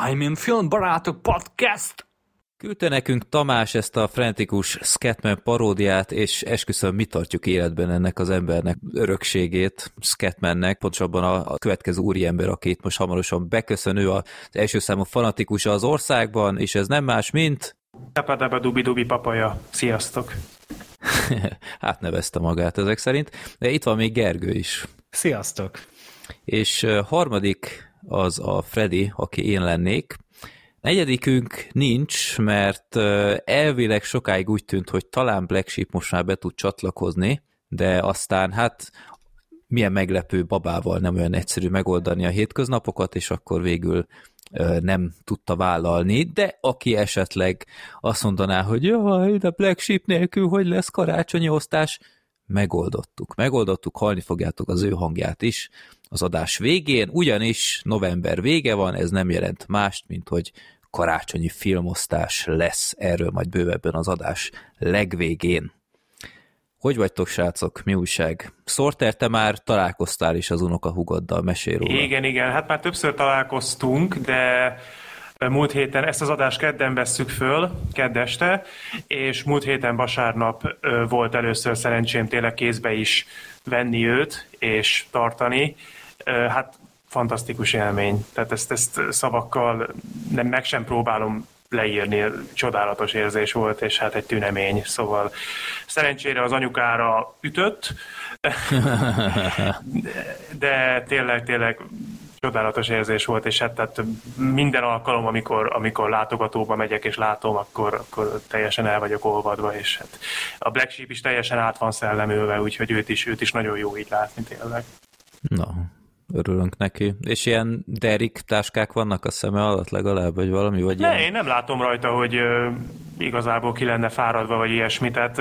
I'm in Film Barátok Podcast! Küldte nekünk Tamás ezt a frenetikus Scatman paródiát, és esküszöm, mi tartjuk életben ennek az embernek örökségét, Scatmannek, pontosabban a, a következő úriember, aki itt most hamarosan beköszönő az első számú fanatikusa az országban, és ez nem más, mint... Tapadaba dubi dubi papaja. Sziasztok! hát nevezte magát ezek szerint, de itt van még Gergő is. Sziasztok! És harmadik az a Freddy, aki én lennék. Negyedikünk nincs, mert elvileg sokáig úgy tűnt, hogy talán Black Sheep most már be tud csatlakozni, de aztán hát milyen meglepő babával nem olyan egyszerű megoldani a hétköznapokat, és akkor végül nem tudta vállalni, de aki esetleg azt mondaná, hogy jaj, de Black Sheep nélkül hogy lesz karácsonyi osztás, megoldottuk. Megoldottuk, hallni fogjátok az ő hangját is az adás végén, ugyanis november vége van, ez nem jelent mást, mint hogy karácsonyi filmosztás lesz, erről majd bővebben az adás legvégén. Hogy vagytok, srácok? Mi újság? Sorter, te már találkoztál is az unokahugoddal, mesél róla. Igen, igen, hát már többször találkoztunk, de múlt héten, ezt az adást kedden vesszük föl, kedd este, és múlt héten vasárnap volt először szerencsém tényleg kézbe is venni őt, és tartani. Hát fantasztikus élmény. Tehát ezt, ezt szavakkal nem, meg sem próbálom leírni, csodálatos érzés volt, és hát egy tünemény, szóval szerencsére az anyukára ütött, de tényleg, tényleg csodálatos érzés volt, és hát tehát minden alkalom, amikor, amikor látogatóba megyek és látom, akkor, akkor teljesen el vagyok olvadva, és hát a Black Sheep is teljesen át van szellemülve, úgyhogy őt is, őt is nagyon jó így látni tényleg. Na, örülünk neki. És ilyen Derek táskák vannak a szeme alatt legalább, vagy valami? Vagy ne, ilyen... én nem látom rajta, hogy igazából ki lenne fáradva, vagy ilyesmi. Tehát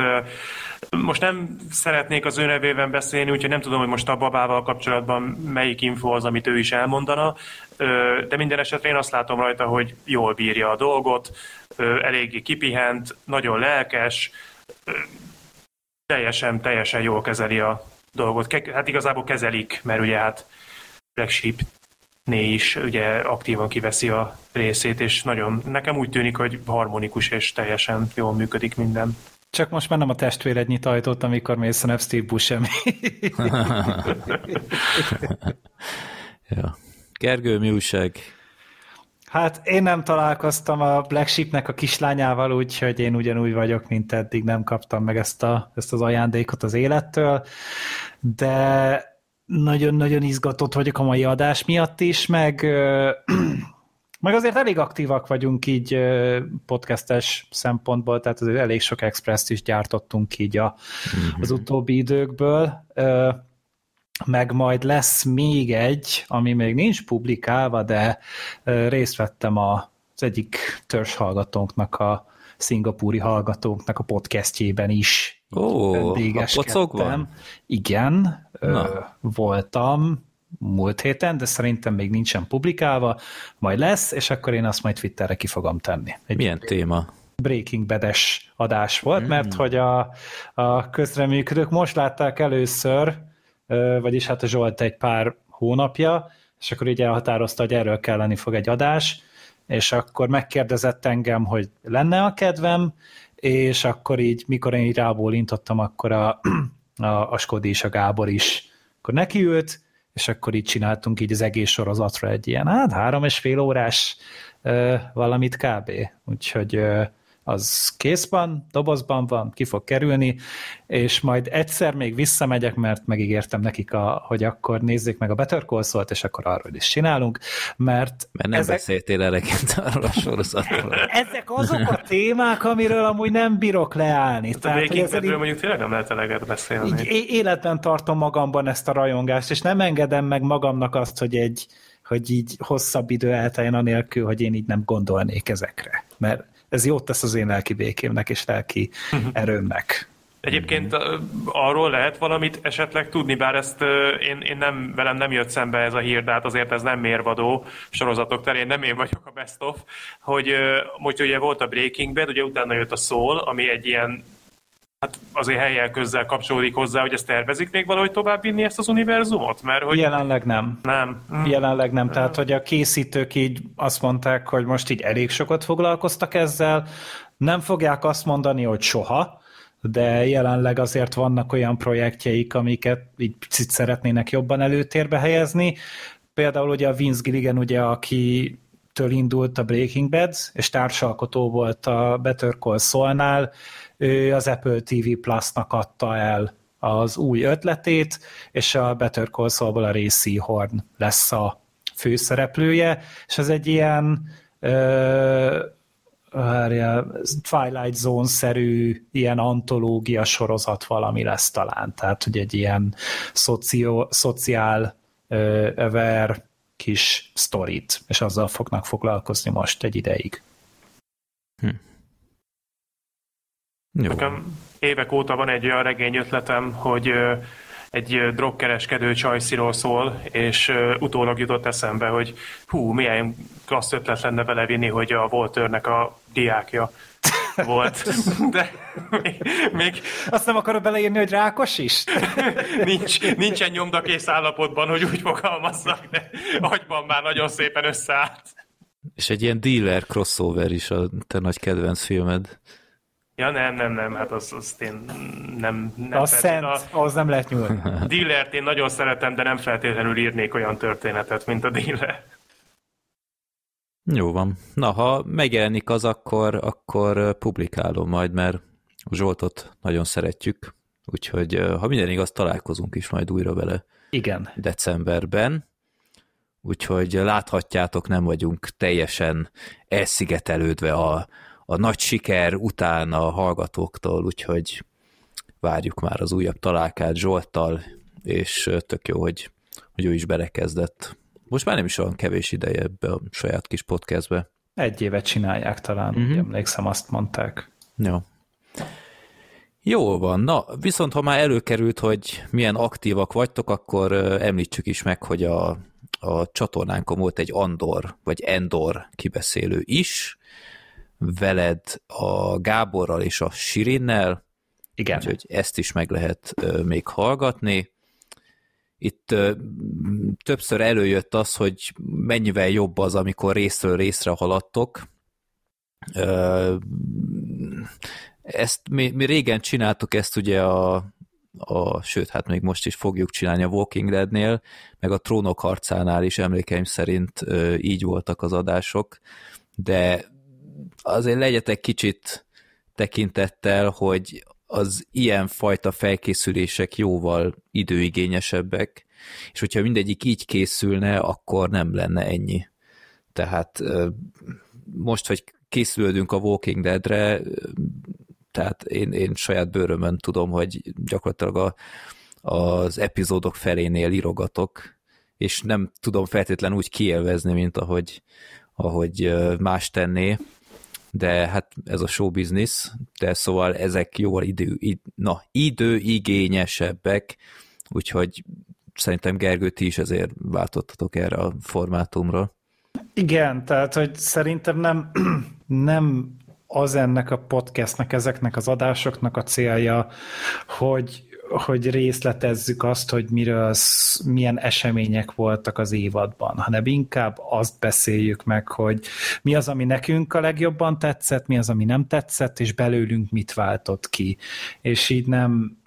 most nem szeretnék az ő nevében beszélni, úgyhogy nem tudom, hogy most a babával kapcsolatban melyik info az, amit ő is elmondana, de minden esetre én azt látom rajta, hogy jól bírja a dolgot, eléggé kipihent, nagyon lelkes, teljesen, teljesen jól kezeli a dolgot. Hát igazából kezelik, mert ugye hát Black Sheep né is ugye aktívan kiveszi a részét, és nagyon, nekem úgy tűnik, hogy harmonikus és teljesen jól működik minden. Csak most már nem a testvéred nyit ajtót, amikor mész, hanem Steve Buscemi. ja. Gergő, mi újság? Hát én nem találkoztam a Black Sheepnek a kislányával, úgyhogy én ugyanúgy vagyok, mint eddig, nem kaptam meg ezt, a, ezt az ajándékot az élettől, de nagyon-nagyon izgatott vagyok a mai adás miatt is, meg, meg azért elég aktívak vagyunk így podcastes szempontból, tehát azért elég sok express is gyártottunk így a, mm-hmm. az utóbbi időkből, meg majd lesz még egy, ami még nincs publikálva, de részt vettem az egyik törzs hallgatónknak a szingapúri hallgatónknak a podcastjében is. Ó, a pocokban? Igen, ö, voltam múlt héten, de szerintem még nincsen publikálva, majd lesz, és akkor én azt majd Twitterre ki fogom tenni. Egy Milyen téma? Breaking Bad-es adás volt, mm. mert hogy a, a közreműködők most látták először, vagyis hát a Zsolt egy pár hónapja, és akkor így elhatározta, hogy erről kelleni fog egy adás, és akkor megkérdezett engem, hogy lenne a kedvem, és akkor így, mikor én így rábólintottam, akkor a, a, a Skodi és a Gábor is akkor nekiült, és akkor így csináltunk így az egész sorozatra egy ilyen, hát három és fél órás ö, valamit kb. Úgyhogy ö, az kész van, dobozban van, ki fog kerülni, és majd egyszer még visszamegyek, mert megígértem nekik, a, hogy akkor nézzék meg a Better Call Saul-t, és akkor arról is csinálunk, mert... Mert nem ezek... beszéltél eleget arról a sorozatról. ezek azok a témák, amiről amúgy nem bírok leállni. Hát Tehát, hogy ezzel így... mondjuk tényleg nem lehet eleget beszélni. Így életben tartom magamban ezt a rajongást, és nem engedem meg magamnak azt, hogy egy hogy így hosszabb idő elteljen anélkül, hogy én így nem gondolnék ezekre. Mert ez jót tesz az én lelki békémnek és lelki uh-huh. erőmnek. Egyébként arról lehet valamit esetleg tudni, bár ezt én, én nem, velem nem jött szembe ez a hír, de hát azért ez nem mérvadó sorozatok terén, nem én vagyok a best of, hogy most ugye volt a Breaking Bad, ugye utána jött a Soul, ami egy ilyen hát azért helyel közzel kapcsolódik hozzá, hogy ezt tervezik még valahogy tovább vinni ezt az univerzumot? Mert hogy... Jelenleg nem. Nem. Mm. Jelenleg nem. Tehát, hogy a készítők így azt mondták, hogy most így elég sokat foglalkoztak ezzel, nem fogják azt mondani, hogy soha, de jelenleg azért vannak olyan projektjeik, amiket így picit szeretnének jobban előtérbe helyezni. Például ugye a Vince Gilligan, ugye, aki től indult a Breaking Bad, és társalkotó volt a Better Call Saul-nál, ő az Apple TV Plus-nak adta el az új ötletét, és a Better Call Saul-ból a Racy Horn lesz a főszereplője, és ez egy ilyen ö, Twilight Zone-szerű ilyen antológia sorozat valami lesz talán, tehát hogy egy ilyen szoció, szociál över kis sztorit, és azzal fognak foglalkozni most egy ideig. Hm. Jó. Nekem évek óta van egy olyan regény ötletem, hogy egy drogkereskedő csajsziról szól, és utólag jutott eszembe, hogy hú, milyen klassz ötlet lenne vele vinni, hogy a Voltörnek a diákja volt. De még, még... Azt nem akarod beleírni, hogy rákos is? Nincs, nincsen nyomdakész állapotban, hogy úgy fogalmazzak, de agyban már nagyon szépen összeállt. És egy ilyen dealer crossover is a te nagy kedvenc filmed. Ja, nem, nem, nem, hát az, azt én nem... nem a szent, a, az nem lehet nyúlni. Dealert én nagyon szeretem, de nem feltétlenül írnék olyan történetet, mint a dealer. Jó van. Na, ha megjelenik az, akkor, akkor publikálom majd, mert Zsoltot nagyon szeretjük, úgyhogy ha minden igaz, találkozunk is majd újra vele. Igen. Decemberben. Úgyhogy láthatjátok, nem vagyunk teljesen elszigetelődve a, a nagy siker után a hallgatóktól, úgyhogy várjuk már az újabb találkát Zsolttal, és tök jó, hogy, hogy ő is belekezdett. Most már nem is olyan kevés ideje ebbe a saját kis podcastbe. Egy évet csinálják talán, uh-huh. emlékszem, azt mondták. Jó. Jó van, na, viszont ha már előkerült, hogy milyen aktívak vagytok, akkor említsük is meg, hogy a, a csatornánkon volt egy Andor, vagy Endor kibeszélő is, veled a Gáborral és a Sirinnel, igen. Úgyhogy ezt is meg lehet még hallgatni. Itt többször előjött az, hogy mennyivel jobb az, amikor részről részre haladtok. ezt mi, mi régen csináltuk ezt ugye a, a, sőt, hát még most is fogjuk csinálni a Walking Dead-nél, meg a Trónok harcánál is emlékeim szerint így voltak az adások, de azért legyetek kicsit tekintettel, hogy az ilyen fajta felkészülések jóval időigényesebbek, és hogyha mindegyik így készülne, akkor nem lenne ennyi. Tehát most, hogy készülődünk a Walking Deadre, tehát én, én saját bőrömön tudom, hogy gyakorlatilag a, az epizódok felénél írogatok, és nem tudom feltétlenül úgy kielvezni, mint ahogy, ahogy más tenné, de hát ez a show business, de szóval ezek jóval idő, id, na, időigényesebbek, úgyhogy szerintem Gergő, ti is ezért váltottatok erre a formátumra. Igen, tehát hogy szerintem nem, nem az ennek a podcastnek, ezeknek az adásoknak a célja, hogy hogy részletezzük azt, hogy miről, milyen események voltak az évadban, hanem inkább azt beszéljük meg, hogy mi az, ami nekünk a legjobban tetszett, mi az, ami nem tetszett, és belőlünk mit váltott ki. És így nem,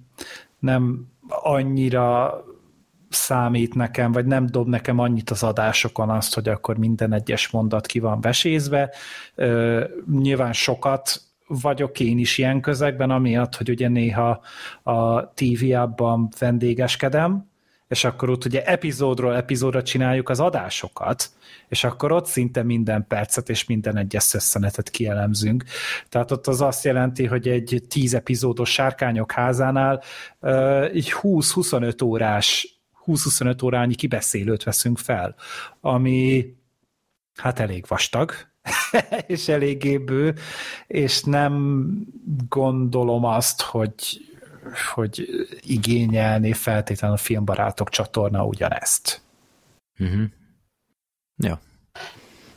nem annyira számít nekem, vagy nem dob nekem annyit az adásokon azt, hogy akkor minden egyes mondat ki van vesézve. nyilván sokat vagyok én is ilyen közegben, amiatt, hogy ugye néha a TV-abban vendégeskedem, és akkor ott ugye epizódról epizódra csináljuk az adásokat, és akkor ott szinte minden percet és minden egyes szösszenetet kielemzünk. Tehát ott az azt jelenti, hogy egy tíz epizódos Sárkányok házánál így 20-25 órás 20-25 órányi kibeszélőt veszünk fel, ami hát elég vastag, és eléggé bő, és nem gondolom azt, hogy, hogy igényelni feltétlenül a filmbarátok csatorna ugyanezt. Uh-huh. Ja.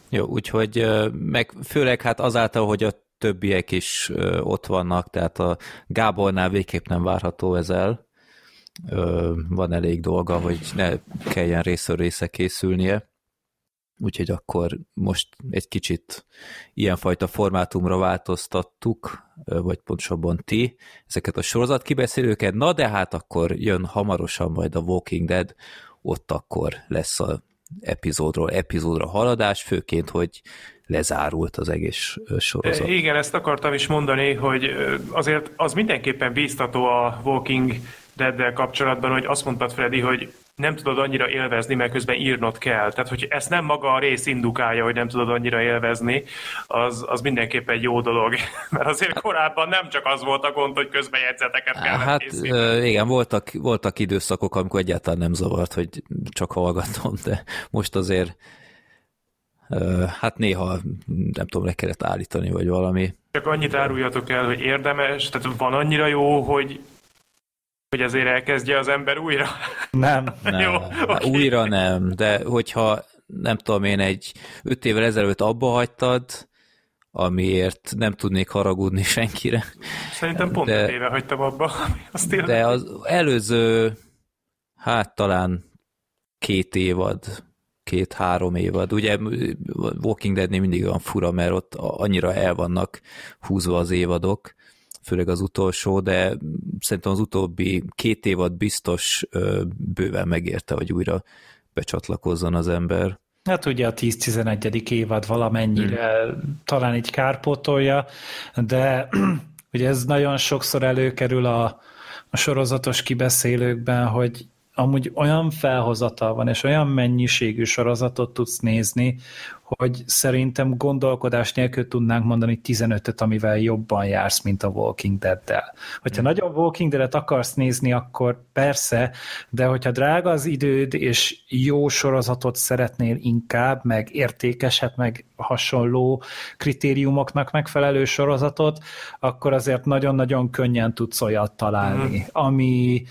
Jó, úgyhogy meg főleg hát azáltal, hogy a többiek is ott vannak, tehát a Gábornál végképp nem várható ez el. Van elég dolga, hogy ne kelljen részről része készülnie. Úgyhogy akkor most egy kicsit ilyenfajta formátumra változtattuk, vagy pontosabban ti, ezeket a sorozat kibeszélőket, na de hát akkor jön hamarosan majd a Walking Dead, ott akkor lesz a epizódról epizódra haladás, főként, hogy lezárult az egész sorozat. Igen, ezt akartam is mondani, hogy azért az mindenképpen bíztató a Walking Dead-del kapcsolatban, hogy azt mondtad, Freddy, hogy nem tudod annyira élvezni, mert közben írnod kell. Tehát, hogy ezt nem maga a rész indukálja, hogy nem tudod annyira élvezni, az, az mindenképpen egy jó dolog. Mert azért korábban nem csak az volt a gond, hogy közben jegyzeteket kell Hát igen, voltak, voltak időszakok, amikor egyáltalán nem zavart, hogy csak hallgatom, de most azért hát néha nem tudom, le kellett állítani, vagy valami. Csak annyit áruljatok el, hogy érdemes, tehát van annyira jó, hogy hogy azért elkezdje az ember újra? Nem. nem. Jó, okay. Újra nem, de hogyha nem tudom én, egy öt évvel ezelőtt abba hagytad, amiért nem tudnék haragudni senkire. Szerintem pont de, öt éve hagytam abba. Azt de az előző, hát talán két évad, két-három évad. Ugye Walking Deadnél mindig olyan fura, mert ott annyira el vannak húzva az évadok, főleg az utolsó, de szerintem az utóbbi két évad biztos bőven megérte, hogy újra becsatlakozzon az ember. Hát ugye a 10-11. évad valamennyire hmm. talán így kárpótolja, de ugye ez nagyon sokszor előkerül a, a sorozatos kibeszélőkben, hogy amúgy olyan felhozatal van, és olyan mennyiségű sorozatot tudsz nézni, hogy szerintem gondolkodás nélkül tudnánk mondani 15-öt, amivel jobban jársz, mint a Walking Dead-del. Hogyha mm. nagyon Walking Dead-et akarsz nézni, akkor persze, de hogyha drága az időd, és jó sorozatot szeretnél inkább, meg értékeset, meg hasonló kritériumoknak megfelelő sorozatot, akkor azért nagyon-nagyon könnyen tudsz olyat találni, mm. ami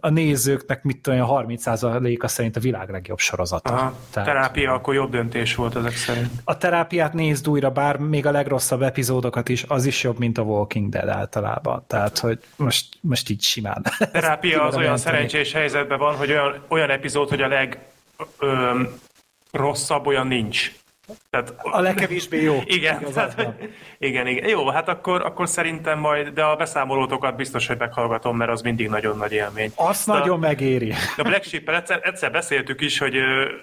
a nézőknek mit tudom, a 30%-a szerint a világ legjobb sorozata. A Tehát, terápia akkor jobb döntés volt ezek szerint. A terápiát nézd újra, bár még a legrosszabb epizódokat is, az is jobb, mint a Walking Dead általában. Tehát, hogy most, most így simán. A terápia az olyan szerencsés helyzetben van, hogy olyan, olyan epizód, hogy a leg ö, rosszabb olyan nincs. Tehát, a legkevésbé jó. Igen, tehát, igen, igen. Jó, hát akkor, akkor szerintem majd, de a beszámolótokat biztos, hogy meghallgatom, mert az mindig nagyon nagy élmény. Azt de, nagyon megéri. De Black sheep egyszer, egyszer beszéltük is, hogy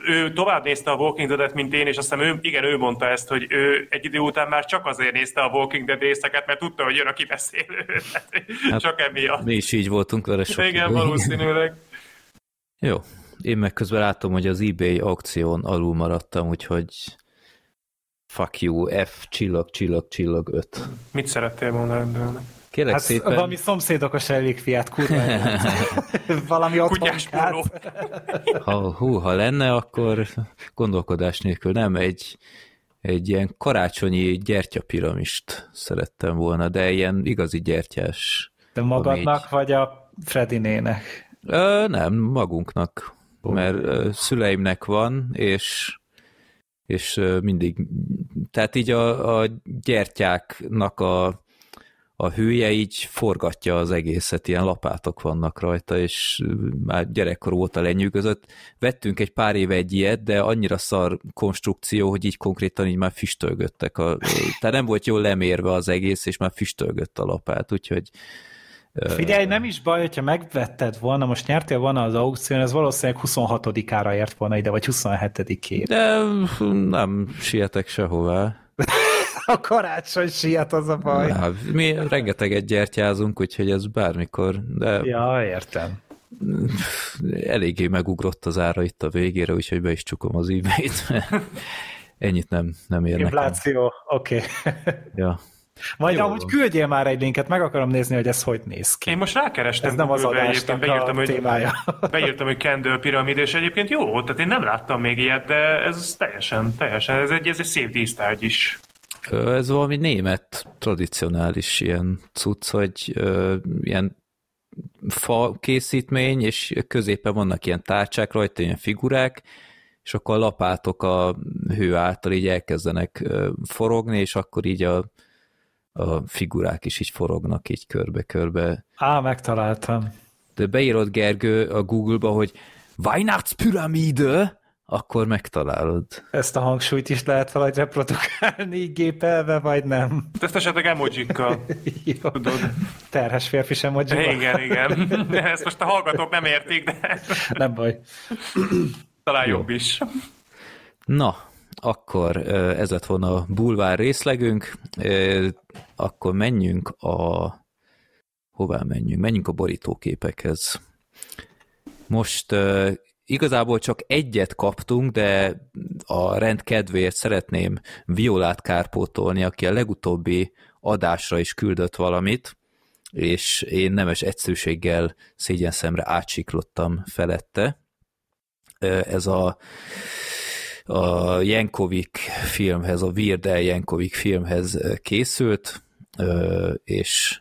ő tovább nézte a Walking Dead-et, mint én, és aztán ő, igen, ő mondta ezt, hogy ő egy idő után már csak azért nézte a Walking Dead részeket, mert tudta, hogy jön a kibeszélő. Hát, csak emiatt. Mi is így voltunk vele sok Igen, valószínűleg. Jó. Én meg közben látom, hogy az eBay aukción alul maradtam, úgyhogy fuck you, F, csillag, csillag, csillag, 5. Mit szerettél volna rendelni? Kérlek hát szépen. Valami szomszédokos fiát, kurva. valami otthonkát. ha, hú, ha lenne, akkor gondolkodás nélkül nem egy, egy ilyen karácsonyi gyertyapiramist szerettem volna, de ilyen igazi gyertyás. De magadnak, így... vagy a Fredinének? Ö, nem, magunknak. Oh. Mert ö, szüleimnek van, és és mindig, tehát így a, a gyertyáknak a, a hője így forgatja az egészet, ilyen lapátok vannak rajta, és már gyerekkor óta lenyűgözött. Vettünk egy pár éve egy ilyet, de annyira szar konstrukció, hogy így konkrétan így már füstölgöttek. A, tehát nem volt jól lemérve az egész, és már füstölgött a lapát, úgyhogy Figyelj, nem is baj, hogyha megvetted volna, most nyertél volna az aukción, ez valószínűleg 26-ára ért volna ide, vagy 27-ére. De nem sietek sehová. a karácsony siet az a baj. Na, mi rengeteget gyertyázunk, úgyhogy ez bármikor, de... Ja, értem. Eléggé megugrott az ára itt a végére, úgyhogy be is csukom az e-mailt. Ennyit nem, nem ér Infláció, oké. Okay. ja. Majd Jó. amúgy küldjél már egy linket, meg akarom nézni, hogy ez hogy néz ki. Én most rákerestem. Ez nem az adásnak beírtam, a hogy, témája. beírtam, hogy Candle Pyramid, és egyébként jó, tehát én nem láttam még ilyet, de ez teljesen, teljesen, ez egy, ez egy szép dísztárgy is. Ez valami német tradicionális ilyen cucc, hogy ilyen fa készítmény, és középen vannak ilyen tárcsák rajta, ilyen figurák, és akkor a lapátok a hő által így elkezdenek forogni, és akkor így a, a figurák is így forognak így körbe-körbe. Á, megtaláltam. De beírod Gergő a Google-ba, hogy Weihnachtspyramide, akkor megtalálod. Ezt a hangsúlyt is lehet valahogy reprodukálni gépelve, vagy nem? Ezt esetleg emojikkal. Jó. Tudod. Terhes férfi sem emojikkal. Igen, igen. Ezt most a hallgatók nem értik, de... Nem baj. Talán Jó. jobb is. Na, akkor ez lett volna a bulvár részlegünk, akkor menjünk a... Hová menjünk? Menjünk a borítóképekhez. Most igazából csak egyet kaptunk, de a rend kedvéért szeretném Violát kárpótolni, aki a legutóbbi adásra is küldött valamit, és én nemes egyszerűséggel szégyen szemre átsiklottam felette. Ez a, a Jankovic filmhez, a Weird Al Jankovic filmhez készült, és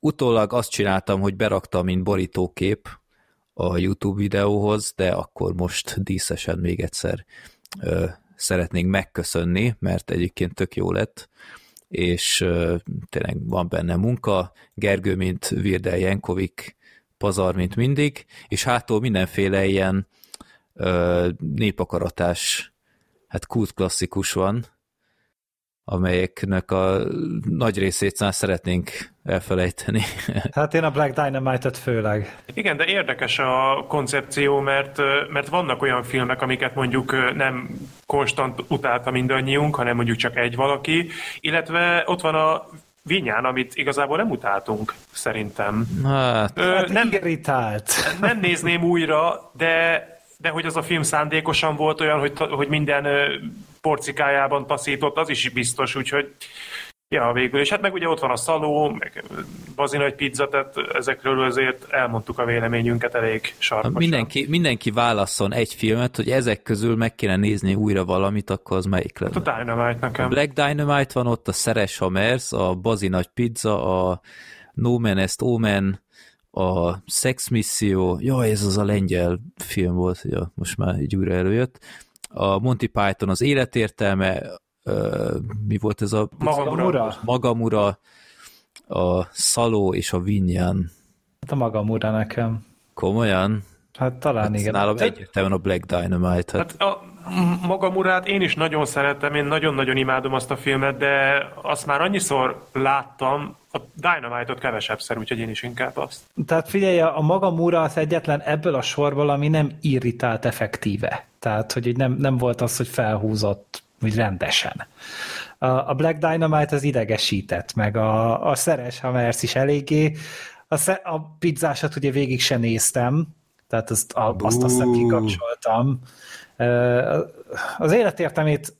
utólag azt csináltam, hogy beraktam, mint borítókép a YouTube videóhoz, de akkor most díszesen még egyszer ö, szeretnénk megköszönni, mert egyébként tök jó lett, és tényleg van benne munka, Gergő, mint Virdel Jenkovik, pazar, mint mindig, és hátul mindenféle ilyen ö, népakaratás, hát kult klasszikus van, amelyeknek a nagy részét már szeretnénk elfelejteni. Hát én a Black Dynamite-et főleg. Igen, de érdekes a koncepció, mert, mert vannak olyan filmek, amiket mondjuk nem konstant utálta mindannyiunk, hanem mondjuk csak egy valaki, illetve ott van a Vinyán, amit igazából nem utáltunk, szerintem. Hát, Ö, hát nem, irritált. nem nézném újra, de de hogy az a film szándékosan volt olyan, hogy, hogy minden porcikájában taszított, az is biztos, úgyhogy Ja, végül, és hát meg ugye ott van a szaló, meg bazi nagy pizza, tehát ezekről azért elmondtuk a véleményünket elég sarkosan. Mindenki, mindenki válasszon egy filmet, hogy ezek közül meg kéne nézni újra valamit, akkor az melyik lenne? A Dynamite nekem. A Black Dynamite van ott, a Szeres Hamers, a bazi nagy pizza, a No Man Est Omen, a Sex Mission, jaj, ez az a lengyel film volt, hogy most már így újra előjött, a Monty Python az életértelme, uh, mi volt ez a... Magamura. Magamura, a Szaló és a Vinyán. Hát a Magamura nekem. Komolyan? Hát talán hát igen. Nálam egyértelműen a Black Dynamite. Hát, hát a Magamurát én is nagyon szeretem, én nagyon-nagyon imádom azt a filmet, de azt már annyiszor láttam, a Dynamite-ot kevesebbszer, úgyhogy én is inkább azt. Tehát figyelj, a Magamura az egyetlen ebből a sorból, ami nem irritált effektíve. Tehát, hogy nem, nem volt az, hogy felhúzott úgy rendesen. A, Black Dynamite az idegesített, meg a, a Szeres Hammers is eléggé. A, sze, a pizzásat ugye végig se néztem, tehát azt, a, azt azt hiszem kikapcsoltam. Az életértelmét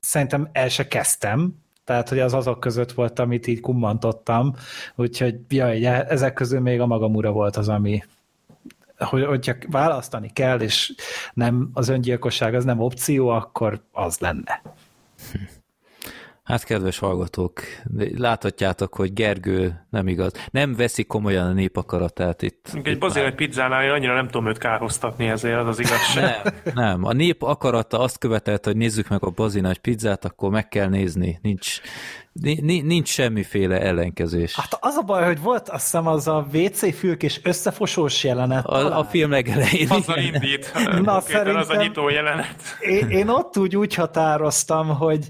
szerintem el se kezdtem, tehát hogy az azok között volt, amit így kummantottam, úgyhogy jaj, ezek közül még a magamura volt az, ami hogy, hogyha választani kell, és nem az öngyilkosság az nem opció, akkor az lenne. Hát, kedves hallgatók, láthatjátok, hogy Gergő nem igaz. Nem veszi komolyan a népakaratát itt. Egy bazél egy pizzánál én annyira nem tudom őt kárhoztatni ezért, az az igazság. Nem, nem. A nép akarata azt követelte, hogy nézzük meg a bazi nagy pizzát, akkor meg kell nézni. Nincs, nincs semmiféle ellenkezés. Hát az a baj, hogy volt azt hiszem az a WC fülk és összefosós jelenet. A, a film legelején. Azzal indít. Na, szerintem az a nyitó jelenet. Én, én ott úgy, úgy határoztam, hogy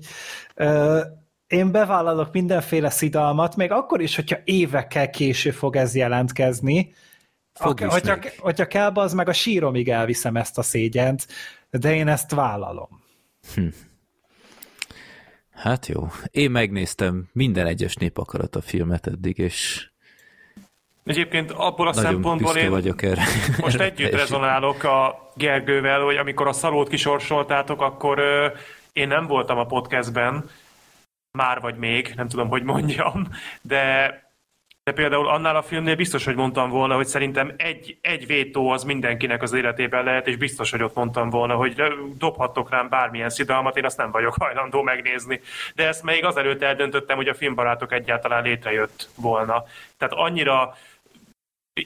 én bevállalok mindenféle szidalmat, még akkor is, hogyha évekkel később fog ez jelentkezni, Fog Ak- hogyha, hogyha kell, az meg a síromig elviszem ezt a szégyent, de én ezt vállalom. Hm. Hát jó. Én megnéztem minden egyes népakarat a filmet eddig, és Egyébként abból a szempontból én vagyok erre. most együtt rezonálok a Gergővel, hogy amikor a szalót kisorsoltátok, akkor én nem voltam a podcastben, már vagy még, nem tudom, hogy mondjam, de, de például annál a filmnél biztos, hogy mondtam volna, hogy szerintem egy, egy vétó az mindenkinek az életében lehet, és biztos, hogy ott mondtam volna, hogy dobhattok rám bármilyen szidalmat, én azt nem vagyok hajlandó megnézni. De ezt még azelőtt eldöntöttem, hogy a filmbarátok egyáltalán létrejött volna. Tehát annyira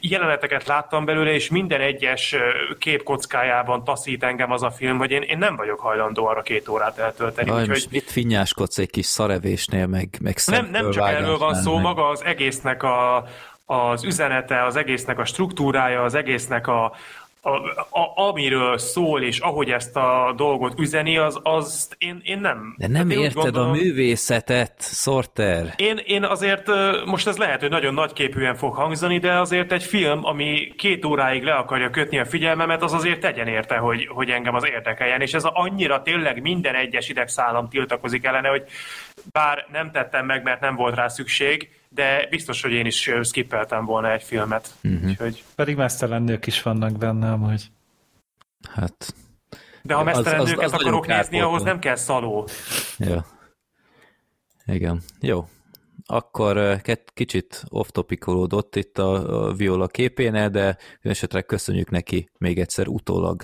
jeleneteket láttam belőle, és minden egyes képkockájában taszít engem az a film, hogy én, én nem vagyok hajlandó arra két órát eltölteni. Aj, úgyhogy mit finnyáskodsz egy kis szarevésnél, meg, meg nem, nem csak erről van szó, meg... maga az egésznek a, az üzenete, az egésznek a struktúrája, az egésznek a, a, a, amiről szól, és ahogy ezt a dolgot üzeni, az, az én, én nem. De nem Hát érted gondolom- a művészetet, Sorter. Én, én azért, most ez lehet, hogy nagyon nagyképűen fog hangzani, de azért egy film, ami két óráig le akarja kötni a figyelmemet, az azért tegyen érte, hogy, hogy engem az érdekeljen, és ez annyira tényleg minden egyes idegszálam tiltakozik ellene, hogy bár nem tettem meg, mert nem volt rá szükség, de biztos, hogy én is skippeltem volna egy filmet. Uh-huh. Úgyhogy, Pedig mesztelen nők is vannak benne, amúgy. Hát, de ha Az- mesztelen az- nőket az akarok nézni, ahhoz nem kell szaló. ja. Igen, jó. Akkor kicsit off-topikolódott itt a, Viola képéne, de esetre köszönjük neki még egyszer utólag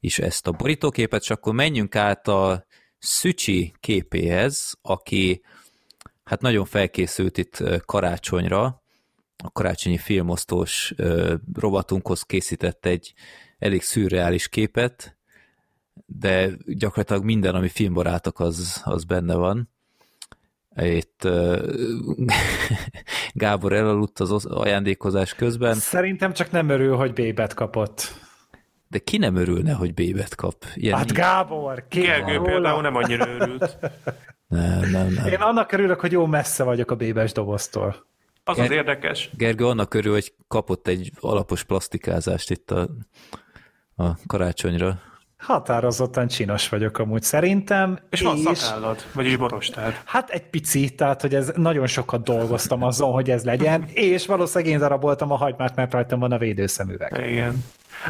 is ezt a borítóképet, és akkor menjünk át a Szücsi képéhez, aki hát nagyon felkészült itt karácsonyra, a karácsonyi filmosztós rovatunkhoz készített egy elég szürreális képet, de gyakorlatilag minden, ami filmbarátok, az, az benne van. Itt Gábor elaludt az ajándékozás közben, Szerintem csak nem örül, hogy bébet kapott. de ki nem örülne, hogy bébet kap? Ilyen Hát Gábor, ki Gergő róla? például nem annyira örült. nem, nem, nem. Én annak örülök, hogy jó messze vagyok a bébes doboztól. Az az érdekes. Gergő annak örül, hogy kapott egy alapos plastikázást itt a, a karácsonyra. Határozottan csinos vagyok amúgy szerintem. És van szakállad, vagyis borostád. Hát egy pici, tehát hogy ez nagyon sokat dolgoztam azon, hogy ez legyen, és valószínűleg én daraboltam a hagymát, mert rajtam van a védőszemüveg. Igen.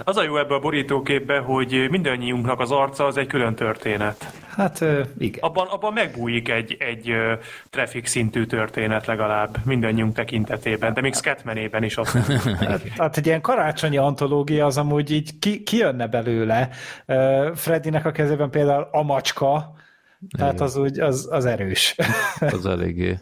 Az a jó ebbe a borítóképbe, hogy mindannyiunknak az arca az egy külön történet. Hát igen. Abban, abban megbújik egy, egy traffic szintű történet legalább mindannyiunk tekintetében, de még Scatmanében is azt nem. Tehát egy ilyen karácsonyi antológia az amúgy így ki, kijönne belőle. Freddynek a kezében például a macska, tehát az úgy, az, az erős. az eléggé.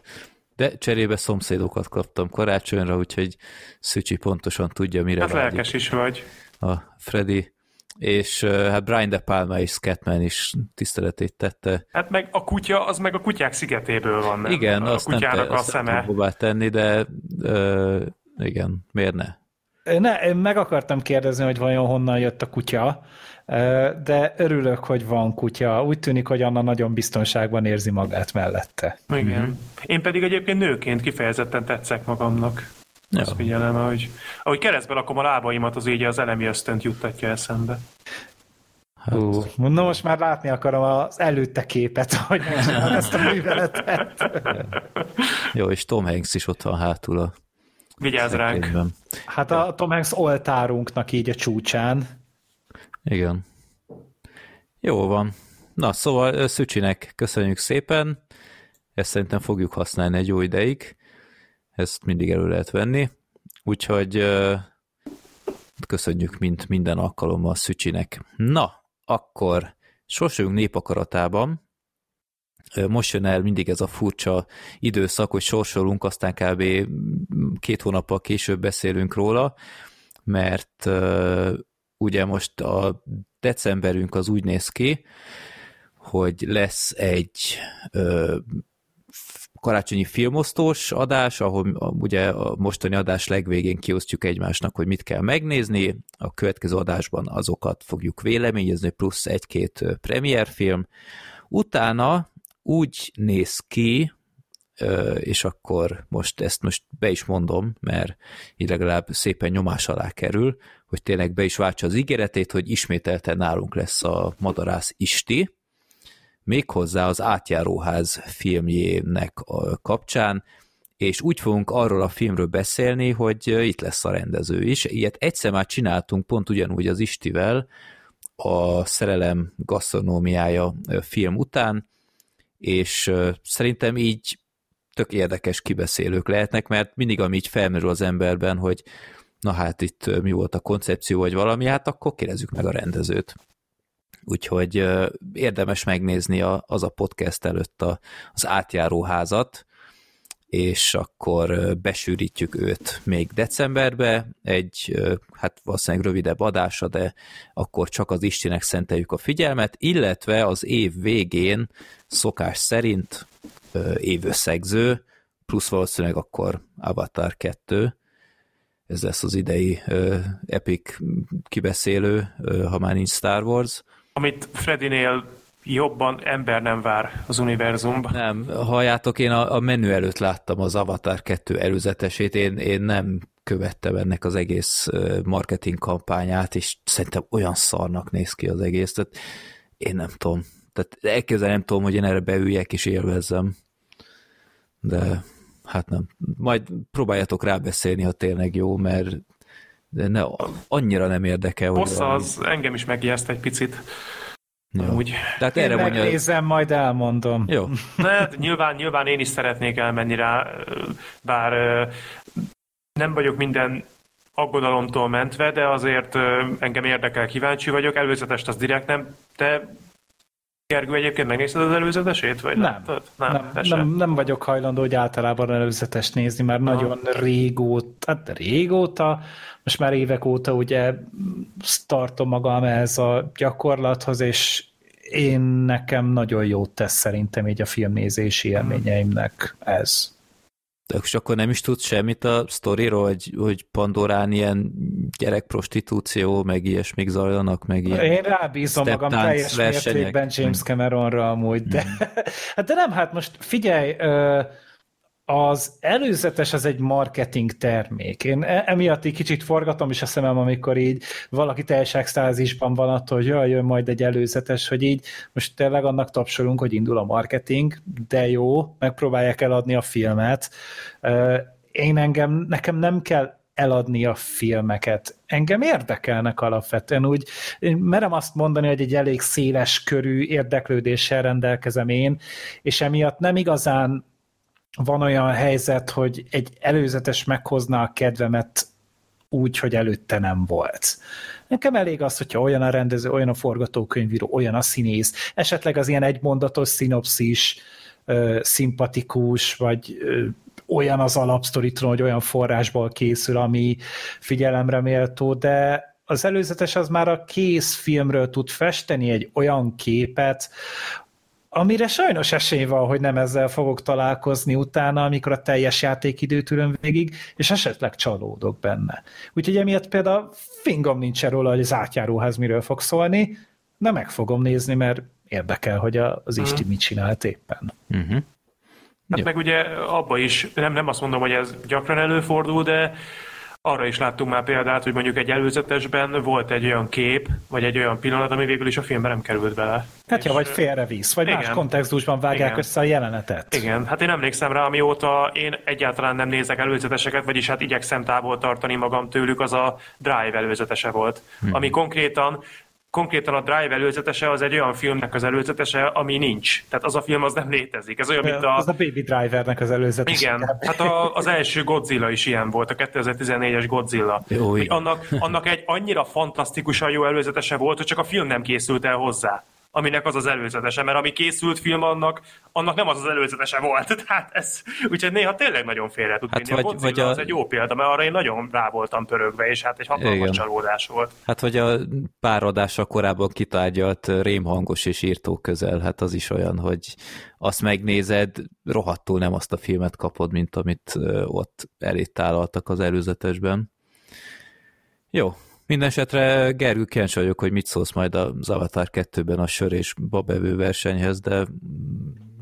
De cserébe szomszédokat kaptam karácsonyra, úgyhogy Szücsi pontosan tudja, mire Hát vágyik lelkes is vagy. A Freddy. És hát Brian De Palma és Scatman is tiszteletét tette. Hát meg a kutya, az meg a kutyák szigetéből van, nem? Igen, a azt nem, te, kutyának a azt nem szeme. tudom hová tenni, de uh, igen, miért ne? Ne, én meg akartam kérdezni, hogy vajon honnan jött a kutya, ö, de örülök, hogy van kutya. Úgy tűnik, hogy Anna nagyon biztonságban érzi magát mellette. Igen. Mhm. Én pedig egyébként nőként kifejezetten tetszek magamnak. Ja. Azt figyelem, ahogy, ahogy keresztbe lakom a lábaimat, az így az elemi ösztönt juttatja eszembe. Hát, Uh, na most már látni akarom az előtte képet, hogy ezt a műveletet. Jó, és Tom Hanks is ott van hátul a Vigyázz ránk! Hát a Tom Hanks oltárunknak így a csúcsán. Igen. Jó van. Na, szóval Szücsinek köszönjük szépen. Ezt szerintem fogjuk használni egy jó ideig. Ezt mindig elő lehet venni. Úgyhogy köszönjük mint minden alkalommal Szücsinek. Na, akkor sorsunk népakaratában. Most jön el mindig ez a furcsa időszak, hogy sorsolunk, aztán kb. két hónappal később beszélünk róla, mert ugye most a decemberünk az úgy néz ki, hogy lesz egy ö, karácsonyi filmosztós adás, ahol a- ugye a mostani adás legvégén kiosztjuk egymásnak, hogy mit kell megnézni, a következő adásban azokat fogjuk véleményezni, plusz egy-két premierfilm. Utána úgy néz ki, és akkor most ezt most be is mondom, mert így legalább szépen nyomás alá kerül, hogy tényleg be is váltsa az ígéretét, hogy ismételten nálunk lesz a Madarász Isti, méghozzá az Átjáróház filmjének kapcsán, és úgy fogunk arról a filmről beszélni, hogy itt lesz a rendező is. Ilyet egyszer már csináltunk pont ugyanúgy az Istivel, a Szerelem gasztronómiája film után, és szerintem így tök érdekes kibeszélők lehetnek, mert mindig, ami így felmerül az emberben, hogy na hát itt mi volt a koncepció, vagy valami, hát akkor kérdezzük meg a rendezőt. Úgyhogy érdemes megnézni a, az a podcast előtt a, az átjáróházat, és akkor besűrítjük őt még decemberbe, egy hát valószínűleg rövidebb adása, de akkor csak az Istenek szenteljük a figyelmet, illetve az év végén szokás szerint évösszegző, plusz valószínűleg akkor Avatar 2, ez lesz az idei Epic kibeszélő, ha már nincs Star Wars. Amit Fredinél jobban ember nem vár az univerzumban. Nem, halljátok, én a, a menü előtt láttam az Avatar 2 előzetesét, én, én nem követtem ennek az egész marketing kampányát, és szerintem olyan szarnak néz ki az egész, tehát én nem tudom. Tehát elképzelni nem tudom, hogy én erre beüljek és élvezzem. De hát nem. Majd próbáljatok rábeszélni, ha tényleg jó, mert de ne, annyira nem érdekel. Hossza hogy az engem is megijeszt egy picit. Jó. Úgy. Tehát én erre megnézem, mondja... majd elmondom. Jó. De hát nyilván, nyilván én is szeretnék elmenni rá, bár nem vagyok minden aggodalomtól mentve, de azért engem érdekel, kíváncsi vagyok. Előzetest az direkt nem. Te Gergő, egyébként megnézted az előzetesét? Vagy nem, nem, nem, nem, nem vagyok hajlandó, hogy általában előzetest nézni, mert Aha. nagyon régóta, hát régóta, most már évek óta ugye tartom magam ehhez a gyakorlathoz, és én nekem nagyon jót tesz szerintem így a filmnézési élményeimnek ez. És akkor nem is tudsz semmit a sztoriról, hogy, hogy Pandorán ilyen gyerekprostitúció, meg ilyesmik zajlanak, meg ilyen Én rábízom magam teljes versenyek. mértékben James Cameronra amúgy, de, mm. de nem, hát most figyelj, az előzetes az egy marketing termék. Én e- emiatt egy kicsit forgatom is a szemem, amikor így valaki teljes extázisban van attól, hogy jaj, jön majd egy előzetes, hogy így most tényleg annak tapsolunk, hogy indul a marketing, de jó, megpróbálják eladni a filmet. Én engem, nekem nem kell eladni a filmeket. Engem érdekelnek alapvetően, úgy én merem azt mondani, hogy egy elég széles körű érdeklődéssel rendelkezem én, és emiatt nem igazán van olyan helyzet, hogy egy előzetes meghozna a kedvemet úgy, hogy előtte nem volt. Nekem elég az, hogyha olyan a rendező, olyan a forgatókönyvíró, olyan a színész, esetleg az ilyen egymondatos szinopszis, szimpatikus, vagy olyan az alapsztoritról, hogy olyan forrásból készül, ami figyelemre méltó, de az előzetes az már a kész filmről tud festeni egy olyan képet, amire sajnos esély van, hogy nem ezzel fogok találkozni utána, amikor a teljes játékidőt ülöm végig, és esetleg csalódok benne. Úgyhogy emiatt például fingom nincs róla, hogy az átjáróház miről fog szólni, de meg fogom nézni, mert érdekel, hogy az Isti mit csinált éppen. Uh-huh. Hát meg ugye abba is, nem, nem azt mondom, hogy ez gyakran előfordul, de arra is láttunk már példát, hogy mondjuk egy előzetesben volt egy olyan kép, vagy egy olyan pillanat, ami végül is a filmben nem került bele. Hát ja, vagy félrevisz, vagy igen, más kontextusban vágják igen, össze a jelenetet. Igen, hát én emlékszem rá, amióta én egyáltalán nem nézek előzeteseket, vagyis hát igyekszem távol tartani magam tőlük, az a Drive előzetese volt, hmm. ami konkrétan konkrétan a Drive előzetese az egy olyan filmnek az előzetese, ami nincs. Tehát az a film az nem létezik. Ez olyan, mint a... Az a Baby Drivernek az előzetese. Igen, hát a, az első Godzilla is ilyen volt, a 2014-es Godzilla. Jó, annak, annak egy annyira fantasztikusan jó előzetese volt, hogy csak a film nem készült el hozzá aminek az az előzetese, mert ami készült film annak, annak nem az az előzetese volt. Tehát ez, úgyhogy néha tényleg nagyon félre tud hát vagy, a vagy a... az egy jó példa, mert arra én nagyon rá voltam pörögve, és hát egy hatalmas csalódás volt. Hát vagy a pár adással korábban kitárgyalt rémhangos és írtó közel, hát az is olyan, hogy azt megnézed, rohadtul nem azt a filmet kapod, mint amit ott elét tálaltak az előzetesben. Jó, Mindenesetre Gergő kíváncsi vagyok, hogy mit szólsz majd az Avatar 2-ben a sör és babevő versenyhez, de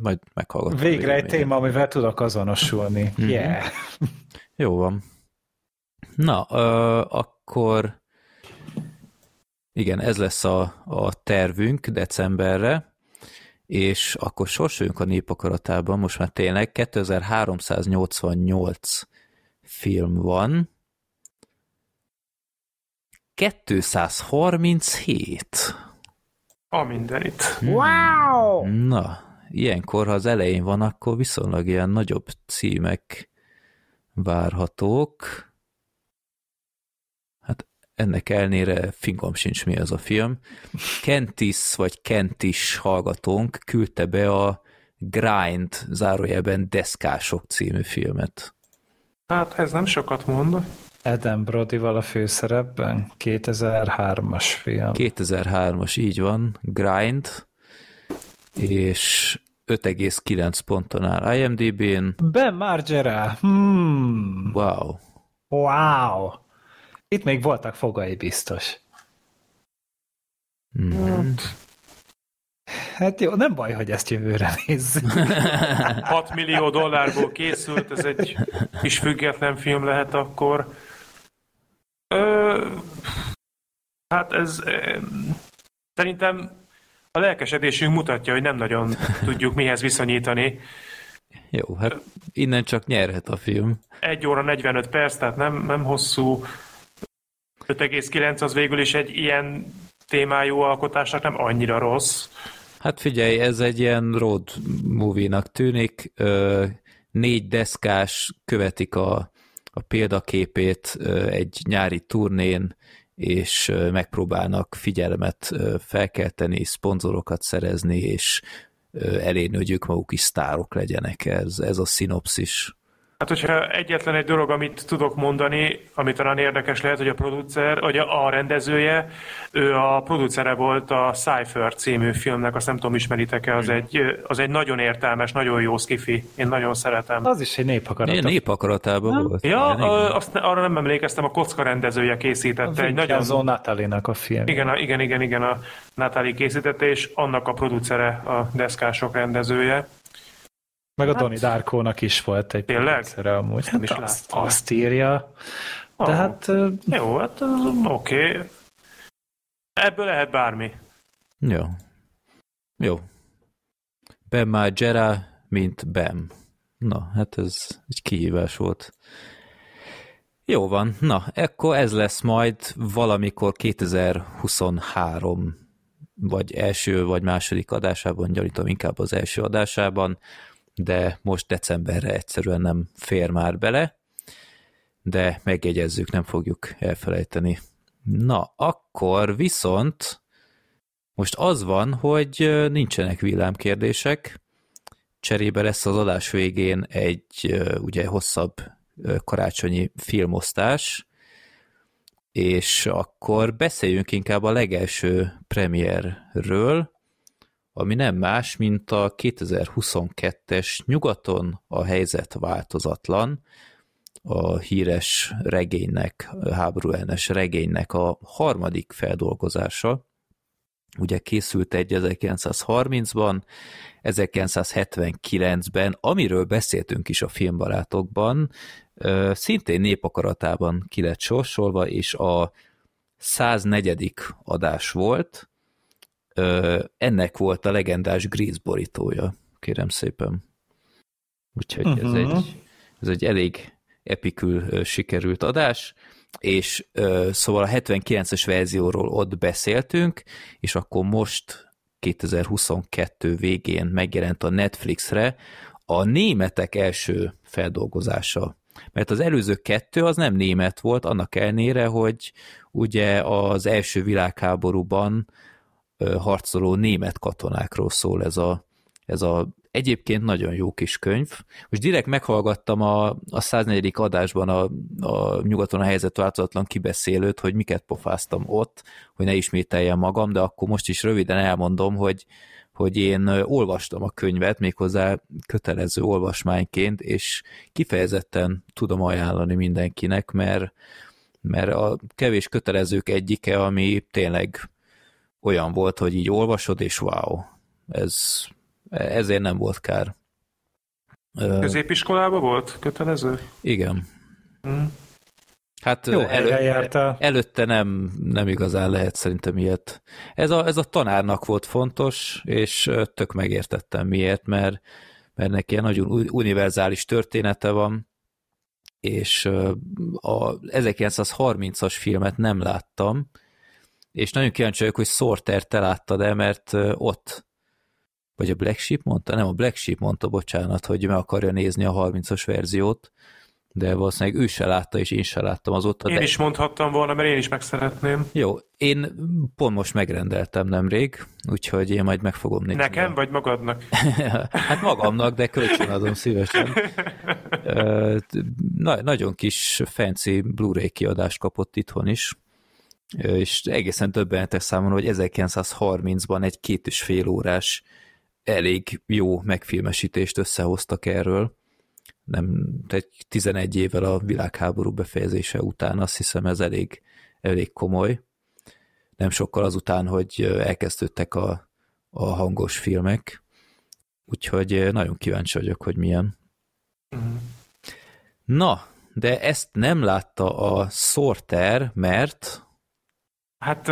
majd meghallgatom. Végre egy téma, amivel tudok azonosulni. Mm-hmm. Yeah. Jó van. Na, uh, akkor igen, ez lesz a, a tervünk decemberre, és akkor sorsoljunk a népakaratában, most már tényleg 2388 film van, 237. A mindenit. Hmm. Wow! Na, ilyenkor, ha az elején van, akkor viszonylag ilyen nagyobb címek várhatók. Hát ennek elnére fingom sincs mi az a film. Kentis vagy Kentis hallgatónk küldte be a Grind, zárójelben Deszkások című filmet. Hát ez nem sokat mond. Adam Brody-val a főszerepben, 2003-as film. 2003-as, így van, Grind, és 5,9 ponton áll IMDb-n. Ben Margera! Hmm. Wow. Wow! Itt még voltak fogai biztos. Mm. Hát jó, nem baj, hogy ezt jövőre nézzük. 6 millió dollárból készült, ez egy kis független film lehet akkor. Ö, hát ez ö, szerintem a lelkesedésünk mutatja, hogy nem nagyon tudjuk mihez viszonyítani. Jó, hát innen csak nyerhet a film. 1 óra 45 perc, tehát nem, nem hosszú. 5,9 az végül is egy ilyen témájú alkotásnak nem annyira rossz. Hát figyelj, ez egy ilyen road movie-nak tűnik. Négy deszkás követik a, a példaképét egy nyári turnén, és megpróbálnak figyelmet felkelteni, szponzorokat szerezni, és elérni, hogy ők maguk is sztárok legyenek. Ez, ez a szinopszis. Hát, hogyha egyetlen egy dolog, amit tudok mondani, ami talán érdekes lehet, hogy a producer, vagy a rendezője, ő a producere volt a Cypher című filmnek, azt nem tudom, ismeritek-e, az egy, az egy nagyon értelmes, nagyon jó skifi. Én nagyon szeretem. Az is egy néphakarat. Né, népakaratában volt. Ja, ö, azt, arra nem emlékeztem, a kocka rendezője készítette. Egy nagyon, Natalinak a film. igen, a- igen, igen, igen, a Natalie készítette, és annak a producere a deszkások rendezője. Meg a Donnie Darko-nak is volt egy producere amúgy. Nem is Hát azt, azt írja. De Ah. hát Jó, hát oké. Okay. Ebből lehet bármi. Jó. Jó. Ben Margera, mint Bem. Na, hát ez egy kihívás volt. Jó van, na, ekkor ez lesz majd valamikor 2023 vagy első vagy második adásában, gyanítom inkább az első adásában, de most decemberre egyszerűen nem fér már bele, de megjegyezzük, nem fogjuk elfelejteni. Na, akkor viszont most az van, hogy nincsenek villámkérdések, cserébe lesz az adás végén egy ugye hosszabb karácsonyi filmosztás, és akkor beszéljünk inkább a legelső premierről, ami nem más, mint a 2022-es Nyugaton a helyzet változatlan, a híres regénynek, háborúellenes regénynek a harmadik feldolgozása. Ugye készült egy 1930-ban, 1979-ben, amiről beszéltünk is a filmbarátokban, szintén népakaratában ki lett sorsolva, és a 104. adás volt. Ö, Ennek volt a legendás Grease borítója, kérem szépen. Úgyhogy ez, Mhm. egy, ez egy elég epikül sikerült adás, és ö, szóval a 79-es verzióról ott beszéltünk, és akkor most 2022 végén megjelent a Netflixre a németek első feldolgozása. Mert az előző kettő az nem német volt, annak ellenére, hogy ugye az első világháborúban harcoló német katonákról szól ez a, ez a egyébként nagyon jó kis könyv. Most direkt meghallgattam a, a 104. adásban a, a nyugaton a helyzet változatlan kibeszélőt, hogy miket pofáztam ott, hogy ne ismételjem magam, de akkor most is röviden elmondom, hogy, hogy én olvastam a könyvet, méghozzá kötelező olvasmányként, és kifejezetten tudom ajánlani mindenkinek, mert, mert a kevés kötelezők egyike, ami tényleg olyan volt, hogy így olvasod, és wow, ez, ezért nem volt kár. Középiskolában volt kötelező? igen. Mm. Hát Jó elő, előtte nem, nem igazán lehet szerintem ilyet. Ez a, ez a tanárnak volt fontos, és tök megértettem miért, mert, mert neki ilyen nagyon univerzális története van, és a 1930-as filmet nem láttam, és nagyon kíváncsi vagyok, hogy Sorter te láttad el, mert ott vagy a Black Sheep mondta? Nem, a Black Sheep mondta, bocsánat, hogy meg akarja nézni a 30-as verziót, de valószínűleg ő se látta, és én se láttam azóta. Én de... is mondhattam volna, mert én is meg szeretném. Jó, én pont most megrendeltem nemrég, úgyhogy én majd meg fogom nézni. Nekem, vagy magadnak? hát magamnak, de kölcsönadom szívesen. Na, nagyon kis fancy Blu-ray kiadást kapott itthon is, és egészen többenetes számomra, hogy 1930-ban egy két és fél órás elég jó megfilmesítést összehoztak erről. Nem, egy 11 évvel a világháború befejezése után azt hiszem ez elég, elég komoly. Nem sokkal azután, hogy elkezdődtek a, a hangos filmek. Úgyhogy nagyon kíváncsi vagyok, hogy milyen. Uh-huh. Na, de ezt nem látta a Sorter, mert... Hát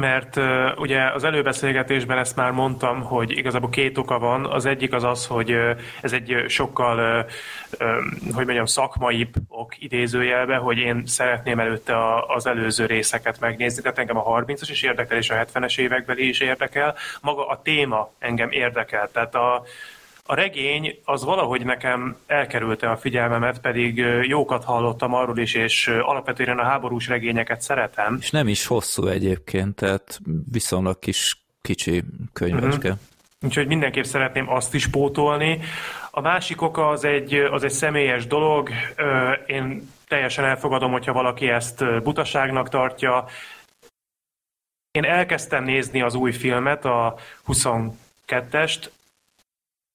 mert ugye az előbeszélgetésben ezt már mondtam, hogy igazából két oka van. Az egyik az az, hogy ez egy sokkal, hogy mondjam, szakmaibb ok idézőjelbe, hogy én szeretném előtte az előző részeket megnézni, tehát engem a 30-as is érdekel, és a 70-es évekbeli is érdekel. Maga a téma engem érdekel, tehát a, a regény az valahogy nekem elkerülte a figyelmemet, pedig jókat hallottam arról is, és alapvetően a háborús regényeket szeretem. És nem is hosszú egyébként, tehát viszonylag kis kicsi könyvecske. Uh-huh. Úgyhogy mindenképp szeretném azt is pótolni. A másik oka az egy, az egy személyes dolog. Én teljesen elfogadom, hogyha valaki ezt butaságnak tartja. Én elkezdtem nézni az új filmet, a 22-est,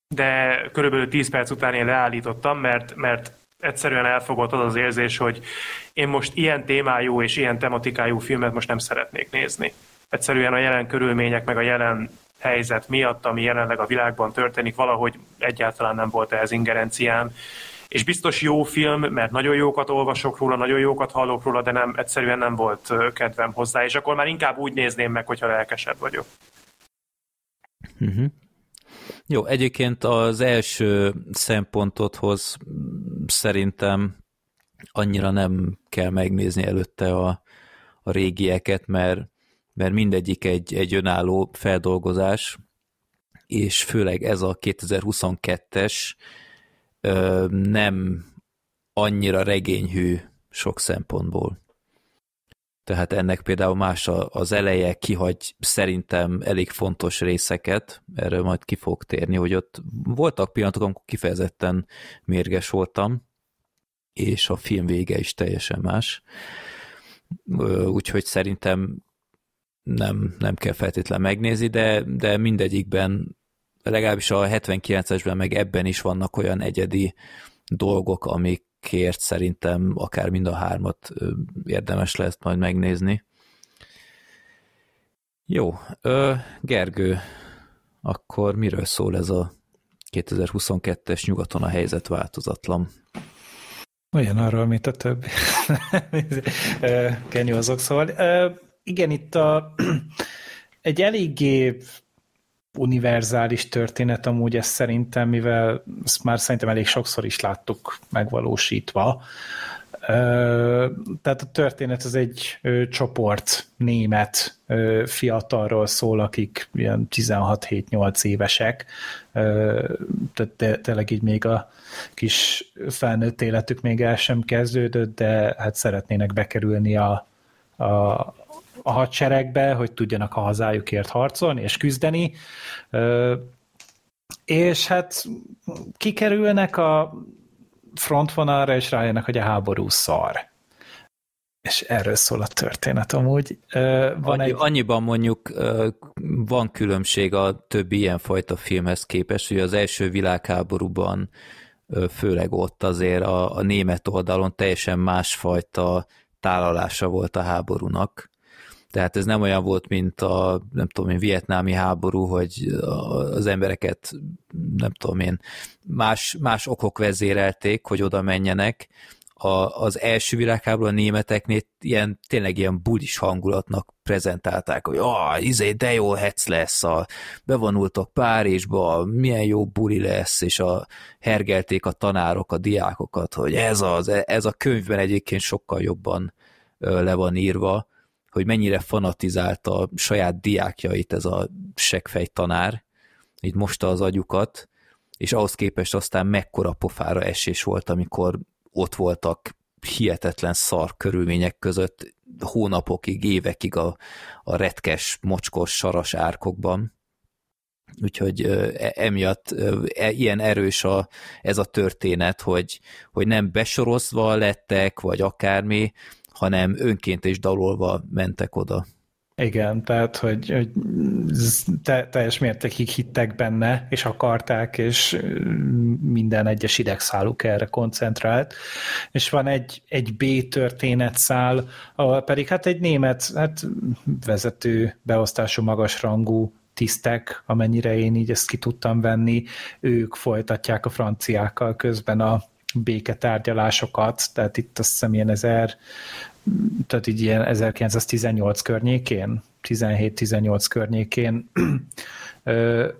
de körülbelül 10 perc után én leállítottam, mert, mert egyszerűen elfogott az az érzés, hogy én most ilyen témájú és ilyen tematikájú filmet most nem szeretnék nézni. Egyszerűen a jelen körülmények, meg a jelen helyzet miatt, ami jelenleg a világban történik, valahogy egyáltalán nem volt ehhez ingerenciám. És biztos jó film, mert nagyon jókat olvasok róla, nagyon jókat hallok róla, de nem, egyszerűen nem volt kedvem hozzá, és akkor már inkább úgy nézném meg, hogyha lelkesebb vagyok. Uh-huh. Jó, egyébként az első szempontothoz szerintem annyira nem kell megnézni előtte a, a régieket, mert, mert mindegyik egy, egy önálló feldolgozás, és főleg ez a 2022-es nem annyira regényhű sok szempontból tehát ennek például más az eleje kihagy szerintem elég fontos részeket, erről majd ki fog térni, hogy ott voltak pillanatok, amikor kifejezetten mérges voltam, és a film vége is teljesen más. Úgyhogy szerintem nem, nem kell feltétlenül megnézni, de, de mindegyikben, legalábbis a 79-esben meg ebben is vannak olyan egyedi dolgok, amik kért szerintem akár mind a hármat érdemes lesz majd megnézni. Jó, Gergő, akkor miről szól ez a 2022-es nyugaton a helyzet változatlan? Olyan arról, mint a többi. Kenyó azok szól. Igen, itt a, egy eléggé univerzális történet amúgy ez szerintem, mivel ezt már szerintem elég sokszor is láttuk megvalósítva. Tehát a történet az egy csoport német fiatalról szól, akik ilyen 16-7-8 évesek, tehát tényleg így még a kis felnőtt életük még el sem kezdődött, de hát szeretnének bekerülni a, a, a hadseregbe, hogy tudjanak a hazájukért harcolni és küzdeni. És hát kikerülnek a frontvonalra, és rájönnek, hogy a háború szar. És erről szól a történet amúgy. Van Annyi, egy... Annyiban mondjuk van különbség a többi ilyenfajta filmhez képest, hogy az első világháborúban főleg ott azért a, a német oldalon teljesen másfajta tálalása volt a háborúnak. Tehát ez nem olyan volt, mint a, nem tudom én, vietnámi háború, hogy az embereket, nem tudom én, más, más okok vezérelték, hogy oda menjenek. A, az első világháború a németeknél ilyen, tényleg ilyen bulis hangulatnak prezentálták, hogy ah, izé, de jó hec lesz, a, bevonultok Párizsba, milyen jó buli lesz, és a, hergelték a tanárok, a diákokat, hogy ez, az, ez a könyvben egyébként sokkal jobban le van írva, hogy mennyire fanatizálta a saját diákjait ez a segfej tanár, így mosta az agyukat, és ahhoz képest aztán mekkora pofára esés volt, amikor ott voltak hihetetlen szar körülmények között hónapokig, évekig a, a retkes, mocskos, saras árkokban. Úgyhogy e, emiatt e, ilyen erős a, ez a történet, hogy, hogy nem besorozva lettek, vagy akármi, hanem önként és dalolva mentek oda. Igen, tehát, hogy, hogy te, teljes mértékig hittek benne, és akarták, és minden egyes idegszáluk erre koncentrált. És van egy, egy B történetszál, ahol pedig hát egy német, hát vezető, beosztású, magasrangú tisztek, amennyire én így ezt ki tudtam venni, ők folytatják a franciákkal közben a béketárgyalásokat, tehát itt azt hiszem ilyen ezer, tehát így ilyen 1918 környékén, 17-18 környékén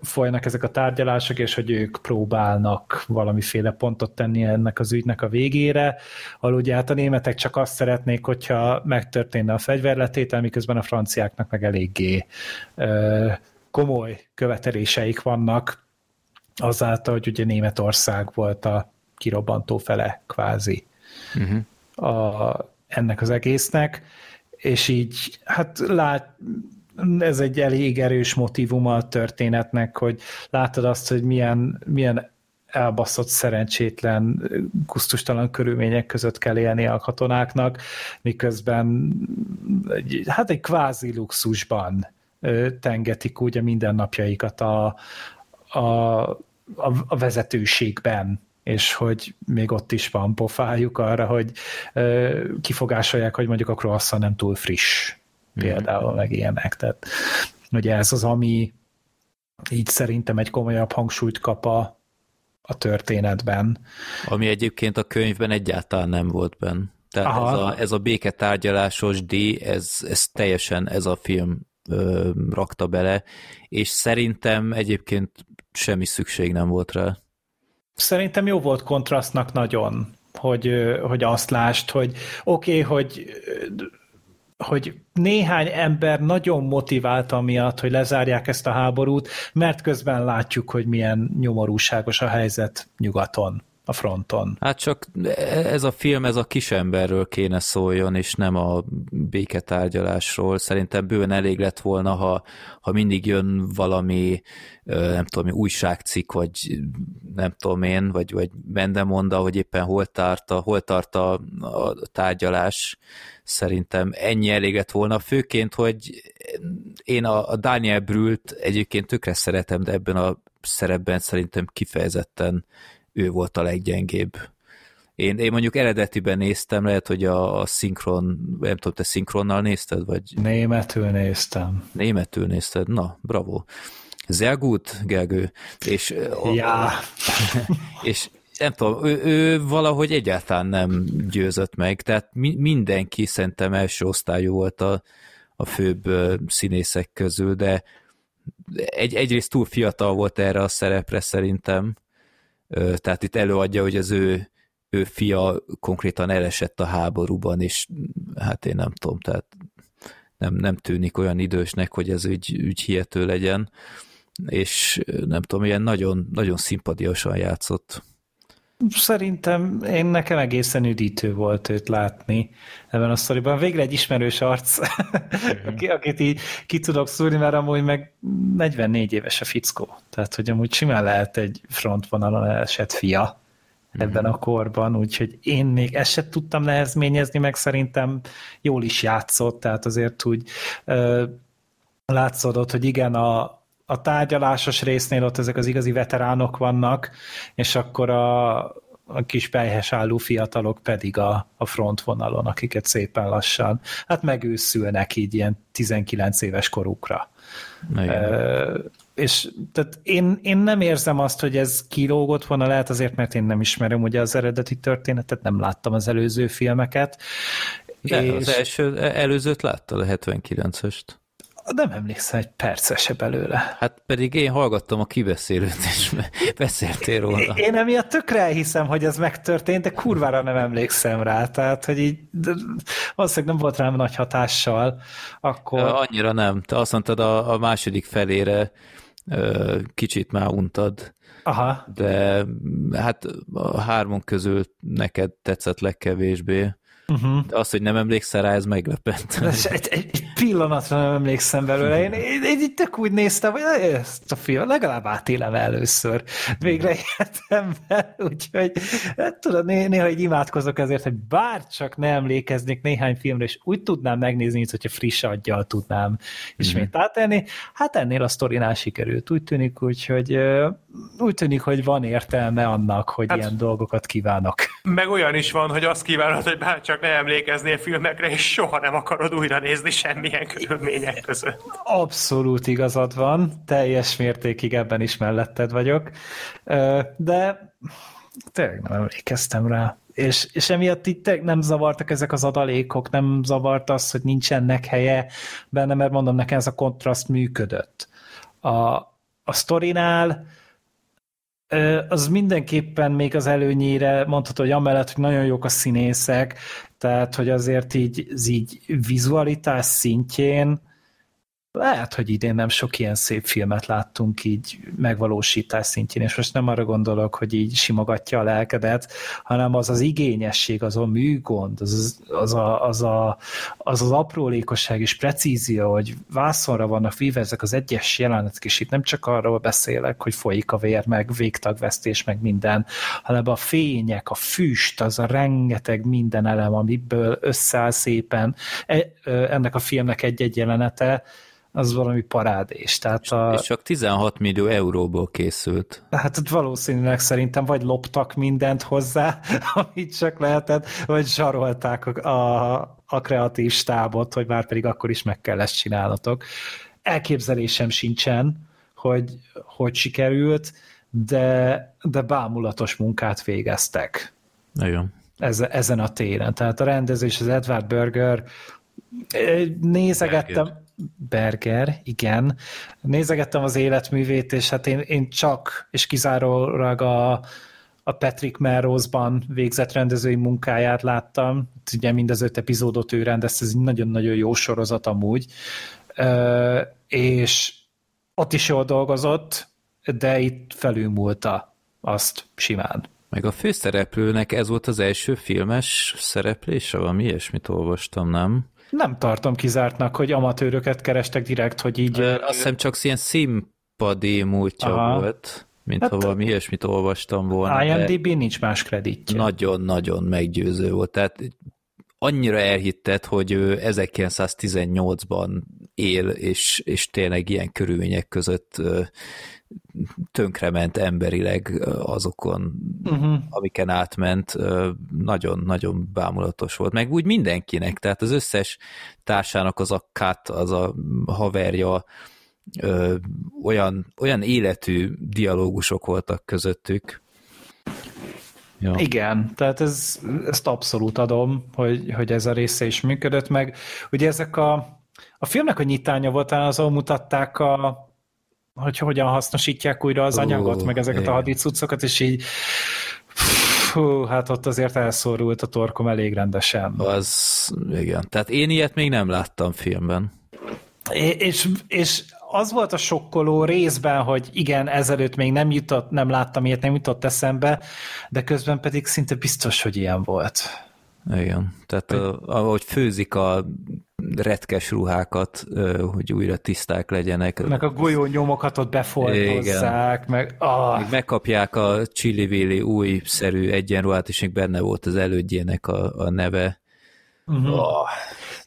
folynak ezek a tárgyalások, és hogy ők próbálnak valamiféle pontot tenni ennek az ügynek a végére, ahol hát a németek csak azt szeretnék, hogyha megtörténne a fegyverletétel, miközben a franciáknak meg eléggé komoly követeléseik vannak, azáltal, hogy ugye Németország volt a kirobbantó fele kvázi uh-huh. a, ennek az egésznek, és így hát lát, ez egy elég erős motivuma a történetnek, hogy látod azt, hogy milyen, milyen elbaszott, szerencsétlen, kusztustalan körülmények között kell élni a katonáknak, miközben hát egy kvázi luxusban tengetik ugye mindennapjaikat a, a, a, a vezetőségben, és hogy még ott is van pofájuk arra, hogy ö, kifogásolják, hogy mondjuk a croissant nem túl friss, például, mm. meg ilyenek. Tehát ugye ez az, ami így szerintem egy komolyabb hangsúlyt kap a, a történetben. Ami egyébként a könyvben egyáltalán nem volt benne. Tehát ez a, ez a béketárgyalásos díj, ez, ez teljesen ez a film ö, rakta bele, és szerintem egyébként semmi szükség nem volt rá. Szerintem jó volt kontrasztnak nagyon, hogy, hogy azt lást, hogy oké, okay, hogy hogy néhány ember nagyon motivált amiatt, hogy lezárják ezt a háborút, mert közben látjuk, hogy milyen nyomorúságos a helyzet nyugaton a fronton. Hát csak ez a film, ez a kisemberről kéne szóljon, és nem a béketárgyalásról. Szerintem bőven elég lett volna, ha, ha mindig jön valami, nem tudom, újságcikk, vagy nem tudom én, vagy, vagy Mendemonda, hogy éppen hol tart a, hol tart a, a tárgyalás. Szerintem ennyi elég lett volna, főként, hogy én a, a Daniel Brült egyébként tökre szeretem, de ebben a szerepben szerintem kifejezetten ő volt a leggyengébb. Én, én mondjuk eredetiben néztem, lehet, hogy a, a szinkron, nem tudom, te szinkronnal nézted, vagy? Németül néztem. Németül nézted? Na, bravo. Sehr gut, Gergő. És, ja. és nem tudom, ő, ő valahogy egyáltalán nem győzött meg, tehát mi, mindenki szerintem első osztályú volt a, a főbb színészek közül, de egy, egyrészt túl fiatal volt erre a szerepre szerintem, tehát itt előadja, hogy az ő, ő fia konkrétan elesett a háborúban, és hát én nem tudom, tehát nem, nem tűnik olyan idősnek, hogy ez ügy, ügy hihető legyen, és nem tudom, ilyen nagyon, nagyon szimpadiasan játszott. Szerintem én nekem egészen üdítő volt őt látni ebben a sztoriban. Végre egy ismerős arc, uh-huh. akit így ki tudok szúrni, mert amúgy meg 44 éves a fickó. Tehát, hogy amúgy simán lehet egy frontvonalon esett fia ebben a korban, úgyhogy én még ezt sem tudtam nehezményezni, meg szerintem jól is játszott, tehát azért úgy ö, látszódott, hogy igen, a, a tárgyalásos résznél ott ezek az igazi veteránok vannak, és akkor a, a kis pejhes álló fiatalok pedig a, a frontvonalon, akiket szépen lassan, hát megőszülnek így ilyen 19 éves korukra. E, és tehát én, én nem érzem azt, hogy ez kilógott volna, lehet azért, mert én nem ismerem ugye az eredeti történetet, nem láttam az előző filmeket. De és... az első, előzőt láttad, a 79-est? Nem emlékszem egy perce se belőle. Hát pedig én hallgattam a kibeszélőt, és beszéltél róla. Én emiatt tökre elhiszem, hogy ez megtörtént, de kurvára nem emlékszem rá, tehát, hogy így valószínűleg nem volt rám nagy hatással, akkor... Annyira nem. Te azt mondtad a, a második felére kicsit már untad. Aha. De hát a hármon közül neked tetszett legkevésbé. Uh-huh. De az, hogy nem emlékszel rá, ez meglepett. Egy, egy, egy pillanatra nem emlékszem belőle. Én, én, én itt tök úgy néztem, hogy ezt a film legalább átélem először. Végre életemben, úgyhogy hát, tudod, né, néha így imádkozok ezért, hogy bár csak ne emlékeznék néhány filmre, és úgy tudnám megnézni, mint hogyha friss aggyal tudnám ismét uh-huh. átenni. Hát ennél a sztorinál sikerült, úgy tűnik, úgyhogy úgy tűnik, hogy van értelme annak, hogy hát, ilyen dolgokat kívánok. Meg olyan is van, hogy azt kívánod, hogy bár csak ne emlékeznél filmekre, és soha nem akarod újra nézni semmilyen körülmények között. Abszolút igazad van, teljes mértékig ebben is melletted vagyok, de tényleg nem emlékeztem rá. És, és emiatt itt nem zavartak ezek az adalékok, nem zavart az, hogy nincsenek helye benne, mert mondom, nekem ez a kontraszt működött. A, a sztorinál az mindenképpen még az előnyére mondható, hogy amellett, hogy nagyon jók a színészek, tehát hogy azért így, így vizualitás szintjén lehet, hogy idén nem sok ilyen szép filmet láttunk így megvalósítás szintjén, és most nem arra gondolok, hogy így simogatja a lelkedet, hanem az az igényesség, az a műgond, az az, a, az, a, az, az aprólékosság és precízia, hogy vászonra vannak víve ezek az egyes jelenetek, és itt nem csak arról beszélek, hogy folyik a vér, meg végtagvesztés, meg minden, hanem a fények, a füst, az a rengeteg minden elem, amiből összeáll szépen. E, ennek a filmnek egy-egy jelenete, az valami parádés. Tehát a... És csak 16 millió euróból készült. Hát valószínűleg szerintem vagy loptak mindent hozzá, amit csak lehetett, vagy zsarolták a, a kreatív stábot, hogy már pedig akkor is meg kell ezt csinálnatok. Elképzelésem sincsen, hogy, hogy sikerült, de, de bámulatos munkát végeztek. Nagyon. Ez, ezen a téren. Tehát a rendezés, az Edward Burger, nézegettem, Berger. Igen. Nézegettem az életművét, és hát én, én csak és kizárólag a, a Patrick Melrose-ban végzett rendezői munkáját láttam. Ugye mind az öt epizódot ő rendezte, ez egy nagyon-nagyon jó sorozat amúgy. Ö, és ott is jól dolgozott, de itt felülmúlta azt simán. Meg a főszereplőnek ez volt az első filmes szereplése, valami ilyesmit olvastam, nem? Nem tartom kizártnak, hogy amatőröket kerestek direkt, hogy így... Ö, azt hiszem csak ilyen színpadi múltja Aha. volt, mint hát, ha valami ilyesmit olvastam volna. IMDb nincs más kreditje. Nagyon-nagyon meggyőző volt, tehát annyira elhitted, hogy ő 1918-ban él, és, és tényleg ilyen körülmények között tönkrement emberileg azokon, uh-huh. amiken átment, nagyon-nagyon bámulatos volt. Meg úgy mindenkinek, tehát az összes társának az a kat, az a haverja, olyan, olyan életű dialógusok voltak közöttük. Ja. Igen, tehát ez, ezt abszolút adom, hogy, hogy ez a része is működött meg. Ugye ezek a, a filmnek a nyitánya volt, az ahol mutatták a, hogy hogyan hasznosítják újra az anyagot, uh, meg ezeket igen. a hadicucokat, és így Hú, hát ott azért elszorult a torkom elég rendesen. Az, igen. Tehát én ilyet még nem láttam filmben. És, és az volt a sokkoló részben, hogy igen, ezelőtt még nem jutott, nem láttam ilyet, nem jutott eszembe, de közben pedig szinte biztos, hogy ilyen volt. Igen, tehát ahogy főzik a retkes ruhákat, hogy újra tiszták legyenek. Meg a golyó nyomokat ott befoltozzák, meg... Oh. Még megkapják a Chili új-szerű egyenruhát, és még benne volt az elődjének a, a neve. Uh-huh. Oh.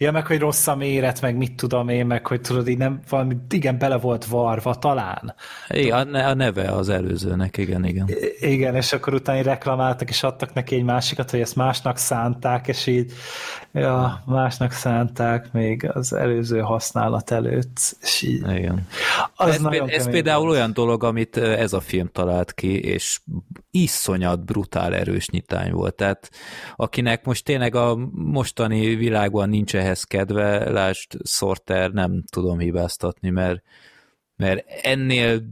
Ja, meg hogy rossz a méret, meg mit tudom én, meg hogy tudod, így nem, valami, igen, bele volt varva talán. Igen, a neve az előzőnek, igen, igen. I- igen, és akkor utána reklamáltak, és adtak neki egy másikat, hogy ezt másnak szánták, és így, ja, másnak szánták még az előző használat előtt, és így. Igen. Az ez, ez például volt. olyan dolog, amit ez a film talált ki, és iszonyat brutál erős nyitány volt. Tehát akinek most tényleg a mostani világban nincs ehhez kedve, lásd, Sorter nem tudom hibáztatni, mert, mert ennél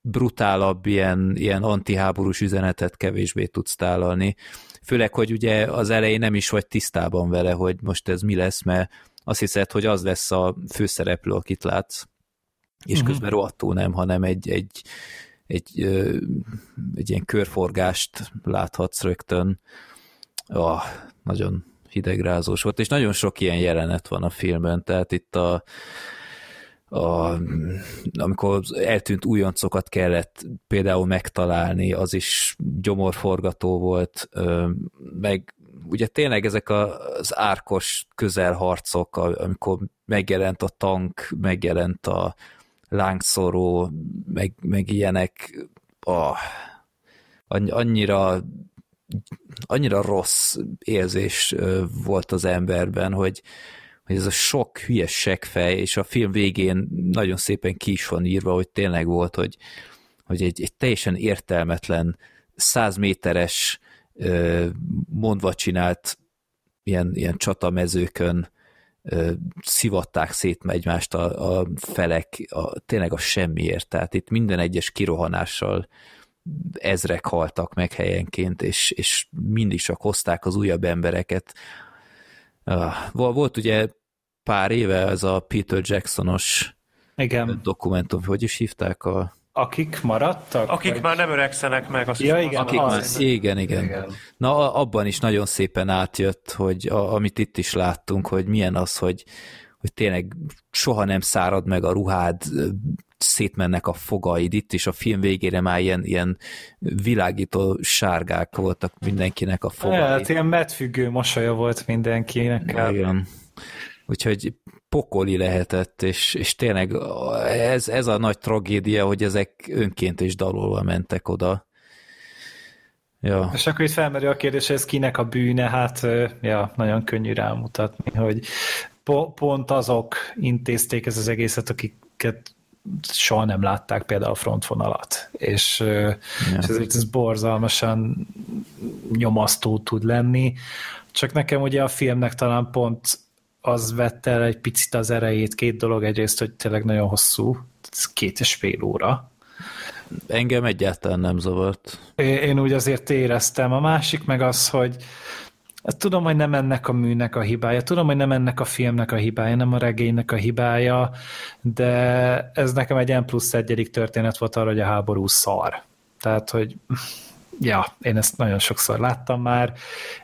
brutálabb ilyen, ilyen antiháborús üzenetet kevésbé tudsz tálalni. Főleg, hogy ugye az elején nem is vagy tisztában vele, hogy most ez mi lesz, mert azt hiszed, hogy az lesz a főszereplő, akit látsz. és uh-huh. közben rohadtul nem, hanem egy, egy, egy, egy ilyen körforgást láthatsz rögtön. Oh, nagyon hidegrázós volt, és nagyon sok ilyen jelenet van a filmben, tehát itt a, a, amikor eltűnt újoncokat kellett például megtalálni, az is gyomorforgató volt, meg ugye tényleg ezek az árkos közelharcok, amikor megjelent a tank, megjelent a lángszoró, meg, meg ilyenek, oh, annyira annyira rossz érzés volt az emberben, hogy, hogy ez a sok hülyes seggfej, és a film végén nagyon szépen ki is van írva, hogy tényleg volt, hogy, hogy egy, egy teljesen értelmetlen, száz méteres mondva csinált ilyen, ilyen csatamezőkön szivatták szét egymást a, a felek, a, tényleg a semmiért. Tehát itt minden egyes kirohanással ezrek haltak meg helyenként, és, és mindig csak hozták az újabb embereket. Volt ugye pár éve ez a Peter Jacksonos Igen. dokumentum, hogy is hívták a... Akik maradtak? Akik vagy? már nem öregszenek meg. Azt Ja, igen, Akik az. már, igen, igen, igen. Na, abban is nagyon szépen átjött, hogy a, amit itt is láttunk, hogy milyen az, hogy, hogy tényleg soha nem szárad meg a ruhád, szétmennek a fogaid, itt is a film végére már ilyen, ilyen világító sárgák voltak mindenkinek a fogai. Hát ilyen medfüggő mosolya volt mindenkinek. Igen. Úgyhogy pokoli lehetett, és, és tényleg ez, ez a nagy tragédia, hogy ezek önként és dalolva mentek oda. Ja. És akkor itt felmerül a kérdés, hogy ez kinek a bűne, hát ja, nagyon könnyű rámutatni, hogy po- pont azok intézték ez az egészet, akiket soha nem látták például a frontvonalat, és, ja. és ezért ez borzalmasan nyomasztó tud lenni, csak nekem ugye a filmnek talán pont az vette el egy picit az erejét, két dolog, egyrészt, hogy tényleg nagyon hosszú, két és fél óra. Engem egyáltalán nem zavart. Én úgy azért éreztem. A másik meg az, hogy tudom, hogy nem ennek a műnek a hibája, tudom, hogy nem ennek a filmnek a hibája, nem a regénynek a hibája, de ez nekem egy N plusz egyedik történet volt arra, hogy a háború szar. Tehát, hogy ja, én ezt nagyon sokszor láttam már,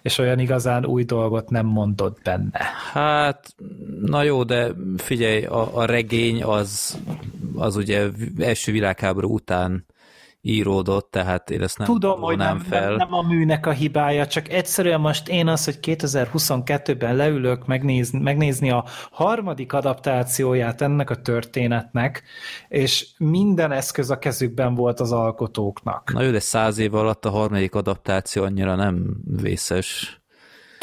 és olyan igazán új dolgot nem mondott benne. Hát, na jó, de figyelj, a, a regény az, az ugye első világháború után íródott, tehát én ezt nem Tudom, hogy nem, fel. Nem, nem a műnek a hibája, csak egyszerűen most én az, hogy 2022-ben leülök megnézni, megnézni a harmadik adaptációját ennek a történetnek, és minden eszköz a kezükben volt az alkotóknak. Na jó, de száz év alatt a harmadik adaptáció annyira nem vészes.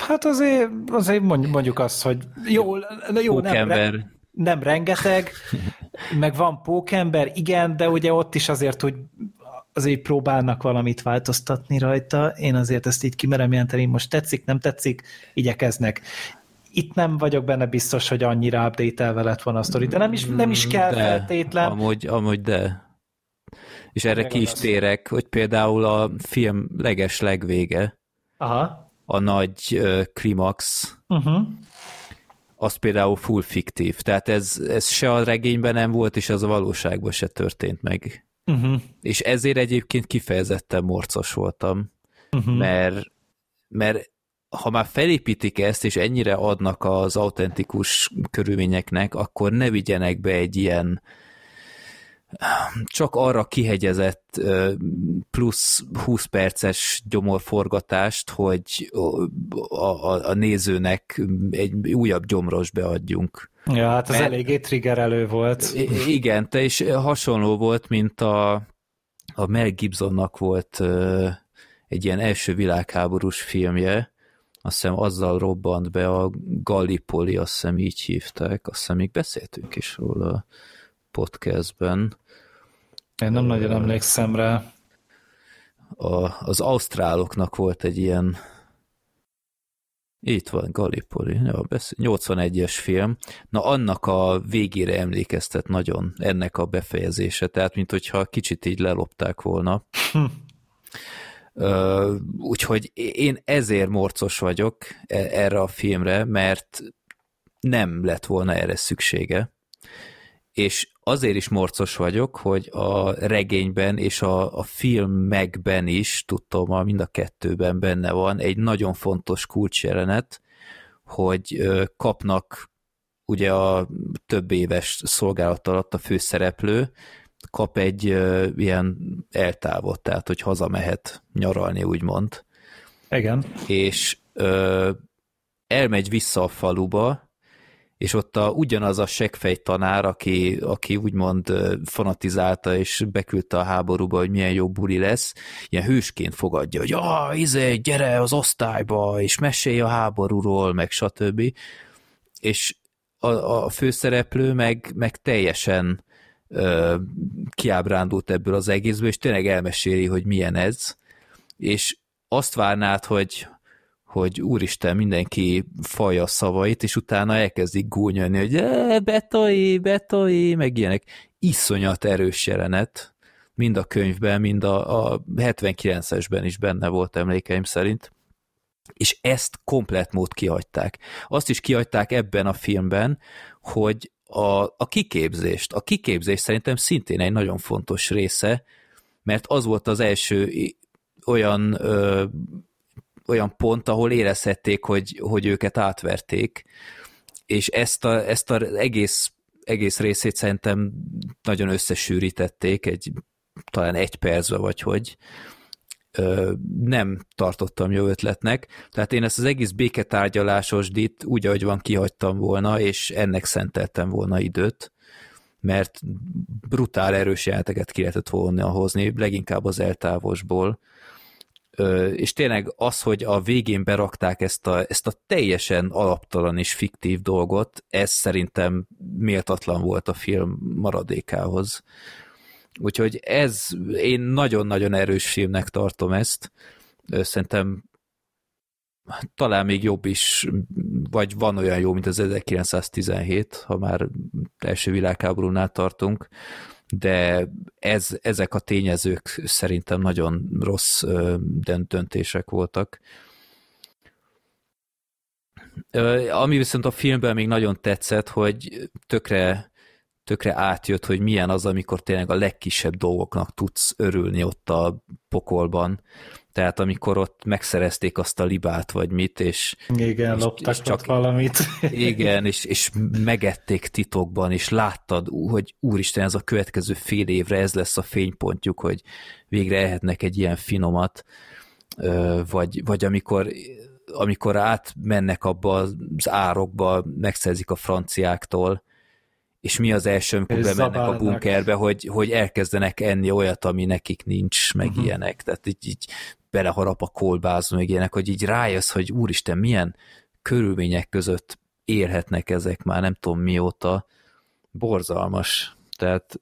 Hát azért, azért mondjuk azt, hogy jó, jó nem, Pókember. nem rengeteg, meg van pókember, igen, de ugye ott is azért, hogy azért próbálnak valamit változtatni rajta, én azért ezt így kimerem jelenteni, most tetszik, nem tetszik, igyekeznek. Itt nem vagyok benne biztos, hogy annyira update lett volna a sztori, de nem is, nem is kell de, feltétlen. Amúgy, amúgy de. És erre ki is térek, hogy például a film leges legvége, Aha. a nagy uh, klimax, Uh-huh. az például full fiktív. Tehát ez, ez se a regényben nem volt, és az a valóságban se történt meg. Uh-huh. És ezért egyébként kifejezetten morcos voltam, Uh-huh. mert, mert ha már felépítik ezt, és ennyire adnak az autentikus körülményeknek, akkor ne vigyenek be egy ilyen csak arra kihegyezett plusz 20 perces gyomorforgatást, hogy a, a, a nézőnek egy újabb gyomros beadjunk. Ja, hát az Mert- eléggé triggerelő volt. Igen, te is hasonló volt, mint a, a Mel Gibsonnak volt egy ilyen első világháborús filmje, azt hiszem azzal robbant be a Gallipoli, azt hiszem így hívták, azt hiszem még beszéltünk is róla podcastben. Én nem nagyon emlékszem rá. A, az ausztráloknak volt egy ilyen itt van, Gallipoli, ja, beszél, 81-es film. Na, annak a végére emlékeztet nagyon ennek a befejezése, tehát mint hogyha kicsit így lelopták volna. Hm. Ö, úgyhogy én ezért morcos vagyok e- erre a filmre, mert nem lett volna erre szüksége. És azért is morcos vagyok, hogy a regényben és a, a filmekben is, tudtam, mind a kettőben benne van egy nagyon fontos kulcsjelenet, hogy kapnak ugye a több éves szolgálat alatt a főszereplő, kap egy ilyen eltávot, tehát hogy hazamehet nyaralni, úgymond. Igen. És ö, elmegy vissza a faluba, és ott a, ugyanaz a segfej tanár, aki, aki úgymond fanatizálta és beküldte a háborúba, hogy milyen jó buli lesz, ilyen hősként fogadja, hogy ah, izé, gyere az osztályba, és mesélj a háborúról, meg stb. És a, a főszereplő meg, meg teljesen ö, kiábrándult ebből az egészből, és tényleg elmeséli, hogy milyen ez, és azt várnád, hogy hogy úristen, mindenki falja a szavait, és utána elkezdik gúnyolni, hogy betoi, betoi, meg ilyenek. Iszonyat erős jelenet, mind a könyvben, mind a, a 79-esben is benne volt emlékeim szerint, és ezt komplet mód kihagyták. Azt is kihagyták ebben a filmben, hogy a, a kiképzést, a kiképzés szerintem szintén egy nagyon fontos része, mert az volt az első olyan ö, olyan pont, ahol érezhették, hogy, hogy őket átverték, és ezt, a, ezt az egész, egész részét szerintem nagyon összesűrítették, egy, talán egy percbe vagy hogy, nem tartottam jó ötletnek, tehát én ezt az egész béketárgyalásos dit úgy, ahogy van, kihagytam volna, és ennek szenteltem volna időt, mert brutál erős jeleneteket ki lehetett volna hozni, leginkább az eltávosból, és tényleg az, hogy a végén berakták ezt a, ezt a teljesen alaptalan és fiktív dolgot, ez szerintem méltatlan volt a film maradékához. Úgyhogy ez, én nagyon-nagyon erős filmnek tartom ezt. Szerintem talán még jobb is, vagy van olyan jó, mint az 1917, ha már első világháborúnál tartunk, de ez, ezek a tényezők szerintem nagyon rossz döntések voltak. Ami viszont a filmben még nagyon tetszett, hogy tökre, tökre átjött, hogy milyen az, amikor tényleg a legkisebb dolgoknak tudsz örülni ott a pokolban tehát amikor ott megszerezték azt a libát, vagy mit, és... Igen, és, loptak és csak valamit. Igen, és, és megették titokban, és láttad, hogy úristen, ez a következő fél évre ez lesz a fénypontjuk, hogy végre ehetnek egy ilyen finomat, vagy, vagy amikor amikor átmennek abba az árokba, megszerzik a franciáktól, és mi az első, amikor és bemennek zabálnak. a bunkerbe, hogy, hogy elkezdenek enni olyat, ami nekik nincs, meg uh-huh. ilyenek. Tehát így, így beleharap a kolbáz, meg ilyenek, hogy így rájössz, hogy úristen, milyen körülmények között élhetnek ezek már nem tudom mióta. Borzalmas. Tehát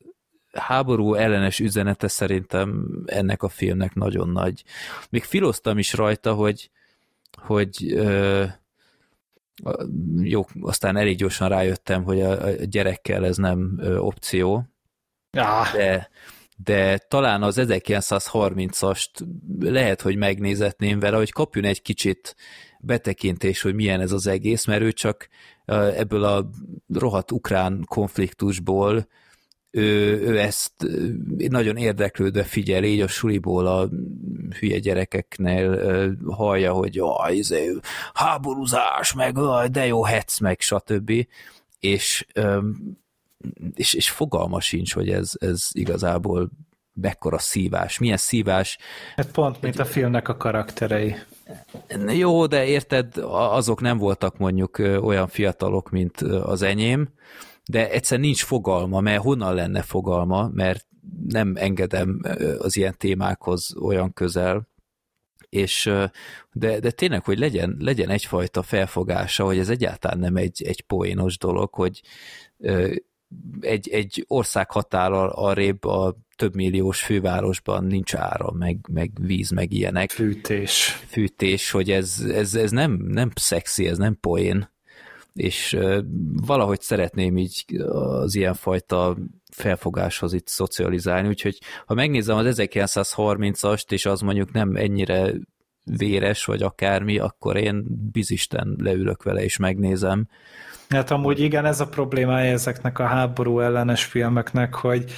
háború ellenes üzenete szerintem ennek a filmnek nagyon nagy. Még filoztam is rajta, hogy, hogy ö, jó, aztán elég gyorsan rájöttem, hogy a, a gyerekkel ez nem ö, opció, ah. de de talán az 1930-ast lehet, hogy megnézetném vele, hogy kapjon egy kicsit betekintés, hogy milyen ez az egész, mert ő csak ebből a rohadt ukrán konfliktusból ő, ő ezt nagyon érdeklődve figyel, így a suliból a hülye gyerekeknél hallja, hogy oh, izé, háborúzás, meg de jó hetsz, meg stb. És és, és fogalma sincs, hogy ez, ez igazából mekkora szívás, milyen szívás. Hát pont, mint a filmnek a karakterei. Jó, de érted, azok nem voltak mondjuk olyan fiatalok, mint az enyém, de egyszer nincs fogalma, mert honnan lenne fogalma, mert nem engedem az ilyen témákhoz olyan közel, és de, de tényleg, hogy legyen, legyen egyfajta felfogása, hogy ez egyáltalán nem egy, egy poénos dolog, hogy egy, egy ország határral arrébb a több milliós fővárosban nincs ára, meg, meg víz, meg ilyenek. Fűtés. Fűtés, hogy ez, ez, ez nem, nem szexi, ez nem poén. És valahogy szeretném így az ilyenfajta felfogáshoz itt szocializálni, úgyhogy ha megnézem az 1930-ast, és az mondjuk nem ennyire véres, vagy akármi, akkor én bizisten leülök vele és megnézem. Hát amúgy igen, ez a problémája ezeknek a háború ellenes filmeknek, hogy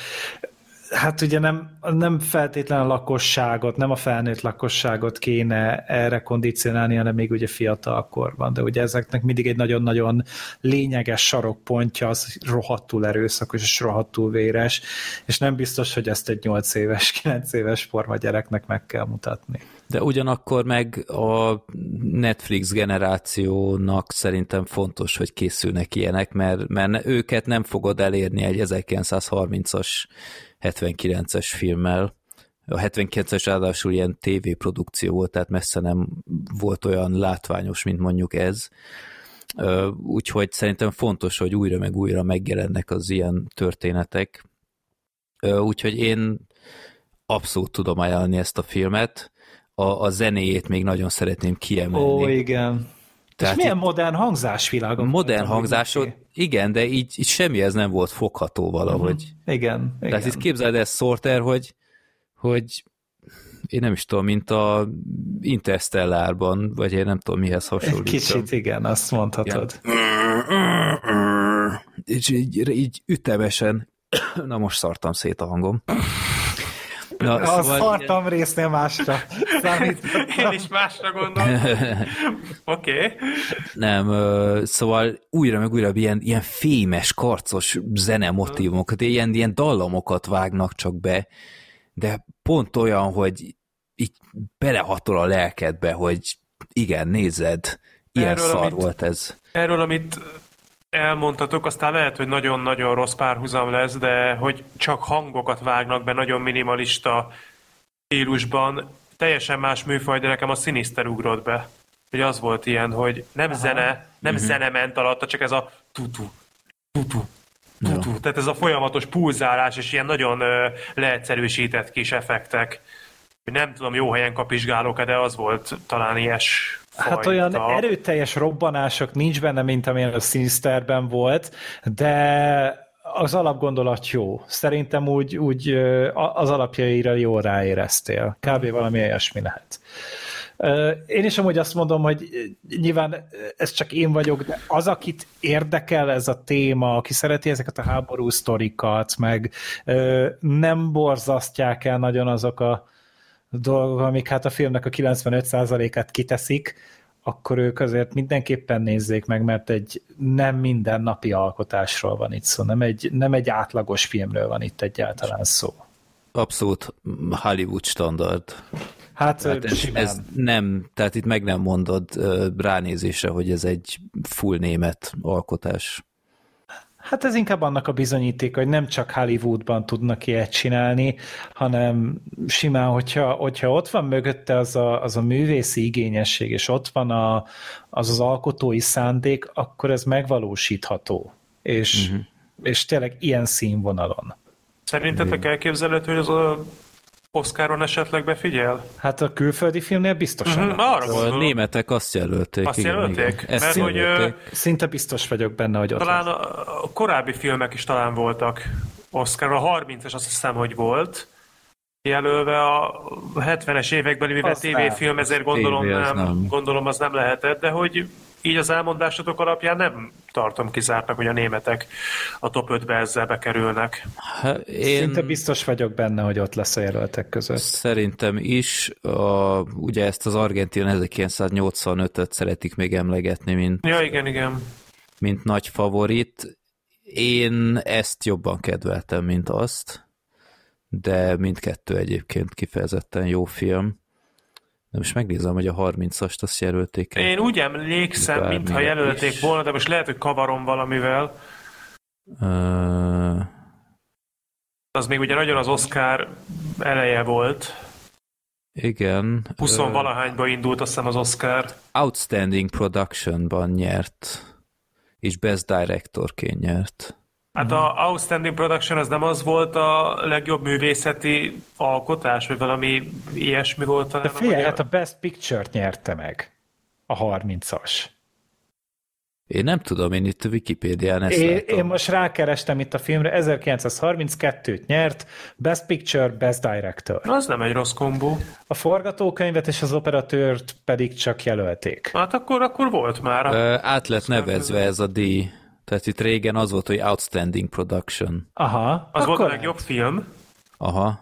hát ugye nem, nem feltétlen a lakosságot, nem a felnőtt lakosságot kéne erre kondicionálni, hanem még ugye fiatal korban, de ugye ezeknek mindig egy nagyon-nagyon lényeges sarokpontja, az rohadtul erőszakos és rohadtul véres, és nem biztos, hogy ezt egy 8 éves, 9 éves forma gyereknek meg kell mutatni. De ugyanakkor meg a Netflix generációnak szerintem fontos, hogy készülnek ilyenek, mert, mert őket nem fogod elérni egy 1930-as 79-es filmmel. A 79-es ráadásul ilyen tévéprodukció volt, tehát messze nem volt olyan látványos, mint mondjuk ez. Úgyhogy szerintem fontos, hogy újra meg újra megjelennek az ilyen történetek. Úgyhogy én abszolút tudom ajánlani ezt a filmet. A, a zenéjét még nagyon szeretném kiemelni. Ó, igen. Tehát És milyen modern hangzásvilágon? Modern hangzásod, igen, de így, így semmi ez nem volt fogható valahogy. Uh-huh. Igen, Tehát igen. itt képzeld ezt Sorter, hogy, hogy én nem is tudom, mint a Interstellárban, vagy én nem tudom mihez hasonlít. Kicsit igen, azt mondhatod. Igen. Így, így, így ütemesen, na most szartam szét a hangom. Na, a szóval... szartam résznél másra. Számít. Én is másra gondolom. Oké. Okay. Nem, szóval újra meg újra ilyen, ilyen fémes, karcos zenemotívumokat, ilyen, ilyen dallamokat vágnak csak be, de pont olyan, hogy így belehatol a lelkedbe, hogy igen, nézed, ilyen erről, szar amit, volt ez. Erről, amit elmondhatok, aztán lehet, hogy nagyon-nagyon rossz párhuzam lesz, de hogy csak hangokat vágnak be nagyon minimalista stílusban, teljesen más műfaj, de nekem a Sinister ugrott be. Hogy az volt ilyen, hogy nem Aha. zene, nem uh-huh. zene ment alatta, csak ez a tutu, tutu, tutu. Ja. Tehát ez a folyamatos pulzálás, és ilyen nagyon ö, leegyszerűsített kis effektek. Nem tudom, jó helyen kapizsgálok de az volt talán ilyes fajta. Hát olyan erőteljes robbanások nincs benne, mint amilyen a Sinisterben volt, de az alapgondolat jó. Szerintem úgy, úgy az alapjaira jól ráéreztél. Kb. valami olyasmi lehet. Én is amúgy azt mondom, hogy nyilván ez csak én vagyok, de az, akit érdekel ez a téma, aki szereti ezeket a háború sztorikat, meg nem borzasztják el nagyon azok a dolgok, amik hát a filmnek a 95%-át kiteszik, akkor ők azért mindenképpen nézzék meg, mert egy nem mindennapi alkotásról van itt szó, nem egy, nem egy átlagos filmről van itt egyáltalán szó. Abszolút Hollywood standard. Hát tehát ez, ez nem, tehát itt meg nem mondod ránézésre, hogy ez egy full német alkotás. Hát ez inkább annak a bizonyíték, hogy nem csak Hollywoodban tudnak ilyet csinálni, hanem simán, hogyha, hogyha ott van mögötte az a, az a művészi igényesség, és ott van a, az az alkotói szándék, akkor ez megvalósítható. És, uh-huh. és tényleg ilyen színvonalon. Szerintetek elképzelhető, hogy az a Oscaron esetleg befigyel? Hát a külföldi filmnél biztosan. Uh-huh, arra a németek azt jelölték. Azt igen, jelölték? Igen. Ezt Mert jelölték. hogy szinte biztos vagyok benne, hogy ott Talán a, a korábbi filmek is talán voltak Oscar, a 30-es azt hiszem, hogy volt jelölve a 70-es évekbeli, mivel tévéfilm, ezért gondolom, nem, nem. gondolom az nem lehetett, de hogy így az elmondásatok alapján nem tartom kizártnak, hogy a németek a top 5-be ezzel bekerülnek. Hát én... Szinte biztos vagyok benne, hogy ott lesz a jelöltek között. Szerintem is. A, ugye ezt az Argentin 1985-öt szeretik még emlegetni, mint, ja, igen, igen. mint nagy favorit. Én ezt jobban kedveltem, mint azt, de mindkettő egyébként kifejezetten jó film. De most megnézem, hogy a 30-ast azt jelölték Én úgy emlékszem, mintha jelölték is. volna, de most lehet, hogy kavarom valamivel. Uh... Az még ugye nagyon az Oscar eleje volt. Igen. 20 uh... valahányba indult azt hiszem az Oscar. Outstanding Production-ban nyert, és Best Directorként nyert. Hát a Outstanding Production az nem az volt a legjobb művészeti alkotás, vagy valami ilyesmi volt? De figyelj, hát a Best Picture-t nyerte meg a 30-as. Én nem tudom, én itt a Wikipédián ezt Én, látom. én most rákerestem itt a filmre, 1932-t nyert, Best Picture, Best Director. Az nem egy rossz kombó. A forgatókönyvet és az operatőrt pedig csak jelölték. Hát akkor, akkor volt már. Ö, át lett nevezve ez a díj. Tehát itt régen az volt, hogy Outstanding Production. Aha, Az akkor volt a legjobb film. Aha.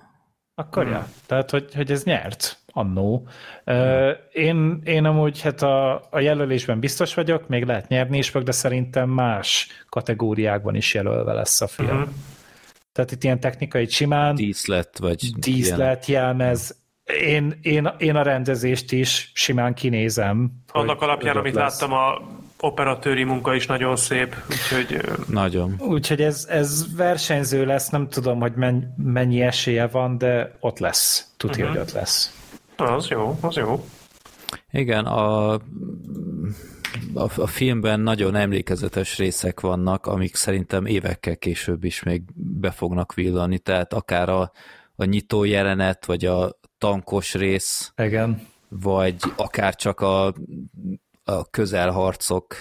Akkor ja. Tehát, hogy, hogy ez nyert annó. Uh, én, én amúgy hát a, a jelölésben biztos vagyok, még lehet nyerni is fog, de szerintem más kategóriákban is jelölve lesz a film. Uh-huh. Tehát itt ilyen technikai simán, Díszlet, vagy ilyen. díszlet, jelmez, én, én, én a rendezést is simán kinézem. Annak alapján, amit lesz. láttam, a operatőri munka is nagyon szép, úgyhogy Nagyon. Úgyhogy ez, ez versenyző lesz, nem tudom, hogy men, mennyi esélye van, de ott lesz. Tudja, uh-huh. hogy ott lesz. az jó, az jó. Igen, a, a, a filmben nagyon emlékezetes részek vannak, amik szerintem évekkel később is még be fognak villani, tehát akár a, a nyitó jelenet, vagy a tankos rész, Igen. vagy akár csak a, a közelharcok,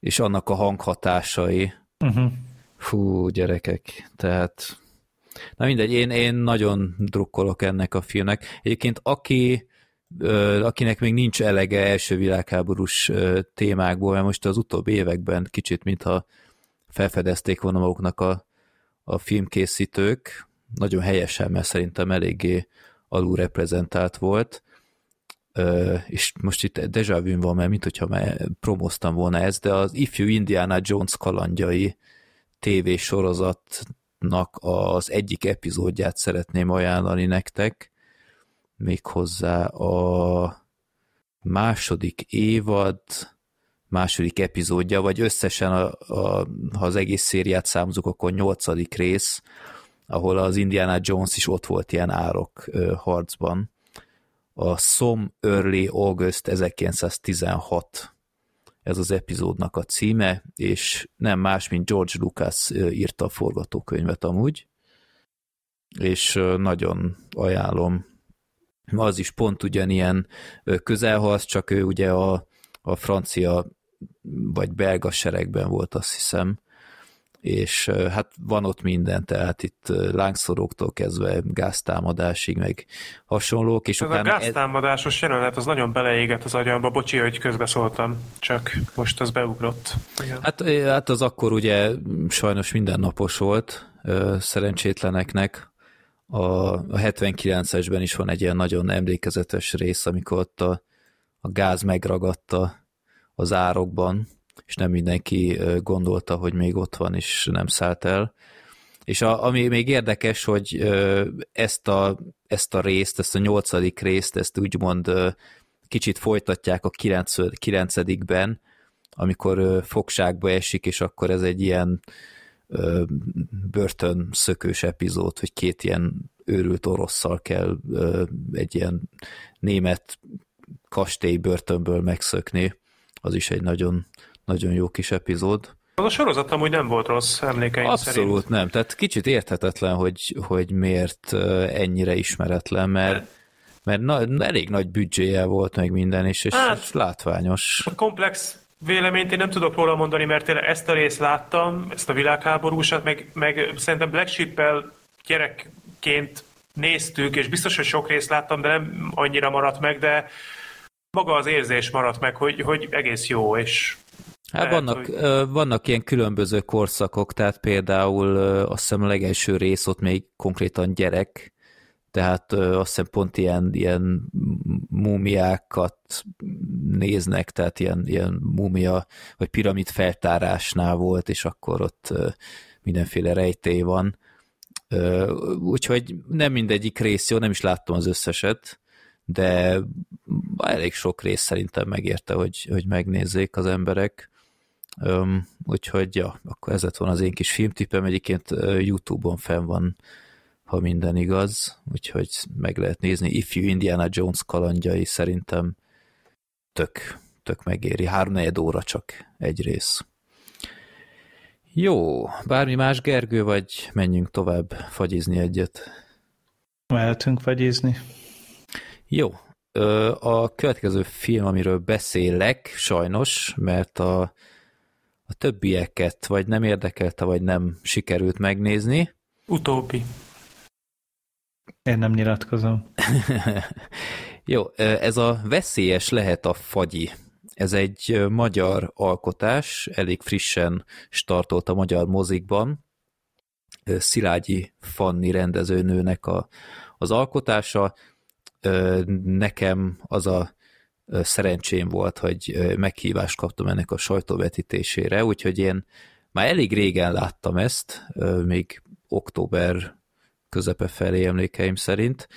és annak a hanghatásai. Uh-huh. Fú, gyerekek, tehát na mindegy, én, én nagyon drukkolok ennek a filmnek. Egyébként aki akinek még nincs elege első világháborús témákból, mert most az utóbbi években kicsit, mintha felfedezték volna maguknak a, a filmkészítők, nagyon helyesen, mert szerintem eléggé alulreprezentált volt, és most itt deja vu van, mert mint hogyha már promoztam volna ezt, de az ifjú Indiana Jones kalandjai TV sorozatnak az egyik epizódját szeretném ajánlani nektek, méghozzá a második évad második epizódja, vagy összesen, a, a, ha az egész szériát számozunk, akkor nyolcadik rész, ahol az Indiana Jones is ott volt ilyen árok harcban. A Som Early August 1916 ez az epizódnak a címe, és nem más, mint George Lucas írta a forgatókönyvet amúgy, és nagyon ajánlom. Az is pont ugyanilyen közelharc, csak ő ugye a, a francia vagy belga seregben volt, azt hiszem, és hát van ott minden, tehát itt lángszoróktól kezdve gáztámadásig, meg hasonlók, és Ez a utána... gáztámadásos jelenet, az nagyon beleégett az agyamba. Bocsi, hogy közbeszóltam, csak most az beugrott. Igen. Hát, hát az akkor ugye sajnos mindennapos volt szerencsétleneknek. A, a 79-esben is van egy ilyen nagyon emlékezetes rész, amikor ott a, a gáz megragadta az árokban, és nem mindenki gondolta, hogy még ott van, és nem szállt el. És a, ami még érdekes, hogy ezt a, ezt a részt, ezt a nyolcadik részt, ezt úgymond kicsit folytatják a 9. ben amikor fogságba esik, és akkor ez egy ilyen börtön szökős epizód, hogy két ilyen őrült orosszal kell egy ilyen német kastély börtönből megszökni. Az is egy nagyon, nagyon jó kis epizód. Az a sorozat amúgy nem volt rossz emlékeim Abszolút szerint. nem. Tehát kicsit érthetetlen, hogy, hogy miért ennyire ismeretlen, mert, mert na, elég nagy büdzséje volt meg minden, és, és, Hát- és látványos. A komplex véleményt én nem tudok róla mondani, mert tényleg ezt a részt láttam, ezt a világháborúsat, meg, meg szerintem Black Sheep-el gyerekként néztük, és biztos, hogy sok részt láttam, de nem annyira maradt meg, de maga az érzés maradt meg, hogy, hogy egész jó, és Hát Lehet, vannak, hogy- vannak ilyen különböző korszakok, tehát például azt hiszem a legelső rész ott még konkrétan gyerek, tehát azt hiszem pont ilyen, ilyen múmiákat néznek, tehát ilyen, ilyen múmia vagy piramid feltárásnál volt, és akkor ott mindenféle rejtély van. Úgyhogy nem mindegyik rész jó, nem is láttam az összeset, de elég sok rész szerintem megérte, hogy, hogy megnézzék az emberek. Um, úgyhogy, ja, akkor ez lett volna az én kis filmtippem, egyébként YouTube-on fenn van, ha minden igaz, úgyhogy meg lehet nézni. Ifjú Indiana Jones kalandjai szerintem tök, tök megéri. Háromnegyed óra csak egy rész. Jó, bármi más, Gergő, vagy menjünk tovább fagyizni egyet? Mehetünk vagyizni. Jó. A következő film, amiről beszélek, sajnos, mert a, a többieket vagy nem érdekelte, vagy nem sikerült megnézni. Utópi. Én nem nyilatkozom. Jó, ez a Veszélyes lehet a fagyi. Ez egy magyar alkotás, elég frissen startolt a magyar mozikban. Szilágyi Fanni rendezőnőnek a, az alkotása. Nekem az a szerencsém volt, hogy meghívást kaptam ennek a sajtóvetítésére, úgyhogy én már elég régen láttam ezt, még október közepe felé emlékeim szerint,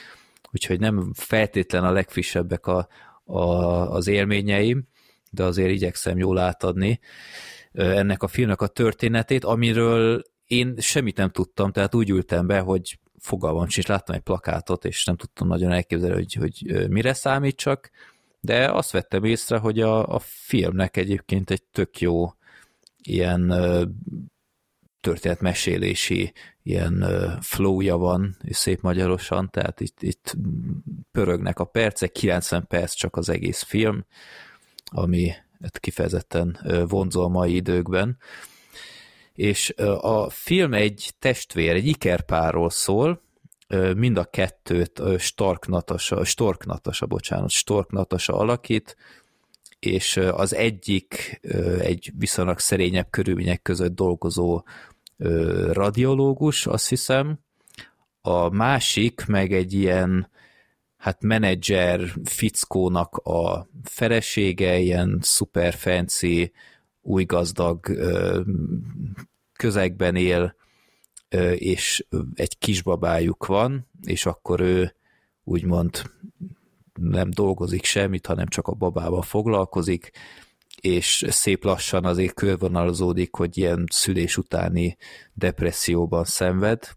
úgyhogy nem feltétlen a legfrissebbek a, a, az élményeim, de azért igyekszem jól átadni ennek a filmnek a történetét, amiről én semmit nem tudtam, tehát úgy ültem be, hogy fogalmam sincs, láttam egy plakátot, és nem tudtam nagyon elképzelni, hogy, hogy mire számítsak, de azt vettem észre, hogy a, a filmnek egyébként egy tök jó ilyen történetmesélési ilyen flowja van, és szép magyarosan, tehát itt, itt pörögnek a percek, 90 perc csak az egész film, ami hát kifejezetten vonzó a mai időkben. És a film egy testvér, egy ikerpárról szól, mind a kettőt Stark Natasa, Stork Natasa, bocsánat, Stork alakít, és az egyik egy viszonylag szerényebb körülmények között dolgozó radiológus, azt hiszem, a másik meg egy ilyen hát menedzser fickónak a felesége, ilyen super fancy, új gazdag közegben él, és egy kisbabájuk van, és akkor ő úgymond nem dolgozik semmit, hanem csak a babával foglalkozik, és szép lassan azért körvonalazódik, hogy ilyen szülés utáni depresszióban szenved.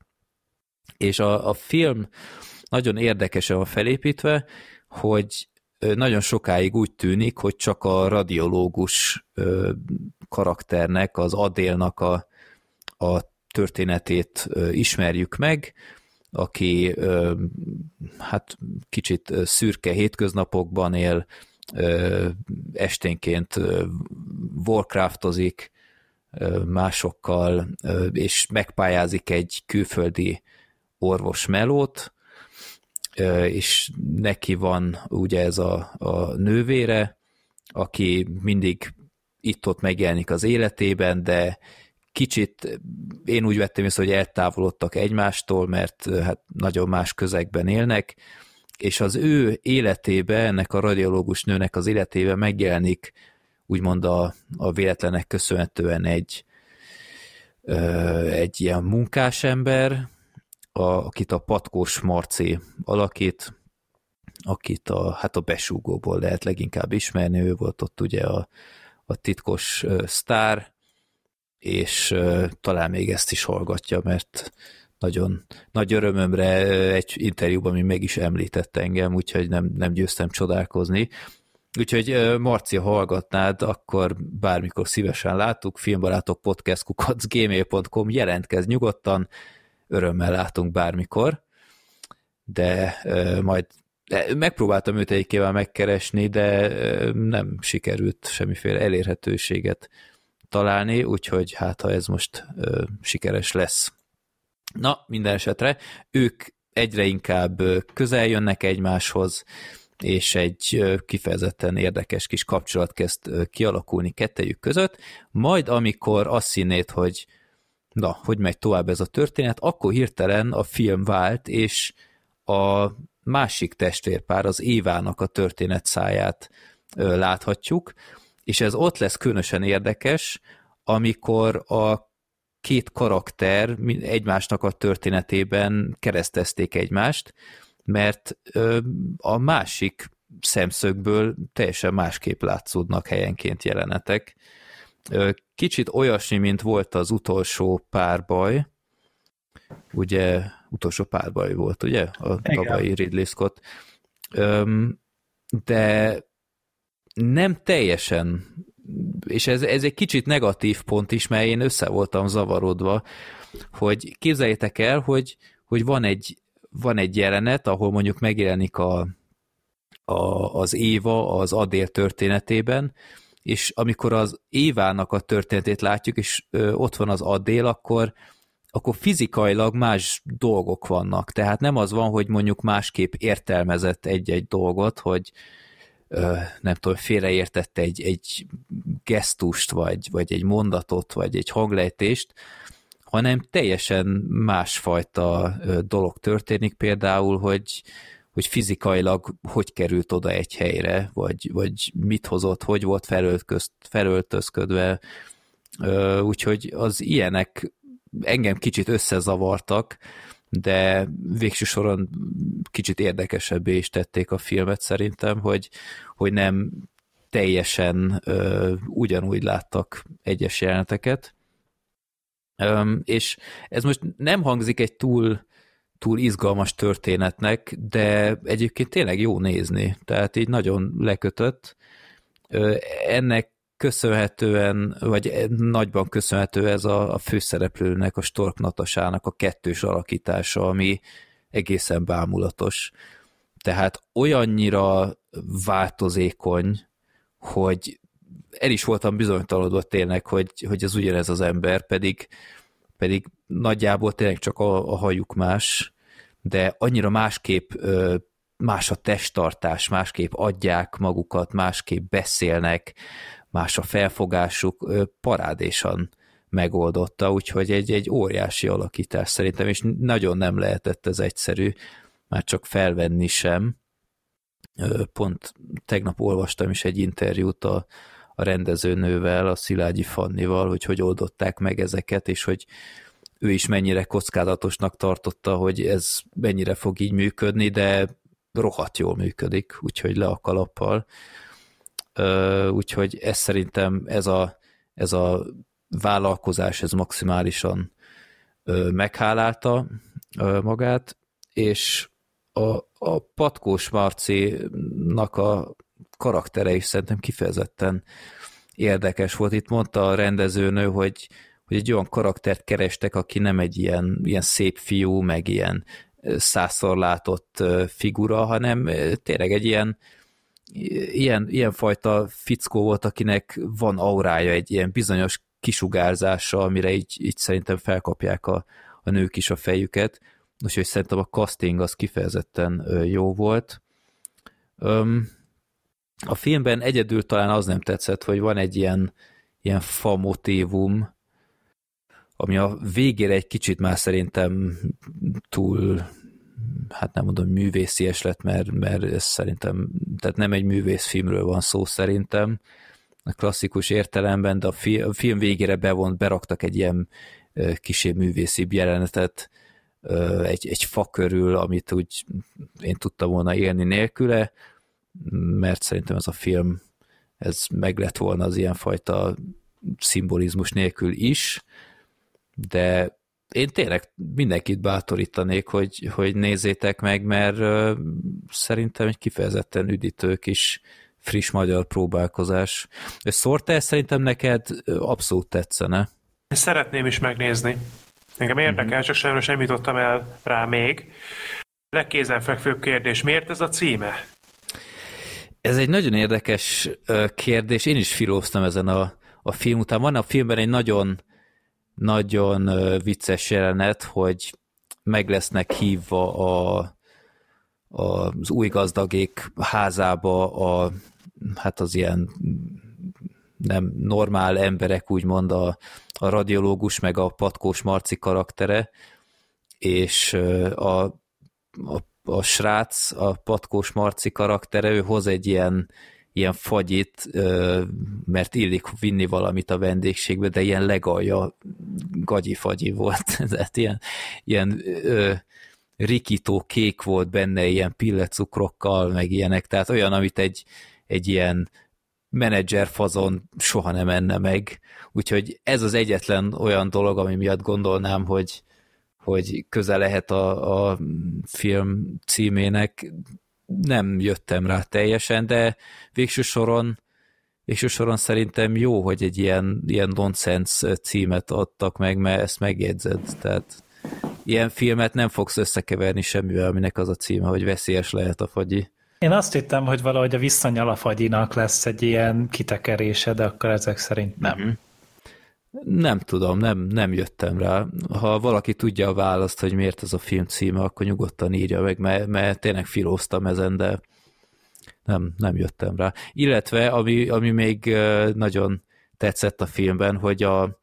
És a, a film nagyon érdekesen van felépítve, hogy nagyon sokáig úgy tűnik, hogy csak a radiológus karakternek, az Adélnak a, a történetét ismerjük meg, aki hát kicsit szürke hétköznapokban él, esténként Warcraftozik másokkal, és megpályázik egy külföldi orvos melót, és neki van ugye ez a, a nővére, aki mindig itt-ott megjelenik az életében, de kicsit én úgy vettem észre, hogy eltávolodtak egymástól, mert hát nagyon más közegben élnek, és az ő életébe, ennek a radiológus nőnek az életébe megjelenik úgymond a, a véletlenek köszönhetően egy, ö, egy ilyen munkásember, a, akit a Patkós Marci alakít, akit a, hát a besúgóból lehet leginkább ismerni, ő volt ott ugye a, a titkos sztár, és talán még ezt is hallgatja, mert nagyon nagy örömömre egy interjúban mi meg is említett engem, úgyhogy nem, nem győztem csodálkozni. Úgyhogy Marcia hallgatnád, akkor bármikor szívesen láttuk, filmbarátok podcast gmail.com, jelentkez nyugodtan, örömmel látunk bármikor, de majd megpróbáltam őt egyikével megkeresni, de nem sikerült semmiféle elérhetőséget találni, úgyhogy hát ha ez most sikeres lesz. Na, minden esetre ők egyre inkább közel jönnek egymáshoz, és egy kifejezetten érdekes kis kapcsolat kezd kialakulni kettejük között, majd amikor azt hinnét, hogy na, hogy megy tovább ez a történet, akkor hirtelen a film vált, és a másik testvérpár, az Évának a történet száját láthatjuk, és ez ott lesz különösen érdekes, amikor a két karakter egymásnak a történetében keresztezték egymást, mert a másik szemszögből teljesen másképp látszódnak helyenként jelenetek. Kicsit olyasmi, mint volt az utolsó párbaj, ugye utolsó párbaj volt, ugye? A tavalyi Ridley Scott. De nem teljesen és ez, ez egy kicsit negatív pont is, mert én össze voltam zavarodva, hogy képzeljétek el, hogy, hogy van, egy, van egy jelenet, ahol mondjuk megjelenik a, a, az Éva az Adél történetében, és amikor az Évának a történetét látjuk, és ö, ott van az Adél, akkor akkor fizikailag más dolgok vannak. Tehát nem az van, hogy mondjuk másképp értelmezett egy-egy dolgot, hogy nem tudom, félreértette egy, egy gesztust, vagy, vagy egy mondatot, vagy egy hanglejtést, hanem teljesen másfajta dolog történik, például, hogy, hogy fizikailag hogy került oda egy helyre, vagy, vagy mit hozott, hogy volt felöltözködve, úgyhogy az ilyenek engem kicsit összezavartak, de végső soron kicsit érdekesebbé is tették a filmet szerintem, hogy, hogy nem teljesen ö, ugyanúgy láttak egyes jeleneteket. Öm, és ez most nem hangzik egy túl, túl izgalmas történetnek, de egyébként tényleg jó nézni, tehát így nagyon lekötött. Ö, ennek köszönhetően, vagy nagyban köszönhető ez a, a főszereplőnek, a Stork Natasának a kettős alakítása, ami egészen bámulatos. Tehát olyannyira változékony, hogy el is voltam bizonytalanodva tényleg, hogy, hogy ez ugyanez az ember, pedig, pedig nagyjából tényleg csak a, a hajuk más, de annyira másképp más a testtartás, másképp adják magukat, másképp beszélnek, más a felfogásuk, parádésan megoldotta, úgyhogy egy, egy óriási alakítás szerintem, és nagyon nem lehetett ez egyszerű, már csak felvenni sem. Pont tegnap olvastam is egy interjút a, a rendezőnővel, a Szilágyi Fannival, hogy hogy oldották meg ezeket, és hogy ő is mennyire kockázatosnak tartotta, hogy ez mennyire fog így működni, de rohadt jól működik, úgyhogy le a kalappal úgyhogy ez szerintem ez a, ez a vállalkozás, ez maximálisan meghálálta magát, és a, a Patkós Marcinak a karaktere is szerintem kifejezetten érdekes volt. Itt mondta a rendezőnő, hogy, hogy egy olyan karaktert kerestek, aki nem egy ilyen, ilyen szép fiú, meg ilyen százszor látott figura, hanem tényleg egy ilyen, ilyen, ilyen fajta fickó volt, akinek van aurája, egy ilyen bizonyos kisugárzása, amire így, így szerintem felkapják a, a nők is a fejüket, úgyhogy szerintem a casting az kifejezetten jó volt. A filmben egyedül talán az nem tetszett, hogy van egy ilyen, ilyen fa motívum, ami a végére egy kicsit már szerintem túl hát nem mondom művészies lett, mert, mert ez szerintem, tehát nem egy művészfilmről van szó szerintem, a klasszikus értelemben, de a, fi, a film végére bevont, beraktak egy ilyen kisé művészibb jelenetet egy, egy fa körül, amit úgy én tudtam volna élni nélküle, mert szerintem ez a film ez meg lett volna az ilyenfajta szimbolizmus nélkül is, de én tényleg mindenkit bátorítanék, hogy, hogy nézzétek meg, mert szerintem egy kifejezetten üdítő kis friss magyar próbálkozás. Sorter szerintem neked abszolút tetszene. Szeretném is megnézni. Engem érdekel, uh-huh. csak sajnos nem jutottam el rá még. Legkézenfekvőbb kérdés, miért ez a címe? Ez egy nagyon érdekes kérdés. Én is filóztam ezen a, a film után. Van a filmben egy nagyon nagyon vicces jelenet, hogy meg lesznek hívva a, a, az új gazdagék házába a, hát az ilyen nem normál emberek, úgymond a, a radiológus, meg a patkós Marci karaktere, és a, a, a srác, a patkós Marci karaktere, ő hoz egy ilyen ilyen fagyit, mert illik vinni valamit a vendégségbe, de ilyen legalja gagyi-fagyi volt. Tehát ilyen, ilyen ö, rikító kék volt benne, ilyen pillecukrokkal, meg ilyenek, tehát olyan, amit egy, egy ilyen menedzser fazon soha nem enne meg. Úgyhogy ez az egyetlen olyan dolog, ami miatt gondolnám, hogy, hogy köze lehet a, a film címének, nem jöttem rá teljesen, de végső soron végső soron szerintem jó, hogy egy ilyen, ilyen nonsense címet adtak meg, mert ezt megjegyzed, tehát ilyen filmet nem fogsz összekeverni semmivel, aminek az a címe, hogy veszélyes lehet a fagyi. Én azt hittem, hogy valahogy a visszanyalafagyinak lesz egy ilyen kitekerése, de akkor ezek szerint nem. Mm-hmm. Nem tudom, nem, nem jöttem rá. Ha valaki tudja a választ, hogy miért ez a film címe, akkor nyugodtan írja meg, mert, mert tényleg filóztam ezen, de nem, nem jöttem rá. Illetve, ami, ami még nagyon tetszett a filmben, hogy a, a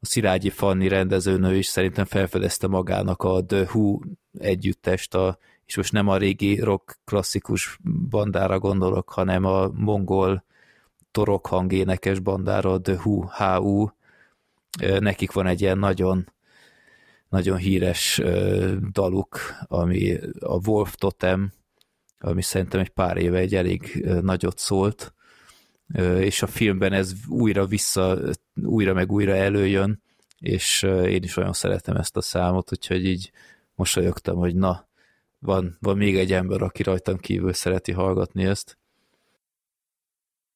Szilágyi Fanni rendezőnő is szerintem felfedezte magának a The Who együttest, a, és most nem a régi rock klasszikus bandára gondolok, hanem a mongol torok hangénekes bandára, The Who, HU, nekik van egy ilyen nagyon nagyon híres daluk, ami a Wolf Totem, ami szerintem egy pár éve egy elég nagyot szólt, és a filmben ez újra vissza, újra meg újra előjön, és én is olyan szeretem ezt a számot, úgyhogy így mosolyogtam, hogy na, van, van még egy ember, aki rajtam kívül szereti hallgatni ezt.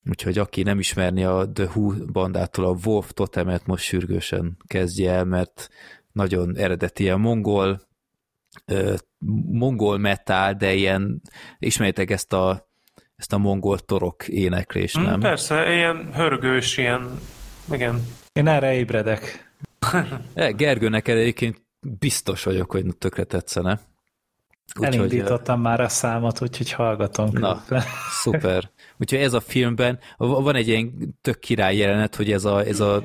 Úgyhogy aki nem ismerni a The Who bandától a Wolf Totemet, most sürgősen kezdje el, mert nagyon eredeti ilyen mongol, mongol metal, de ilyen, ismeritek ezt a, ezt a mongol torok éneklést, mm, nem? Persze, ilyen hörgős, ilyen, igen. Én erre ébredek. E, Gergő, neked egyébként biztos vagyok, hogy tökre tetszene. Úgy, Elindítottam hogy, már a számot, úgyhogy hallgatom. Na, szuper. Úgyhogy ez a filmben, van egy ilyen tök király jelenet, hogy ez a, ez a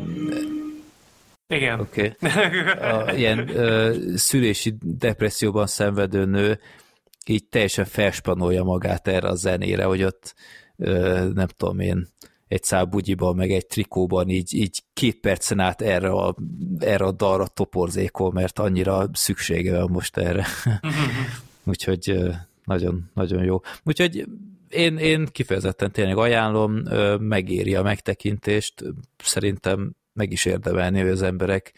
igen. Oké. Okay. Ilyen ö, szülési depresszióban szenvedő nő így teljesen felspanolja magát erre a zenére, hogy ott ö, nem tudom én, egy szál bugyiban, meg egy trikóban így, így két percen át erre a, erre a dalra toporzékol, mert annyira szüksége van most erre. Úgyhogy nagyon, nagyon jó. Úgyhogy én, én kifejezetten tényleg ajánlom, megéri a megtekintést, szerintem meg is érdemelni, hogy az emberek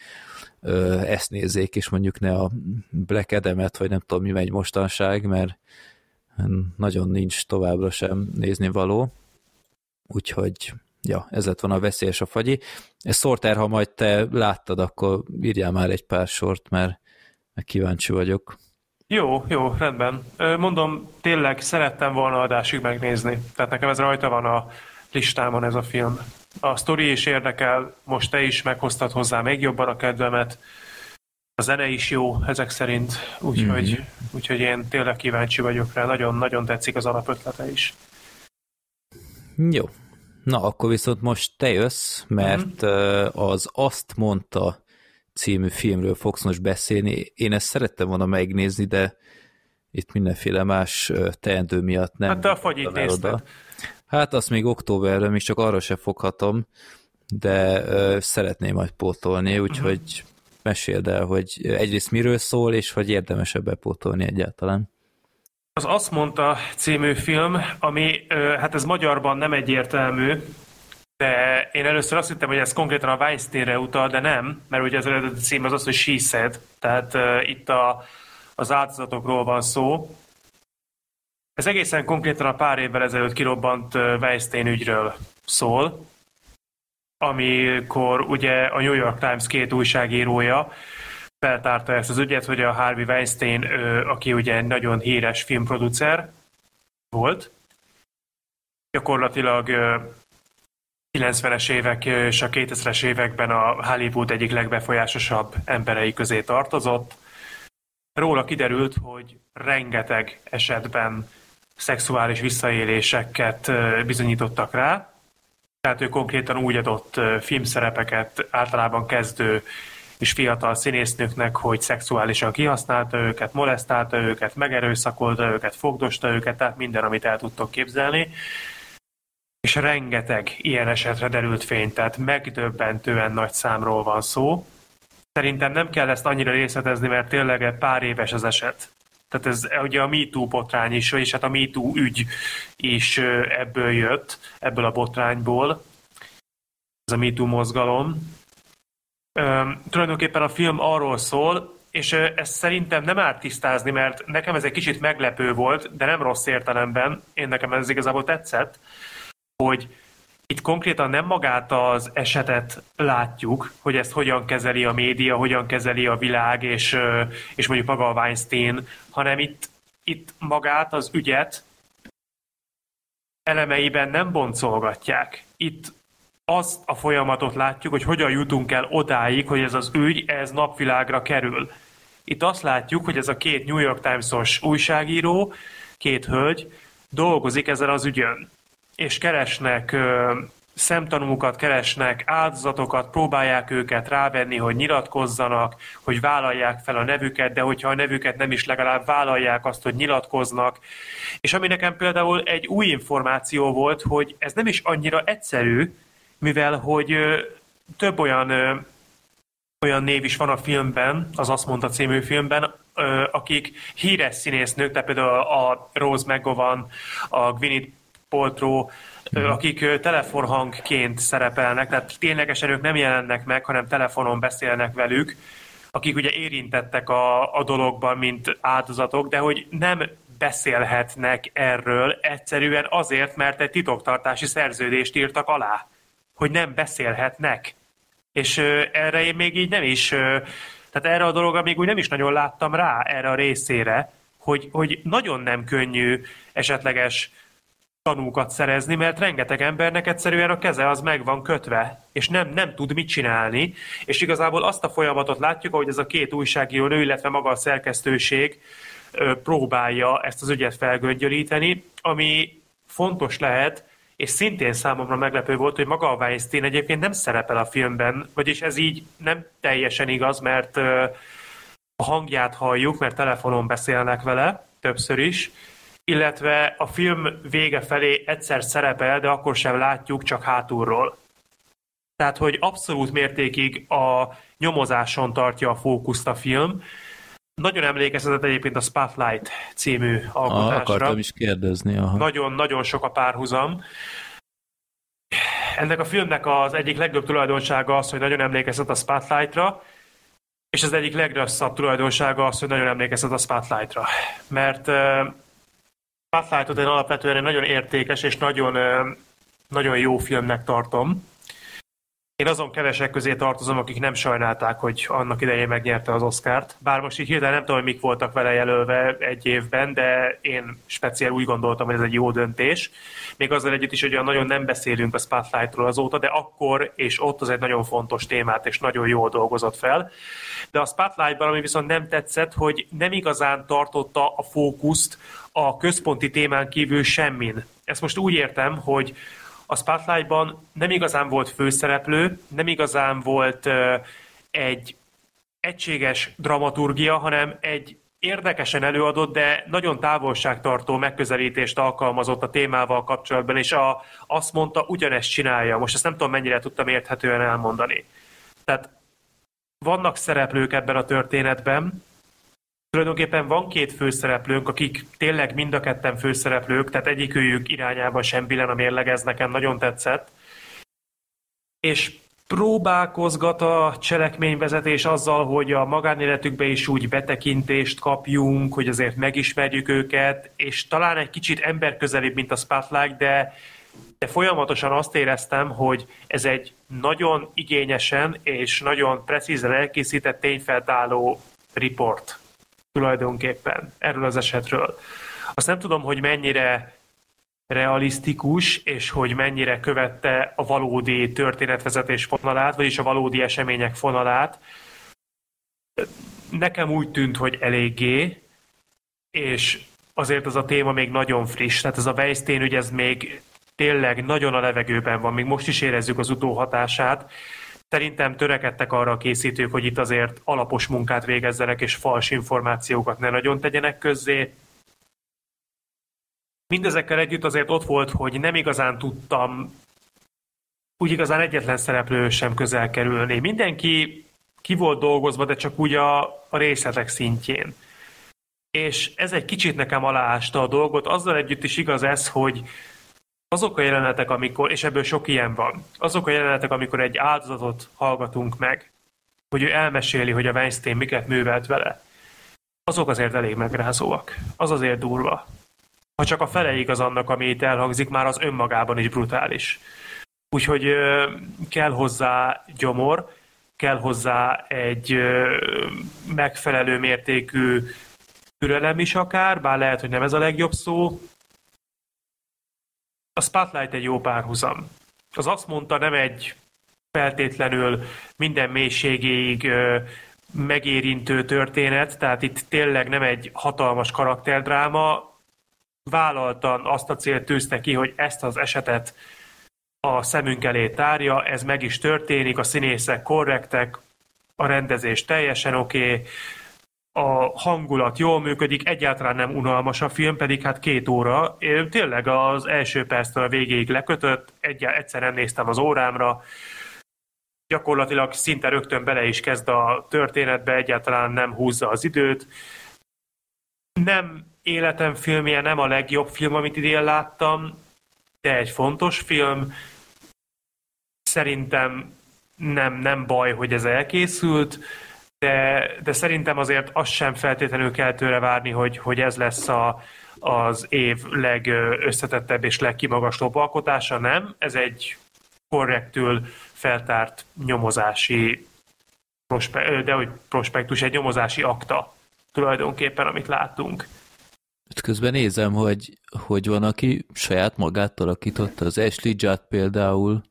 ezt nézzék, és mondjuk ne a Black Adam-et, vagy nem tudom, mi megy mostanság, mert nagyon nincs továbbra sem nézni való. Úgyhogy, ja, ez lett van a veszélyes a fagyi. Ez Sorter, ha majd te láttad, akkor írjál már egy pár sort, mert kíváncsi vagyok. Jó, jó, rendben. Mondom, tényleg szerettem volna adásig megnézni. Tehát nekem ez rajta van a listámon ez a film. A sztori is érdekel, most te is meghoztad hozzá még jobban a kedvemet. A zene is jó ezek szerint, úgyhogy, mm-hmm. úgyhogy én tényleg kíváncsi vagyok rá. Nagyon-nagyon tetszik az alapötlete is. Jó. Na, akkor viszont most te jössz, mert mm-hmm. az Azt mondta című filmről fogsz most beszélni. Én ezt szerettem volna megnézni, de itt mindenféle más teendő miatt nem. Hát te a fagyit nézted. Hát azt még októberre, még csak arra se foghatom, de ö, szeretném majd pótolni, úgyhogy uh-huh. meséld el, hogy egyrészt miről szól, és hogy érdemesebb bepótolni egyáltalán. Az Azt mondta című film, ami, hát ez magyarban nem egyértelmű, de én először azt hittem, hogy ez konkrétan a Weinsteinre utal, de nem, mert ugye az eredeti cím az az, hogy She Said, tehát uh, itt a, az áldozatokról van szó. Ez egészen konkrétan a pár évvel ezelőtt kirobbant uh, Weinstein ügyről szól, amikor ugye a New York Times két újságírója feltárta ezt az ügyet, hogy a Harvey Weinstein, uh, aki ugye nagyon híres filmproducer volt, gyakorlatilag 90-es évek és a 2000-es években a Hollywood egyik legbefolyásosabb emberei közé tartozott. Róla kiderült, hogy rengeteg esetben szexuális visszaéléseket bizonyítottak rá, tehát ő konkrétan úgy adott filmszerepeket általában kezdő és fiatal színésznőknek, hogy szexuálisan kihasználta őket, molesztálta őket, megerőszakolta őket, fogdosta őket, tehát minden, amit el tudtok képzelni és rengeteg ilyen esetre derült fény, tehát megdöbbentően nagy számról van szó. Szerintem nem kell ezt annyira részletezni, mert tényleg pár éves az eset. Tehát ez ugye a MeToo botrány is, és hát a MeToo ügy is ebből jött, ebből a botrányból. Ez a MeToo mozgalom. Üm, tulajdonképpen a film arról szól, és ezt szerintem nem árt tisztázni, mert nekem ez egy kicsit meglepő volt, de nem rossz értelemben, én nekem ez igazából tetszett, hogy itt konkrétan nem magát az esetet látjuk, hogy ezt hogyan kezeli a média, hogyan kezeli a világ, és, és mondjuk maga a Weinstein, hanem itt, itt magát az ügyet, elemeiben nem boncolgatják. Itt azt a folyamatot látjuk, hogy hogyan jutunk el odáig, hogy ez az ügy, ez napvilágra kerül. Itt azt látjuk, hogy ez a két New York Times-os újságíró, két hölgy dolgozik ezen az ügyön, és keresnek szemtanúkat keresnek, áldozatokat, próbálják őket rávenni, hogy nyilatkozzanak, hogy vállalják fel a nevüket, de hogyha a nevüket nem is legalább vállalják azt, hogy nyilatkoznak. És ami nekem például egy új információ volt, hogy ez nem is annyira egyszerű, mivel hogy több olyan olyan név is van a filmben, az Azt mondta című filmben, akik híres színésznők, tehát például a Rose McGowan, a Gwyneth Paltrow, mm. akik telefonhangként szerepelnek, tehát ténylegesen ők nem jelennek meg, hanem telefonon beszélnek velük, akik ugye érintettek a, a dologban, mint áldozatok, de hogy nem beszélhetnek erről egyszerűen azért, mert egy titoktartási szerződést írtak alá, hogy nem beszélhetnek. És ö, erre én még így nem is, ö, tehát erre a dologra még úgy nem is nagyon láttam rá, erre a részére, hogy, hogy nagyon nem könnyű esetleges tanúkat szerezni, mert rengeteg embernek egyszerűen a keze az meg van kötve, és nem, nem tud mit csinálni, és igazából azt a folyamatot látjuk, ahogy ez a két újságíró nő, illetve maga a szerkesztőség próbálja ezt az ügyet felgöngyölíteni, ami fontos lehet, és szintén számomra meglepő volt, hogy maga a Weinstein egyébként nem szerepel a filmben, vagyis ez így nem teljesen igaz, mert a hangját halljuk, mert telefonon beszélnek vele többször is, illetve a film vége felé egyszer szerepel, de akkor sem látjuk, csak hátulról. Tehát, hogy abszolút mértékig a nyomozáson tartja a fókuszt a film. Nagyon emlékeztetett egyébként a Spotlight című alkotásra. Ah, akartam is kérdezni. Nagyon-nagyon sok a párhuzam. Ennek a filmnek az egyik legjobb tulajdonsága az, hogy nagyon emlékeztet a Spotlightra, és az egyik legrosszabb tulajdonsága az, hogy nagyon emlékeztet a Spotlightra. Mert Spotlightot én alapvetően nagyon értékes és nagyon, nagyon jó filmnek tartom. Én azon kevesek közé tartozom, akik nem sajnálták, hogy annak idején megnyerte az Oscárt. Bár most így hirtelen nem tudom, hogy mik voltak vele jelölve egy évben, de én speciál úgy gondoltam, hogy ez egy jó döntés. Még azzal együtt is, hogy olyan nagyon nem beszélünk a Spotlightról azóta, de akkor és ott az egy nagyon fontos témát, és nagyon jól dolgozott fel. De a Spotlightban, ami viszont nem tetszett, hogy nem igazán tartotta a fókuszt a központi témán kívül semmin. Ezt most úgy értem, hogy a Spotlightban nem igazán volt főszereplő, nem igazán volt egy egységes dramaturgia, hanem egy érdekesen előadott, de nagyon távolságtartó megközelítést alkalmazott a témával kapcsolatban, és a, azt mondta, ugyanezt csinálja. Most ezt nem tudom, mennyire tudtam érthetően elmondani. Tehát vannak szereplők ebben a történetben, Tulajdonképpen van két főszereplőnk, akik tényleg mind a ketten főszereplők, tehát egyikőjük irányába sem billen a mérleg, ez nekem nagyon tetszett. És próbálkozgat a cselekményvezetés azzal, hogy a magánéletükbe is úgy betekintést kapjunk, hogy azért megismerjük őket, és talán egy kicsit emberközelibb, mint a Spotlight, de, de folyamatosan azt éreztem, hogy ez egy nagyon igényesen és nagyon precízen elkészített tényfeltáló riport tulajdonképpen erről az esetről. Azt nem tudom, hogy mennyire realisztikus, és hogy mennyire követte a valódi történetvezetés fonalát, vagyis a valódi események fonalát. Nekem úgy tűnt, hogy eléggé, és azért az a téma még nagyon friss. Tehát ez a Weinstein ügy, ez még tényleg nagyon a levegőben van, még most is érezzük az utóhatását, Szerintem törekedtek arra a készítők, hogy itt azért alapos munkát végezzenek, és fals információkat ne nagyon tegyenek közzé. Mindezekkel együtt azért ott volt, hogy nem igazán tudtam úgy igazán egyetlen szereplő sem közel kerülni. Mindenki ki volt dolgozva, de csak úgy a, a részletek szintjén. És ez egy kicsit nekem aláásta a dolgot, azzal együtt is igaz ez, hogy azok a jelenetek, amikor, és ebből sok ilyen van, azok a jelenetek, amikor egy áldozatot hallgatunk meg, hogy ő elmeséli, hogy a Weinstein miket művelt vele, azok azért elég megrázóak. Az azért durva. Ha csak a fele igaz annak, ami itt elhangzik, már az önmagában is brutális. Úgyhogy kell hozzá gyomor, kell hozzá egy megfelelő mértékű türelem is akár, bár lehet, hogy nem ez a legjobb szó, a Spotlight egy jó párhuzam. Az azt mondta, nem egy feltétlenül minden mélységéig megérintő történet, tehát itt tényleg nem egy hatalmas karakterdráma, vállaltan azt a célt tűzte ki, hogy ezt az esetet a szemünk elé tárja, ez meg is történik, a színészek korrektek, a rendezés teljesen oké, okay, a hangulat jól működik, egyáltalán nem unalmas a film, pedig hát két óra. Én tényleg az első perctől a végéig lekötött, egy, egyszer néztem az órámra, gyakorlatilag szinte rögtön bele is kezd a történetbe, egyáltalán nem húzza az időt. Nem életem filmje, nem a legjobb film, amit idén láttam, de egy fontos film. Szerintem nem, nem baj, hogy ez elkészült, de, de szerintem azért azt sem feltétlenül kell tőle várni, hogy, hogy ez lesz a, az év legösszetettebb és legkimagaslóbb alkotása, nem. Ez egy korrektül feltárt nyomozási prospe- de hogy prospektus, egy nyomozási akta tulajdonképpen, amit láttunk. Közben nézem, hogy, hogy van, aki saját magát alakította, az Ashley Judd például,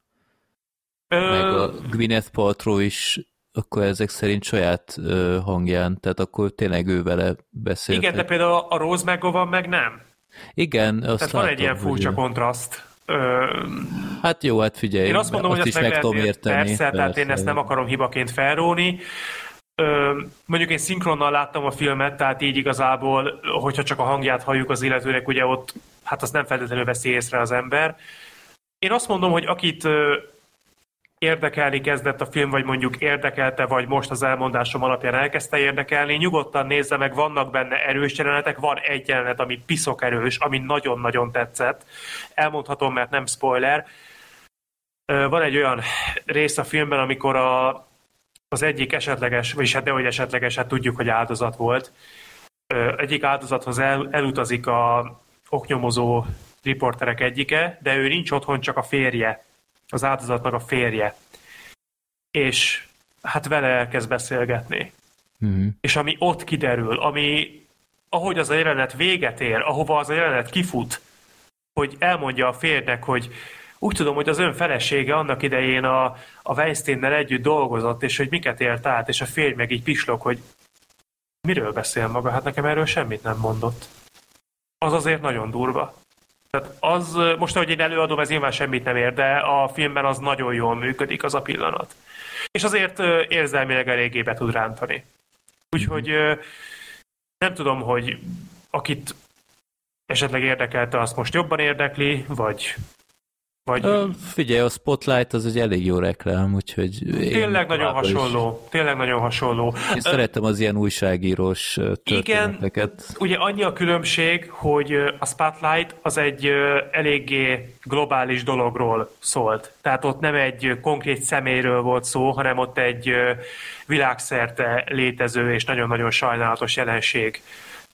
Ö... meg a Gwyneth Paltrow is, akkor ezek szerint saját ö, hangján, tehát akkor tényleg ő vele beszélt. Igen, de például a Rose McGowan meg nem. Igen, azt Tehát van egy ilyen furcsa hogy... kontraszt. Ö... Hát jó, hát figyelj, én azt mondom, azt hogy ezt meg, meg tudom érteni. Persze, persze, tehát én ezt nem akarom hibaként felróni. Ö, mondjuk én szinkronnal láttam a filmet, tehát így igazából, hogyha csak a hangját halljuk az illetőnek, ugye ott, hát azt nem feltétlenül veszi észre az ember. Én azt mondom, hogy akit érdekelni kezdett a film, vagy mondjuk érdekelte, vagy most az elmondásom alapján elkezdte érdekelni, nyugodtan nézze meg, vannak benne erős jelenetek, van egy jelenet, ami piszok erős, ami nagyon-nagyon tetszett. Elmondhatom, mert nem spoiler. Van egy olyan rész a filmben, amikor a, az egyik esetleges, vagyis hát nehogy esetleges, hát tudjuk, hogy áldozat volt. Egyik áldozathoz el, elutazik a oknyomozó riporterek egyike, de ő nincs otthon, csak a férje az áldozatnak a férje. És hát vele elkezd beszélgetni. Mm-hmm. És ami ott kiderül, ami ahogy az a jelenet véget ér, ahova az a jelenet kifut, hogy elmondja a férnek, hogy úgy tudom, hogy az ön felesége annak idején a, a Weinsteinnel együtt dolgozott, és hogy miket élt át, és a férj meg így pislog, hogy miről beszél maga, hát nekem erről semmit nem mondott. Az azért nagyon durva. Tehát az, most ahogy én előadom, ez nyilván semmit nem ér, de a filmben az nagyon jól működik az a pillanat. És azért érzelmileg eléggé be tud rántani. Úgyhogy nem tudom, hogy akit esetleg érdekelte, azt most jobban érdekli, vagy vagy... Ö, figyelj, a Spotlight az egy elég jó reklám, úgyhogy... Tényleg nagyon hasonló, is. tényleg nagyon hasonló. Én Ö... szeretem az ilyen újságírós történeteket. Igen, ugye annyi a különbség, hogy a Spotlight az egy eléggé globális dologról szólt. Tehát ott nem egy konkrét személyről volt szó, hanem ott egy világszerte létező és nagyon-nagyon sajnálatos jelenség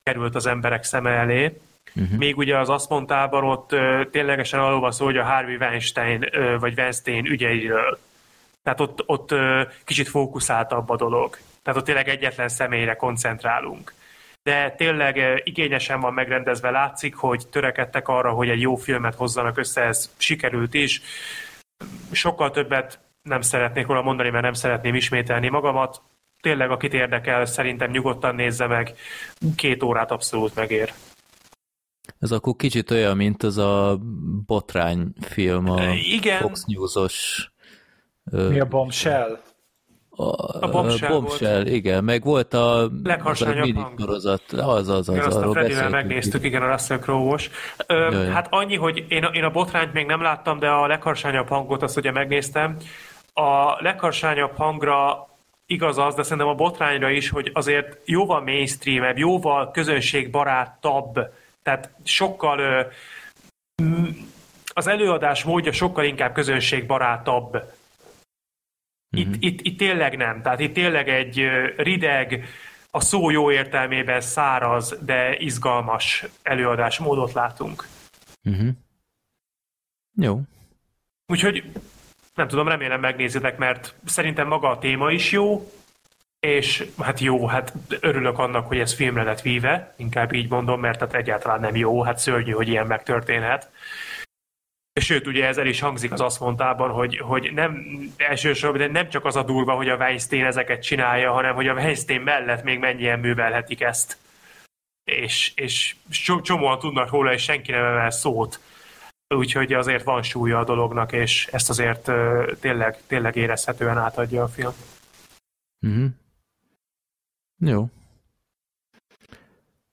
került az emberek szeme elé. Uh-huh. Még ugye az azt mondtában ott uh, ténylegesen arról van szó, hogy a Harvey Weinstein vagy Weinstein ügyeiről. Tehát ott, ott kicsit fókuszáltabb a dolog. Tehát ott tényleg egyetlen személyre koncentrálunk. De tényleg igényesen van megrendezve, látszik, hogy törekedtek arra, hogy egy jó filmet hozzanak össze, ez sikerült is. Sokkal többet nem szeretnék róla mondani, mert nem szeretném ismételni magamat. Tényleg, akit érdekel, szerintem nyugodtan nézze meg. Két órát abszolút megér. Ez akkor kicsit olyan, mint az a botrány film, a Igen. Fox News-os... Mi a Bombshell? A, a Bombshell, bombshell volt. igen, meg volt a legharsányabb hang. Sorozat, az, az, az, igen, azt a Fredivel megnéztük, igen, a Russell Crowe-os. Hát annyi, hogy én, én a botrányt még nem láttam, de a legharsányabb hangot azt ugye megnéztem. A legharsányabb hangra igaz az, de szerintem a botrányra is, hogy azért jóval mainstreamebb, jóval közönségbarátabb tehát sokkal az előadás módja sokkal inkább közönségbarátabb. Itt, mm-hmm. itt, itt tényleg nem. Tehát itt tényleg egy rideg, a szó jó értelmében száraz, de izgalmas előadásmódot látunk. Mm-hmm. Jó. Úgyhogy nem tudom, remélem megnézitek, mert szerintem maga a téma is jó, és hát jó, hát örülök annak, hogy ez filmre lett víve, inkább így mondom, mert hát egyáltalán nem jó, hát szörnyű, hogy ilyen megtörténhet. Sőt, ugye ez el is hangzik az azt mondtában, hogy, hogy nem elsősorban, de nem csak az a durva, hogy a Weinstein ezeket csinálja, hanem hogy a Weinstein mellett még mennyien művelhetik ezt. És, és csomóan tudnak róla, és senki nem emel szót. Úgyhogy azért van súlya a dolognak, és ezt azért tényleg, tényleg érezhetően átadja a film. Mm-hmm. Jó.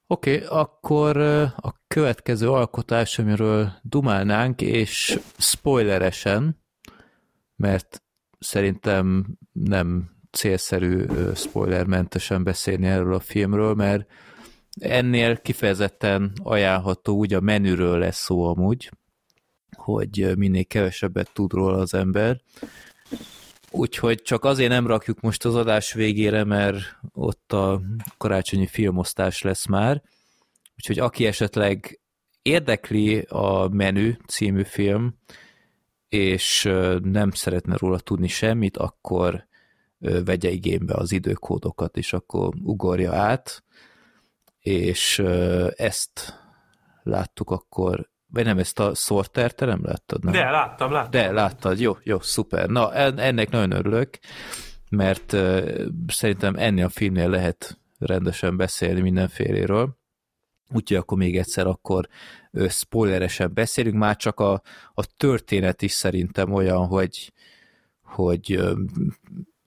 Oké, okay, akkor a következő alkotás, amiről dumálnánk, és spoileresen, mert szerintem nem célszerű spoilermentesen beszélni erről a filmről, mert ennél kifejezetten ajánlható, úgy a menüről lesz szó amúgy, hogy minél kevesebbet tud róla az ember. Úgyhogy csak azért nem rakjuk most az adás végére, mert ott a karácsonyi filmosztás lesz már. Úgyhogy aki esetleg érdekli a Menü című film, és nem szeretne róla tudni semmit, akkor vegye igénybe az időkódokat, és akkor ugorja át, és ezt láttuk akkor vagy nem, ezt a Sorter te nem láttad? Nem? De, láttam, láttam. De, láttad, jó, jó, szuper. Na, ennek nagyon örülök, mert uh, szerintem ennél a filmnél lehet rendesen beszélni mindenféléről. Úgyhogy akkor még egyszer akkor uh, spoileresen beszélünk, már csak a, a történet is szerintem olyan, hogy, hogy uh,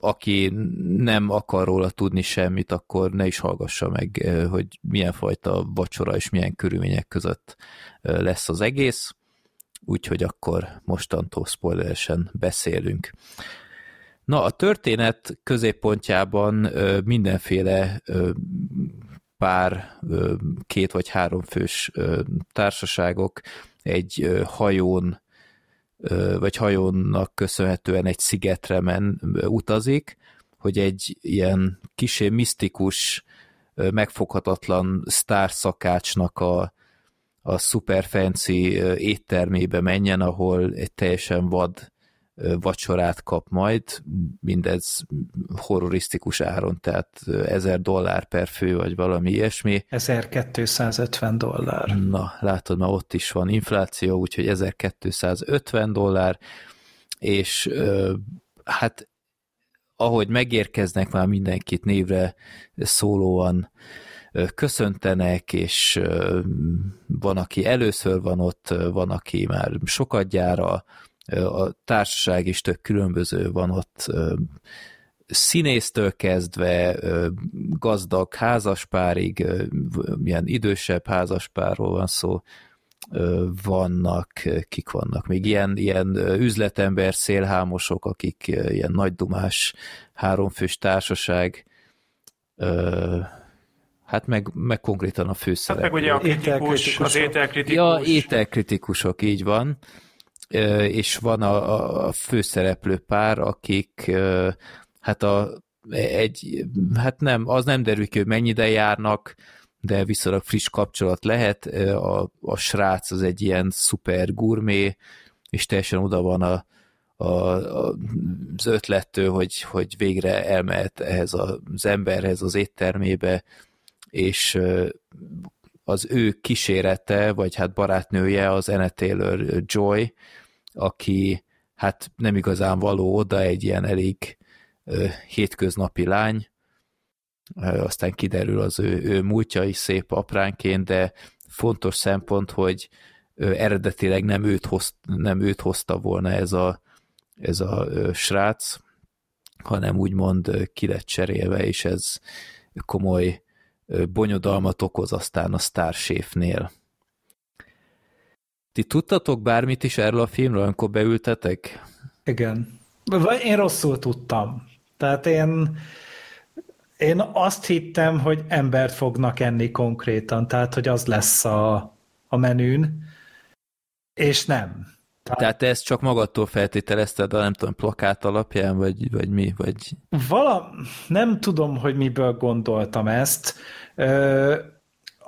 aki nem akar róla tudni semmit, akkor ne is hallgassa meg, hogy milyen fajta vacsora és milyen körülmények között lesz az egész, úgyhogy akkor mostantól spoileresen beszélünk. Na, a történet középpontjában mindenféle pár, két vagy három fős társaságok egy hajón vagy hajónak köszönhetően egy szigetre men, utazik, hogy egy ilyen kisé misztikus, megfoghatatlan sztárszakácsnak a, a super fancy éttermébe menjen, ahol egy teljesen vad vacsorát kap majd, mindez horrorisztikus áron, tehát 1000 dollár per fő, vagy valami ilyesmi. 1250 dollár. Na, látod, ma ott is van infláció, úgyhogy 1250 dollár, és hát ahogy megérkeznek, már mindenkit névre szólóan köszöntenek, és van, aki először van ott, van, aki már sokat gyára, a társaság is tök különböző van ott, színésztől kezdve gazdag házaspárig, milyen idősebb házaspárról van szó, vannak, kik vannak még ilyen, ilyen üzletember szélhámosok, akik ilyen nagy dumás háromfős társaság, hát meg, meg konkrétan a főszereplő. Hát meg ugye a kritikus, az ételkritikus. Ja, ételkritikusok, így van és van a, a főszereplő pár, akik hát a, egy, hát nem, az nem derül ki, hogy mennyi ide járnak, de viszonylag friss kapcsolat lehet. A, a srác az egy ilyen szuper gurmé, és teljesen oda van a, a, a, az ötlettől, hogy, hogy végre elmehet ehhez az emberhez, az éttermébe, és az ő kísérete, vagy hát barátnője az Anna Taylor Joy, aki hát nem igazán való oda egy ilyen elég ö, hétköznapi lány, ö, aztán kiderül az ő, ő múltja is szép apránként, de fontos szempont, hogy ö, eredetileg nem őt, hoz, nem őt hozta volna ez a, ez a ö, srác, hanem úgymond ki lett cserélve, és ez komoly bonyodalmat okoz aztán a Starshave-nél. Ti tudtatok bármit is erről a filmről, amikor beültetek? Igen. Én rosszul tudtam. Tehát én, én azt hittem, hogy embert fognak enni konkrétan, tehát hogy az lesz a, a menün, és nem. Tehát, Tehát te ezt csak magadtól feltételezted, de nem tudom, plakát alapján, vagy, vagy mi? Vagy... Vala, nem tudom, hogy miből gondoltam ezt. Ö,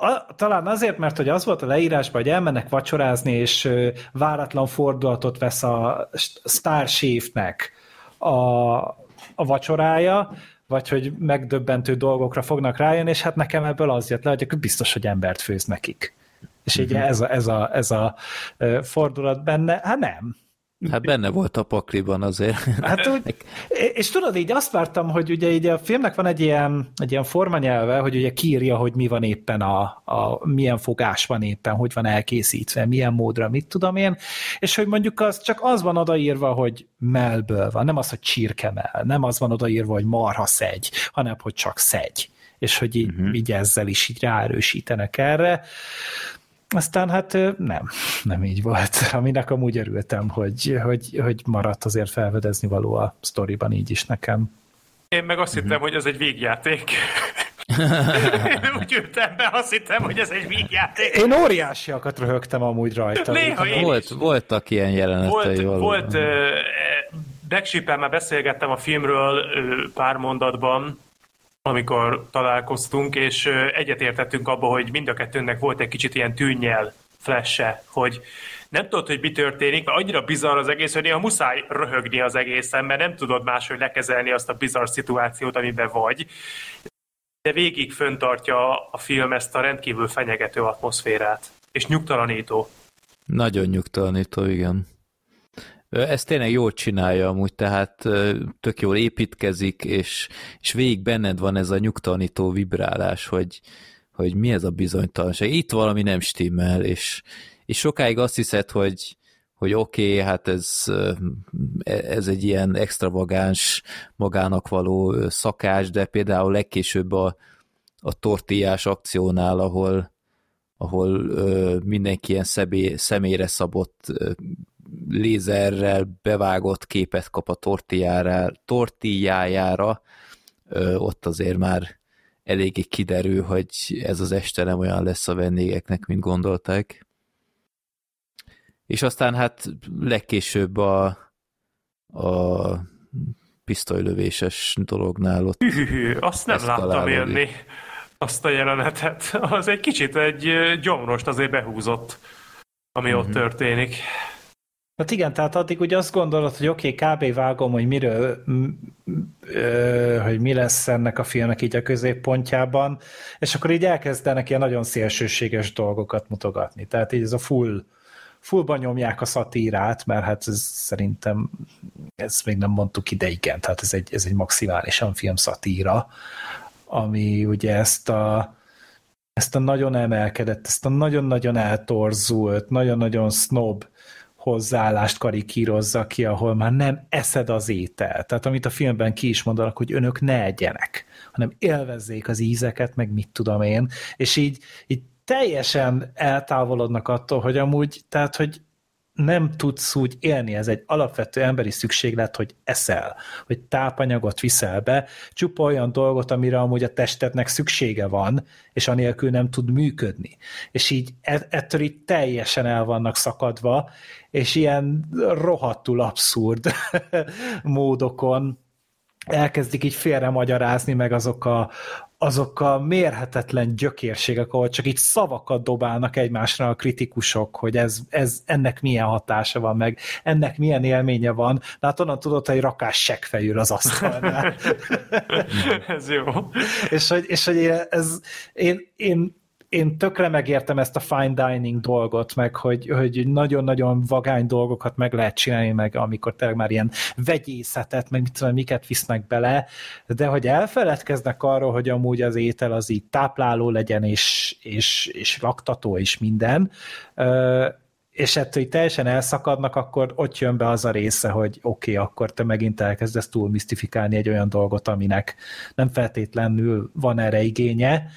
a, talán azért, mert hogy az volt a leírásban, hogy elmennek vacsorázni, és ö, váratlan fordulatot vesz a Star Chief-nek a, a vacsorája, vagy hogy megdöbbentő dolgokra fognak rájönni, és hát nekem ebből az jött le, hogy biztos, hogy embert főz nekik. És így uh-huh. ez, a, ez, a, ez a fordulat benne, hát nem. Hát benne volt a pakliban azért. Hát úgy, és tudod, így azt vártam, hogy ugye így a filmnek van egy ilyen, egy ilyen formanyelve, hogy ugye kiírja, hogy mi van éppen a, a, milyen fogás van éppen, hogy van elkészítve, milyen módra, mit tudom én, és hogy mondjuk az csak az van odaírva, hogy melből van, nem az, hogy csirkemel, nem az van odaírva, hogy marha szegy, hanem hogy csak szegy és hogy így, uh-huh. így ezzel is így ráerősítenek erre. Aztán hát nem, nem így volt. Aminek amúgy örültem, hogy, hogy, hogy maradt azért felvedezni való a sztoriban így is nekem. Én meg azt uh-huh. hittem, hogy ez egy végjáték. Én úgy ültem be, azt hittem, hogy ez egy végjáték. Én óriásiakat röhögtem amúgy rajta. Néha én volt, voltak ilyen jelenetei. Volt, volt uh, már beszélgettem a filmről uh, pár mondatban, amikor találkoztunk, és egyetértettünk abba, hogy mind a kettőnknek volt egy kicsit ilyen tűnnyel flash hogy nem tudod, hogy mi történik, mert annyira bizarr az egész, hogy néha muszáj röhögni az egészen, mert nem tudod máshogy lekezelni azt a bizarr szituációt, amiben vagy. De végig föntartja a film ezt a rendkívül fenyegető atmoszférát, és nyugtalanító. Nagyon nyugtalanító, igen. Ez tényleg jól csinálja amúgy, tehát tök jól építkezik, és, és végig benned van ez a nyugtalanító vibrálás, hogy, hogy mi ez a bizonytalanság. Itt valami nem stimmel, és, és sokáig azt hiszed, hogy, hogy oké, okay, hát ez, ez egy ilyen extravagáns, magának való szakás, de például legkésőbb a, a tortillás akciónál, ahol, ahol ö, mindenki ilyen személy, személyre szabott ö, lézerrel bevágott képet kap a tortillájára, tortillájára, ott azért már eléggé kiderül, hogy ez az este nem olyan lesz a vendégeknek, mint gondolták. És aztán hát legkésőbb a, a pisztolylövéses dolognál ott. Hű, azt nem láttam élni, azt a jelenetet. Az egy kicsit egy gyomrost azért behúzott, ami uh-huh. ott mhm. történik. Hát igen, tehát addig ugye azt gondolod, hogy oké, okay, kb. vágom, hogy miről, ö, hogy mi lesz ennek a filmnek így a középpontjában, és akkor így elkezdenek ilyen nagyon szélsőséges dolgokat mutogatni. Tehát így ez a full, fullban nyomják a szatírát, mert hát ez szerintem, ezt még nem mondtuk ide, igen, tehát ez egy, ez egy maximálisan film szatíra, ami ugye ezt a ezt a nagyon emelkedett, ezt a nagyon-nagyon eltorzult, nagyon-nagyon snob hozzáállást karikírozza ki, ahol már nem eszed az étel. Tehát amit a filmben ki is mondanak, hogy önök ne egyenek, hanem élvezzék az ízeket, meg mit tudom én, és így, így teljesen eltávolodnak attól, hogy amúgy, tehát, hogy nem tudsz úgy élni, ez egy alapvető emberi szükséglet, hogy eszel, hogy tápanyagot viszel be, csupa olyan dolgot, amire amúgy a testednek szüksége van, és anélkül nem tud működni. És így e- ettől így teljesen el vannak szakadva, és ilyen rohadtul abszurd módokon elkezdik így félre magyarázni meg azok a, azok a mérhetetlen gyökérségek, ahol csak így szavakat dobálnak egymásra a kritikusok, hogy ez, ez ennek milyen hatása van, meg ennek milyen élménye van, de hát onnan tudod, hogy rakás seggfejül az asztalnál. ez jó. és hogy, és hogy ez, én, én én tökre megértem ezt a fine dining dolgot, meg hogy, hogy nagyon-nagyon vagány dolgokat meg lehet csinálni, meg amikor tényleg már ilyen vegyészetet, meg mit tudom, miket visznek bele, de hogy elfeledkeznek arról, hogy amúgy az étel az így tápláló legyen, és, és, és laktató, és minden, és ettől teljesen elszakadnak, akkor ott jön be az a része, hogy oké, okay, akkor te megint elkezdesz túl misztifikálni egy olyan dolgot, aminek nem feltétlenül van erre igénye,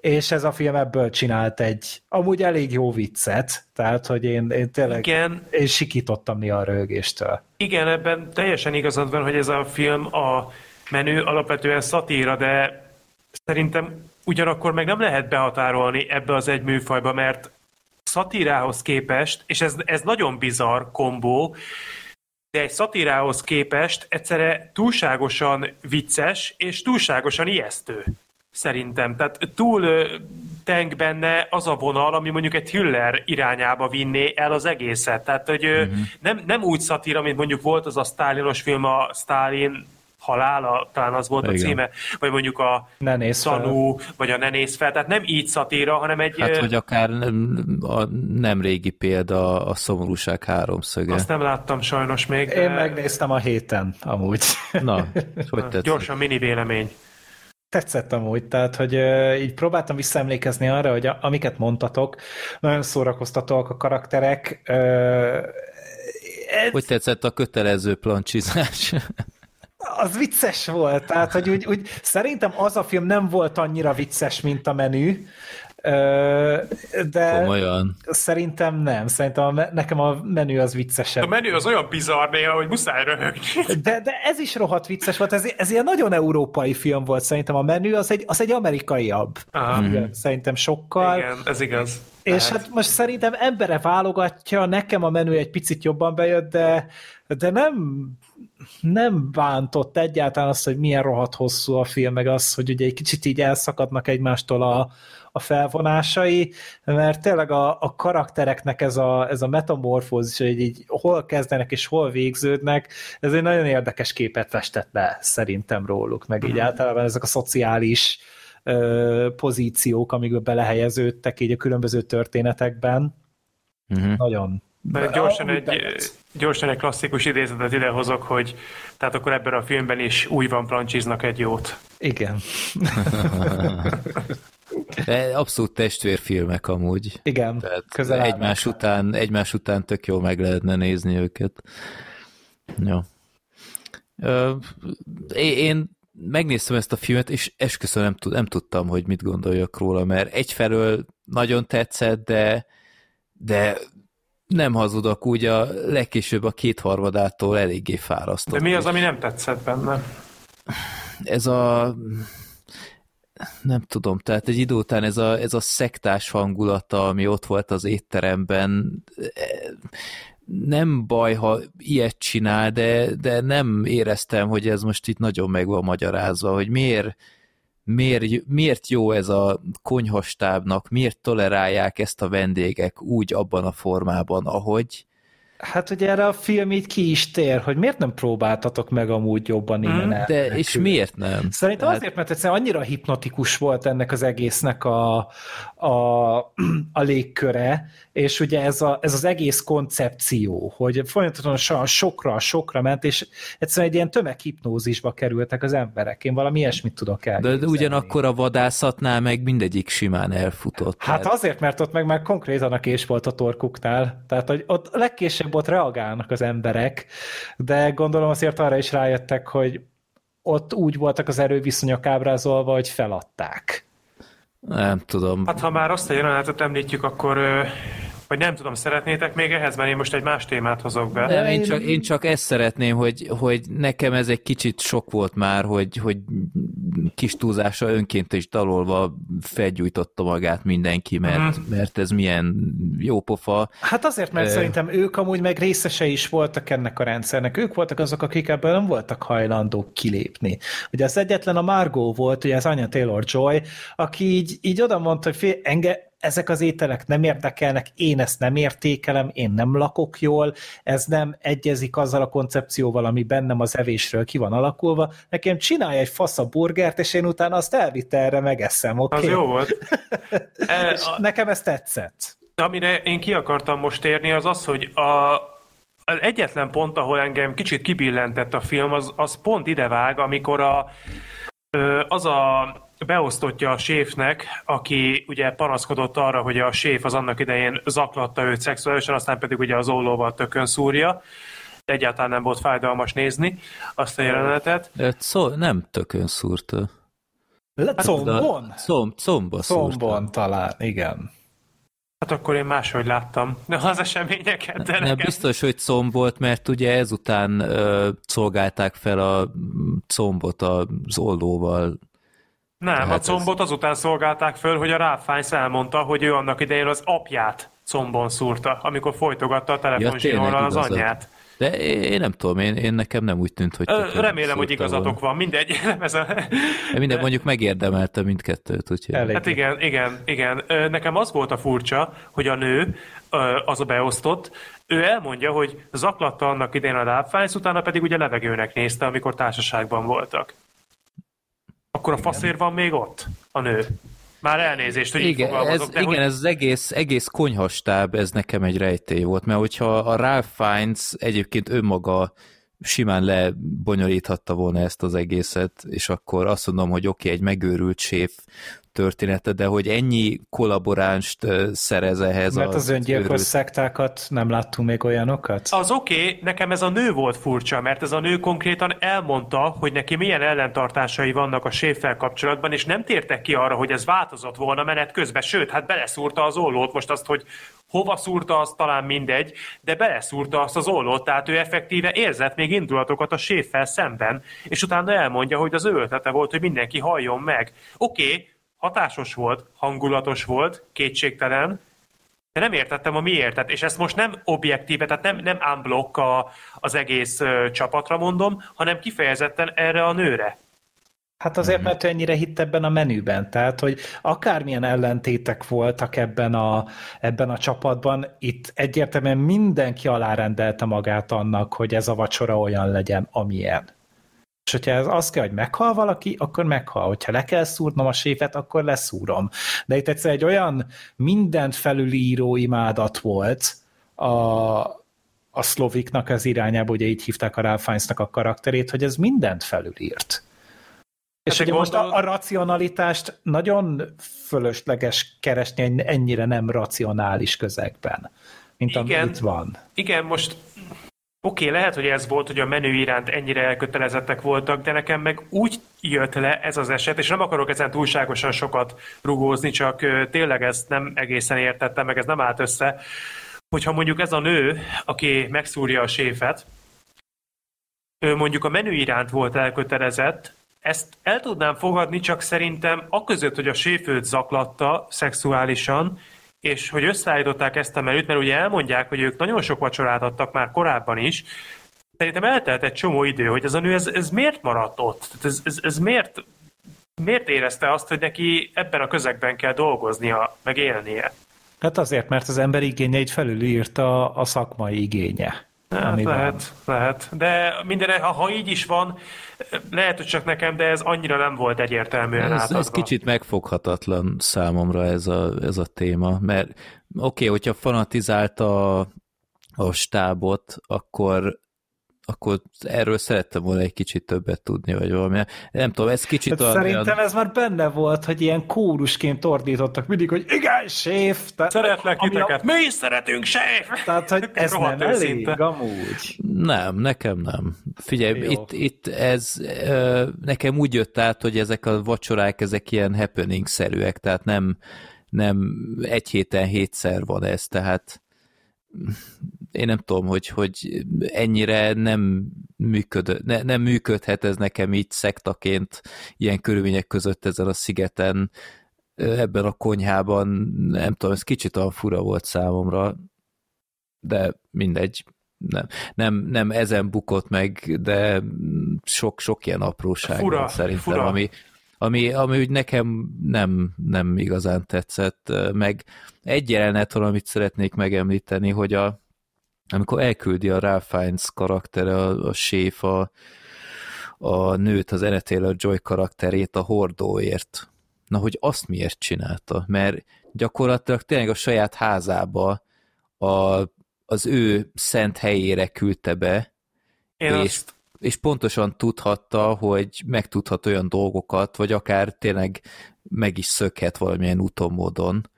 és ez a film ebből csinált egy amúgy elég jó viccet, tehát, hogy én, én tényleg Igen. én sikítottam néha a rögéstől. Igen, ebben teljesen igazad van, hogy ez a film a menő alapvetően szatíra, de szerintem ugyanakkor meg nem lehet behatárolni ebbe az egy műfajba, mert szatírához képest, és ez, ez nagyon bizarr kombó, de egy szatírához képest egyszerre túlságosan vicces és túlságosan ijesztő. Szerintem. Tehát túl tenk benne az a vonal, ami mondjuk egy Hüller irányába vinné el az egészet. Tehát, hogy uh-huh. nem, nem úgy szatíra, mint mondjuk volt az a sztálinos film, a Stalin halála, talán az volt Igen. a címe, vagy mondjuk a Ne fel. Tanú, vagy a Ne nézz fel, tehát nem így szatíra, hanem egy... Hát, vagy akár nem- a nem régi példa a szomorúság háromszöge. Azt nem láttam sajnos még, de Én megnéztem a héten, amúgy. Na, hogy tetszett? gyorsan mini vélemény. Tetszett amúgy, tehát, hogy így próbáltam visszaemlékezni arra, hogy a, amiket mondtatok, nagyon szórakoztatóak a karakterek. Ö, ez, Hogy tetszett a kötelező plancsizás? Az vicces volt, tehát, hogy úgy, úgy, szerintem az a film nem volt annyira vicces, mint a menü, de Komolyan. szerintem nem. Szerintem a, nekem a menü az A viccesebb. menü az olyan bizarr néha, hogy muszáj röhögni. De, de ez is rohadt vicces volt, ez, ez ilyen nagyon európai film volt szerintem a menü, az egy, az egy amerikaiabb. Aha. film, Szerintem sokkal. Igen, ez igaz. És Lehet. hát most szerintem embere válogatja, nekem a menü egy picit jobban bejött, de, de nem, nem bántott egyáltalán azt, hogy milyen rohadt hosszú a film, meg az, hogy ugye egy kicsit így elszakadnak egymástól a, a felvonásai, mert tényleg a, a karaktereknek ez a, ez a metamorfózis, hogy így hol kezdenek és hol végződnek, ez egy nagyon érdekes képet festett le szerintem róluk, meg így általában ezek a szociális ö, pozíciók, amikbe belehelyeződtek így a különböző történetekben. Uh-huh. Nagyon. Mert gyorsan egy, gyorsan egy klasszikus idézetet idehozok, hogy tehát akkor ebben a filmben is új van plancsiznak egy jót. Igen. De abszolút testvérfilmek amúgy. Igen. Tehát közel egymás állnak. után, egymás után tök jól meg lehetne nézni őket. Jó. Ö, én- én megnéztem ezt a filmet, és esküszöm nem, tud, nem tudtam, hogy mit gondoljak róla, mert egyfelől nagyon tetszett, de, de nem hazudok, úgy a legkésőbb a kétharmadától eléggé fárasztott. De mi az, ami nem tetszett benne? ez a nem tudom, tehát egy idő után ez a, ez a szektás hangulata, ami ott volt az étteremben, eh, nem baj, ha ilyet csinál, de, de nem éreztem, hogy ez most itt nagyon meg van magyarázva, hogy miért, miért, miért jó ez a konyhastábnak, miért tolerálják ezt a vendégek úgy abban a formában, ahogy, Hát ugye erre a film így ki is tér, hogy miért nem próbáltatok meg amúgy jobban innen Mm, el- de és miért nem? Szerintem Tehát- azért, mert egyszerűen annyira hipnotikus volt ennek az egésznek a, a, a légköre, és ugye ez, a, ez az egész koncepció, hogy folyamatosan sokra, sokra ment, és egyszerűen egy ilyen tömeghipnózisba kerültek az emberek. Én valami ilyesmit tudok De, elképzelni. de ugyanakkor a vadászatnál meg mindegyik simán elfutott. Hát Tehát- azért, mert ott meg már konkrétan a kés volt a torkuknál. Tehát, hogy ott legkésőbb ott reagálnak az emberek, de gondolom azért arra is rájöttek, hogy ott úgy voltak az erőviszonyok ábrázolva, hogy feladták. Nem tudom. Hát ha már azt a jelenetet említjük, akkor vagy nem tudom, szeretnétek még ehhez, mert én most egy más témát hozok be. Nem, én, csak, én csak ezt szeretném, hogy, hogy nekem ez egy kicsit sok volt már, hogy, hogy kis túlzása önként is dalolva felgyújtotta magát mindenki, mert, Mhm. mert ez milyen jó pofa. Hát azért, mert Ö. szerintem ők amúgy meg részesei is voltak ennek a rendszernek. Ők voltak azok, akik ebből nem voltak hajlandók kilépni. Ugye az egyetlen a Margot volt, ugye az Anya Taylor-Joy, aki így, így oda mondta, hogy fél, enge, ezek az ételek nem érdekelnek, én ezt nem értékelem, én nem lakok jól, ez nem egyezik azzal a koncepcióval, ami bennem az evésről ki van alakulva. Nekem csinálj egy fasz a burgert, és én utána azt elvitte erre megeszem, oké? Az jó volt. E, a, nekem ez tetszett. amire én ki akartam most térni, az az, hogy a, az egyetlen pont, ahol engem kicsit kibillentett a film, az, az pont idevág, amikor a, az a beosztottja a séfnek, aki ugye panaszkodott arra, hogy a séf az annak idején zaklatta őt szexuálisan, aztán pedig ugye az ollóval tökön szúrja. Egyáltalán nem volt fájdalmas nézni azt a jelenetet. De szó, nem tökön szúrta. Combon? Szom, comba. Combon talán, igen. Hát akkor én máshogy láttam az eseményeket, de Nem, nekem... biztos, hogy comb volt, mert ugye ezután ö, szolgálták fel a combot az ollóval. Nem, Tehát a ez- combot azután szolgálták föl, hogy a Fiennes elmondta, hogy ő annak idején az apját combon szúrta, amikor folytogatta a Ja, telefonzsinórral tényleg az anyját. De én nem tudom, én, én nekem nem úgy tűnt, hogy... Ö, remélem, hogy igazatok volna. van, mindegy. Ez a... De minden mondjuk megérdemelte mindkettőt, úgyhogy... Elég. Hát igen, igen, igen. Nekem az volt a furcsa, hogy a nő, az a beosztott, ő elmondja, hogy zaklatta annak idén a Dábfájsz, utána pedig ugye levegőnek nézte, amikor társaságban voltak. Akkor a faszér van még ott, a nő. Már elnézést, hogy igen, így ez, de igen, hogy... ez az egész, egész konyhastáb, ez nekem egy rejtély volt, mert hogyha a Ralph Fiennes egyébként önmaga simán lebonyolíthatta volna ezt az egészet, és akkor azt mondom, hogy oké, okay, egy megőrült séf története, de hogy ennyi kollaboránst szerez ehhez Mert az öngyilkos őrült... szektákat nem láttunk még olyanokat? Az oké, okay, nekem ez a nő volt furcsa, mert ez a nő konkrétan elmondta, hogy neki milyen ellentartásai vannak a séffel kapcsolatban, és nem tértek ki arra, hogy ez változott volna menet közben, sőt, hát beleszúrta az ollót, most azt, hogy hova szúrta, az talán mindegy, de beleszúrta azt az ollót, tehát ő effektíve érzett még indulatokat a séffel szemben, és utána elmondja, hogy az ő ötlete volt, hogy mindenki halljon meg. Oké, okay, hatásos volt, hangulatos volt, kétségtelen, de nem értettem a miértet, és ezt most nem objektíve, tehát nem, nem unblock a, az egész ö, csapatra mondom, hanem kifejezetten erre a nőre. Hát azért, mhm. mert ő ennyire hitt ebben a menüben, tehát, hogy akármilyen ellentétek voltak ebben a, ebben a csapatban, itt egyértelműen mindenki alárendelte magát annak, hogy ez a vacsora olyan legyen, amilyen. És hogyha ez az kell, hogy meghal valaki, akkor meghal. Hogyha le kell szúrnom a séfet, akkor leszúrom. De itt egyszer egy olyan mindent felülíró imádat volt a, a szloviknak az irányába, ugye így hívták a Ralph a karakterét, hogy ez mindent felülírt. És hát ugye most a, a racionalitást nagyon fölösleges keresni ennyire nem racionális közegben, mint igen, amit van. Igen, most Oké, okay, lehet, hogy ez volt, hogy a menü iránt ennyire elkötelezettek voltak, de nekem meg úgy jött le ez az eset, és nem akarok ezen túlságosan sokat rugózni, csak tényleg ezt nem egészen értettem, meg ez nem állt össze, hogyha mondjuk ez a nő, aki megszúrja a séfet, ő mondjuk a menü iránt volt elkötelezett, ezt el tudnám fogadni, csak szerintem aközött, hogy a séfőt zaklatta szexuálisan, és hogy összeállították ezt a menüt, mert ugye elmondják, hogy ők nagyon sok vacsorát adtak már korábban is, szerintem eltelt egy csomó idő, hogy ez a nő, ez, ez miért maradt ott? Ez, ez, ez miért, miért érezte azt, hogy neki ebben a közegben kell dolgoznia, meg élnie? Hát azért, mert az ember igényeit felülírta a szakmai igénye. Hát lehet, van. lehet. De minden, ha, ha így is van, lehet, hogy csak nekem, de ez annyira nem volt egyértelműen ez, ez kicsit megfoghatatlan számomra ez a, ez a téma, mert oké, okay, hogyha fanatizált a, a stábot, akkor akkor erről szerettem volna egy kicsit többet tudni, vagy valami. Nem tudom, ez kicsit hát olyan... Szerintem ez már benne volt, hogy ilyen kórusként ordítottak mindig, hogy igen, séf! Tehát, Szeretlek titeket, a... mi is szeretünk, séf! Tehát, hogy ez nem elég, amúgy. Nem, nekem nem. Figyelj, itt, itt ez nekem úgy jött át, hogy ezek a vacsorák, ezek ilyen happening-szerűek, tehát nem, nem egy héten hétszer van ez, tehát én nem tudom, hogy, hogy ennyire nem, működ, ne, nem működhet ez nekem így szektaként ilyen körülmények között ezen a szigeten, ebben a konyhában, nem tudom, ez kicsit olyan fura volt számomra, de mindegy, nem, nem, nem ezen bukott meg, de sok, sok ilyen apróság fura, van szerintem, fura. ami, ami, ami úgy nekem nem, nem igazán tetszett, meg egy jelenet van, amit szeretnék megemlíteni, hogy a, amikor elküldi a Ralph Fiennes karaktere, a, a séf, a, a nőt, az Anna Taylor-Joy karakterét a hordóért. Na, hogy azt miért csinálta? Mert gyakorlatilag tényleg a saját házába a, az ő szent helyére küldte be, Én és azt és pontosan tudhatta, hogy megtudhat olyan dolgokat, vagy akár tényleg meg is szökhet valamilyen úton, módon,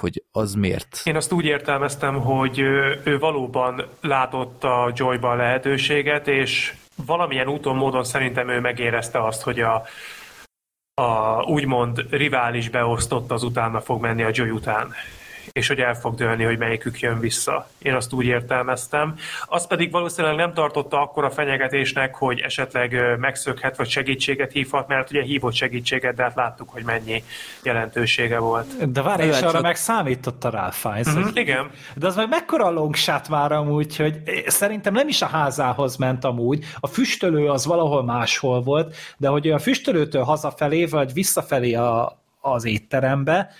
hogy az miért. Én azt úgy értelmeztem, hogy ő valóban látott a Joyban lehetőséget, és valamilyen úton, módon szerintem ő megérezte azt, hogy a, a úgymond rivális beosztott az utána fog menni a Joy után és hogy el fog dőlni, hogy melyikük jön vissza. Én azt úgy értelmeztem. Az pedig valószínűleg nem tartotta akkor a fenyegetésnek, hogy esetleg megszökhet, vagy segítséget hívhat, mert ugye hívott segítséget, de hát láttuk, hogy mennyi jelentősége volt. De várj, és arra csak... meg számított a Ralph Fiennes. Uh-huh, hogy... Igen. De az meg mekkora long shot már amúgy, hogy szerintem nem is a házához ment amúgy, a füstölő az valahol máshol volt, de hogy a füstölőtől hazafelé, vagy visszafelé a, az étterembe,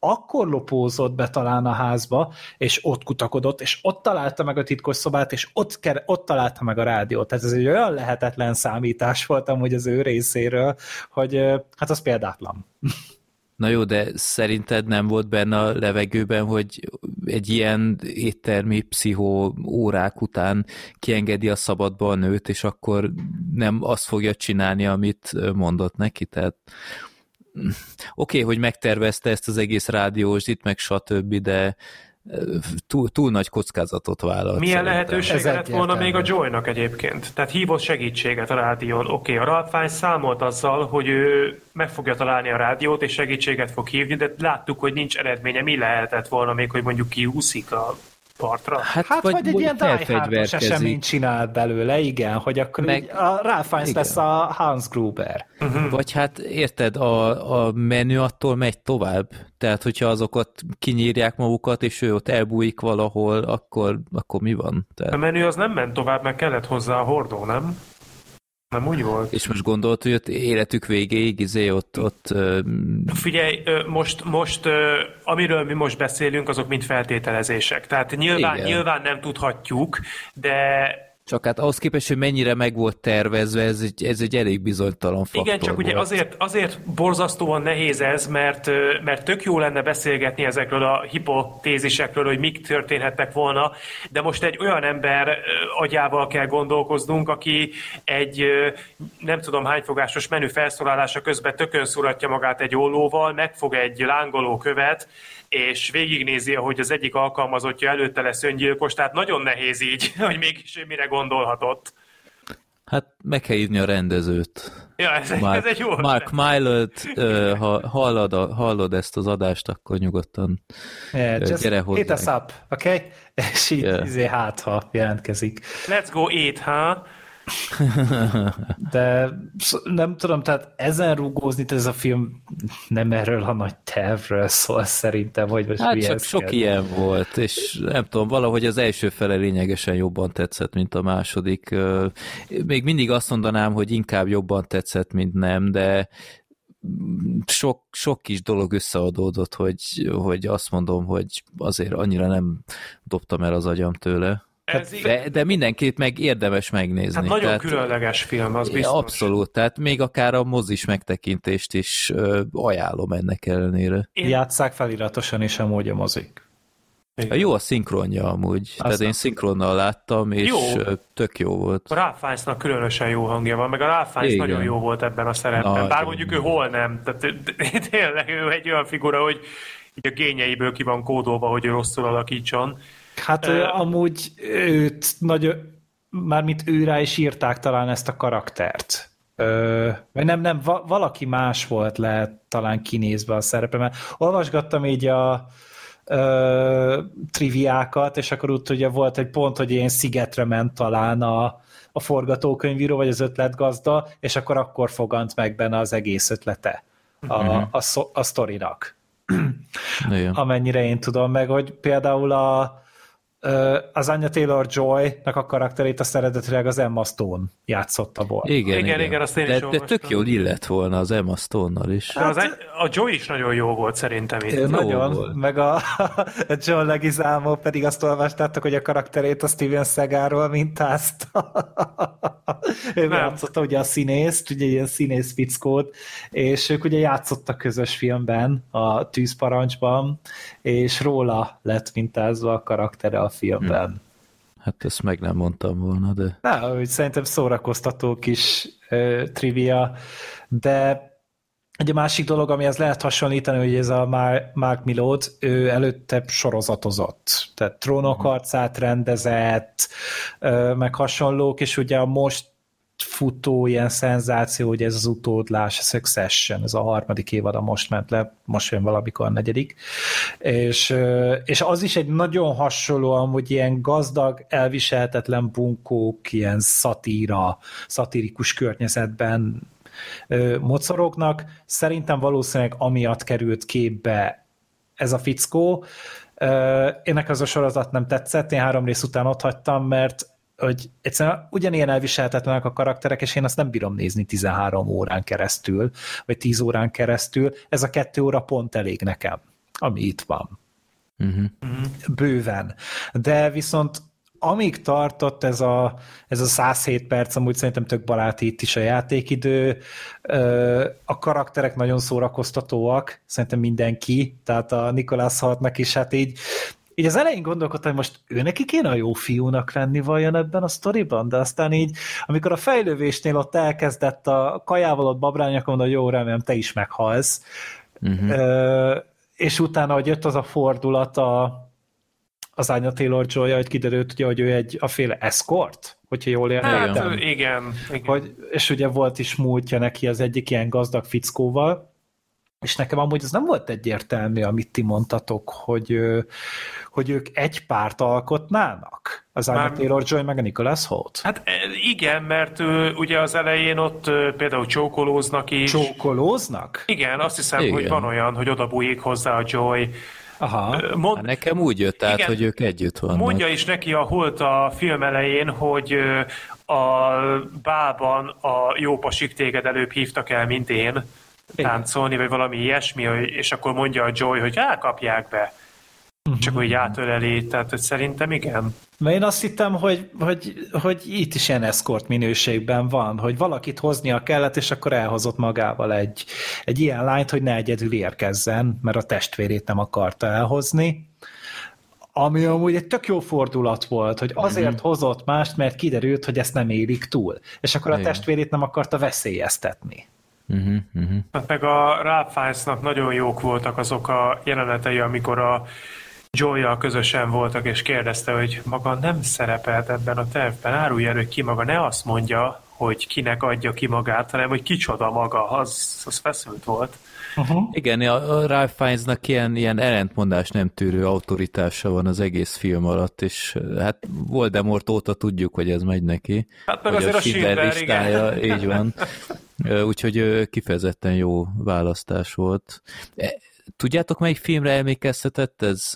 akkor lopózott be talán a házba, és ott kutakodott, és ott találta meg a titkos szobát, és ott, ker- ott találta meg a rádiót. Tehát ez egy olyan lehetetlen számítás volt amúgy az ő részéről, hogy hát az példátlan. Na jó, de szerinted nem volt benne a levegőben, hogy egy ilyen éttermi pszichó órák után kiengedi a szabadba a nőt, és akkor nem azt fogja csinálni, amit mondott neki? Tehát oké, okay, hogy megtervezte ezt az egész rádiós, itt meg stb., de túl, túl nagy kockázatot vállalt. Milyen lehetőség lett volna még a Joy-nak egyébként? Tehát hívott segítséget a rádión. Oké, okay, a Ralph számolt azzal, hogy ő meg fogja találni a rádiót, és segítséget fog hívni, de láttuk, hogy nincs eredménye. Mi lehetett volna még, hogy mondjuk kiúszik a partra. Hát, hát vagy, vagy egy ilyen die eseményt csinál belőle, igen, hogy akkor Meg, a Ralph lesz a Hans Gruber. Uh-huh. Vagy hát érted, a, a menü attól megy tovább. Tehát, hogyha azokat kinyírják magukat, és ő ott elbújik valahol, akkor, akkor mi van? Tehát... A menü az nem ment tovább, mert kellett hozzá a hordó, nem? Nem úgy volt. És most gondolt, hogy ott életük végéig, izé ott... ott. Figyelj, most, most amiről mi most beszélünk, azok mind feltételezések. Tehát nyilván, nyilván nem tudhatjuk, de csak hát ahhoz képest, hogy mennyire meg volt tervezve, ez egy, ez egy elég bizonytalan faktor Igen, csak volt. ugye azért, azért borzasztóan nehéz ez, mert, mert tök jó lenne beszélgetni ezekről a hipotézisekről, hogy mik történhettek volna, de most egy olyan ember agyával kell gondolkoznunk, aki egy nem tudom hány fogásos menü felszólalása közben tökön szuratja magát egy ollóval, megfog egy lángoló követ, és végignézi, hogy az egyik alkalmazottja előtte lesz öngyilkos, tehát nagyon nehéz így, hogy mégis mire gondolhatott. Hát meg kell hívni a rendezőt. Ja, ez, Mark, ez egy jó Mark Mylott, ha hallod, hallod ezt az adást, akkor nyugodtan yeah, uh, gyere hozzá. Hit us up, okay? És így yeah. izé hát, ha jelentkezik. Let's go eat, ha? De nem tudom, tehát ezen rúgózni, ez a film nem erről a nagy tervről szól szerintem, hogy most hát csak sok kell. ilyen volt, és nem tudom, valahogy az első fele lényegesen jobban tetszett, mint a második. Még mindig azt mondanám, hogy inkább jobban tetszett, mint nem, de sok, sok kis dolog összeadódott, hogy, hogy azt mondom, hogy azért annyira nem dobtam el az agyam tőle. Hát, de, de mindenkit meg érdemes megnézni. Hát nagyon tehát, különleges film, az biztos. Abszolút, tehát még akár a mozis megtekintést is ö, ajánlom ennek ellenére. Én... Játsszák feliratosan is amúgy a mozik. Igen. Jó a szinkronja amúgy, Aztán. tehát én szinkronnal láttam, és jó. tök jó volt. A Ralph különösen jó hangja van, meg a Ralph nagyon jó volt ebben a szerepben, Nagyon. bár mondjuk ő hol nem, tehát tényleg ő egy olyan figura, hogy így a gényeiből ki van kódolva, hogy ő rosszul alakítson. Hát uh, amúgy őt nagy, mármint őrá is írták talán ezt a karaktert. Ö, vagy nem, nem, va, valaki más volt lehet talán kinézve a szerepe, mert olvasgattam így a ö, triviákat, és akkor úgy ugye volt egy pont, hogy ilyen szigetre ment talán a, a forgatókönyvíró, vagy az ötletgazda, és akkor akkor fogant meg benne az egész ötlete a, uh-huh. a, a, a sztorinak. Amennyire én tudom meg, hogy például a, az Anya Taylor-Joy-nak a karakterét azt eredetileg az Emma Stone játszotta volna. Igen, igen, igen, igen azt én de, is de tök jól illet volna az Emma Stone-nal is. Hát, az, a Joy is nagyon jó volt szerintem itt. Nagyon, volt. meg a, a John Leguizamo pedig azt olvastátok, hogy a karakterét a Steven Seagalról mintázta. ő Nem. játszotta ugye a színészt, ugye ilyen színész fickót, és ők ugye játszottak közös filmben, a Tűzparancsban, és róla lett mintázva a karaktere a filmben. Hmm. Hát ezt meg nem mondtam volna, de... Na, hogy szerintem szórakoztató kis uh, trivia, de egy másik dolog, amihez lehet hasonlítani, hogy ez a Mark Milod, ő előtte sorozatozott. Tehát trónok arcát rendezett, meg hasonlók, és ugye a most futó ilyen szenzáció, hogy ez az utódlás, a Succession, ez a harmadik évad, a most ment le, most jön valamikor a negyedik, és, és az is egy nagyon hasonló, hogy ilyen gazdag, elviselhetetlen bunkók, ilyen szatíra, szatirikus környezetben mocorognak. Szerintem valószínűleg amiatt került képbe ez a fickó. Én nekem az a sorozat nem tetszett, én három rész után ott hagytam, mert hogy egyszerűen ugyanilyen elviselhetetlenek a karakterek, és én azt nem bírom nézni 13 órán keresztül, vagy 10 órán keresztül. Ez a kettő óra pont elég nekem, ami itt van. Uh-huh. Bőven. De viszont amíg tartott ez a, ez a 107 perc, amúgy szerintem tök baráti itt is a játékidő, a karakterek nagyon szórakoztatóak, szerintem mindenki, tehát a Nikolás Hartnak is hát így így az elején gondolkodtam, hogy most ő neki kéne a jó fiúnak lenni vajon ebben a sztoriban, de aztán így, amikor a fejlővésnél ott elkezdett a kajával ott babrálni, akkor mondom, hogy jó, remélem, te is meghalsz. Uh-huh. és utána, hogy jött az a fordulat a, az Anya taylor joy hogy kiderült, ugye, hogy ő egy a féle escort, hogyha jól értettem. Hát, igen. igen. Hogy, és ugye volt is múltja neki az egyik ilyen gazdag fickóval, és nekem amúgy ez nem volt egyértelmű, amit ti mondtatok, hogy, hogy ők egy párt alkotnának? Az Anya Már... Taylor-Joy meg a Nicholas Holt? Hát e, igen, mert ugye az elején ott például csókolóznak is. Csókolóznak? Igen, azt hiszem, igen. hogy van olyan, hogy oda bújik hozzá a Joy, Aha. Mond, hát nekem úgy jött át, igen, hogy ők együtt vannak. Mondja is neki a Holt a film elején, hogy a bában a jó pasik téged előbb hívtak el, mint én táncolni, vagy valami ilyesmi, és akkor mondja a Joy, hogy elkapják be. Uh-huh. Csak úgy átöleli, tehát hogy szerintem igen. Mert én azt hittem, hogy, hogy, hogy itt is ilyen eszkort minőségben van, hogy valakit hoznia kellett, és akkor elhozott magával egy, egy ilyen lányt, hogy ne egyedül érkezzen, mert a testvérét nem akarta elhozni. Ami amúgy egy tök jó fordulat volt, hogy azért uh-huh. hozott mást, mert kiderült, hogy ezt nem élik túl. És akkor a testvérét nem akarta veszélyeztetni. Uh-huh, uh-huh. Hát meg a Ralph Fiennes-nak nagyon jók voltak azok a jelenetei, amikor a joy közösen voltak, és kérdezte, hogy maga nem szerepelt ebben a tervben, árulj el, hogy ki maga, ne azt mondja, hogy kinek adja ki magát, hanem hogy kicsoda maga, az, az feszült volt. Uh-huh. Igen, a Ralph Fiennesnak ilyen, ilyen ellentmondás nem tűrő autoritása van az egész film alatt, és hát Voldemort óta tudjuk, hogy ez megy neki. Hát meg azért a, a Schindler listája, igen. így van. Úgyhogy kifejezetten jó választás volt. Tudjátok, melyik filmre emlékeztetett ez?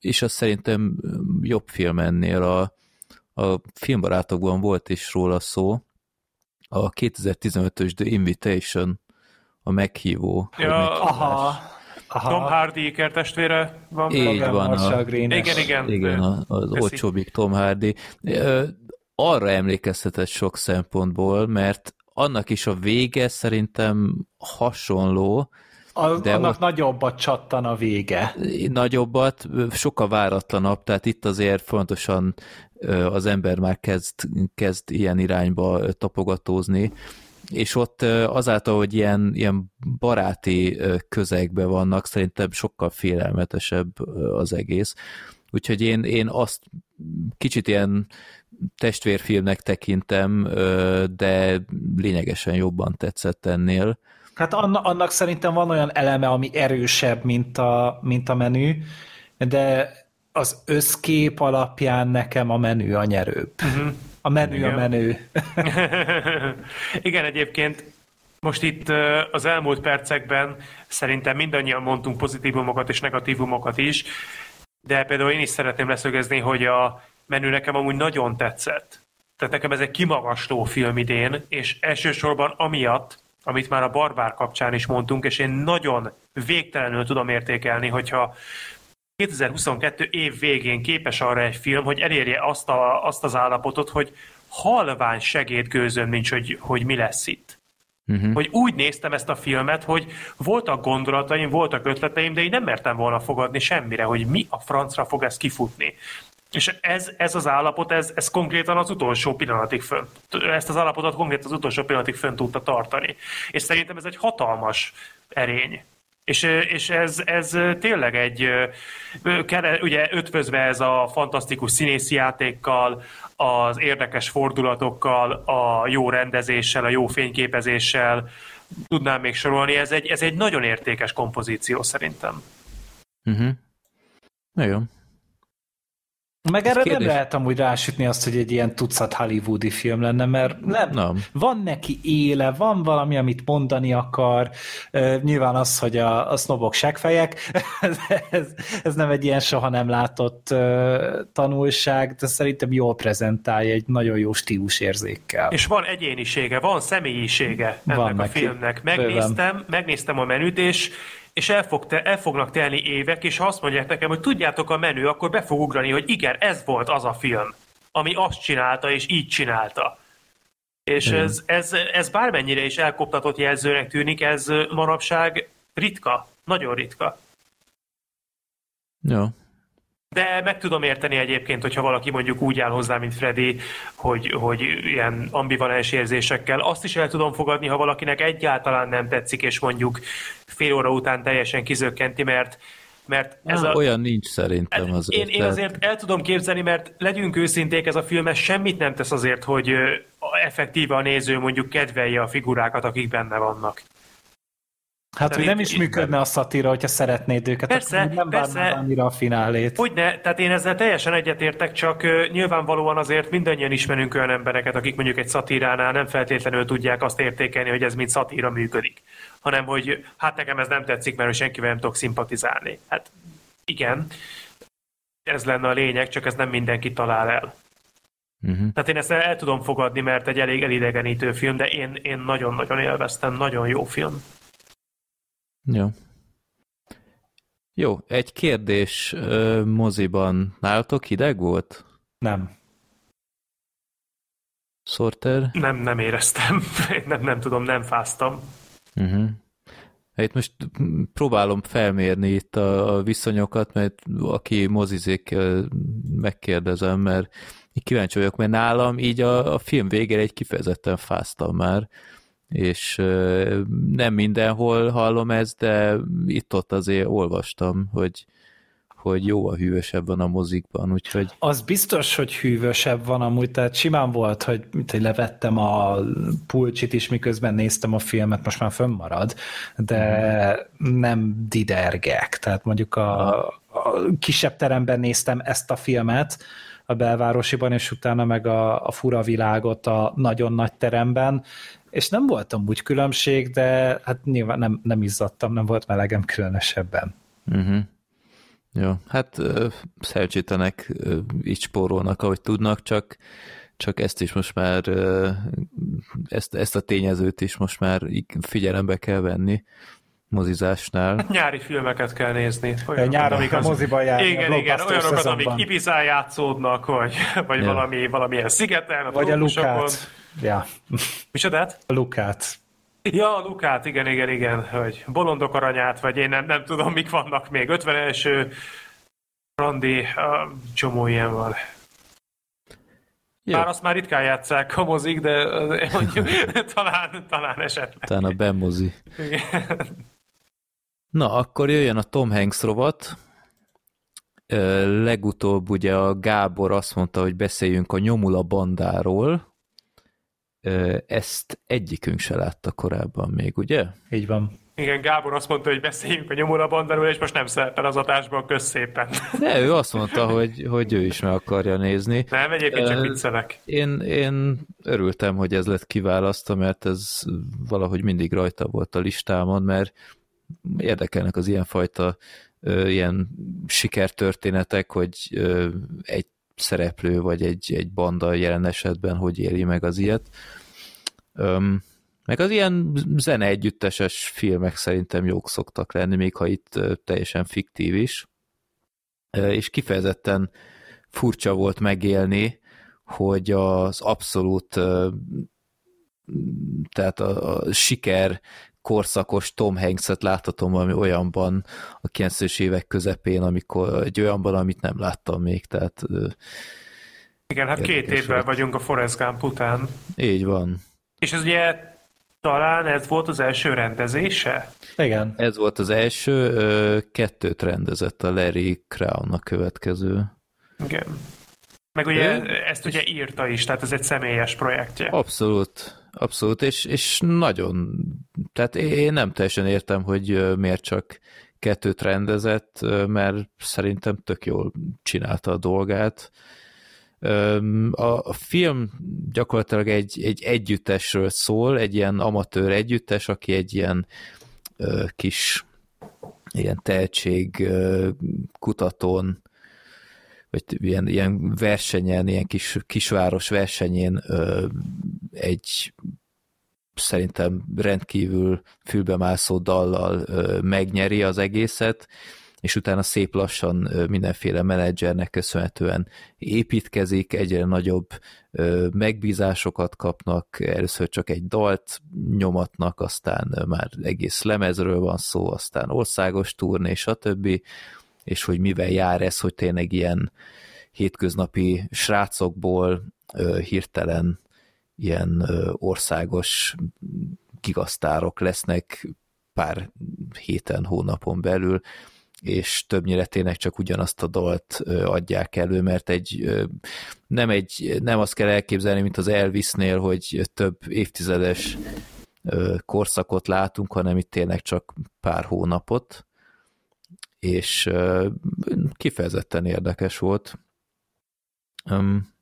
És az szerintem jobb film ennél. A, a filmbarátokban volt is róla szó. A 2015-ös The Invitation, a meghívó. Ja, aha. Aha. Tom Hardy ikertestvére van. Így van. A, igen, igen. Igen, az olcsóbbik Tom Hardy. Arra emlékeztetett sok szempontból, mert annak is a vége szerintem hasonló, a, de annak ott, nagyobbat csattan a vége. Nagyobbat, sokkal váratlanabb, tehát itt azért fontosan az ember már kezd, kezd ilyen irányba tapogatózni, és ott azáltal, hogy ilyen, ilyen baráti közegben vannak, szerintem sokkal félelmetesebb az egész. Úgyhogy én, én azt kicsit ilyen testvérfilmnek tekintem, de lényegesen jobban tetszett ennél. Hát annak szerintem van olyan eleme, ami erősebb, mint a, mint a menü, de az összkép alapján nekem a menü a nyerőbb. Uh-huh. A menü Igen. a menü. Igen, egyébként most itt az elmúlt percekben szerintem mindannyian mondtunk pozitívumokat és negatívumokat is, de például én is szeretném leszögezni, hogy a menü nekem amúgy nagyon tetszett. Tehát nekem ez egy kimagasló film idén, és elsősorban amiatt, amit már a Barbár kapcsán is mondtunk, és én nagyon végtelenül tudom értékelni, hogyha 2022 év végén képes arra egy film, hogy elérje azt, a, azt az állapotot, hogy halvány segédgőzön nincs, hogy, hogy mi lesz itt. Uh-huh. Hogy úgy néztem ezt a filmet, hogy voltak gondolataim, voltak ötleteim, de én nem mertem volna fogadni semmire, hogy mi a francra fog ez kifutni. És ez, ez az állapot, ez, ez konkrétan az utolsó pillanatig fönn, ezt az állapotot konkrétan az utolsó pillanatig fönn tudta tartani. És szerintem ez egy hatalmas erény. És, és ez, ez tényleg egy, ugye ötvözve ez a fantasztikus színészi játékkal, az érdekes fordulatokkal, a jó rendezéssel, a jó fényképezéssel, tudnám még sorolni. Ez egy, ez egy nagyon értékes kompozíció szerintem. Uh-huh. Nagyon. Meg erre kérdés. nem lehet amúgy rásütni azt, hogy egy ilyen tucat hollywoodi film lenne, mert nem, nem. van neki éle, van valami, amit mondani akar, uh, nyilván az, hogy a, a sznobok segfejek, ez, ez nem egy ilyen soha nem látott uh, tanulság, de szerintem jól prezentálja egy nagyon jó stílusérzékkel. És van egyénisége, van személyisége ennek van a neki. filmnek. Megnéztem, megnéztem a menüt, és és el, fog te, el fognak telni évek, és ha azt mondják nekem, hogy tudjátok a menü, akkor be fog ugrani, hogy igen, ez volt az a film, ami azt csinálta, és így csinálta. És ez, ez, ez bármennyire is elkoptatott jelzőnek tűnik, ez manapság ritka, nagyon ritka. Jó. De meg tudom érteni egyébként, hogyha valaki mondjuk úgy áll hozzá, mint Freddy, hogy, hogy ilyen ambivalens érzésekkel. Azt is el tudom fogadni, ha valakinek egyáltalán nem tetszik, és mondjuk fél óra után teljesen kizökkenti, mert mert ez Na, a, olyan nincs szerintem hát azért. Én, én azért el tudom képzelni, mert legyünk őszinték, ez a film ez semmit nem tesz azért, hogy effektíve a néző mondjuk kedvelje a figurákat, akik benne vannak. Hát, hogy nem is működne a szatíra, hogyha szeretnéd őket, persze, akkor nem persze, annyira a finálét. Hogyne, tehát én ezzel teljesen egyetértek, csak uh, nyilvánvalóan azért mindannyian ismerünk olyan embereket, akik mondjuk egy szatíránál nem feltétlenül tudják azt értékelni, hogy ez mint szatíra működik, hanem hogy hát nekem ez nem tetszik, mert senkivel nem tudok szimpatizálni. Hát igen, ez lenne a lényeg, csak ez nem mindenki talál el. Uh-huh. Tehát én ezt el, el tudom fogadni, mert egy elég elidegenítő film, de én, én nagyon-nagyon élveztem, nagyon jó film. Jó. Jó, egy kérdés moziban. Nálatok hideg volt? Nem. Sorter? Nem, nem éreztem. nem, nem tudom, nem fáztam. Uh-huh. Itt most próbálom felmérni itt a, a viszonyokat, mert aki mozizik, megkérdezem, mert kíváncsi vagyok, mert nálam így a, a film végére egy kifejezetten fáztam már és nem mindenhol hallom ezt, de itt-ott azért olvastam, hogy, hogy jóval hűvösebb van a mozikban, úgyhogy... Az biztos, hogy hűvösebb van amúgy, tehát simán volt, hogy, mint, hogy levettem a pulcsit is, miközben néztem a filmet, most már fönnmarad, de nem didergek, tehát mondjuk a, a kisebb teremben néztem ezt a filmet, a belvárosiban, és utána meg a, a fura világot a nagyon nagy teremben, és nem voltam úgy különbség, de hát nyilván nem, nem izzadtam, nem volt melegem különösebben. Uh-huh. Jó, hát szerencsétlenek így spórolnak, ahogy tudnak, csak, csak ezt is most már, ezt, ezt a tényezőt is most már figyelembe kell venni mozizásnál. Hát nyári filmeket kell nézni. Olyan, nyáron, amik a moziban. Igen, igen, olyanokat, amik Ibizán játszódnak, vagy, vagy ja. valami, valamilyen szigeten. A vagy a Lukát. Ja. Micsodát? A Lukát. Ja, a Lukát, igen, igen, igen, hogy bolondok aranyát, vagy én nem, nem tudom, mik vannak még. 51 randi, csomó ilyen van. Jó. Bár azt már ritkán játszák a mozik, de mondjuk talán, talán esetleg. Talán a bemozi. Na, akkor jöjjön a Tom Hanks rovat. Legutóbb ugye a Gábor azt mondta, hogy beszéljünk a Nyomula bandáról, ezt egyikünk se látta korábban még, ugye? Így van. Igen, Gábor azt mondta, hogy beszéljünk a nyomóra bandáról, és most nem szerepel az adásban közszépen. De ő azt mondta, hogy, hogy ő is meg akarja nézni. Nem, egyébként csak viccelek. Én, én örültem, hogy ez lett kiválasztva, mert ez valahogy mindig rajta volt a listámon, mert érdekelnek az ilyenfajta ilyen sikertörténetek, hogy egy szereplő, vagy egy, egy banda jelen esetben hogy éli meg az ilyet. Öm, meg az ilyen zene együtteses filmek szerintem jók szoktak lenni, még ha itt teljesen fiktív is. És kifejezetten furcsa volt megélni, hogy az abszolút tehát a, a siker korszakos Tom Hanks-et láthatom valami olyanban a 90-es évek közepén, amikor egy olyanban, amit nem láttam még, tehát igen, hát két évvel volt. vagyunk a Forrest Gump után. Így van. És ez ugye talán ez volt az első rendezése? Igen. Ez volt az első, kettőt rendezett a Larry Crown a következő. Igen. Meg ugye ezt ugye írta is, tehát ez egy személyes projektje. Abszolút, abszolút, és, és nagyon, tehát én nem teljesen értem, hogy miért csak kettőt rendezett, mert szerintem tök jól csinálta a dolgát. A film gyakorlatilag egy, egy együttesről szól, egy ilyen amatőr együttes, aki egy ilyen kis ilyen tehetség kutatón vagy ilyen, ilyen versenyen, ilyen kis, kisváros versenyén ö, egy szerintem rendkívül fülbemászó dallal ö, megnyeri az egészet, és utána szép lassan ö, mindenféle menedzsernek köszönhetően építkezik, egyre nagyobb ö, megbízásokat kapnak, először csak egy dalt nyomatnak, aztán már egész lemezről van szó, aztán országos turné, stb és hogy mivel jár ez, hogy tényleg ilyen hétköznapi srácokból ö, hirtelen ilyen ö, országos gigasztárok lesznek pár héten, hónapon belül, és többnyire tényleg csak ugyanazt a dalt adják elő, mert egy nem, egy, nem azt kell elképzelni, mint az Elvisnél, hogy több évtizedes korszakot látunk, hanem itt tényleg csak pár hónapot, és kifejezetten érdekes volt. Um,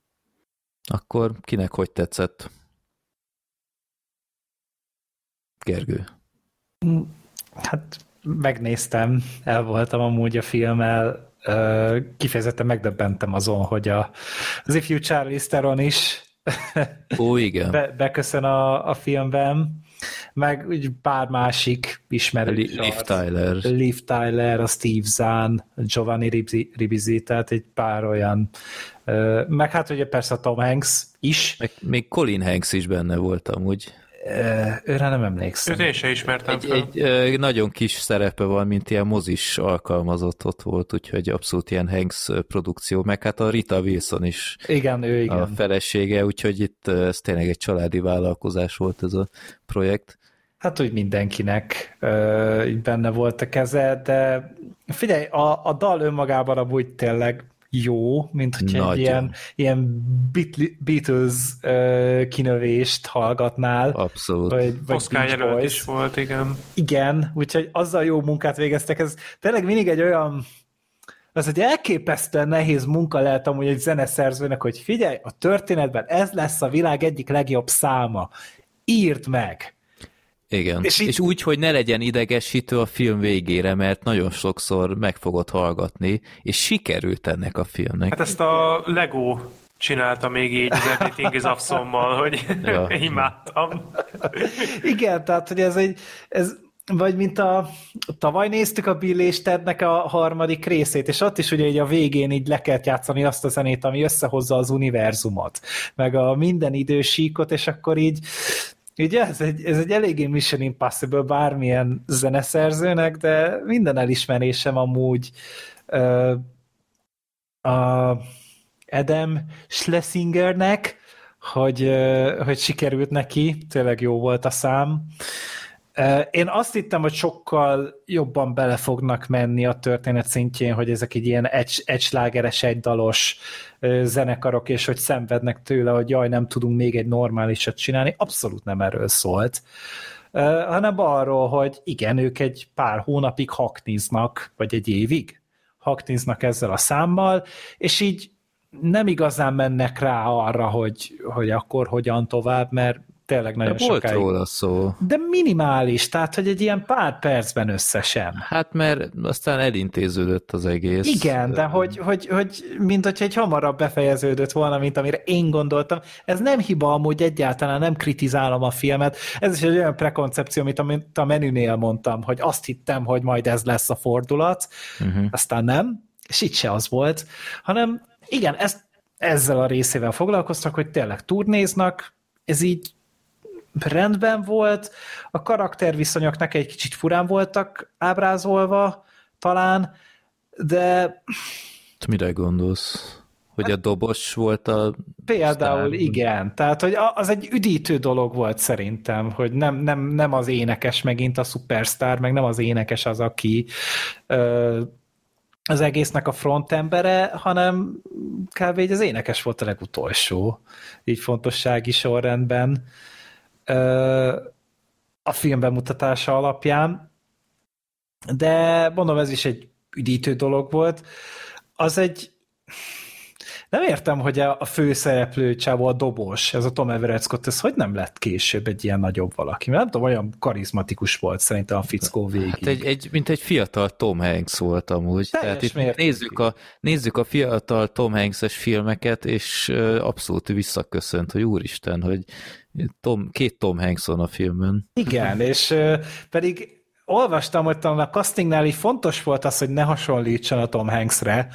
akkor kinek hogy tetszett? Gergő. Hát megnéztem, el voltam amúgy a filmmel, kifejezetten megdöbbentem azon, hogy a, az ifjú Charlie Theron is Ó, igen. Be, beköszön a, a filmben meg úgy pár másik ismerős. Liv Tyler. Liv Tyler, a Steve Zahn, Giovanni Ribisi, Ribisi, tehát egy pár olyan, meg hát ugye persze a Tom Hanks is. Meg még Colin Hanks is benne volt amúgy. Őre nem emlékszem. Őt én se ismertem egy, fel. egy nagyon kis szerepe van, mint ilyen mozis alkalmazott ott volt, úgyhogy abszolút ilyen Hanks produkció, meg hát a Rita Wilson is igen, ő igen. a felesége, úgyhogy itt ez tényleg egy családi vállalkozás volt ez a projekt. Hát úgy mindenkinek ö, benne volt a keze, de figyelj, a, a dal önmagában amúgy tényleg jó, mint hogy egy ilyen, ilyen Beatles uh, kinövést hallgatnál. Abszolút. Vagy, vagy Oscar jelölt is volt, igen. Igen, úgyhogy azzal jó munkát végeztek. Ez tényleg mindig egy olyan az egy elképesztően nehéz munka lehet amúgy egy zeneszerzőnek, hogy figyelj, a történetben ez lesz a világ egyik legjobb száma. Írd meg! Igen, és, így... és úgy, hogy ne legyen idegesítő a film végére, mert nagyon sokszor meg fogod hallgatni, és sikerült ennek a filmnek. Hát ezt a Lego csinálta még így az Everything is awesome hogy ja. imádtam. Igen, tehát hogy ez egy, ez, vagy mint a tavaly néztük a Bill és Tednek a harmadik részét, és ott is ugye így a végén így le kellett játszani azt a zenét, ami összehozza az univerzumot, meg a minden idősíkot, és akkor így Ugye ez egy, ez egy eléggé Mission Impossible bármilyen zeneszerzőnek, de minden elismerésem amúgy uh, a Adam Schlesingernek, hogy, uh, hogy sikerült neki, tényleg jó volt a szám. Én azt hittem, hogy sokkal jobban bele fognak menni a történet szintjén, hogy ezek egy ilyen egy, egyslágeres, egydalos zenekarok, és hogy szenvednek tőle, hogy jaj, nem tudunk még egy normálisat csinálni. Abszolút nem erről szólt. Hanem arról, hogy igen, ők egy pár hónapig hakniznak, vagy egy évig hakniznak ezzel a számmal, és így nem igazán mennek rá arra, hogy, hogy akkor hogyan tovább, mert tényleg nagyon De volt sokáig. róla szó. De minimális, tehát hogy egy ilyen pár percben összesen. Hát mert aztán elintéződött az egész. Igen, de hogy, hogy, hogy mint hogyha egy hamarabb befejeződött volna, mint amire én gondoltam. Ez nem hiba amúgy egyáltalán, nem kritizálom a filmet. Ez is egy olyan prekoncepció, amit a menünél mondtam, hogy azt hittem, hogy majd ez lesz a fordulat, uh-huh. aztán nem, és itt se az volt, hanem igen, ezt, ezzel a részével foglalkoztak, hogy tényleg turnéznak, ez így rendben volt, a karakterviszonyok egy kicsit furán voltak ábrázolva, talán, de... Mire gondolsz? Hogy hát, a dobos volt a... Például sztár. igen, tehát hogy az egy üdítő dolog volt szerintem, hogy nem, nem, nem az énekes megint a szupersztár, meg nem az énekes az, aki ö, az egésznek a frontembere, hanem kb. az énekes volt a legutolsó, így fontossági sorrendben a film bemutatása alapján, de mondom, ez is egy üdítő dolog volt. Az egy nem értem, hogy a, főszereplő csávó, a dobos, ez a Tom Everett Scott, ez hogy nem lett később egy ilyen nagyobb valaki? Mert nem tudom, olyan karizmatikus volt szerintem a fickó végig. Hát egy, egy, mint egy fiatal Tom Hanks volt amúgy. Teljes Tehát itt nézzük a, nézzük a fiatal Tom Hanks-es filmeket, és abszolút visszaköszönt, hogy úristen, hogy Tom, két Tom Hanks van a filmben. Igen, és pedig olvastam, hogy talán a castingnál így fontos volt az, hogy ne hasonlítson a Tom Hanksre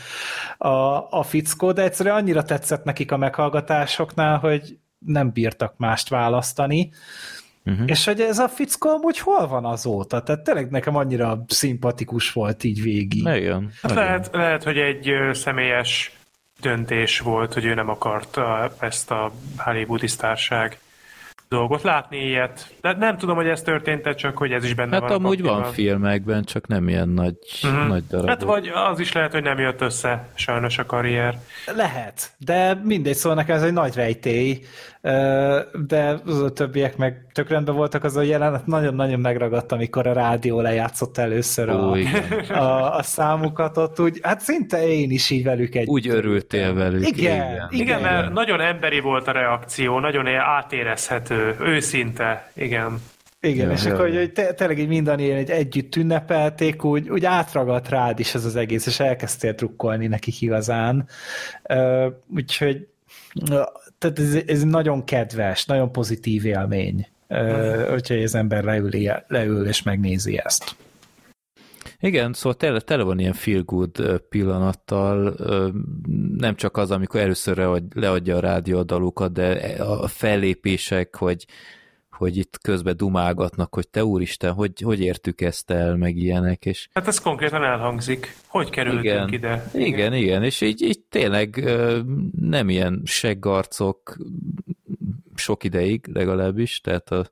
a, a fickó, de egyszerűen annyira tetszett nekik a meghallgatásoknál, hogy nem bírtak mást választani. Uh-huh. És hogy ez a fickó amúgy hol van azóta? Tehát tényleg nekem annyira szimpatikus volt így végig. Igen. Hát lehet, lehet, hogy egy személyes döntés volt, hogy ő nem akarta ezt a hollywoodi sztárság dolgot látni ilyet. De nem tudom, hogy ez történt csak hogy ez is benne hát van. Hát amúgy van filmekben, csak nem ilyen nagy, uh-huh. nagy darab. Hát vagy az is lehet, hogy nem jött össze sajnos a karrier. Lehet, de mindegy, szóval nekem ez egy nagy rejtély, de az a többiek meg tök rendben voltak, az a jelenet nagyon-nagyon megragadt, amikor a rádió lejátszott először Ó, a, a, a számukat ott, úgy, hát szinte én is így velük egy. Úgy örültél velük. Igen, igen, igen, igen, mert nagyon emberi volt a reakció, nagyon átérezhető, őszinte, igen. Igen, ja, és ja, akkor, hogy te, tényleg így mindannyian egy együtt ünnepelték, úgy, úgy átragadt rád is ez az egész, és elkezdtél trukkolni nekik igazán. Úgyhogy tehát ez, ez nagyon kedves, nagyon pozitív élmény, uh, úgyhogy az ember leül, leül és megnézi ezt. Igen, szóval tele, tele van ilyen feel good pillanattal, nem csak az, amikor először leadja a rádió a dalukat, de a fellépések, hogy hogy itt közben dumálgatnak, hogy te úristen, hogy, hogy értük ezt el, meg ilyenek. És... Hát ez konkrétan elhangzik. Hogy kerültünk igen, ide? Igen, igen, igen, és így, így tényleg nem ilyen seggarcok sok ideig legalábbis, tehát a,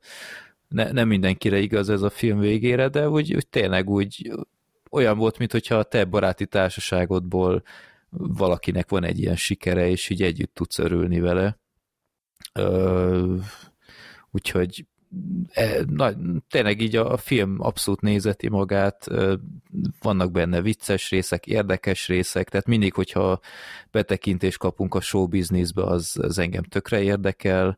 ne, nem mindenkire igaz ez a film végére, de úgy, úgy tényleg úgy olyan volt, mintha a te baráti társaságodból valakinek van egy ilyen sikere, és így együtt tudsz örülni vele. Ö, Úgyhogy e, na, tényleg így a, film abszolút nézeti magát, vannak benne vicces részek, érdekes részek, tehát mindig, hogyha betekintést kapunk a show businessbe, az, az engem tökre érdekel.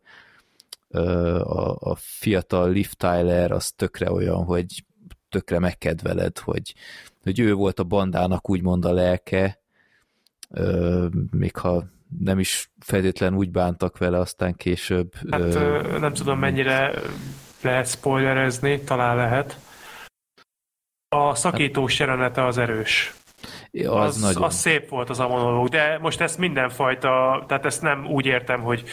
A, a fiatal Liv Tyler az tökre olyan, hogy tökre megkedveled, hogy, hogy ő volt a bandának úgymond a lelke, még ha nem is feltétlen úgy bántak vele aztán később. Hát ö... nem tudom mennyire lehet spoilerezni, talán lehet. A szakítós hát... jelenete az erős. Ja, az, az, nagyon. az szép volt az a monológ, de most ezt mindenfajta, tehát ezt nem úgy értem, hogy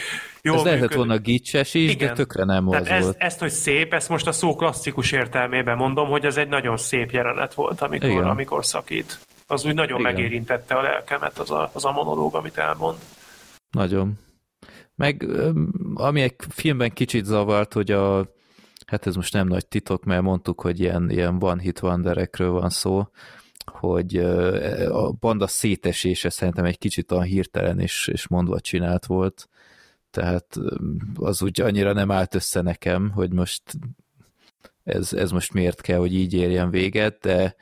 jó. Ez lehetett volna gicses is, Igen. de tökre nem tehát az ezt, volt. Ezt, hogy szép, ezt most a szó klasszikus értelmében mondom, hogy ez egy nagyon szép jelenet volt, amikor, amikor szakít az úgy nagyon Igen. megérintette a lelkemet az a, az a monológ, amit elmond. Nagyon. Meg ami egy filmben kicsit zavart, hogy a hát ez most nem nagy titok, mert mondtuk, hogy ilyen, ilyen one hit wonderekről van szó, hogy a banda szétesése szerintem egy kicsit olyan hirtelen és, és mondva csinált volt, tehát az úgy annyira nem állt össze nekem, hogy most ez, ez most miért kell, hogy így érjen véget, de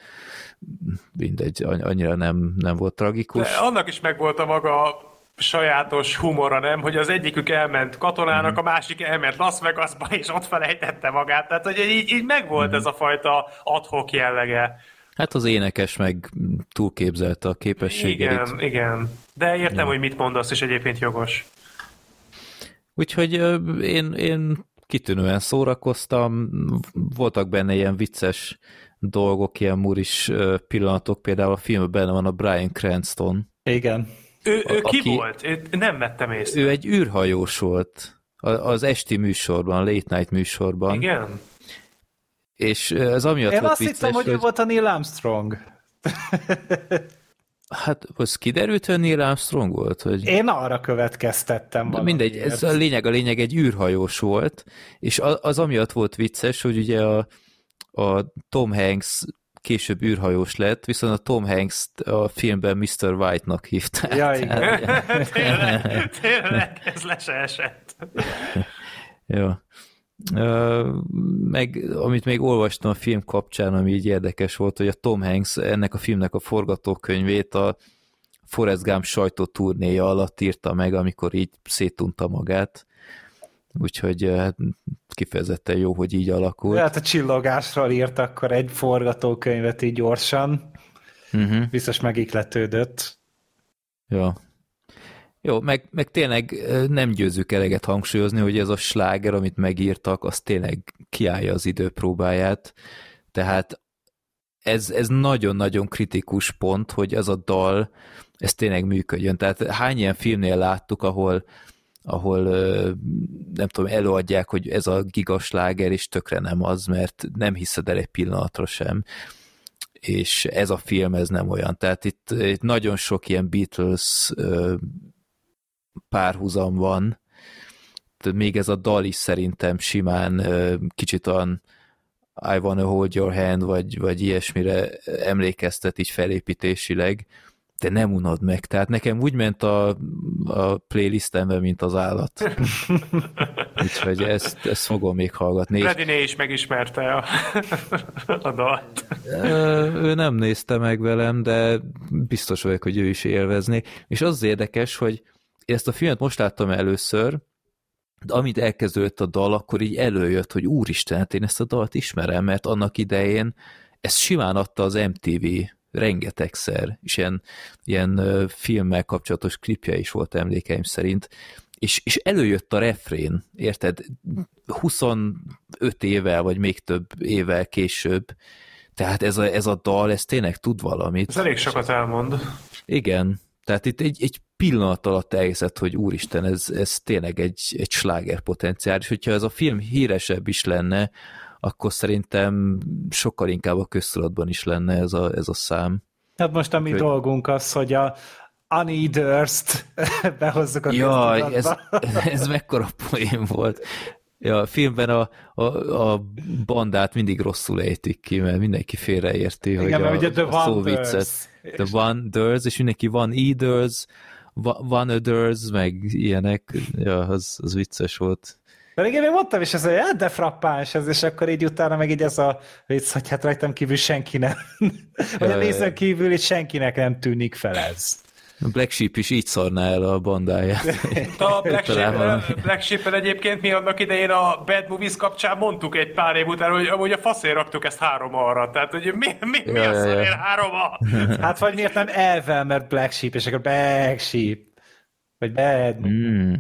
mindegy, annyira nem, nem volt tragikus. De annak is megvolt a maga sajátos humora, nem? Hogy az egyikük elment katonának, mm. a másik elment Las Vegasba, és ott felejtette magát. Tehát, hogy így, így megvolt mm. ez a fajta adhok jellege. Hát az énekes meg túlképzelte a képességét. Igen, igen. De értem, ja. hogy mit mondasz, és egyébként jogos. Úgyhogy én, én kitűnően szórakoztam, voltak benne ilyen vicces dolgok, ilyen muris pillanatok, például a filmben benne van a Brian Cranston. Igen. Ő, ő ki aki, volt? Én nem vettem észre. Ő egy űrhajós volt az esti műsorban, late night műsorban. Igen. És ez amiatt Én volt azt vicces, hittem, hogy, hogy ő volt a Neil Armstrong. Hát, az kiderült, hogy Neil Armstrong volt? Hogy... Én arra következtettem. De mindegy, ez a lényeg, a lényeg egy űrhajós volt, és az, az amiatt volt vicces, hogy ugye a, a Tom Hanks később űrhajós lett, viszont a Tom Hanks a filmben Mr. White-nak hívták. Ja, igen. tényleg, tényleg, ez le se esett. Jó. Meg amit még olvastam a film kapcsán, ami így érdekes volt, hogy a Tom Hanks ennek a filmnek a forgatókönyvét a Forrest Gump sajtóturnéja alatt írta meg, amikor így szétunta magát. Úgyhogy hát, kifejezetten jó, hogy így alakult. Hát a csillogásról írt akkor egy forgatókönyvet így gyorsan. Uh-huh. Biztos megikletődött. Ja. Jó, meg, meg tényleg nem győzzük eleget hangsúlyozni, hogy ez a sláger, amit megírtak, az tényleg kiállja az időpróbáját. Tehát ez, ez nagyon-nagyon kritikus pont, hogy ez a dal, ez tényleg működjön. Tehát hány ilyen filmnél láttuk, ahol ahol nem tudom, előadják, hogy ez a gigasláger, és tökre nem az, mert nem hiszed el egy pillanatra sem. És ez a film, ez nem olyan. Tehát itt, itt nagyon sok ilyen Beatles párhuzam van, még ez a dal is szerintem simán kicsit olyan I wanna hold your hand, vagy, vagy ilyesmire emlékeztet így felépítésileg, de nem unod meg. Tehát nekem úgy ment a, a playlistembe, mint az állat. Úgyhogy ezt, ezt fogom még hallgatni. Rediné is megismerte a, a dalt. Ő nem nézte meg velem, de biztos vagyok, hogy ő is élvezné. És az, az érdekes, hogy ezt a filmet most láttam először, de amit elkezdődött a dal, akkor így előjött, hogy úristen, hát én ezt a dalt ismerem, mert annak idején ezt simán adta az MTV rengetegszer, és ilyen, ilyen filmmel kapcsolatos klipje is volt emlékeim szerint, és, és előjött a refrén, érted? 25 évvel, vagy még több évvel később, tehát ez a, ez a dal, ez tényleg tud valamit. Ez elég sokat elmond. Igen, tehát itt egy, egy pillanat alatt elhiszed, hogy úristen, ez, ez tényleg egy, egy sláger potenciál, és hogyha ez a film híresebb is lenne, akkor szerintem sokkal inkább a köztudatban is lenne ez a, ez a szám. Hát most a mi hogy... dolgunk az, hogy a Uneaters-t behozzuk a Jaj, ez, ez mekkora poén volt. Ja, a filmben a, a, a bandát mindig rosszul ejtik ki, mert mindenki félreérti, Igen, hogy a, ugye the a szó viccet. The Wonders, és mindenki van Eaters, Others, meg ilyenek, ja, az, az vicces volt. Pedig én még mondtam is, ez hogy hát de frappáns ez, és akkor így utána meg így ez a vicc, hogy hát rajtam kívül senki nem, vagy a nézőn kívül itt senkinek nem tűnik fel ez. A Black Sheep is így szarná el a bandáját. A Black, Sheep, Black sheep egyébként mi annak idején a Bad Movies kapcsán mondtuk egy pár év után, hogy amúgy a faszért raktuk ezt három arra. Tehát, hogy mi, mi, mi ja, a ja, ja. három Hát vagy miért nem elvel, mert Black Sheep, és akkor Black Sheep. Vagy Bad mm.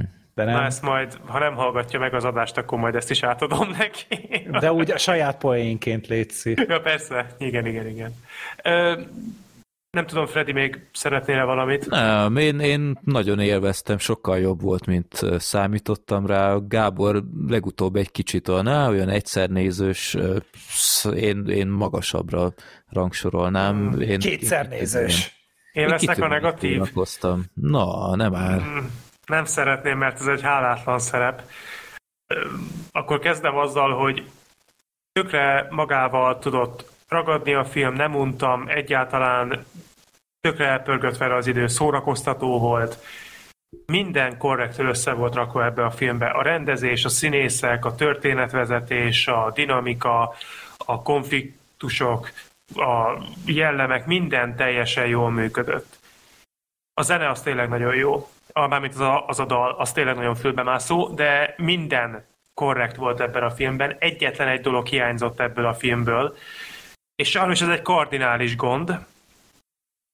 De nem. Na ezt majd, ha nem hallgatja meg az adást, akkor majd ezt is átadom neki. De úgy a saját poénként létszi. Ja, persze. Igen, igen, igen. Ö, nem tudom, Freddy, még szeretnél valamit? Nem, én, én nagyon élveztem, sokkal jobb volt, mint számítottam rá. Gábor legutóbb egy kicsit olyan, olyan egyszer nézős, én, én magasabbra rangsorolnám. Én, Kétszer nézős. Én, én leszek a negatív. Na, nem áll. Mm, nem szeretném, mert ez egy hálátlan szerep. Akkor kezdem azzal, hogy tökre magával tudott ragadni a film, nem untam, egyáltalán tökre elpörgött vele az idő, szórakoztató volt, minden korrektül össze volt rakva ebbe a filmbe. A rendezés, a színészek, a történetvezetés, a dinamika, a konfliktusok, a jellemek, minden teljesen jól működött. A zene az tényleg nagyon jó, mármint az a, az a dal, az tényleg nagyon fülbemászó, de minden korrekt volt ebben a filmben, egyetlen egy dolog hiányzott ebből a filmből, és sajnos ez egy kardinális gond.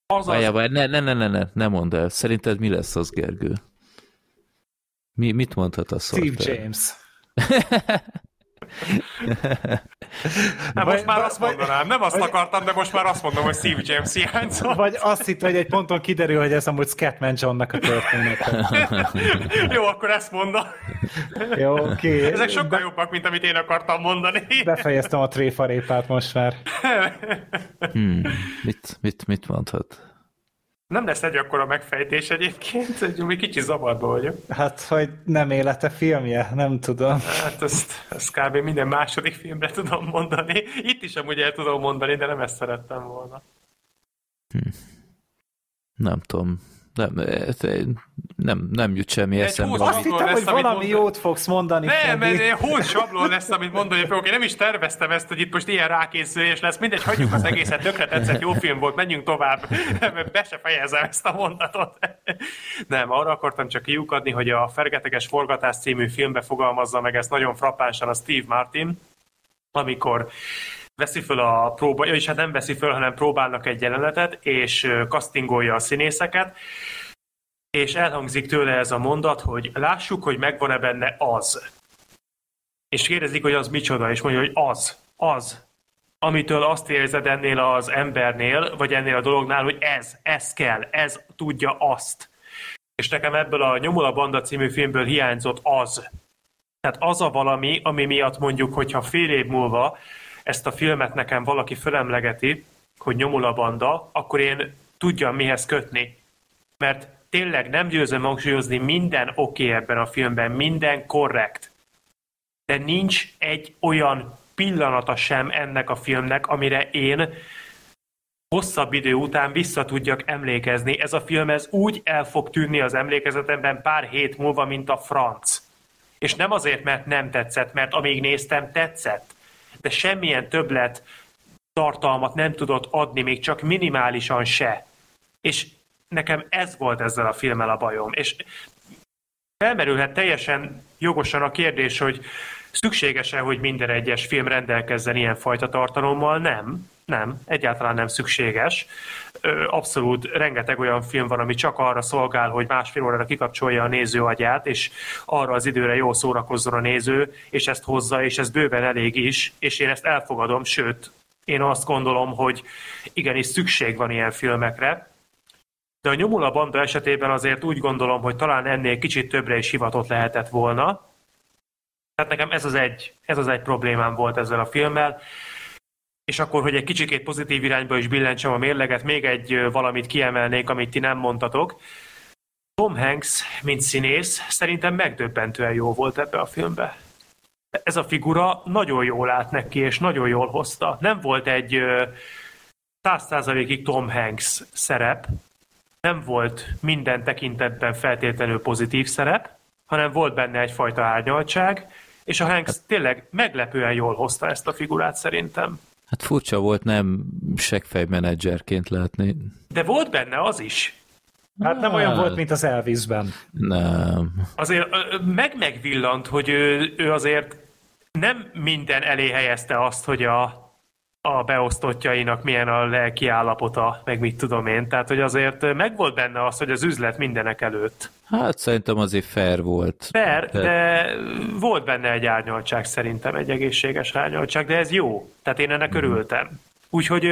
Azaz... Várjál, várj, ne, ne, ne, ne, ne, ne mondd el. Szerinted mi lesz az, Gergő? Mi, mit mondhat a Steve James. Nem, most már azt mondanám, nem azt akartam, de most már azt mondom, hogy Steve James hiányzott. Vagy azt hitt, hogy egy ponton kiderül, hogy ez amúgy Scatman Johnnak a története. Jó, akkor ezt mondom. Jó, oké. Okay. Ezek sokkal Be... jobbak, mint amit én akartam mondani. Befejeztem a tréfarépát most már. Hmm. Mit, mit, mit mondhat? Nem lesz egy akkora megfejtés egyébként, egy mi kicsi zavarba vagyok. Hát, hogy nem élete filmje, nem tudom. Hát ezt, ezt kb. minden második filmre tudom mondani. Itt is amúgy el tudom mondani, de nem ezt szerettem volna. Nem tudom. Nem, nem, nem jut semmi Egy eszembe. húsz- Azt hittem, lesz, hogy amit valami mondod. jót fogsz mondani. Nem, mert hol sablon lesz, amit mondani fogok. Én nem is terveztem ezt, hogy itt most ilyen rákészülés lesz. Mindegy, hagyjuk az egészet, tökre tetszett, jó film volt, menjünk tovább. Be se fejezem ezt a mondatot. Nem, arra akartam csak kiukadni, hogy a Fergeteges Forgatás című filmbe fogalmazza meg ezt nagyon frappánsan a Steve Martin, amikor veszi föl a próba, és hát nem veszi föl, hanem próbálnak egy jelenetet, és castingolja a színészeket, és elhangzik tőle ez a mondat, hogy lássuk, hogy megvan-e benne az. És kérdezik, hogy az micsoda, és mondja, hogy az, az, amitől azt érzed ennél az embernél, vagy ennél a dolognál, hogy ez, ez kell, ez tudja azt. És nekem ebből a Nyomul a Banda című filmből hiányzott az. Tehát az a valami, ami miatt mondjuk, hogyha fél év múlva ezt a filmet nekem valaki fölemlegeti, hogy Nyomul a Banda, akkor én tudjam mihez kötni. Mert tényleg nem győzöm hangsúlyozni, minden oké okay ebben a filmben, minden korrekt. De nincs egy olyan pillanata sem ennek a filmnek, amire én hosszabb idő után vissza tudjak emlékezni. Ez a film ez úgy el fog tűnni az emlékezetemben pár hét múlva, mint a franc. És nem azért, mert nem tetszett, mert amíg néztem, tetszett. De semmilyen többlet tartalmat nem tudott adni, még csak minimálisan se. És nekem ez volt ezzel a filmmel a bajom. És felmerülhet teljesen jogosan a kérdés, hogy szükséges-e, hogy minden egyes film rendelkezzen ilyen fajta tartalommal? Nem. Nem, egyáltalán nem szükséges. Abszolút rengeteg olyan film van, ami csak arra szolgál, hogy másfél órára kikapcsolja a néző agyát, és arra az időre jól szórakozzon a néző, és ezt hozza, és ez bőven elég is, és én ezt elfogadom, sőt, én azt gondolom, hogy igenis szükség van ilyen filmekre, de a Nyomula banda esetében azért úgy gondolom, hogy talán ennél kicsit többre is hivatott lehetett volna. Tehát nekem ez az egy, ez az egy problémám volt ezzel a filmmel. És akkor, hogy egy kicsikét pozitív irányba is billentsem a mérleget, még egy valamit kiemelnék, amit ti nem mondtatok. Tom Hanks, mint színész, szerintem megdöbbentően jó volt ebbe a filmbe. Ez a figura nagyon jól állt neki, és nagyon jól hozta. Nem volt egy száz százalékig Tom Hanks szerep, nem volt minden tekintetben feltétlenül pozitív szerep, hanem volt benne egyfajta árnyaltság, és a Hanks tényleg meglepően jól hozta ezt a figurát szerintem. Hát furcsa volt nem menedzserként látni. De volt benne az is. Hát nem olyan volt, mint az Elvisben. Nem. Azért meg-megvillant, hogy ő, ő azért nem minden elé helyezte azt, hogy a, a beosztottjainak milyen a lelki állapota, meg mit tudom én. Tehát, hogy azért megvolt benne az, hogy az üzlet mindenek előtt. Hát szerintem azért fair volt. Per, De- de volt benne egy árnyaltság szerintem, egy egészséges árnyaltság, de ez jó. Tehát én ennek örültem. Úgyhogy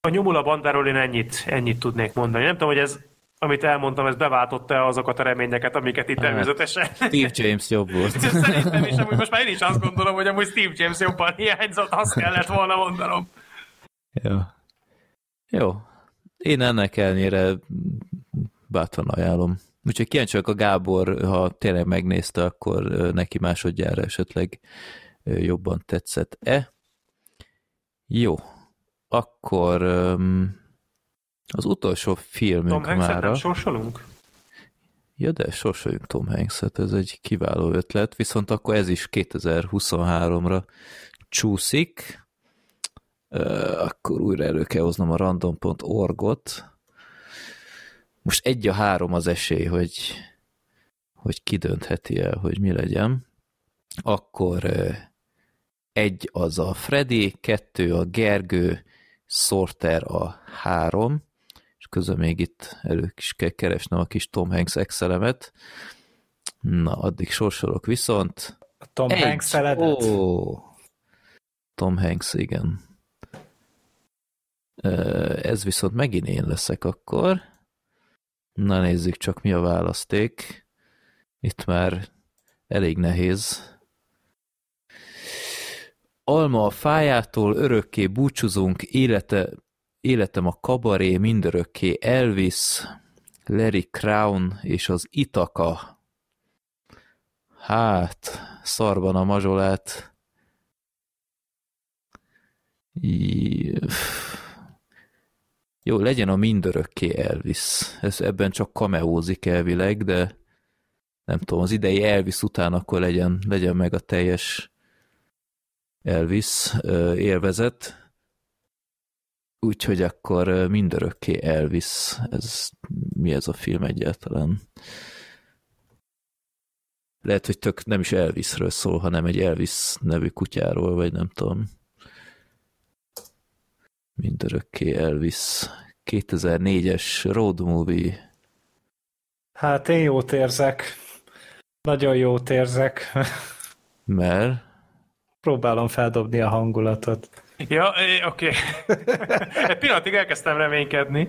a nyomula bandáról én ennyit, ennyit tudnék mondani. Nem tudom, hogy ez, amit elmondtam, ez beváltotta azokat a reményeket, amiket itt Hát. természetesen. Steve James jobb volt. Szerintem is, amúgy most már én is azt gondolom, hogy amúgy Steve James jobban hiányzott, azt kellett volna mondanom. Jó. Jó. Én ennek ellenére bátran ajánlom. Úgyhogy kíváncsi a Gábor, ha tényleg megnézte, akkor neki másodjára esetleg jobban tetszett-e. Jó. Akkor öm, az utolsó Tom filmünk Hanks-et mára... nem sorsolunk? Ja, de sorsoljunk Tom Hanks-et, ez egy kiváló ötlet, viszont akkor ez is 2023-ra csúszik. Akkor újra elő kell hoznom a random.org-ot. Most egy a három az esély, hogy, hogy kidöntheti el, hogy mi legyen. Akkor egy az a Freddy, kettő a Gergő, Sorter a három, és közben még itt elő is kell keresnem a kis Tom Hanks Excelemet. Na, addig sorsolok viszont. A Tom Egy. Hanks eledet. Ó, Tom Hanks, igen. Ez viszont megint én leszek akkor. Na nézzük csak mi a választék. Itt már elég nehéz. Alma a fájától örökké búcsúzunk, élete Életem a kabaré, mindörökké Elvis, Larry Crown és az Itaka. Hát, szarban a mazsolát. Jó, legyen a mindörökké Elvis. Ez ebben csak kameózik elvileg, de nem tudom, az idei Elvis után akkor legyen, legyen meg a teljes Elvis élvezet. Úgyhogy akkor mindörökké Elvis. Ez, mi ez a film egyáltalán? Lehet, hogy tök nem is Elvisről szól, hanem egy Elvis nevű kutyáról, vagy nem tudom. Mindörökké Elvis. 2004-es road movie. Hát én jót érzek. Nagyon jót érzek. Mert Próbálom feldobni a hangulatot. Ja, oké. Egy pillanatig elkezdtem reménykedni.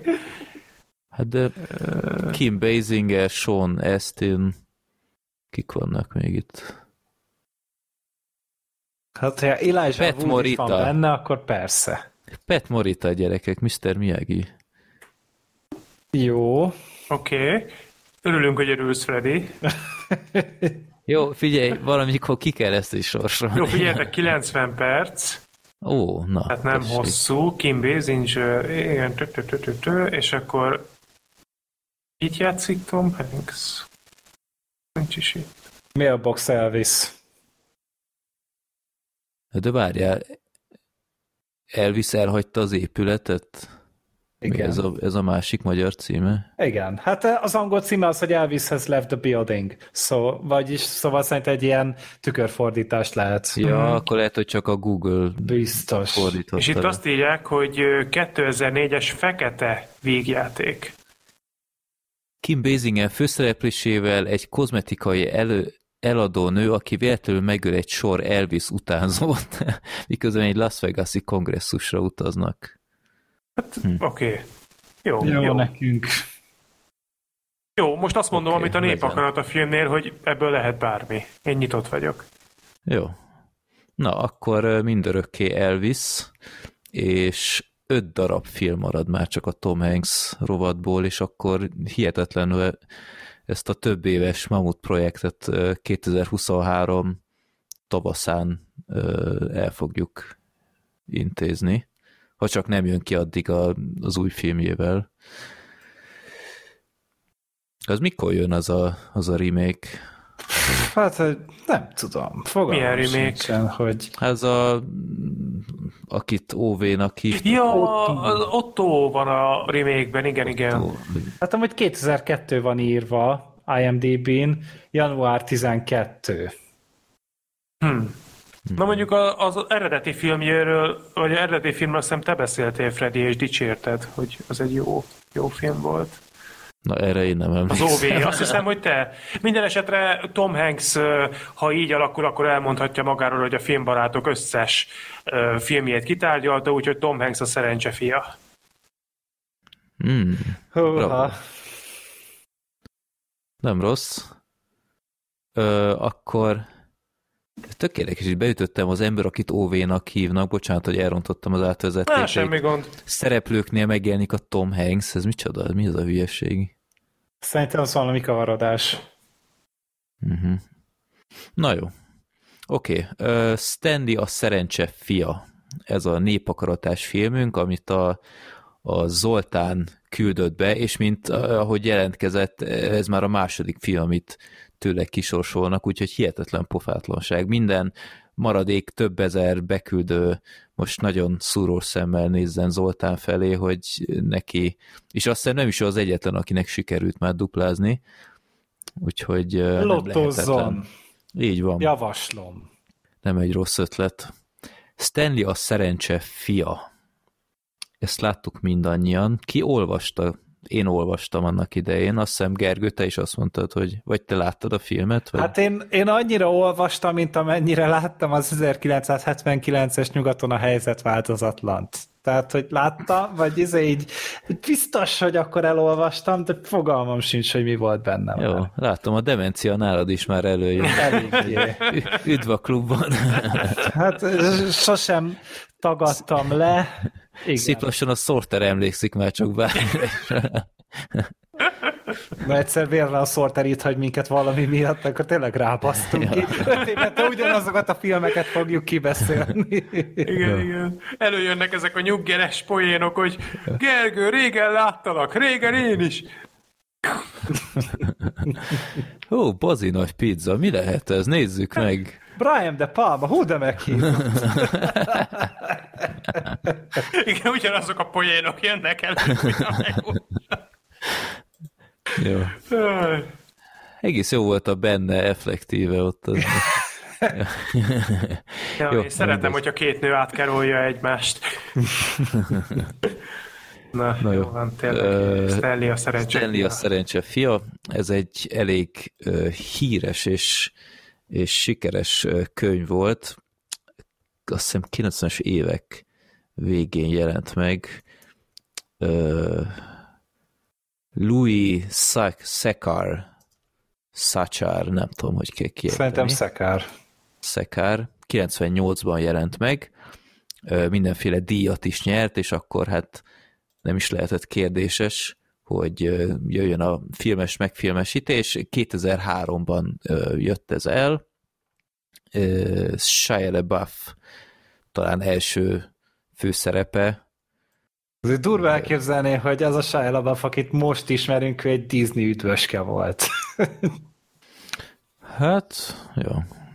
Hát de Kim Basinger, Sean Astin, kik vannak még itt? Hát, ha Elijah Pet Wood Morita. van benne, akkor persze. Pet Morita gyerekek, Mr. Miyagi. Jó. Oké. Okay. Örülünk, hogy örülsz, Freddy. Jó, figyelj, valamikor ki kell ezt is sorsolni. Jó, figyeljetek, 90 perc. Ó, na. Hát nem tessék. hosszú. Kim Basinger, igen, és akkor itt játszik Tom Hanks. Nincs is itt. Mailbox Elvis. De várjál, Elvis elhagyta az épületet? Igen. Ez a, ez a másik magyar címe? Igen, hát az angol címe az, hogy Elvis has left the building, szó, vagyis szóval szerint egy ilyen tükörfordítást lehet. Ja, akkor lehet, hogy csak a Google Biztos. fordította. És itt le. azt írják, hogy ö, 2004-es fekete végjáték. Kim Basinger főszereplésével egy kozmetikai elő, eladó nő, aki véletlenül megöl egy sor Elvis utánzót, miközben egy Las Vegas-i kongresszusra utaznak. Oké. Okay. Jó, Jó, jó. nekünk. Jó, most azt mondom, Oké, amit a legyen. népakarat a filmnél, hogy ebből lehet bármi. Én nyitott vagyok. Jó. Na, akkor mindörökké Elvis, és öt darab film marad már csak a Tom Hanks rovatból, és akkor hihetetlenül ezt a több éves Mamut projektet ö, 2023 tavaszán el fogjuk intézni, ha csak nem jön ki addig a, az új filmjével. Az mikor jön az a, az a remake? Hát nem tudom, fogalmam Milyen remake? sincsen, hogy Ez a, akit OV-nak hívtak. Ja, az Otto van a remake-ben, igen, igen. hát amúgy 2002 van írva IMDb-n, január 12. Hm. Na mondjuk a- az eredeti filmjéről, vagy az eredeti filmről azt hiszem te beszéltél, Freddy, és dicsérted, hogy az egy jó, jó film volt. Na erre én nem Az emlékszem. OV, azt hiszem, hogy te. Minden esetre Tom Hanks, ha így alakul, akkor elmondhatja magáról, hogy a filmbarátok összes filmjét kitárgyalta, úgyhogy Tom Hanks a szerencse fia. Hmm, Húha. Nem rossz. Ö, akkor tök érdekes, hogy beütöttem az ember, akit OV-nak hívnak, bocsánat, hogy elrontottam az átvezetést. Na, semmi gond. Szereplőknél megjelenik a Tom Hanks, ez micsoda, mi az a hülyeség? Szerintem az valami kavarodás. Uh-huh. Na jó. Oké, okay. uh, Stanley a szerencse fia. Ez a népakaratás filmünk, amit a, a Zoltán küldött be, és mint ahogy jelentkezett, ez már a második film, amit tőle kisorsolnak, úgyhogy hihetetlen pofátlanság. Minden maradék több ezer beküldő most nagyon szúrós szemmel nézzen Zoltán felé, hogy neki, és azt hiszem nem is az egyetlen, akinek sikerült már duplázni, úgyhogy Lottozzon. Így van, ja. Javaslom. nem egy rossz ötlet. Stanley a szerencse fia. Ezt láttuk mindannyian. Ki olvasta? Én olvastam annak idején. Azt hiszem, Gergő, te is azt mondtad, hogy vagy te láttad a filmet? Vagy? Hát én, én annyira olvastam, mint amennyire láttam az 1979-es nyugaton a helyzet változatlant. Tehát, hogy láttam, vagy izé így biztos, hogy akkor elolvastam, de fogalmam sincs, hogy mi volt bennem. Jó, látom, a demencia nálad is már előjön. Eléggé. Üdv a klubban. Hát sosem tagadtam le, Igen. Szép lassan a Sorter emlékszik már csak bármire. Mert egyszer vérre a Sorter itt hagy minket valami miatt, akkor tényleg rábasztunk ki. Öt évente ugyanazokat a filmeket fogjuk kibeszélni. Igen, igen. Előjönnek ezek a nyuggeres poénok, hogy Gergő, régen láttalak, régen én is. Ó, bazi nagy pizza, mi lehet ez? Nézzük meg. Brian De Palma, hú de meghívott. Igen, ugyanazok a poénok jönnek megúszás. Jó. Egész jó volt a benne effektíve ott. Az. Ja, Jó, én szeretem, hogyha két nő átkerolja egymást. Na, Na jó. jó, van, tényleg. Ö, Stanley a szerencse. Stanley a szerencse fia. Ez egy elég uh, híres és, és sikeres könyv volt. Azt hiszem 90-es évek végén jelent meg. Louis Sekar Sachar, nem tudom, hogy kell kiejteni. Szerintem szekár. Szekár, 98-ban jelent meg, mindenféle díjat is nyert, és akkor hát nem is lehetett kérdéses, hogy jöjjön a filmes megfilmesítés. 2003-ban ö, jött ez el. Shia LaBeouf talán első főszerepe. Azért durva elképzelni, hogy az a Shia LaBeouf, akit most ismerünk, ő egy Disney üdvöske volt. Hát, jó.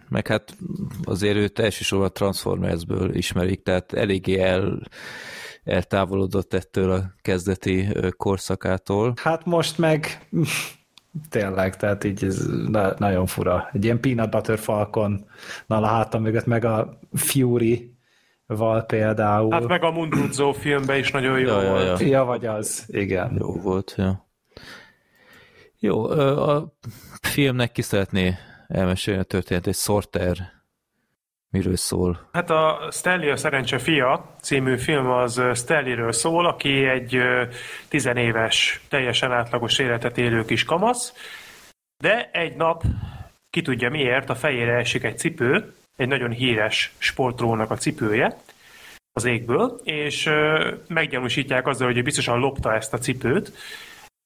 Meg hát azért őt elsősorban Transformersből ismerik, tehát eléggé el, eltávolodott ettől a kezdeti korszakától. Hát most meg tényleg, tehát így ez na- nagyon fura. Egy ilyen Peanut Butter Falcon a hátam mögött, meg a Fury val például. Hát meg a Mundruzzo filmben is nagyon jó Ja, ja, volt. ja. Ja, vagy az, igen. Jó volt, ja. Jó, ö, a filmnek ki szeretné elmesélni a történet, egy Sorter miről szól? Hát a Stanley a szerencse fia című film az Stanleyről szól, aki egy tizenéves, teljesen átlagos életet élő kis kamasz, de egy nap, ki tudja miért, a fejére esik egy cipő, egy nagyon híres sportrónak a cipője az égből, és meggyanúsítják azzal, hogy biztosan lopta ezt a cipőt,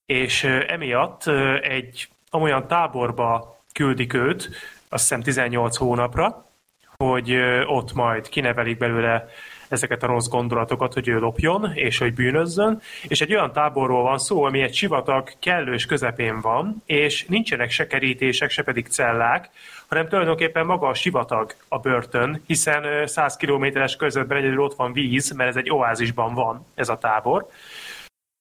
és emiatt egy olyan táborba küldik őt, azt hiszem 18 hónapra, hogy ott majd kinevelik belőle ezeket a rossz gondolatokat, hogy ő lopjon, és hogy bűnözzön, és egy olyan táborról van szó, ami egy sivatag kellős közepén van, és nincsenek se kerítések, se pedig cellák, hanem tulajdonképpen maga a sivatag a börtön, hiszen ö, 100 kilométeres körzetben egyedül ott van víz, mert ez egy oázisban van ez a tábor,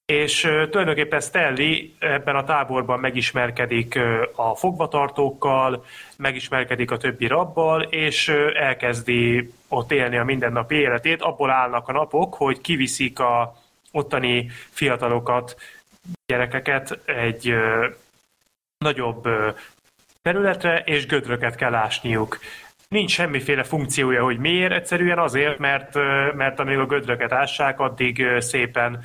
és tulajdonképpen Stanley ebben a táborban megismerkedik a fogvatartókkal, megismerkedik a többi rabbal, és elkezdi ott élni a mindennapi életét. Abból állnak a napok, hogy kiviszik a ottani fiatalokat, gyerekeket egy nagyobb területre, és gödröket kell ásniuk. Nincs semmiféle funkciója, hogy miért, egyszerűen azért, mert, mert amíg a gödröket ássák, addig szépen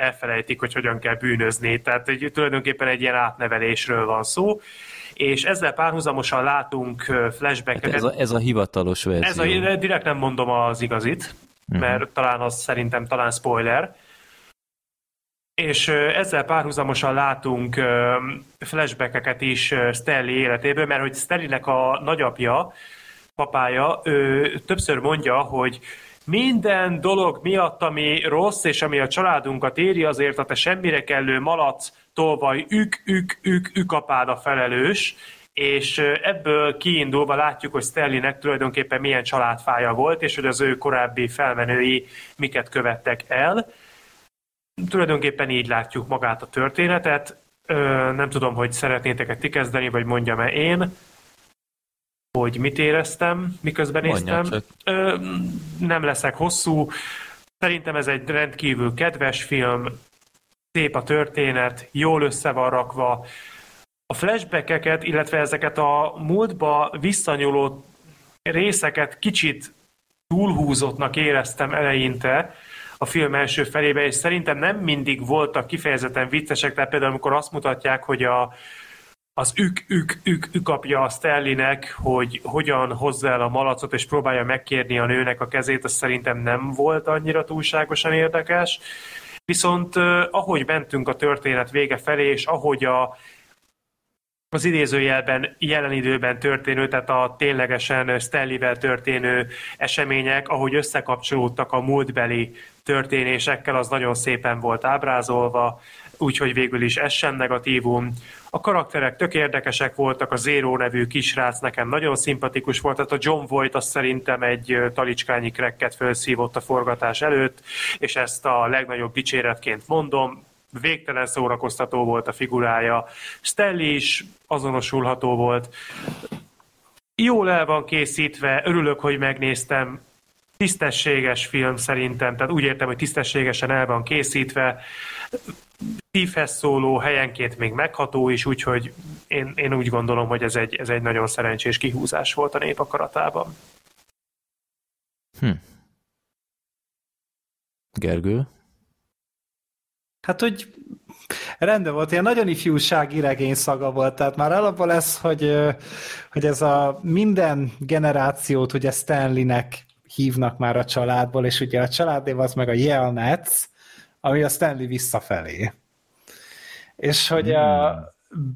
elfelejtik, hogy hogyan kell bűnözni. Tehát egy, tulajdonképpen egy ilyen átnevelésről van szó, és ezzel párhuzamosan látunk ö, flashbackeket. Hát Ez a, ez a hivatalos verzió. Ez a, direkt nem mondom az igazit, mert talán az szerintem talán spoiler. És ezzel párhuzamosan látunk flashbackeket is Stanley életéből, mert hogy Stanleynek a nagyapja, papája, ő többször mondja, hogy minden dolog miatt, ami rossz, és ami a családunkat éri, azért a te semmire kellő malac, tolvaj, ük, ük, ük, ükapád a felelős, és ebből kiindulva látjuk, hogy Stanleynek tulajdonképpen milyen családfája volt, és hogy az ő korábbi felmenői miket követtek el. Tulajdonképpen így látjuk magát a történetet. Ö, nem tudom, hogy szeretnétek-e ti kezdeni, vagy mondjam-e én, hogy mit éreztem, miközben néztem. Ö, nem leszek hosszú. Szerintem ez egy rendkívül kedves film, szép a történet, jól össze van rakva. A flashbackeket, illetve ezeket a múltba visszanyúló részeket kicsit túlhúzottnak éreztem eleinte a film első felébe, és szerintem nem mindig voltak kifejezetten viccesek, tehát például amikor azt mutatják, hogy a, az ük, ük, ük, ük apja a Stanleynek, hogy hogyan hozza el a malacot, és próbálja megkérni a nőnek a kezét, az szerintem nem volt annyira túlságosan érdekes. Viszont ahogy mentünk a történet vége felé, és ahogy a, az idézőjelben jelen időben történő, tehát a ténylegesen Stanley-vel történő események, ahogy összekapcsolódtak a múltbeli történésekkel, az nagyon szépen volt ábrázolva, úgyhogy végül is ez sem negatívum. A karakterek tök érdekesek voltak, a Zero nevű kisrác nekem nagyon szimpatikus volt, tehát a John Voight azt szerintem egy talicskányi krekket felszívott a forgatás előtt, és ezt a legnagyobb dicséretként mondom, végtelen szórakoztató volt a figurája. Stelly is azonosulható volt. Jól el van készítve, örülök, hogy megnéztem. Tisztességes film szerintem, tehát úgy értem, hogy tisztességesen el van készítve. Steve szóló helyenként még megható is, úgyhogy én, én úgy gondolom, hogy ez egy, ez egy nagyon szerencsés kihúzás volt a nép akaratában. Hm. Gergő? Hát, hogy rendben volt, ilyen nagyon ifjúsági regény szaga volt, tehát már alapból lesz, hogy, hogy ez a minden generációt ugye Stanleynek hívnak már a családból, és ugye a családév az meg a Yelnets, ami a Stanley visszafelé. És hogy hmm. a,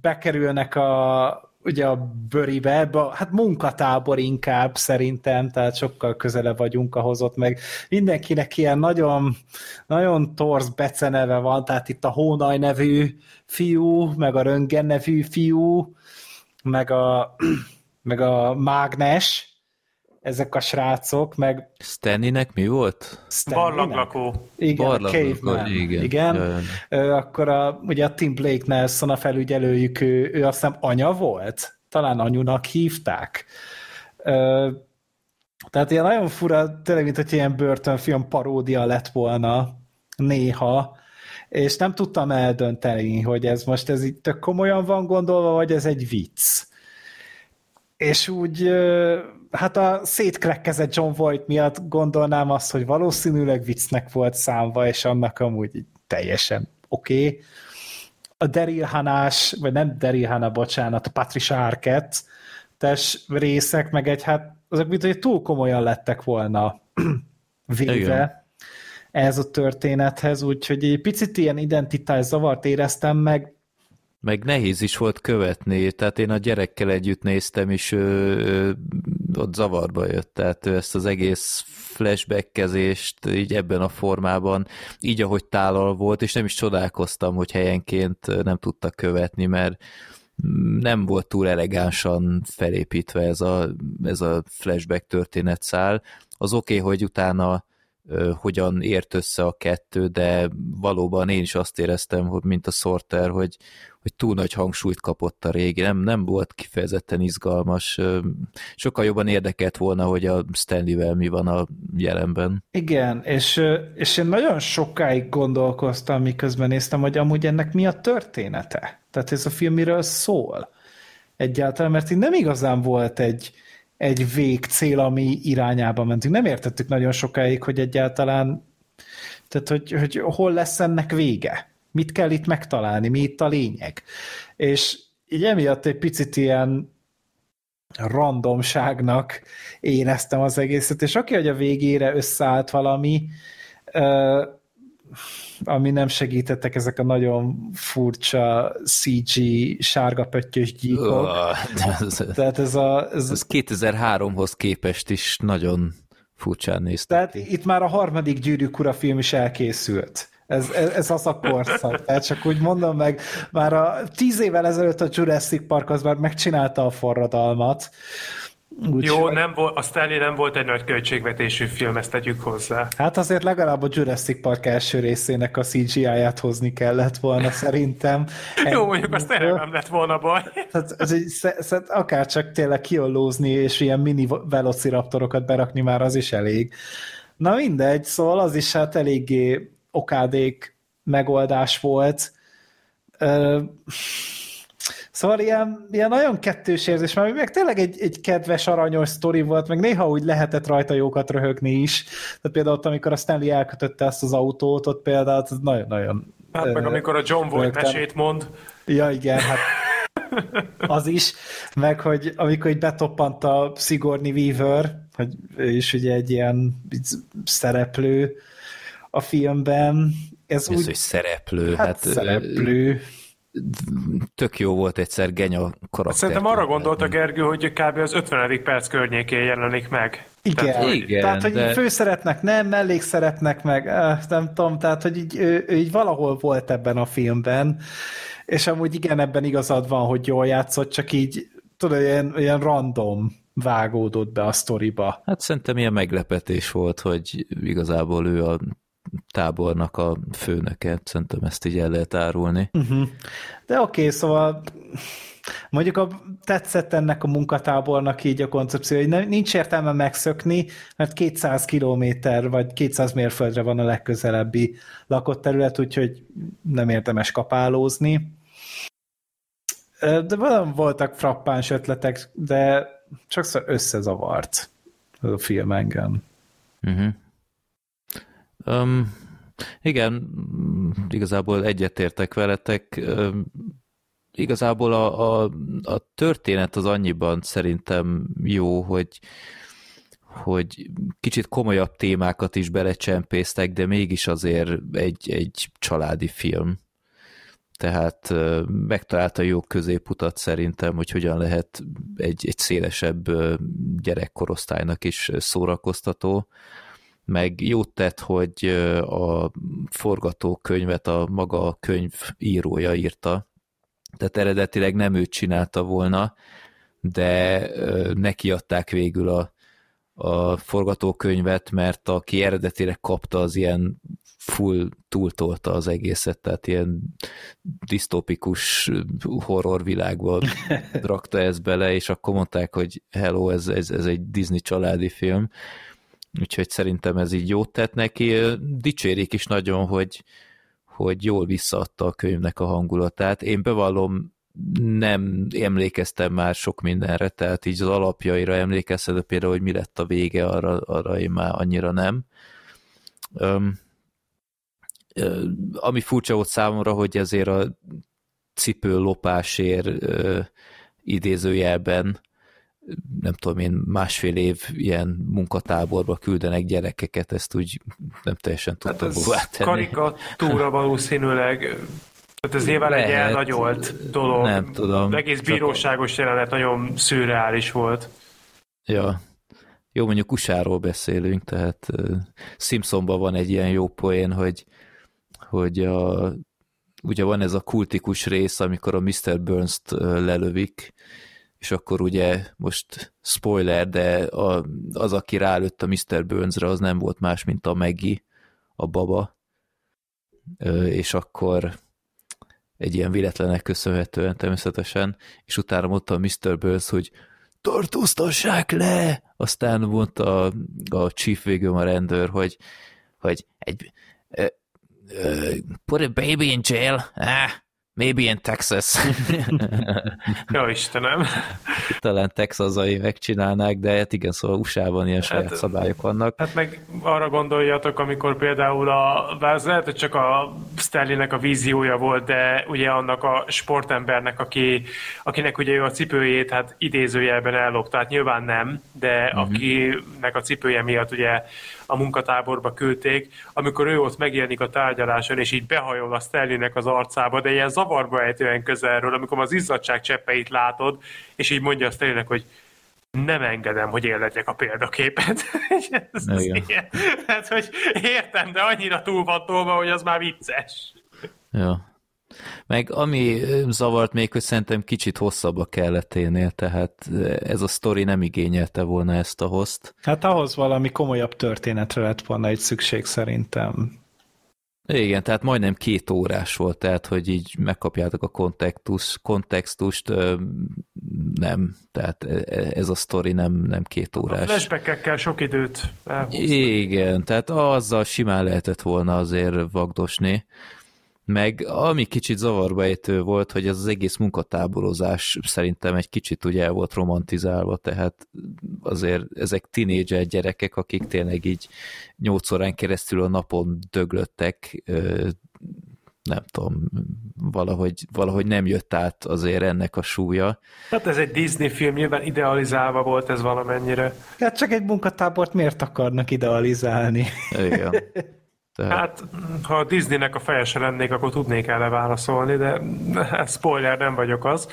bekerülnek a ugye a bőribe, ebbe, hát munkatábor inkább szerintem, tehát sokkal közelebb vagyunk ahhoz ott, meg mindenkinek ilyen nagyon, nagyon torz beceneve van, tehát itt a Hónaj nevű fiú, meg a Röngen nevű fiú, meg a, meg a Mágnes, ezek a srácok, meg... Stanleynek mi volt? Barlanglakó. Igen, Barlanglakó, igen. igen. Jaj. Akkor a, ugye a Tim Blake Nelson a felügyelőjük, ő, ő azt hiszem anya volt? Talán anyunak hívták. Ö, tehát ilyen nagyon fura, tényleg, mint hogy ilyen börtönfilm paródia lett volna néha, és nem tudtam eldönteni, hogy ez most ez itt tök komolyan van gondolva, vagy ez egy vicc. És úgy hát a szétkrekkezett John Voight miatt gondolnám azt, hogy valószínűleg viccnek volt számva, és annak amúgy teljesen oké. Okay. A Daryl Hanás, vagy nem Daryl Hannah, bocsánat, a Patricia Arquette tes részek, meg egy, hát azok mint hogy túl komolyan lettek volna véve Igen. ez a történethez, úgyhogy egy picit ilyen identitás zavart éreztem meg, meg nehéz is volt követni, tehát én a gyerekkel együtt néztem, és ő, ő, ott zavarba jött, tehát ő ezt az egész flashbackkezést így ebben a formában, így ahogy tálal volt, és nem is csodálkoztam, hogy helyenként nem tudta követni, mert nem volt túl elegánsan felépítve ez a, ez a flashback történetszál. Az oké, okay, hogy utána hogyan ért össze a kettő, de valóban én is azt éreztem, hogy mint a Sorter, hogy, hogy túl nagy hangsúlyt kapott a régi, nem, nem volt kifejezetten izgalmas, sokkal jobban érdekelt volna, hogy a Stanley-vel mi van a jelenben. Igen, és, és én nagyon sokáig gondolkoztam, miközben néztem, hogy amúgy ennek mi a története. Tehát ez a film miről szól egyáltalán, mert így nem igazán volt egy, egy végcél, ami irányába mentünk. Nem értettük nagyon sokáig, hogy egyáltalán tehát, hogy, hogy hol lesz ennek vége. Mit kell itt megtalálni, mi itt a lényeg. És így emiatt egy picit ilyen randomságnak éreztem az egészet, és aki, hogy a végére összeállt valami, ami nem segítettek ezek a nagyon furcsa CG sárga pöttyös gyíkok. Tehát ez a... Ez, ez 2003-hoz képest is nagyon furcsán néz. Tehát itt már a harmadik gyűrűk ura film is elkészült. Ez, ez, ez az a korszak. Tehát csak úgy mondom meg, már a tíz évvel ezelőtt a Jurassic Park az már megcsinálta a forradalmat, úgy Jó, nem volt, a Stanley nem volt egy nagy költségvetésű film, ezt tegyük hozzá. Hát azért legalább a Jurassic Park első részének a CGI-ját hozni kellett volna szerintem. Jó, mondjuk azt tényleg nem lett volna baj. Tehát, ez egy, akár csak tényleg kiollózni és ilyen mini velociraptorokat berakni már az is elég. Na mindegy, szóval az is hát eléggé okádék megoldás volt. Szóval ilyen, ilyen nagyon kettős érzés, mert meg tényleg egy, egy kedves, aranyos sztori volt, meg néha úgy lehetett rajta jókat röhögni is. Tehát például ott, amikor a Stanley elkötötte ezt az autót, ott például nagyon-nagyon... Hát meg amikor a John Voight mesét mond. Ja, igen, hát Az is, meg hogy amikor így betoppant a Sigourney Weaver, hogy ő is ugye egy ilyen szereplő a filmben, ez, Ez, úgy... hogy szereplő. Hát, Hát, szereplő. Tök jó volt egyszer Genya karakter. Szerintem arra gondolta Gergő, hogy kb. az 50. perc környékén jelenik meg. Igen, Tehát, hogy- Igen, tehát, hogy de- főszeretnek nem, mellékszeretnek meg, nem tudom, tehát, hogy így, ő, ő így valahol volt ebben a filmben, és amúgy igen, ebben igazad van, hogy jól játszott, csak így, tudod, ilyen, ilyen random vágódott be a sztoriba. Hát szerintem ilyen meglepetés volt, hogy igazából ő a tábornak a főnöke, szerintem ezt így el lehet árulni. Uh-huh. De oké, okay, szóval mondjuk a, tetszett ennek a munkatábornak így a koncepció, hogy nem, nincs értelme megszökni, mert 200 kilométer vagy 200 mérföldre van a legközelebbi lakott terület, úgyhogy nem érdemes kapálózni. De voltak frappáns ötletek, de csak összezavart ez a film engem. Uh-huh. Um, igen, igazából egyetértek veletek. Um, igazából a, a, a történet az annyiban szerintem jó, hogy hogy kicsit komolyabb témákat is belecsempésztek, de mégis azért egy, egy családi film. Tehát megtalálta jó középutat szerintem, hogy hogyan lehet egy, egy szélesebb gyerekkorosztálynak is szórakoztató, meg jót tett, hogy a forgatókönyvet a maga a könyv írója írta, tehát eredetileg nem ő csinálta volna, de neki adták végül a, a forgatókönyvet, mert aki eredetileg kapta, az ilyen full túltolta az egészet, tehát ilyen disztópikus horrorvilágba rakta ezt bele, és akkor mondták, hogy hello, ez, ez, ez egy Disney családi film, úgyhogy szerintem ez így jót tett neki. Dicsérik is nagyon, hogy, hogy jól visszaadta a könyvnek a hangulatát. Én bevallom, nem emlékeztem már sok mindenre, tehát így az alapjaira emlékeztem, de például, hogy mi lett a vége, arra, arra én már annyira nem. Um, ami furcsa volt számomra, hogy ezért a cipő lopásért uh, idézőjelben nem tudom én, másfél év ilyen munkatáborba küldenek gyerekeket, ezt úgy nem teljesen Hát tudtam ez hová tenni. karikatúra valószínűleg. Tehát ez nyilván egy elnagyolt dolog. Nem tudom. Egész bíróságos jelenet nagyon szürreális volt. Ja. Jó, mondjuk USA-ról beszélünk, tehát uh, Simpsonban van egy ilyen jó poén, hogy, hogy a, ugye van ez a kultikus rész, amikor a Mr. Burns-t uh, lelövik, és akkor ugye most spoiler, de a, az, aki rálőtt a Mr. Burns-re, az nem volt más, mint a Maggie, a baba, és akkor egy ilyen véletlenek köszönhetően természetesen, és utána mondta a Mr. Burns, hogy tartóztassák le! Aztán mondta a, a chief végül a rendőr, hogy, hogy egy uh, uh, put a baby in jail, ah, maybe in Texas. Ja, Istenem. Talán texazai megcsinálnák, de hát igen, szóval USA-ban ilyen saját Hát- szabályok vannak. Hát meg arra gondoljatok, amikor például a, bár lehet, hogy csak a Stanleynek a víziója volt, de ugye annak a sportembernek, aki, akinek ugye ő a cipőjét hát idézőjelben ellopta, tehát nyilván nem, de uh-huh. akinek a cipője miatt ugye a munkatáborba küldték, amikor ő ott megjelenik a tárgyaláson, és így behajol a Stanleynek az arcába, de ilyen zavarba ejtően közelről, amikor az izzadság cseppeit látod, és így mondja a Stanleynek, hogy nem engedem, hogy én legyek a példaképet. Ez, ez ilyen. Hát, hogy értem, de annyira túl van tolva, hogy az már vicces. Ja. Meg ami zavart még, hogy szerintem kicsit hosszabb a kelleténél, tehát ez a sztori nem igényelte volna ezt a host. Hát ahhoz valami komolyabb történetre lett volna egy szükség szerintem. Igen, tehát majdnem két órás volt, tehát hogy így megkapjátok a kontextus, kontextust, nem, tehát e- ez a sztori nem, nem két A órás. flashbackekkel sok időt elhúzni. Igen, tehát azzal simán lehetett volna azért vagdosni. Meg ami kicsit zavarba ejtő volt, hogy ez az egész munkatáborozás szerintem egy kicsit ugye el volt romantizálva, tehát azért ezek tinédzser gyerekek, akik tényleg így nyolc órán keresztül a napon döglöttek, nem tudom, valahogy, valahogy nem jött át azért ennek a súlya. Hát ez egy Disney film, nyilván idealizálva volt ez valamennyire. Hát csak egy munkatábort miért akarnak idealizálni? Igen. Tehát... Hát, ha a Disneynek a fejese lennék, akkor tudnék erre válaszolni, de spoiler, nem vagyok az.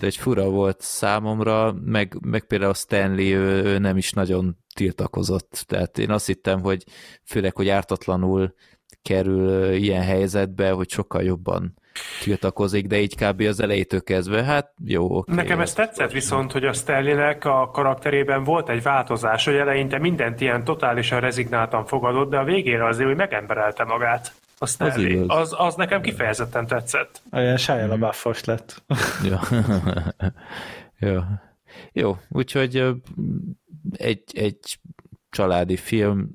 egy fura volt számomra, meg, meg például a Stanley, ő, ő nem is nagyon tiltakozott. Tehát én azt hittem, hogy főleg, hogy ártatlanul kerül ilyen helyzetbe, hogy sokkal jobban tiltakozik, de így kb. az elejétől kezdve, hát jó, oké. Nekem ez tetszett viszont, hogy a Sterlinek a karakterében volt egy változás, hogy eleinte mindent ilyen totálisan rezignáltan fogadott, de a végére azért, hogy megemberelte magát. A. Az, az, az nekem kifejezetten tetszett. Olyan Shia LaBeouf lett. ja. jó. Jó, úgyhogy egy, egy családi film,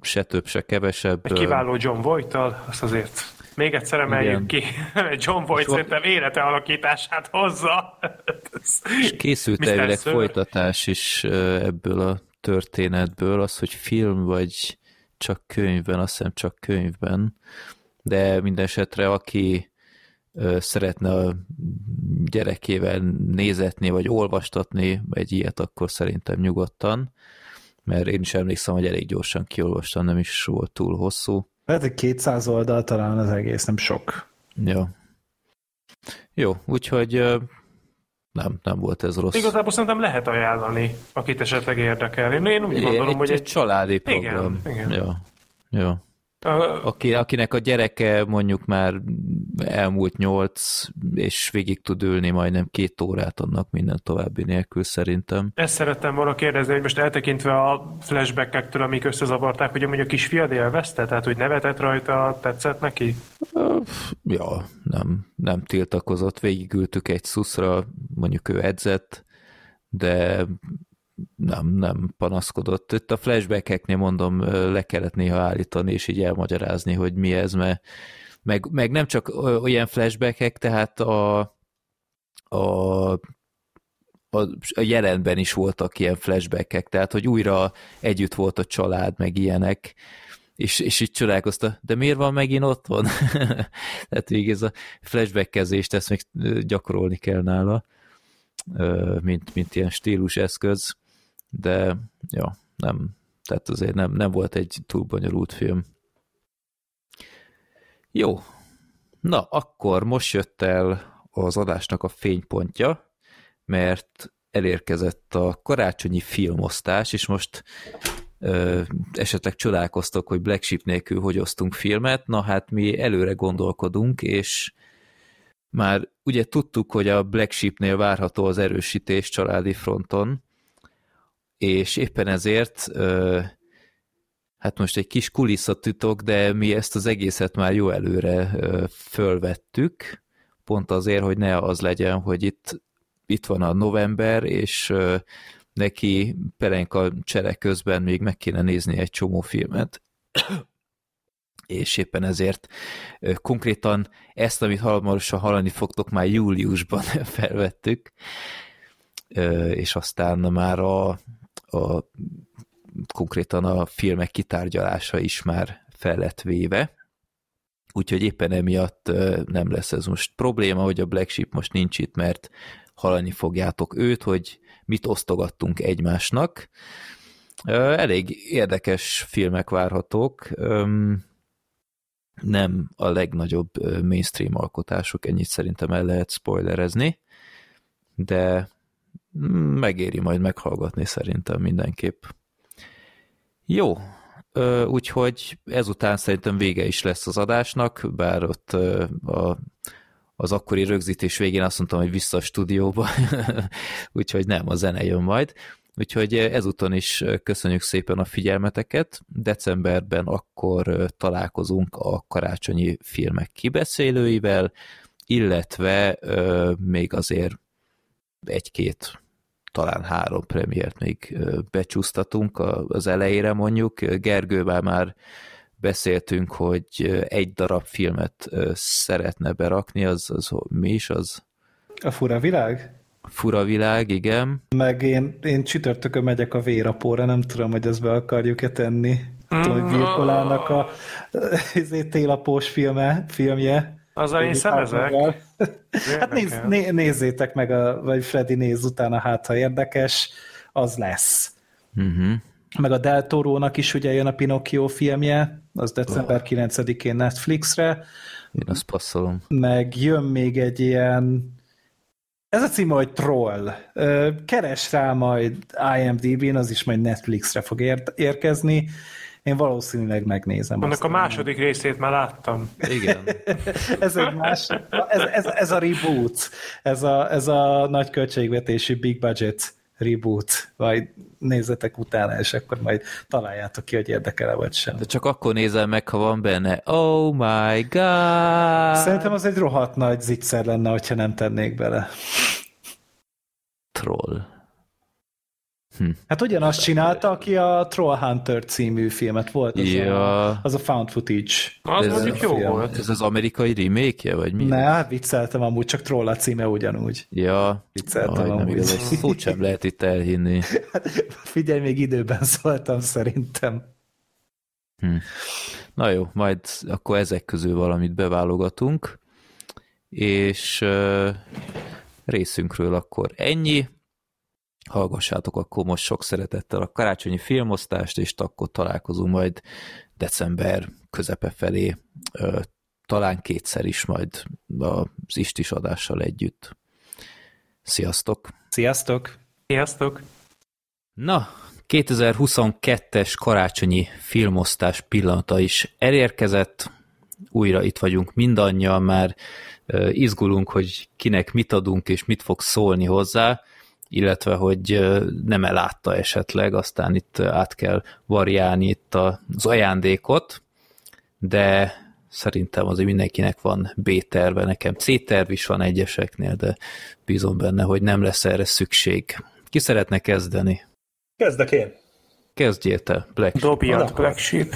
se több, se kevesebb. Egy kiváló John Voight-tal, azt azért még egyszer emeljük ki. John Voight szerintem élete alakítását hozza. És készült elvileg folytatás is ebből a történetből, az, hogy film vagy csak könyvben, azt hiszem csak könyvben, de minden esetre aki szeretne a gyerekével nézetni, vagy olvastatni egy ilyet, akkor szerintem nyugodtan, mert én is emlékszem, hogy elég gyorsan kiolvastam, nem is volt túl hosszú. Lehet, hogy 200 oldal talán az egész, nem sok. Jó. Jó, úgyhogy nem, nem volt ez rossz. Igazából szerintem lehet ajánlani, akit esetleg érdekel. Én, én úgy gondolom, egy, hogy egy, egy családi program. Igen, igen. Jó. Jó. Aki, akinek a gyereke mondjuk már elmúlt nyolc, és végig tud ülni majdnem két órát annak minden további nélkül szerintem. Ezt szerettem volna kérdezni, hogy most eltekintve a flashbackektől, amik összezavarták, hogy amúgy a kisfiad élvezte, tehát hogy nevetett rajta, tetszett neki? Ja, nem, nem tiltakozott, végigültük egy szuszra, mondjuk ő edzett, de nem, nem panaszkodott. Itt a flashbackeknél mondom, le kellett néha állítani, és így elmagyarázni, hogy mi ez, mert meg, meg nem csak olyan flashbackek, tehát a, a, a, a jelenben is voltak ilyen flashbackek, tehát hogy újra együtt volt a család, meg ilyenek, és, és így csodálkozta, de miért van megint otthon? tehát végig ez a flashbackkezést, ezt még gyakorolni kell nála, mint, mint ilyen stílus eszköz de ja, nem, tehát azért nem, nem volt egy túl bonyolult film. Jó, na akkor most jött el az adásnak a fénypontja, mert elérkezett a karácsonyi filmosztás, és most ö, esetleg csodálkoztok, hogy Black Sheep nélkül hogy osztunk filmet, na hát mi előre gondolkodunk, és már ugye tudtuk, hogy a Black Sheepnél várható az erősítés családi fronton, és éppen ezért hát most egy kis kulisszatitok, de mi ezt az egészet már jó előre fölvettük, pont azért, hogy ne az legyen, hogy itt, itt van a november, és neki perenka csere közben még meg kéne nézni egy csomó filmet. és éppen ezért konkrétan ezt, amit hamarosan hallani fogtok, már júliusban felvettük, és aztán már a a, konkrétan a filmek kitárgyalása is már fel lett úgyhogy éppen emiatt nem lesz ez most probléma, hogy a Black Sheep most nincs itt, mert hallani fogjátok őt, hogy mit osztogattunk egymásnak. Elég érdekes filmek várhatók, nem a legnagyobb mainstream alkotások, ennyit szerintem el lehet spoilerezni, de megéri majd meghallgatni szerintem mindenképp. Jó, úgyhogy ezután szerintem vége is lesz az adásnak, bár ott a, az akkori rögzítés végén azt mondtam, hogy vissza a stúdióba, úgyhogy nem, a zene jön majd. Úgyhogy ezúton is köszönjük szépen a figyelmeteket. Decemberben akkor találkozunk a karácsonyi filmek kibeszélőivel, illetve még azért egy-két talán három premiért még becsúsztatunk az elejére mondjuk. Gergővel már beszéltünk, hogy egy darab filmet szeretne berakni, az, az mi is az? A Fura Világ? Fura Világ, igen. Meg én, én csütörtökön megyek a vérapóra, nem tudom, hogy ezt be akarjuk-e tenni. tudom, hogy Virkolának a ezért télapós filme, filmje. Azzal én szemezek. Hát néz, né, nézzétek meg, a, vagy Freddy néz utána, hát ha érdekes, az lesz. Uh-huh. Meg a Del Toro-nak is ugye jön a Pinocchio filmje, az december 9-én Netflixre. Én azt passzolom. Meg jön még egy ilyen ez a cím, hogy Troll. Keres rá majd IMDb-n, az is majd Netflixre fog ér- érkezni. Én valószínűleg megnézem. Annak a második részét már láttam. Igen. ez egy más, ez, ez, ez a reboot, ez a, ez a nagy költségvetési big budget reboot, vagy nézzetek utána, és akkor majd találjátok ki, hogy érdekel-e vagy sem. De csak akkor nézel meg, ha van benne. Oh my god! Szerintem az egy rohadt nagy zicser lenne, hogyha nem tennék bele. Troll. Hát ugyanazt csinálta, aki a Troll Hunter című filmet volt, az, Ja. a, az a found footage. Az Ez mondjuk jó film. volt. Ez az amerikai remake vagy mi? Ne, hát vicceltem amúgy, csak Troll a címe ugyanúgy. Ja, Vicceltem Aj, amúgy. igaz, szót sem lehet itt elhinni. Figyelj, még időben szóltam szerintem. Na jó, majd akkor ezek közül valamit beválogatunk, és uh, részünkről akkor ennyi. Hallgassátok akkor most sok szeretettel a karácsonyi filmosztást, és akkor találkozunk majd december közepe felé, talán kétszer is majd az istis adással együtt. Sziasztok! Sziasztok! Sziasztok! Na, 2022-es karácsonyi filmosztás pillanata is elérkezett. Újra itt vagyunk mindannyian, már izgulunk, hogy kinek mit adunk és mit fog szólni hozzá, illetve hogy nem elátta esetleg, aztán itt át kell variálni itt az ajándékot, de szerintem azért mindenkinek van B-terve, nekem C-terv is van egyeseknél, de bízom benne, hogy nem lesz erre szükség. Ki szeretne kezdeni? Kezdek én. Kezdjél te, Black Sheep. Dobjad. Black Sheep.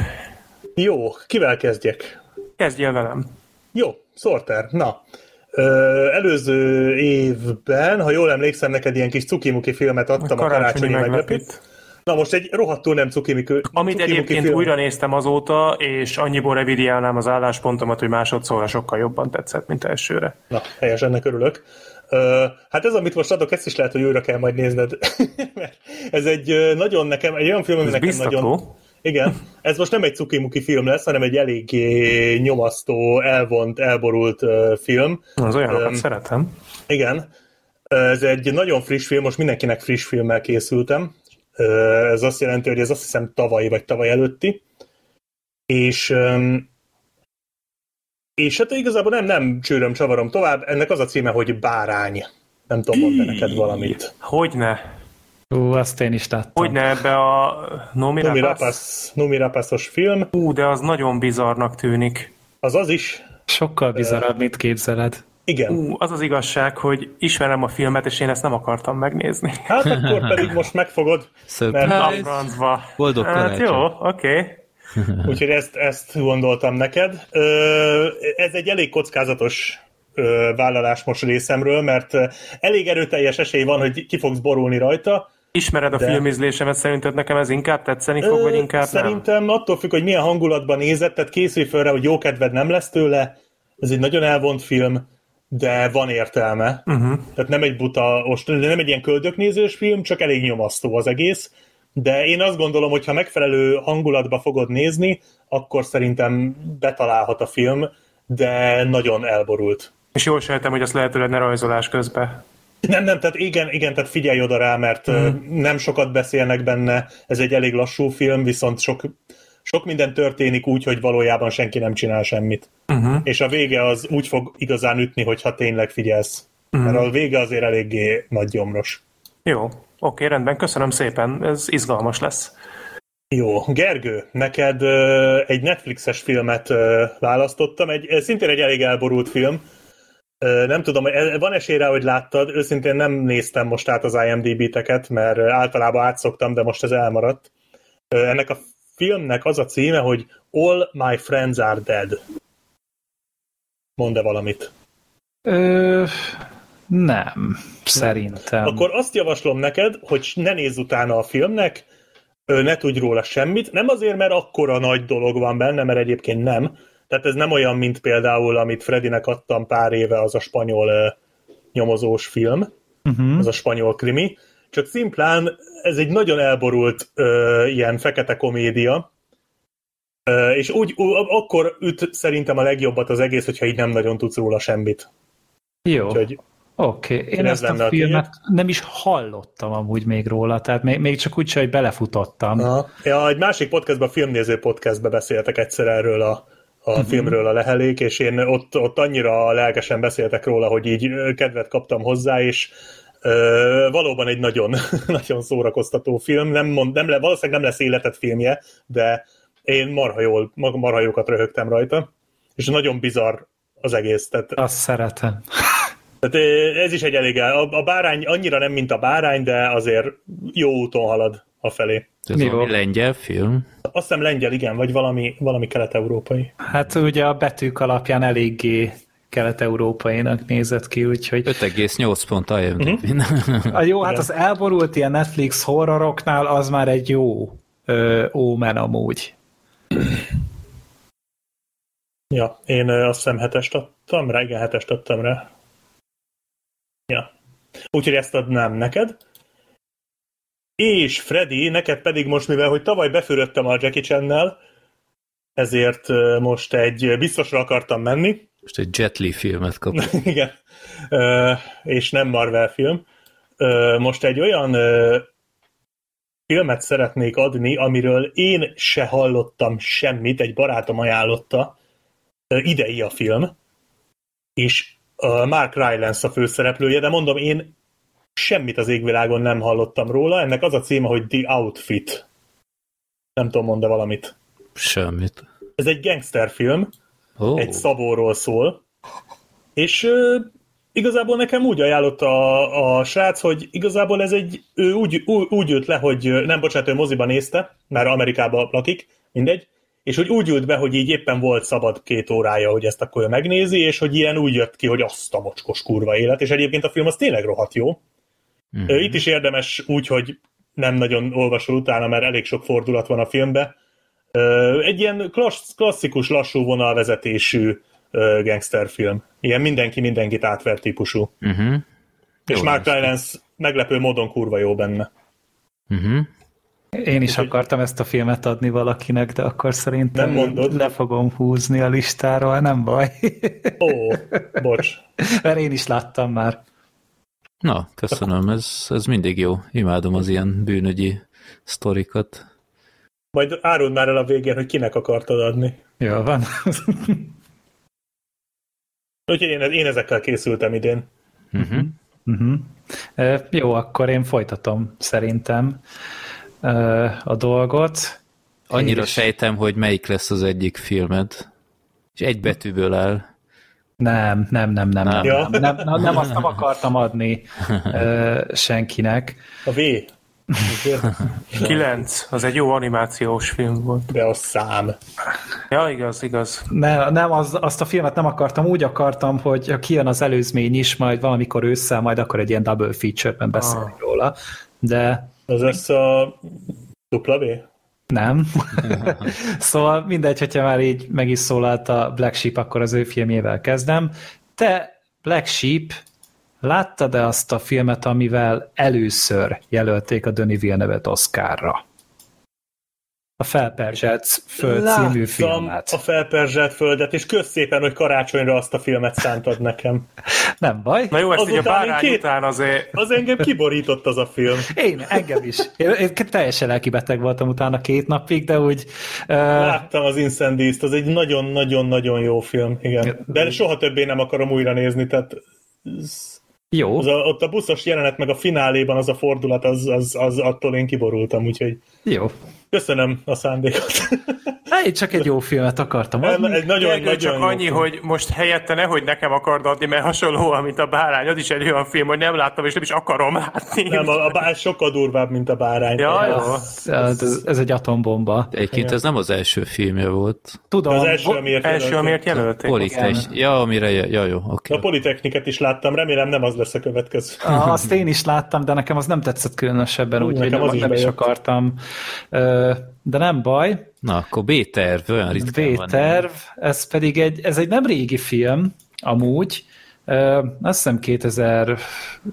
Jó, kivel kezdjek? Kezdjél velem. Jó, Sorter. Na, előző évben, ha jól emlékszem, neked ilyen kis cukimuki filmet adtam a, karácsonyi meglepőt. Na most egy rohadtul nem cukimuki, Amit cukimuki egyébként film. újra néztem azóta, és annyiból revidiálnám az álláspontomat, hogy másodszorra sokkal jobban tetszett, mint elsőre. Na, helyes, ennek örülök. Ö, hát ez, amit most adok, ezt is lehet, hogy újra kell majd nézned. Mert ez egy nagyon nekem, egy olyan film, ami Ez nekem biztató. nagyon... Igen, ez most nem egy cukimuki film lesz, hanem egy eléggé nyomasztó, elvont, elborult film. Az olyanokat Öm, szeretem. Igen. Ez egy nagyon friss film, most mindenkinek friss filmmel készültem. Ez azt jelenti, hogy ez azt hiszem tavalyi vagy tavaly előtti. És öm, és hát igazából nem, nem csőröm, csavarom tovább. Ennek az a címe, hogy Bárány. Nem tudom mondani neked valamit. Hogyne? Ú, azt én is láttam. Hogyne ebbe a Nomi Numi Rapace? Rapace, Numi Rapace-os film. Ú, de az nagyon bizarnak tűnik. Az az is. Sokkal bizarabb, mint képzeled. Igen. Ú, az az igazság, hogy ismerem a filmet, és én ezt nem akartam megnézni. Hát akkor pedig most megfogod. A Surprise! francba. Boldog Hát karácsony. jó, oké. Okay. Úgyhogy ezt, ezt gondoltam neked. Ez egy elég kockázatos vállalás most részemről, mert elég erőteljes esély van, hogy ki fogsz borulni rajta. Ismered a De- filmizlésemet, szerinted nekem ez inkább tetszeni fog, vagy Ö, inkább nem? Szerintem attól függ, hogy milyen hangulatban nézed, tehát készülj fel rá, hogy jó kedved nem lesz tőle. Ez egy nagyon elvont film, de van értelme. Uh-huh. Tehát nem egy buta, ost, nem egy ilyen köldöknézős film, csak elég nyomasztó az egész. De én azt gondolom, hogy ha megfelelő hangulatba fogod nézni, akkor szerintem betalálhat a film, de nagyon elborult. És jól sejtem, hogy azt lehetőleg ne rajzolás közben. Nem, nem, tehát igen, igen, tehát figyelj oda rá, mert mm. nem sokat beszélnek benne, ez egy elég lassú film, viszont sok, sok minden történik úgy, hogy valójában senki nem csinál semmit. Uh-huh. És a vége az úgy fog igazán ütni, hogyha tényleg figyelsz. Uh-huh. Mert a vége azért eléggé nagy gyomros. Jó, oké, rendben, köszönöm szépen, ez izgalmas lesz. Jó, Gergő, neked ö, egy Netflixes filmet ö, választottam, egy, szintén egy elég elborult film. Nem tudom, e- van esély rá, hogy láttad, őszintén nem néztem most át az IMDb-teket, mert általában átszoktam, de most ez elmaradt. Ennek a filmnek az a címe, hogy All My Friends Are Dead. Mondd-e valamit? Ö, nem, szerintem. Akkor azt javaslom neked, hogy ne nézz utána a filmnek, ne tudj róla semmit. Nem azért, mert akkora nagy dolog van benne, mert egyébként nem. Tehát ez nem olyan, mint például, amit Fredinek adtam pár éve, az a spanyol nyomozós film, uh-huh. az a spanyol krimi. Csak szimplán ez egy nagyon elborult ö, ilyen fekete komédia, ö, és úgy, akkor üt szerintem a legjobbat az egész, hogyha így nem nagyon tudsz róla semmit. Jó. Úgyhogy Oké, okay. én Ez ezt a a filmet nem is hallottam amúgy még róla, tehát még, még csak úgy, hogy belefutottam. Aha. Ja, egy másik podcastban, a filmnéző podcastban beszéltek egyszer erről a, a uh-huh. filmről a lehelék, és én ott, ott annyira lelkesen beszéltek róla, hogy így kedvet kaptam hozzá, és ö, valóban egy nagyon, nagyon szórakoztató film. Nem mond, nem le, valószínűleg nem lesz életet filmje, de én marha, jól, marha jókat röhögtem rajta, és nagyon bizarr az egész. Tehát, Azt szeretem. tehát ez is egy elég, a, a bárány annyira nem, mint a bárány, de azért jó úton halad a felé. Ez Jó. valami lengyel film. Azt hiszem lengyel, igen, vagy valami, valami kelet-európai. Hát ugye a betűk alapján eléggé kelet-európainak nézett ki, úgyhogy 5,8 pont IMDb. Mhm. a jó, hát az elborult ilyen Netflix horroroknál az már egy jó ö, ómen amúgy. Ja, én azt hiszem hetest adtam rá, igen, hetest adtam rá. Ja. Úgyhogy ezt adnám neked. És Freddy, neked pedig most, mivel hogy tavaly befürödtem a Jackie Channel, ezért most egy biztosra akartam menni, Most egy Jet Li filmet kap. igen, Ö, és nem Marvel film. Ö, Most egy olyan ö, filmet szeretnék adni, amiről én se hallottam semmit, egy barátom ajánlotta, Ö, idei a film, és Mark Rylance a főszereplője, de mondom, én semmit az égvilágon nem hallottam róla, ennek az a címe, hogy The Outfit. Nem tudom, mond valamit. Semmit. Ez egy gangsterfilm, Oh. egy szabóról szól, és ö, igazából nekem úgy ajánlotta a, a srác, hogy igazából ez egy, ő úgy, úgy, úgy ült le, hogy nem, bocsánat, ő moziban nézte, mert Amerikában lakik, mindegy, és hogy úgy ült be, hogy így éppen volt szabad két órája, hogy ezt akkor ő megnézi, és hogy ilyen úgy jött ki, hogy azt a mocskos kurva élet, és egyébként a film az tényleg rohadt jó. Ö, Itt is érdemes úgy, hogy nem nagyon olvasol utána, mert elég sok fordulat van a filmbe. Ö, Egy ilyen klassz, klasszikus, lassú vonalvezetésű gangsterfilm. Ilyen mindenki mindenkit átver típusú. Uh-huh. És Jó Mark. Rylance meglepő módon kurva jó benne. Uh-huh. Én is akartam ezt a filmet adni valakinek, de akkor szerintem Nem mondod. le fogom húzni a listáról, nem baj. Ó, bocs. Mert én is láttam már. Na, köszönöm, ez, ez mindig jó. Imádom az ilyen bűnögyi sztorikat. Majd áruld már el a végén, hogy kinek akartad adni. Jó van. Úgyhogy én, én ezekkel készültem idén. Uh-huh. Uh-huh. Uh, jó, akkor én folytatom szerintem a dolgot. Annyira És- sejtem, hogy melyik lesz az egyik filmed. És egy betűből áll. Nem, nem, nem, nem, nem, Ja. nem, nem, nem, nem azt nem akartam adni uh, senkinek. A V. Kilenc, az egy jó animációs film volt. De a szám. Ja, igaz, igaz. Ne, nem, az, azt a filmet nem akartam, úgy akartam, hogy ha kijön az előzmény is, majd valamikor ősszel, majd akkor egy ilyen double feature-ben beszélünk Ah. róla, de Az lesz a dupla V? Nem. szóval mindegy, hogyha már így meg is szólalt a Black Sheep, akkor az ő filmjével kezdem. Te, Black Sheep, láttad-e azt a filmet, amivel először jelölték a Denis Villeneuve-t Oscarra? A Felperzselt Föld című filmet. a felperzselt földet, és kösz szépen, hogy karácsonyra azt a filmet szántad nekem. Nem baj. Na jó, ezt így a Azután én bárány két- után azért... Az engem kiborított az a film. Én, engem is. Én, én teljesen lelkibeteg voltam utána két napig, de úgy... Uh, Láttam az Incendies-t, az egy nagyon-nagyon-nagyon jó film, igen. De soha többé nem akarom újra nézni, tehát jó. az a, ott a buszos jelenet, meg a fináléban az a fordulat, az, az, az attól én kiborultam, úgyhogy Jó. Köszönöm a szándékot. Hát, én csak egy jó filmet akartam adni. egy nagyon, Gergő, nagyon csak jó annyi, film. hogy most helyette nehogy nekem akard adni, mert hasonló, mint a bárány, az is egy olyan film, hogy nem láttam, és nem is akarom látni. Nem, a, a bár sokkal durvább, mint a bárány. Ja, jó. Ez, ez, ez egy atombomba. Egyébként ez nem az első filmje volt. Tudom, Az első, amiért Első, jelölték. amiért jelölték. Politech. Ja, amire, ja, jó, oké. A Politechniket is láttam, remélem nem az lesz a következő. Azt én is láttam, de nekem az nem tetszett különösebben, úgyhogy nem, is nem is akartam. Ö, De nem baj. Na, akkor B-terv, olyan ritkán van. V-terv, ez pedig egy, ez egy nem régi film, amúgy, azt hiszem 2000,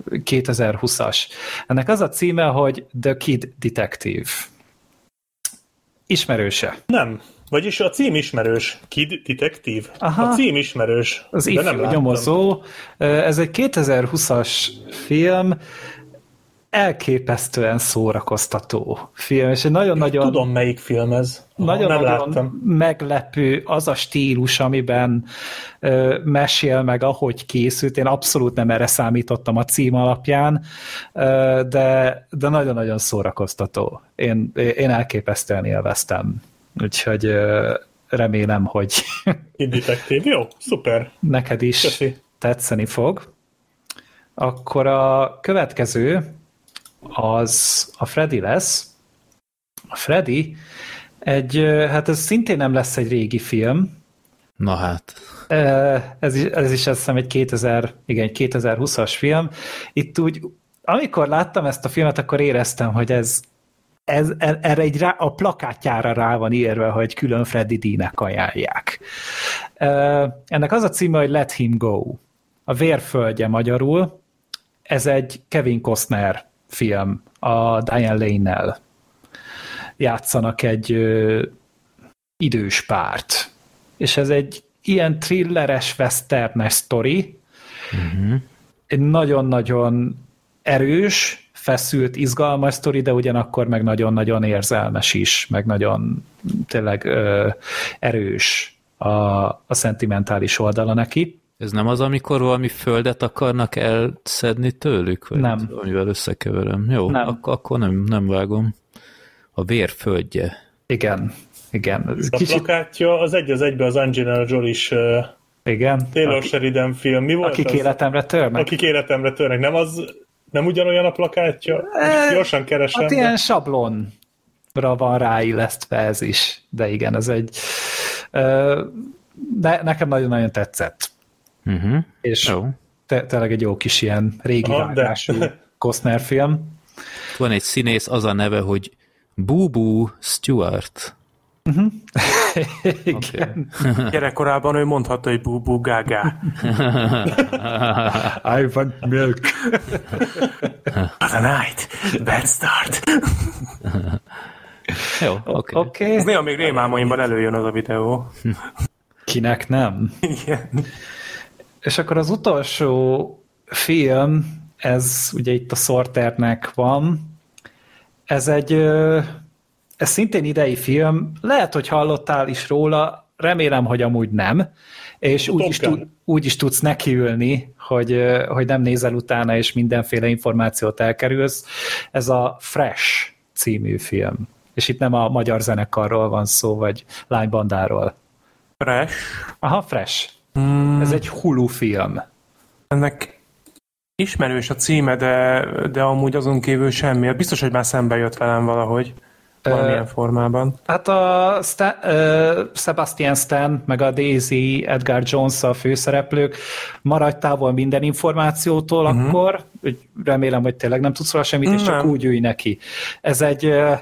2020-as. Ennek az a címe, hogy The Kid Detective. Ismerőse. Nem. Vagyis a cím ismerős. Kid Detective. Aha. A cím ismerős. Az de nem ifjú láttam. nyomozó. Ez egy 2020-as film, elképesztően szórakoztató film, és egy nagyon-nagyon Tudom, melyik film ez. Aha, nem nagyon-nagyon láttam. meglepő az a stílus, amiben ö, mesél meg, ahogy készült. Én abszolút nem erre számítottam a cím alapján, ö, de, de nagyon-nagyon szórakoztató. Én, én elképesztően élveztem. Úgyhogy ö, remélem, hogy Kid Detective. Jó, szuper. neked is Köszi. tetszeni fog. Akkor a következő az a Freddy lesz. A Freddy egy, hát ez szintén nem lesz egy régi film, Na hát. Ez is, ez is azt hiszem egy 2000, igen, egy 2020-as film. Itt úgy, amikor láttam ezt a filmet, akkor éreztem, hogy ez, ez erre egy rá, a plakátjára rá van írva, hogy külön Freddy D-nek ajánlják. Ennek az a címe, hogy Let Him Go. A vérföldje magyarul. Ez egy Kevin Costner film a Diane Lane-nel. Játszanak egy ö, idős párt. És ez egy ilyen thrilleres, westernes sztori. Uh-huh. Egy nagyon-nagyon erős, feszült, izgalmas sztori, de ugyanakkor meg nagyon-nagyon érzelmes is, meg nagyon tényleg ö, erős a, a szentimentális oldala neki. Ez nem az, amikor valami földet akarnak elszedni tőlük? Vagy Nem. Amivel összekeverem. Jó, Nem. Ak- akkor nem, nem vágom. A vérföldje. Igen, igen. Ez A Kicsit, plakátja az egy az egybe az Angelina Jolie-s igen. Taylor Aki, Sheridan film. Mi volt akik az? életemre törnek. Akik életemre törnek. Nem az, nem ugyanolyan a plakátja? Most Gyorsan keresem. Hát de- ilyen sablonra van ráillesztve ez is, de igen, ez egy... ö, De nekem nagyon-nagyon tetszett. Uh-huh. És Jó. te, tényleg egy jó kis ilyen régi de- vágású Costner film. Van egy színész, az a neve, hogy Boo Stewart. Igen. Gyerekkorában ő mondhatta, hogy bú, gágá. I want milk. What a night. Bad start. Jó, oké. Okay. Oké. Ez néha még rémálmaimban előjön az a videó. Kinek nem? Igen. És akkor az utolsó film, ez ugye itt a Sorternek van, ez egy, ez szintén idei film, lehet, hogy hallottál is róla, remélem, hogy amúgy nem, és úgy is, tud, úgy is tudsz nekiülni, hogy, hogy nem nézel utána, és mindenféle információt elkerülsz. Ez a Fresh című film. És itt nem a magyar zenekarról van szó, vagy lánybandáról. Fresh. Aha, Fresh. Hmm, Ez egy Hulu film. ennek ismerős a címe, de, de amúgy azon kívül semmi. Biztos, hogy már szembe jött velem valahogy. Valamilyen formában. Hát a Stan, uh, Sebastian Stan, meg a Daisy Edgar Jones a főszereplők, maradj távol minden információtól uh-huh. akkor, remélem, hogy tényleg nem tudsz róla semmit, és csak úgy ülj neki. Ez egy uh,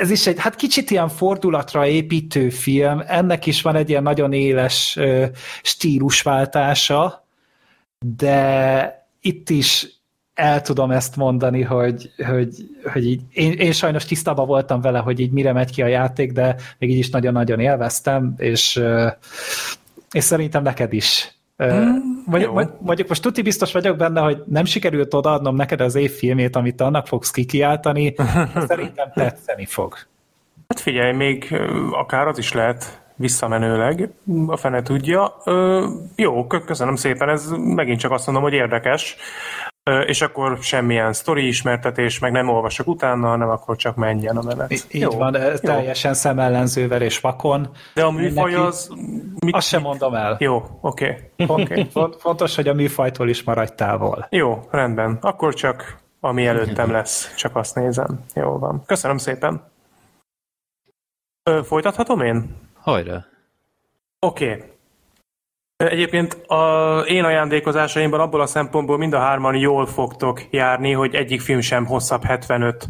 ez is egy, hát kicsit ilyen fordulatra építő film, ennek is van egy ilyen nagyon éles uh, stílusváltása, de itt is el tudom ezt mondani, hogy, hogy, hogy így, én, én sajnos tisztában voltam vele, hogy így mire megy ki a játék, de még így is nagyon-nagyon élveztem, és, ö, és szerintem neked is. Mm, mondjuk, jó. mondjuk most tuti biztos vagyok benne, hogy nem sikerült odaadnom neked az év filmét, amit annak fogsz kikiáltani, szerintem tetszeni fog. Hát figyelj, még akár az is lehet visszamenőleg, a fene tudja. Ö, jó, kö- köszönöm szépen, ez megint csak azt mondom, hogy érdekes. És akkor semmilyen sztori ismertetés, meg nem olvasok utána, hanem akkor csak menjen a menet. Így jó, van, de teljesen szemellenzővel és vakon. De a műfaj Neki- az... Mit, Azt sem mondom el. Jó, oké. Okay. Okay. Font- Fontos, hogy a műfajtól is maradj távol. Jó, rendben. Akkor csak ami előttem lesz, csak azt nézem. Jó van. Köszönöm szépen. Ö, folytathatom én? Hajrá! Oké. Okay. Egyébként a én ajándékozásaimban abból a szempontból mind a hárman jól fogtok járni, hogy egyik film sem hosszabb 75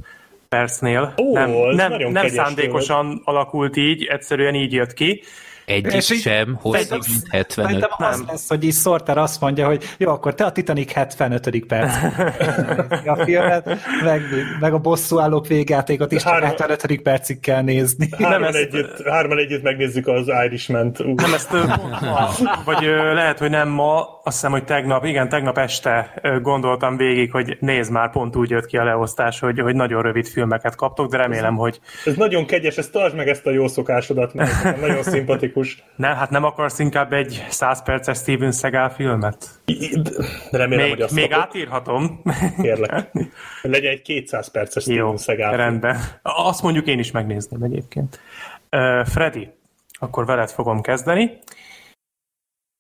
percnél. Ó, nem nem, nem szándékosan alakult így, egyszerűen így jött ki. Egyik És így- sem hosszabb, mint 75. Szerintem az nem. lesz, hogy így Sorter azt mondja, hogy jó, akkor te a Titanic 75. perc. a filmet, meg, meg a bosszúállók végjátékot is Három- 75. percig kell nézni. Hárman, ez- együtt, hárman együtt megnézzük az Irishman-t. Ú, Nem ezt, vagy lehet, hogy nem ma, azt hiszem, hogy tegnap, igen, tegnap este gondoltam végig, hogy nézd már, pont úgy jött ki a leosztás, hogy, hogy nagyon rövid filmeket kaptok, de remélem, hogy Ez nagyon kegyes, ezt tartsd meg ezt a jó szokásodat, mert nagyon szimpatikus. ne, hát nem akarsz inkább egy 100 perces Steven Seagal filmet? Remélem, hogy Még, azt még kapod, átírhatom. kérlek. Legyen egy 200 perces Jó, Steven Seagal. rendben. Azt mondjuk én is megnézném egyébként. Uh, Freddy, akkor veled fogom kezdeni.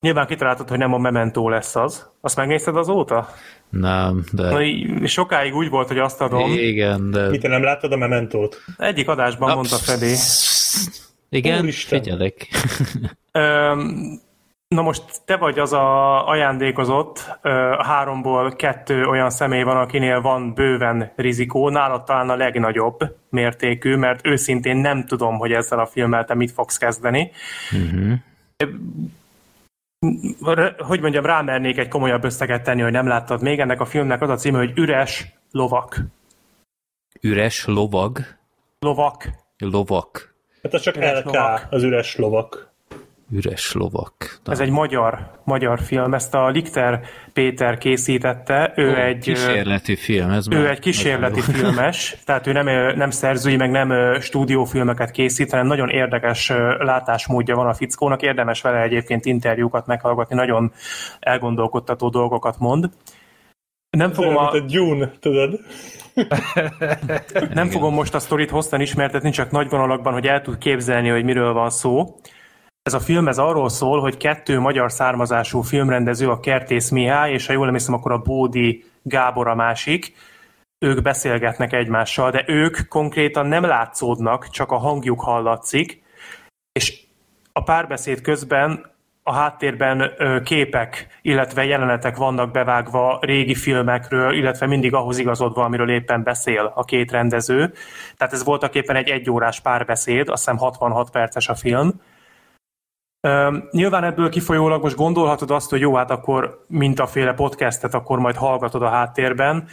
Nyilván kitaláltad, hogy nem a Memento lesz az. Azt megnézted azóta? Nem, Na, de... így sokáig úgy volt, hogy azt adom. Igen, de... Mit, te nem láttad a Mementót? Egyik adásban mondta Freddy. Igen, Úristen. figyelek. Na most te vagy az a ajándékozott, a háromból kettő olyan személy van, akinél van bőven rizikó, nálad talán a legnagyobb mértékű, mert őszintén nem tudom, hogy ezzel a filmmel te mit fogsz kezdeni. R- Hogy mondjam, rámernék egy komolyabb összeget tenni, hogy nem láttad még. Ennek a filmnek az a címe, hogy Üres lovak. Üres lovag. Lovak. Lovak. Hát az csak Üres LK, lovak. az üres lovak. Üres lovak. Na, Ez egy magyar, magyar film. Ezt a Lichter Péter készítette. Ő ó, egy... kísérleti film. Ez Ő már egy kísérleti filmes, tehát ő nem, nem szerzői, meg nem stúdiófilmeket készít, hanem nagyon érdekes látásmódja van a fickónak, érdemes vele egyébként interjúkat meghallgatni, nagyon elgondolkodtató dolgokat mond. Nem fogom, Olyan, a, a Dune, tudod? nem fogom most a sztorit hosszan ismertetni, csak nagy vonalakban, hogy el tud képzelni, hogy miről van szó. Ez a film ez arról szól, hogy kettő magyar származású filmrendező, a Kertész Mihály, és ha jól emlékszem, akkor a Bódi Gábor a másik, ők beszélgetnek egymással, de ők konkrétan nem látszódnak, csak a hangjuk hallatszik, és a párbeszéd közben a háttérben képek, illetve jelenetek vannak bevágva régi filmekről, illetve mindig ahhoz igazodva, amiről éppen beszél a két rendező. Tehát ez voltak éppen egy egyórás párbeszéd, azt hiszem 66 perces a film. Üm, nyilván ebből kifolyólag most gondolhatod azt, hogy jó, hát akkor mintaféle podcastet, akkor majd hallgatod a háttérben.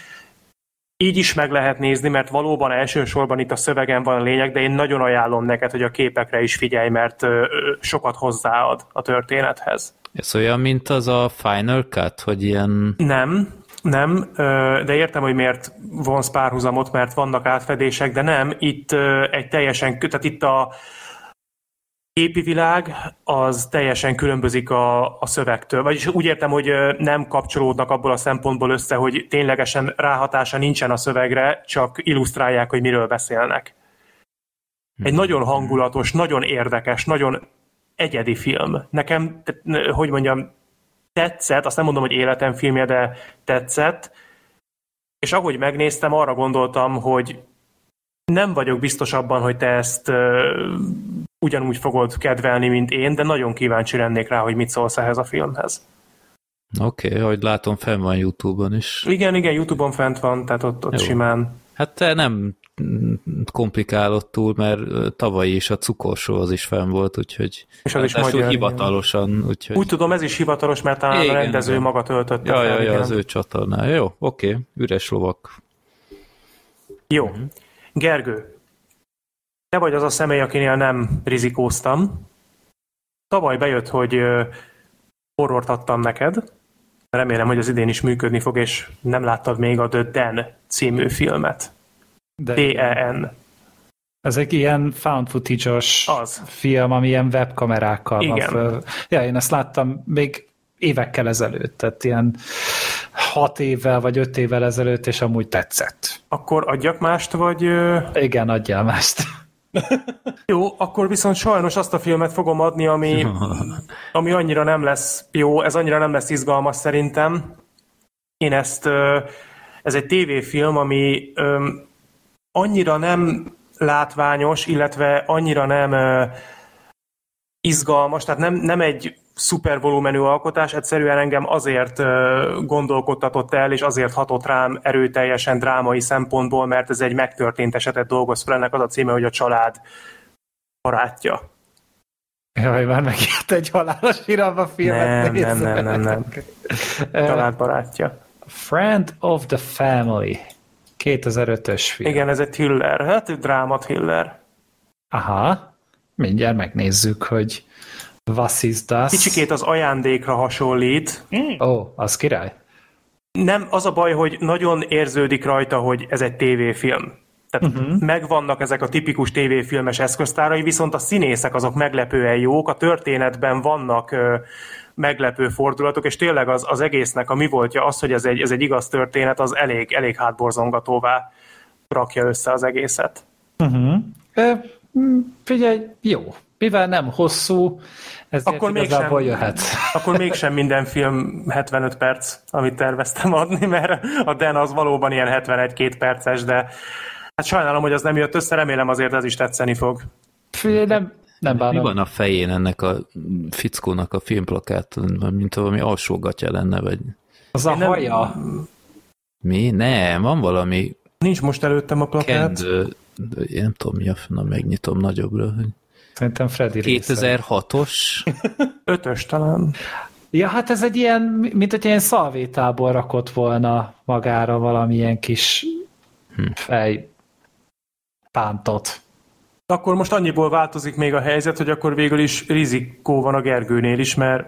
Így is meg lehet nézni, mert valóban elsősorban itt a szövegen van a lényeg, de én nagyon ajánlom neked, hogy a képekre is figyelj, mert ö, sokat hozzáad a történethez. Ez olyan, mint az a Final Cut, hogy ilyen... Nem, nem, de értem, hogy miért vonsz párhuzamot, mert vannak átfedések, de nem, itt egy teljesen, tehát itt a képi világ az teljesen különbözik a, a szövegtől. Vagyis úgy értem, hogy nem kapcsolódnak abból a szempontból össze, hogy ténylegesen ráhatása nincsen a szövegre, csak illusztrálják, hogy miről beszélnek. Egy nagyon hangulatos, nagyon érdekes, nagyon egyedi film. Nekem, hogy mondjam, tetszett, azt nem mondom, hogy életem filmje, de tetszett, és ahogy megnéztem, arra gondoltam, hogy nem vagyok biztos abban, hogy te ezt ö, ugyanúgy fogod kedvelni, mint én, de nagyon kíváncsi lennék rá, hogy mit szólsz ehhez a filmhez. Oké, okay, ahogy látom, fenn van YouTube-on is. Igen, igen, Youtube-on fent van, tehát ott, ott Jó. simán. Hát te nem komplikálod túl, mert tavaly is a cukorsó az is fenn volt, úgyhogy... És az is magyar, hivatalosan, úgyhogy... Úgy tudom, ez is hivatalos, mert talán Igen, a rendező igen. maga töltötte Ja, fel, ja, ja, az ő csatornája. Jó, oké, üres lovak. Jó. Mhm. Gergő, te vagy az a személy, akinél nem rizikóztam. Tavaly bejött, hogy horrort adtam neked. Remélem, hogy az idén is működni fog, és nem láttad még a The Den című filmet. De D-E-N. ez egy ilyen found footage-os Az. film, ami ilyen webkamerákkal Igen. van föl. Ja, én ezt láttam még évekkel ezelőtt, tehát ilyen hat évvel vagy öt évvel ezelőtt, és amúgy tetszett. Akkor adjak mást, vagy... Igen, adjál mást. Jó, akkor viszont sajnos azt a filmet fogom adni, ami, ami annyira nem lesz jó, ez annyira nem lesz izgalmas szerintem. Én ezt, ez egy tévéfilm, ami annyira nem látványos, illetve annyira nem izgalmas, tehát nem, nem egy szuper volumenű alkotás, egyszerűen engem azért gondolkodtatott el, és azért hatott rám erőteljesen drámai szempontból, mert ez egy megtörtént esetet dolgoz fel, ennek az a címe, hogy a család barátja. Jaj, már megírt egy halálos iramban filmet Nem, nem, nem, nem, nem. Család barátja. Friend of the Family. 2005-ös film. Igen, ez egy thriller, hát dráma thriller. Aha. Mindjárt megnézzük, hogy was is das? Kicsikét az ajándékra hasonlít. Ó, oh, az király. Nem, az a baj, hogy nagyon érződik rajta, hogy ez egy tévéfilm. Tehát uh-huh. megvannak ezek a tipikus tévéfilmes eszköztárai, viszont a színészek azok meglepően jók, a történetben vannak ö, meglepő fordulatok, és tényleg az, az egésznek a mi voltja az, hogy ez egy, ez egy igaz történet, az elég, elég hátborzongatóvá rakja össze az egészet. Uh-huh. Ö, mm, figyelj, jó. Mivel nem hosszú, ezért Akkor igazából mégsem, jöhet. akkor mégsem minden film 75 perc, amit terveztem adni, mert a Den az valóban ilyen 71-2 perces, de hát sajnálom, hogy az nem jött össze, remélem azért ez is tetszeni fog. Figyelj, nem, nem Mi bánom. van a fején ennek a fickónak a filmplakáton, mint valami alsógatja lenne, vagy Az a nem- haja. mi? Nem, van valami Nincs most előttem a plakát. kendő, de én nem tudom mi a na megnyitom nagyobbra. hogy Szerintem Freddy része. 2006-os? Ötös talán. Ja, hát ez egy ilyen, mint hogy ilyen szalvétából rakott volna magára valamilyen kis Hm. fej pántot. Akkor most annyiból változik még a helyzet, hogy akkor végül is rizikó van a Gergőnél is, mert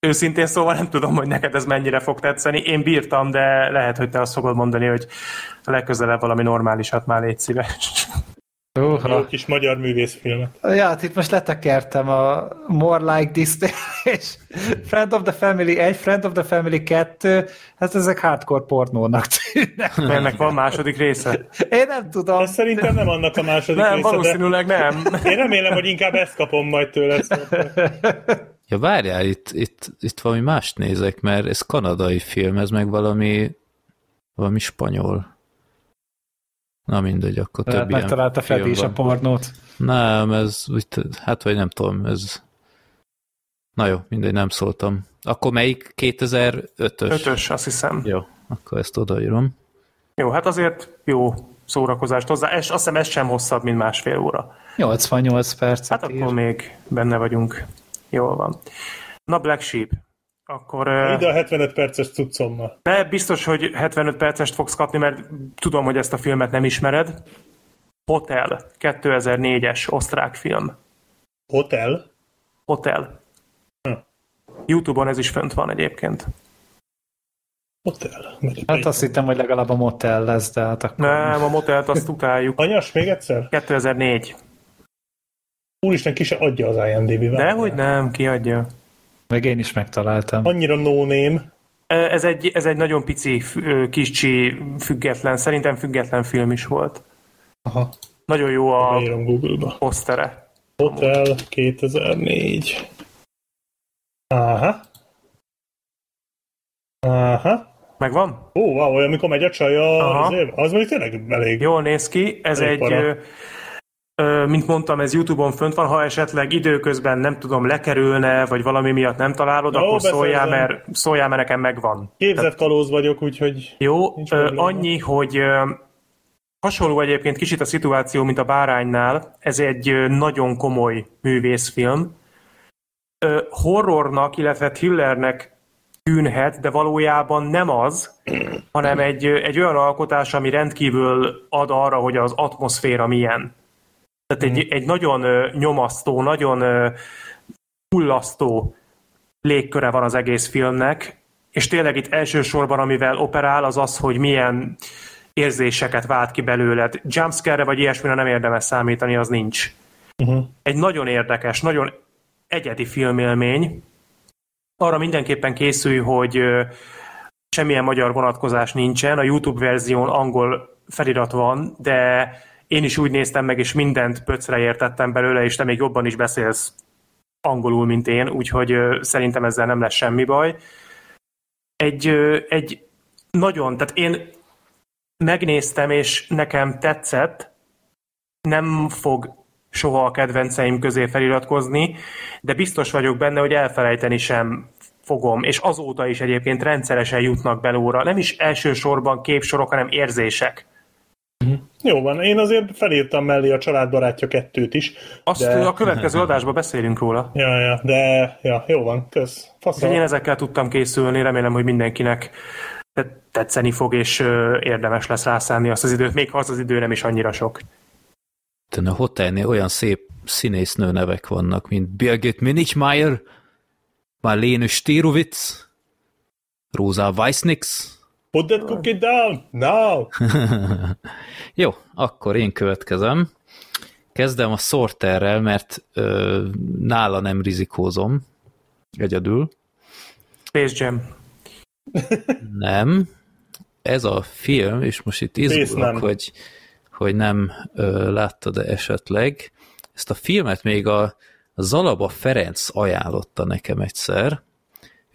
őszintén szóval nem tudom, hogy neked ez mennyire fog tetszeni. Én bírtam, de lehet, hogy te azt fogod mondani, hogy a legközelebb valami normálisat már légy szíves. Jó Uh, kis magyar művészfilmet. ja, hát itt most letekertem a More Like This és Friend of the Family 1, Friend of the Family 2, hát ezek hardcore pornónak tűnnek. Ennek van második része? Én nem tudom. De szerintem nem annak a második Nem, része, valószínűleg nem. de én remélem, hogy inkább ezt kapom majd tőle. Szóval. Ja, várjál, itt, itt, itt valami mást nézek, mert ez kanadai film, ez meg valami valami spanyol. Na mindegy, akkor több Tehát ilyen megtalálta Freddy is a pornót. Nem, ez hát vagy nem tudom, ez... Na jó, mindegy, nem szóltam. Akkor melyik 2005-ös? Ötös, azt hiszem. Jó, akkor ezt odaírom. Jó, hát azért jó szórakozást hozzá. Ez, azt hiszem ez sem hosszabb, mint másfél óra. 88 percet Hát ír. akkor még benne vagyunk. Jól van. Na, Black Sheep. Akkor Ide a 75 perces cuccommal. de biztos, hogy 75 percest fogsz kapni, mert tudom, hogy ezt a filmet nem ismered. Hotel, 2004-es osztrák film. Hotel? Hotel. Hm. Youtube-on ez is fönt van egyébként. Hotel. Hát azt hittem, hogy legalább a motel lesz, de hát akkor... Nem, a motelt azt utáljuk. Anyas, még egyszer? 2004. Úristen, ki se adja az IMDb-ben. Dehogy nem, kiadja. Meg én is megtaláltam. Annyira no name. Ez egy, ez egy nagyon pici, kicsi, független, szerintem független film is volt. Aha, Nagyon jó a posztere. Hotel 2004. Aha. Aha. Megvan? Ó, wow, olyan, amikor megy a csaj Aha. az év. Az mondjuk tényleg elég. Jól néz ki. Ez Elég egy, para. Mint mondtam, ez Youtube-on fönt van, ha esetleg időközben nem tudom, lekerülne, vagy valami miatt nem találod, Jó, akkor szóljál beszerzem. mert, szóljál, mert nekem megvan. Képzett kalóz vagyok, úgyhogy Jó, annyi, hogy hasonló egyébként kicsit a szituáció, mint a Báránynál. Ez egy nagyon komoly művészfilm. Horrornak, illetve thrillernek tűnhet, de valójában nem az, hanem egy, egy olyan alkotás, ami rendkívül ad arra, hogy az atmoszféra milyen. Tehát egy, egy nagyon nyomasztó, nagyon hullasztó légköre van az egész filmnek, és tényleg itt elsősorban, amivel operál, az az, hogy milyen érzéseket vált ki belőled. Jumpscare-re vagy ilyesmire nem érdemes számítani, az nincs. uh-huh. Egy nagyon érdekes, nagyon egyedi filmélmény. Arra mindenképpen készülj, hogy semmilyen magyar vonatkozás nincsen, a YouTube verzión angol felirat van, de én is úgy néztem meg, és mindent pöcre értettem belőle, és te még jobban is beszélsz angolul, mint én, úgyhogy szerintem ezzel nem lesz semmi baj. Egy, egy nagyon, tehát én megnéztem, és nekem tetszett, nem fog soha a kedvenceim közé feliratkozni, de biztos vagyok benne, hogy elfelejteni sem fogom, és azóta is egyébként rendszeresen jutnak belóra, nem is elsősorban képsorok, hanem érzések. Jó van, én azért felírtam mellé a családbarátja kettőt is. Azt de... a következő adásban beszélünk róla. Ja, ja, de ja, jó van, kösz. Faszal. Én ezekkel tudtam készülni, remélem, hogy mindenkinek tetszeni fog, és érdemes lesz rászállni azt az időt, még ha az az idő nem is annyira sok. A hotelnél olyan szép színésznő nevek vannak, mint Birgit Minichmeier, Marlene Stirowitz, Rosa Weissnix, Put that cookie down, now! Jó, akkor én következem. Kezdem a Sorterrel, mert ö, nála nem rizikózom egyedül. Space Jam. Nem. Ez a film, és most itt izgulok, hogy, hogy nem ö, láttad-e esetleg. Ezt a filmet még a Zalaba Ferenc ajánlotta nekem egyszer,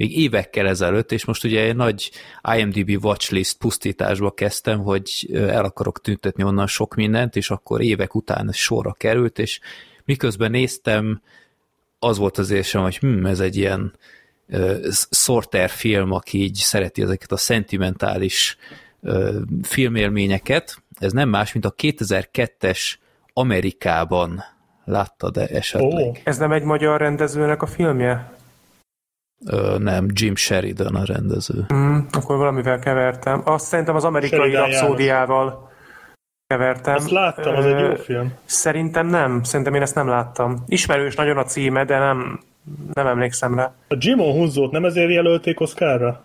még évekkel ezelőtt, és most ugye egy nagy IMDb watchlist pusztításba kezdtem, hogy el akarok tüntetni onnan sok mindent, és akkor évek után sorra került, és miközben néztem, az volt az érzem, hogy hm, ez egy ilyen uh, sorter film, aki így szereti ezeket a szentimentális uh, filmélményeket. Ez nem más, mint a 2002-es Amerikában láttad de esetleg? Oh. Ez nem egy magyar rendezőnek a filmje? Ö, nem, Jim Sheridan a rendező. Mm, akkor valamivel kevertem. Azt szerintem az amerikai rapszódiával kevertem. Ezt láttam, az egy jó film. Szerintem nem, szerintem én ezt nem láttam. Ismerős nagyon a címe, de nem, nem emlékszem rá. A Jimon Hunzót nem ezért jelölték Oscarra?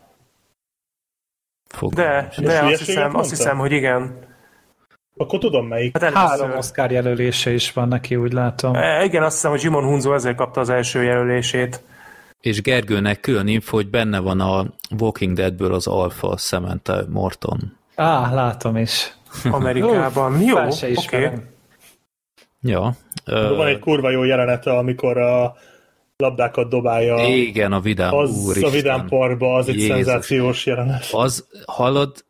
Fog. De, de azt hiszem, azt hiszem, hogy igen. Akkor tudom melyik. Hát Három Oscar jelölése is van neki, úgy látom. E, igen, azt hiszem, hogy Jimon Hunzo ezért kapta az első jelölését és Gergőnek külön info, hogy benne van a Walking Deadből az Alpha Samantha Morton. Á, látom is. Amerikában. Jó, oké. Okay. Ja. Uh, van egy kurva jó jelenete, amikor a labdákat dobálja. Igen, a vidám az úristen. a vidám parba, az egy Jézus. szenzációs jelenet. Az, hallod,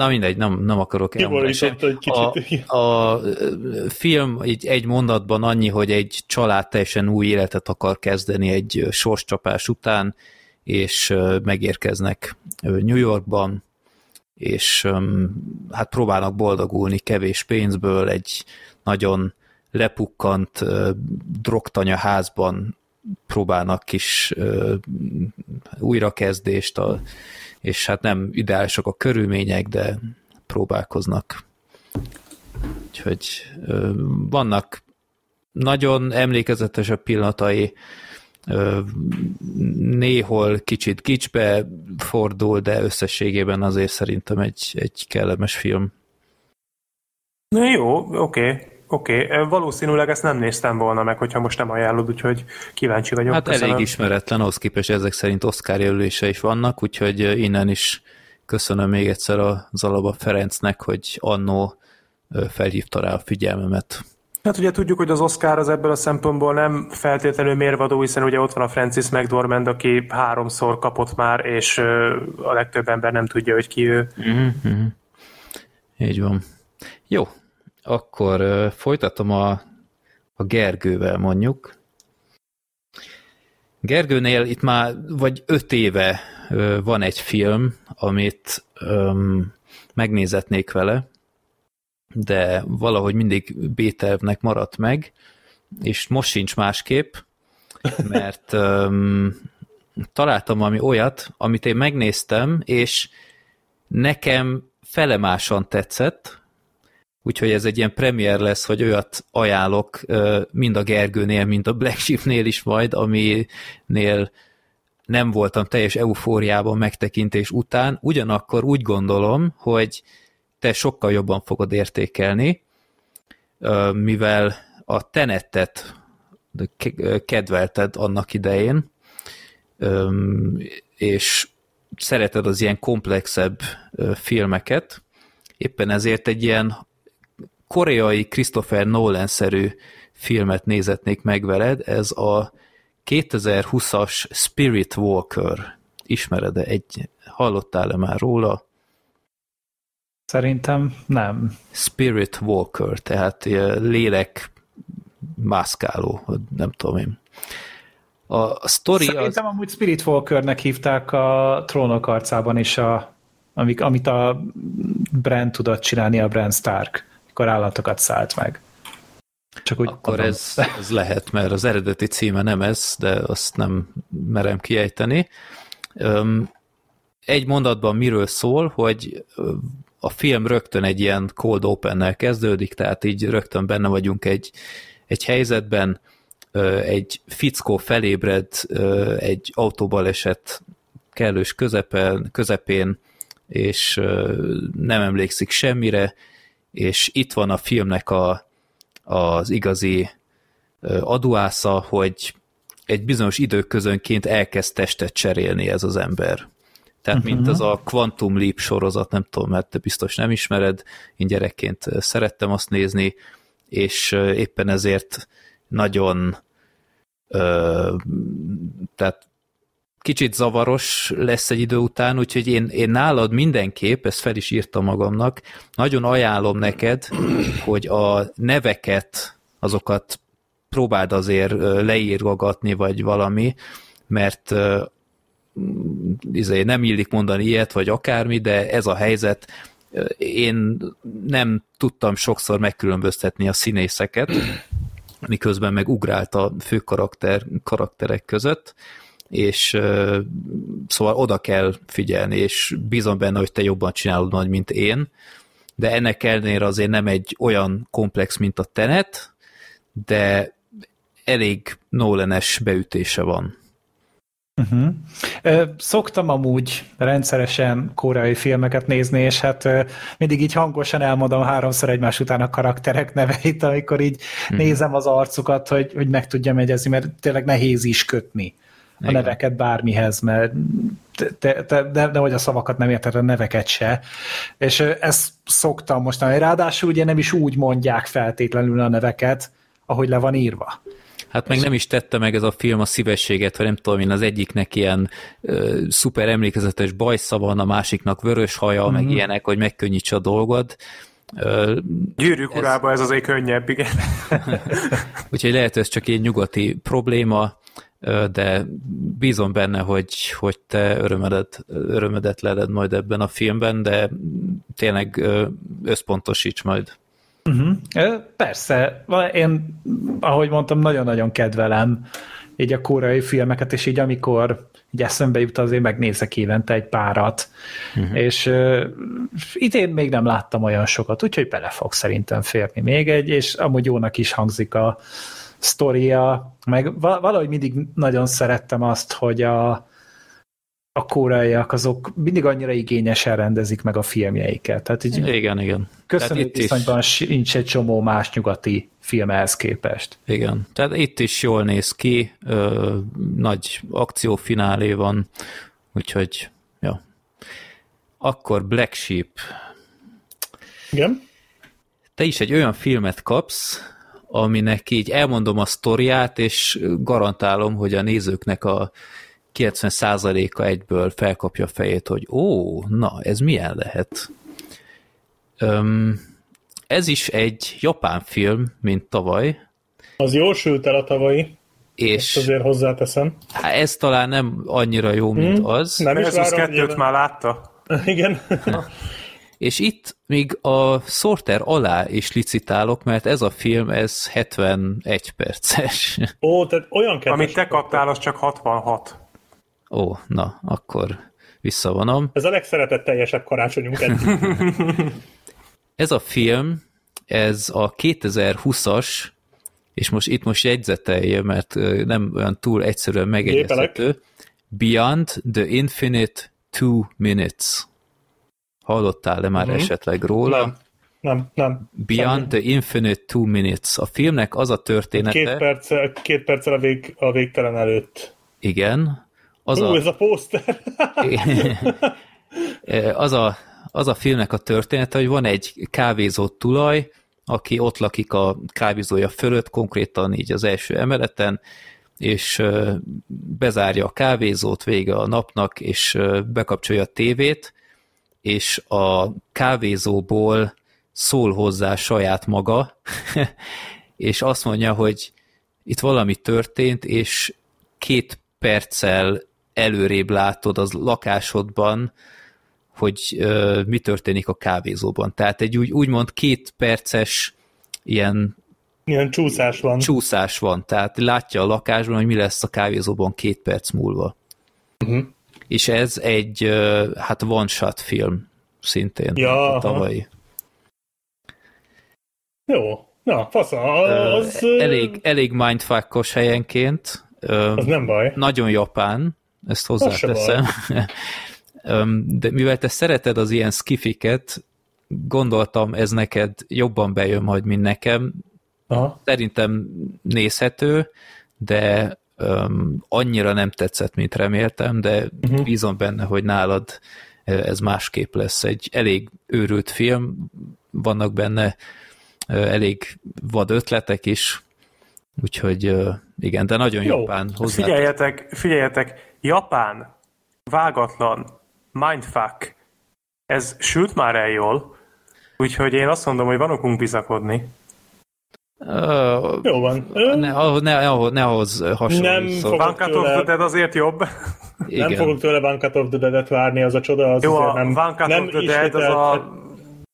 Na mindegy, nem, nem akarok elmondani. A, a film egy, egy mondatban annyi, hogy egy család teljesen új életet akar kezdeni egy sorscsapás után, és megérkeznek New Yorkban, és hát próbálnak boldogulni kevés pénzből, egy nagyon lepukkant drogtanya házban próbálnak kis újrakezdést, a és hát nem ideálisak a körülmények, de próbálkoznak. Úgyhogy vannak nagyon emlékezetesebb pillanatai, néhol kicsit kicsbe fordul, de összességében azért szerintem egy, egy kellemes film. Na jó, oké. Okay. Oké, okay. valószínűleg ezt nem néztem volna meg, hogyha most nem ajánlod, úgyhogy kíváncsi vagyok. Hát köszönöm. elég ismeretlen, ahhoz képest ezek szerint Oscar jelölése is vannak, úgyhogy innen is köszönöm még egyszer a Zalaba Ferencnek, hogy annó felhívta rá a figyelmemet. Hát ugye tudjuk, hogy az Oscar az ebből a szempontból nem feltétlenül mérvadó, hiszen ugye ott van a Francis McDormand, aki háromszor kapott már, és a legtöbb ember nem tudja, hogy ki ő. Mm-hmm. Így van. Jó, akkor folytatom a, a Gergővel mondjuk. Gergőnél itt már vagy öt éve van egy film, amit um, megnézetnék vele, de valahogy mindig B-tervnek maradt meg, és most sincs másképp, mert um, találtam valami olyat, amit én megnéztem, és nekem felemásan tetszett, Úgyhogy ez egy ilyen premier lesz, hogy olyat ajánlok mind a Gergőnél, mind a Black Sheepnél is majd, aminél nem voltam teljes eufóriában megtekintés után, ugyanakkor úgy gondolom, hogy te sokkal jobban fogod értékelni, mivel a tenettet kedvelted annak idején, és szereted az ilyen komplexebb filmeket, éppen ezért egy ilyen koreai Christopher Nolan-szerű filmet nézetnék meg veled, ez a 2020-as Spirit Walker. Ismered-e egy, hallottál-e már róla? Szerintem nem. Spirit Walker, tehát lélek mászkáló, nem tudom én. A story Szerintem az... amúgy Spirit Walkernek hívták a trónok arcában is, a, amik, amit a Brand tudott csinálni, a Brand Stark, mikor állatokat szállt meg. Csak úgy Akkor ez, ez lehet, mert az eredeti címe nem ez, de azt nem merem kiejteni. Egy mondatban miről szól, hogy a film rögtön egy ilyen cold open-nel kezdődik, tehát így rögtön benne vagyunk egy, egy helyzetben, egy fickó felébred egy autóbaleset kellős közepen, közepén, és nem emlékszik semmire, és itt van a filmnek a, az igazi aduásza, hogy egy bizonyos időközönként elkezd testet cserélni ez az ember. Tehát uh-huh. mint az a Quantum Leap sorozat, nem tudom, mert te biztos nem ismered, én gyerekként szerettem azt nézni, és éppen ezért nagyon ö, tehát kicsit zavaros lesz egy idő után, úgyhogy én, én nálad mindenképp, ezt fel is írtam magamnak, nagyon ajánlom neked, hogy a neveket, azokat próbáld azért leírgatni, vagy valami, mert izé, nem illik mondani ilyet, vagy akármi, de ez a helyzet, én nem tudtam sokszor megkülönböztetni a színészeket, miközben meg ugrált a fő karakter, karakterek között, és uh, szóval oda kell figyelni, és bízom benne, hogy te jobban csinálod majd, mint én, de ennek ellenére azért nem egy olyan komplex, mint a Tenet, de elég Nolan-es beütése van. Uh-huh. Szoktam amúgy rendszeresen koreai filmeket nézni, és hát mindig így hangosan elmondom háromszor egymás után a karakterek neveit, amikor így uh-huh. nézem az arcukat, hogy, hogy meg tudjam egyezni, mert tényleg nehéz is kötni Igen. a neveket bármihez, mert te, te, de, de hogy a szavakat nem érted, a neveket se. És ezt szoktam mostanában. Ráadásul ugye nem is úgy mondják feltétlenül a neveket, ahogy le van írva. Hát meg nem is tette meg ez a film a szívességet, hogy nem tudom én, az egyiknek ilyen ö, szuper emlékezetes bajsza van, a másiknak vörös haja, mm-hmm. meg mhm. ilyenek, hogy megkönnyítse a dolgot. Gyűrűk ez... urába ez azért könnyebb, igen. Úgyhogy lehet, hogy ez csak egy nyugati probléma, de bízom benne, hogy, hogy te örömedet, örömedet leled majd ebben a filmben, de tényleg összpontosíts majd. Uh-huh. Persze, én, ahogy mondtam, nagyon-nagyon kedvelem így a koreai filmeket, és így amikor így eszembe jut, azért megnézek évente egy párat, uh-huh. és uh, idén még nem láttam olyan sokat, úgyhogy bele fog szerintem férni még egy, és amúgy jónak is hangzik a sztoria, meg valahogy mindig nagyon szerettem azt, hogy a, a koreaiak azok mindig annyira igényesen rendezik meg a filmjeiket. Tehát így igen, igen. Köszönjük viszonyban nincs egy csomó más nyugati filmhez képest. Igen, tehát itt is jól néz ki, ö, nagy akciófinálé van, úgyhogy, ja. Akkor Black Sheep. Igen? Te is egy olyan filmet kapsz, aminek így elmondom a sztoriát, és garantálom, hogy a nézőknek a 90%-a egyből felkapja a fejét, hogy ó, na, ez milyen lehet? Öm, ez is egy japán film, mint tavaly. Az jól sült el a tavalyi. És Ezt azért hozzáteszem. Hát ez talán nem annyira jó, mint hmm, az. Nem is várom, kettőt már látta. Igen. És itt még a Sorter alá is licitálok, mert ez a film, ez 71 perces. Ó, tehát olyan Amit te kaptál, az csak 66. Ó, na, akkor visszavonom. Ez a legszeretetteljesebb karácsonyunk ez a film, ez a 2020-as, és most itt most jegyzetelje, mert nem olyan túl egyszerűen megegyezhető. Beyond the Infinite Two Minutes. Hallottál-e már uh-huh. esetleg róla? Nem. Nem, nem. Beyond Semmi. the Infinite Two Minutes. A filmnek az a története... Két, perc, két perccel a, vég, a végtelen előtt. Igen az Ú, a, ez a pószter. az, a, az a filmnek a története, hogy van egy kávézó tulaj, aki ott lakik a kávézója fölött, konkrétan így az első emeleten, és bezárja a kávézót vége a napnak, és bekapcsolja a tévét, és a kávézóból szól hozzá saját maga, és azt mondja, hogy itt valami történt, és két perccel előrébb látod az lakásodban, hogy ö, mi történik a kávézóban. Tehát egy úgy, úgymond két perces ilyen Ilyen csúszás van. csúszás van, tehát látja a lakásban, hogy mi lesz a kávézóban két perc múlva. Uh-huh. És ez egy, hát one-shot film szintén, Ja, a tavalyi. Jó. Na, fasz, az, elég, elég mindfuckos helyenként, az nem baj. nagyon japán, ezt hozzáteszem. De mivel te szereted az ilyen skifiket, gondoltam, ez neked jobban bejön majd, mint nekem. Aha. Szerintem nézhető, de um, annyira nem tetszett, mint reméltem, de uh-huh. bízom benne, hogy nálad ez másképp lesz. Egy elég őrült film, vannak benne elég vad ötletek is, úgyhogy igen, de nagyon Jó. japán hozzá. Figyeljetek, figyeljetek, Japán, vágatlan, mindfuck, ez sült már el jól, úgyhogy én azt mondom, hogy van okunk bizakodni. Jó van. Ne, ahhoz- ne, ahhoz- ne ahhoz hasonló. Nem szóval, Van Cut of tőle- the Dead azért jobb. Nem igen. fogok tőle Cut of the Dead-et várni, az a csoda, az Jó, azért a nem, Van Cut nem of the Dead az a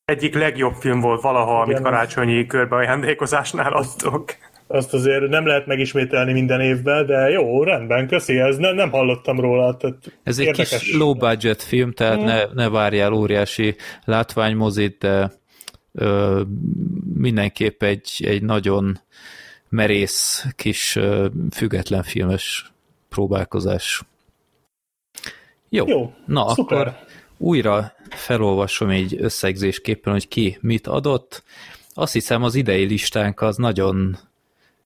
egyik legjobb film volt valaha, amit Igen. karácsonyi körbeajándékozásnál adtok. Azt azért nem lehet megismételni minden évben, de jó, rendben, köszi, ez ne, nem hallottam róla. Tehát Ez egy kis low budget film, tehát ne, ne várjál óriási látványmozit, de ö, mindenképp egy, egy nagyon merész kis ö, független filmes próbálkozás. Jó, Jó, na szuper. akkor újra felolvasom így összegzésképpen, hogy ki mit adott. Azt hiszem az idei listánk az nagyon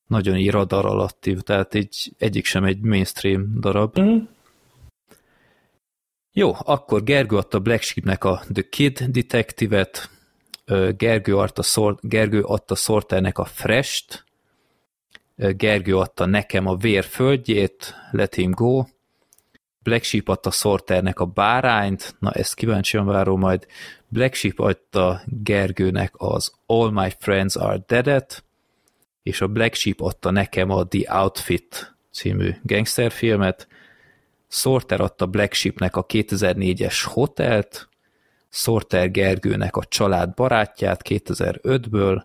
nagyon így radar alatti, tehát így egyik sem egy mainstream darab. Mhm. Jó, akkor Gergő adta Black Sheepnek a The Kid Detective-et, Gergő adta, Sor- Gergő adta Sorternek a Fresh-t, ö, Gergő adta nekem a Vér földjét, Let Him Go, Black Sheep adta Sorternek a Bárányt, na ezt kíváncsian várom majd, Black Sheep adta Gergőnek az All My Friends Are Dead-et, és a Black Sheep adta nekem a The Outfit című gangsterfilmet, Sorter adta Black Sheepnek a 2004-es Hotelt, Sorter Gergőnek a Család barátját 2005-ből,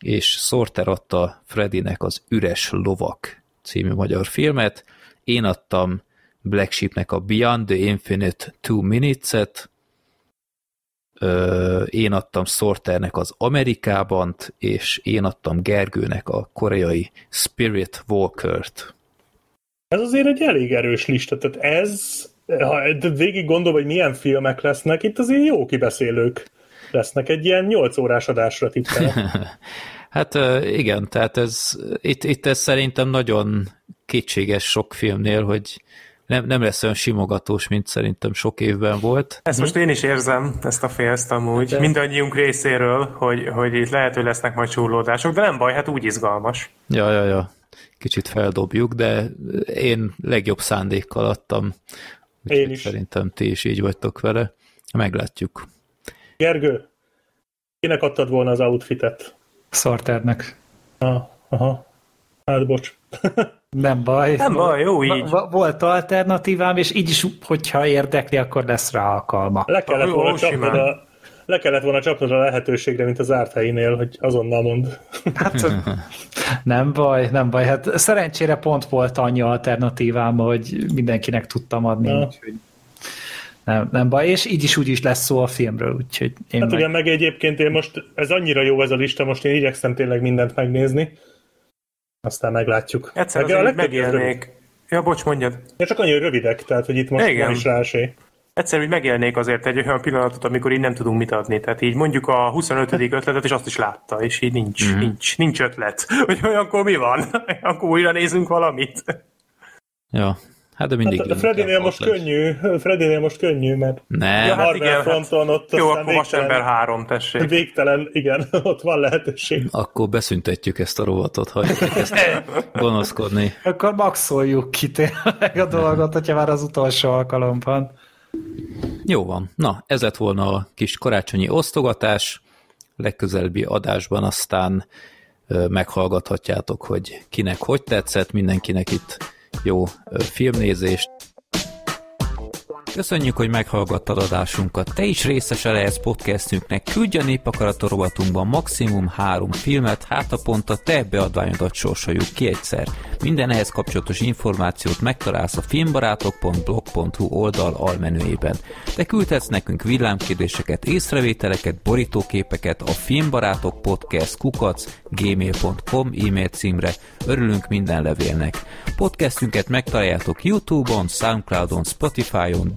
és Sorter adta Freddynek az Üres lovak című magyar filmet. Én adtam Black Sheepnek a Beyond the Infinite Two Minutes-et, én adtam Sorternek az Amerikában, és én adtam Gergőnek a koreai Spirit Walker-t. Ez azért egy elég erős lista, tehát ez, ha végig gondolom, hogy milyen filmek lesznek, itt azért jó kibeszélők lesznek, egy ilyen 8 órás adásra tippelek. Hát igen, tehát ez, itt, itt ez szerintem nagyon kétséges sok filmnél, hogy nem, nem lesz olyan simogatós, mint szerintem sok évben volt. Ezt most én is érzem, ezt a félzt amúgy, De- mindannyiunk részéről, hogy, hogy itt lehet, hogy lesznek majd csúlódások, de nem baj, hát úgy izgalmas. Ja, ja, ja, kicsit feldobjuk, de én legjobb szándékkal adtam. Én is. Szerintem ti is így vagytok vele. Meglátjuk. Gergő, kinek adtad volna az outfitet? Sorternek. Ah, aha. Hát bocs. Nem baj. Nem baj, jó így. Volt alternatívám, és így is, hogyha érdekli, akkor lesz rá alkalma. Le kellett, volna csapnod a, le kellett volna csapnod a lehetőségre, mint az árt helyénél, hogy azonnal mond. Hát nem baj, nem baj. Hát szerencsére pont volt annyi alternatívám, hogy mindenkinek tudtam adni, Ja. úgyhogy nem, nem baj, és így is úgy is lesz szó a filmről, úgyhogy én Hát meg... igen, meg egyébként én most, ez annyira jó ez a lista, most én igyekszem tényleg mindent megnézni. Aztán meglátjuk. Egyszer Meg azért ilyen rövid. megélnék. Ja, bocs, mondjad. Ja, csak annyira rövidek, tehát hogy itt most Igen. nem is rá esély. Egyszer úgy megélnék azért egy olyan pillanatot, amikor így nem tudunk mit adni. Tehát így mondjuk a 25. ötletet, és azt is látta, és így nincs, mm-hmm. nincs, nincs ötlet. Hogy olyankor mi van? Akkor újra nézünk valamit. Ja, Hát de mindig Hát a Freddynél most lesz. könnyű, Freddynél most könnyű, mert Nem, Ja, hát igen, fronton ott Jó, akkor Vasember végtelen, 3, tessék. végtelen, igen, ott van lehetőség. akkor beszüntetjük ezt a rovatot, hagyjuk ezt gonoszkodni. Akkor maxoljuk ki tényleg a dolgot, hogyha már az utolsó alkalom van. Jó van. Na, ez lett volna a kis karácsonyi osztogatás. Legközelebbi adásban aztán meghallgathatjátok, hogy kinek hogy tetszett, mindenkinek itt jó filmnézést. Köszönjük, hogy meghallgattad adásunkat. Te is részese lehetsz podcastünknek. Küldj a népakarator rovatunkban maximum három filmet, hát a pont a te beadványodat sorsoljuk ki egyszer. Minden ehhez kapcsolatos információt megtalálsz a filmbarátok.blog.hu oldal almenüjében. Te küldhetsz nekünk villámkérdéseket, észrevételeket, borítóképeket a filmbarátok podcast kukac gmail.com e-mail címre. Örülünk minden levélnek. Podcastünket megtaláljátok Youtube-on, Soundcloud-on, Spotify-on,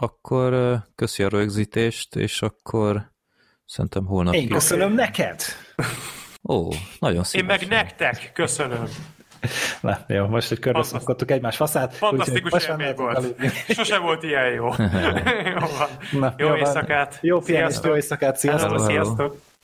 Akkor köszi a rögzítést, és akkor szerintem holnap... Én köszönöm neked. Ó, nagyon Én szívesen. meg nektek köszönöm. Na, jó, most egy körbe szokottuk egymás faszát. Fantasztikus már élmény volt. Sose volt ilyen jó. jó. Na, Jó van. éjszakát. Jó pihenést, jó éjszakát, sziasztok. Hello, Hello. Sziasztok.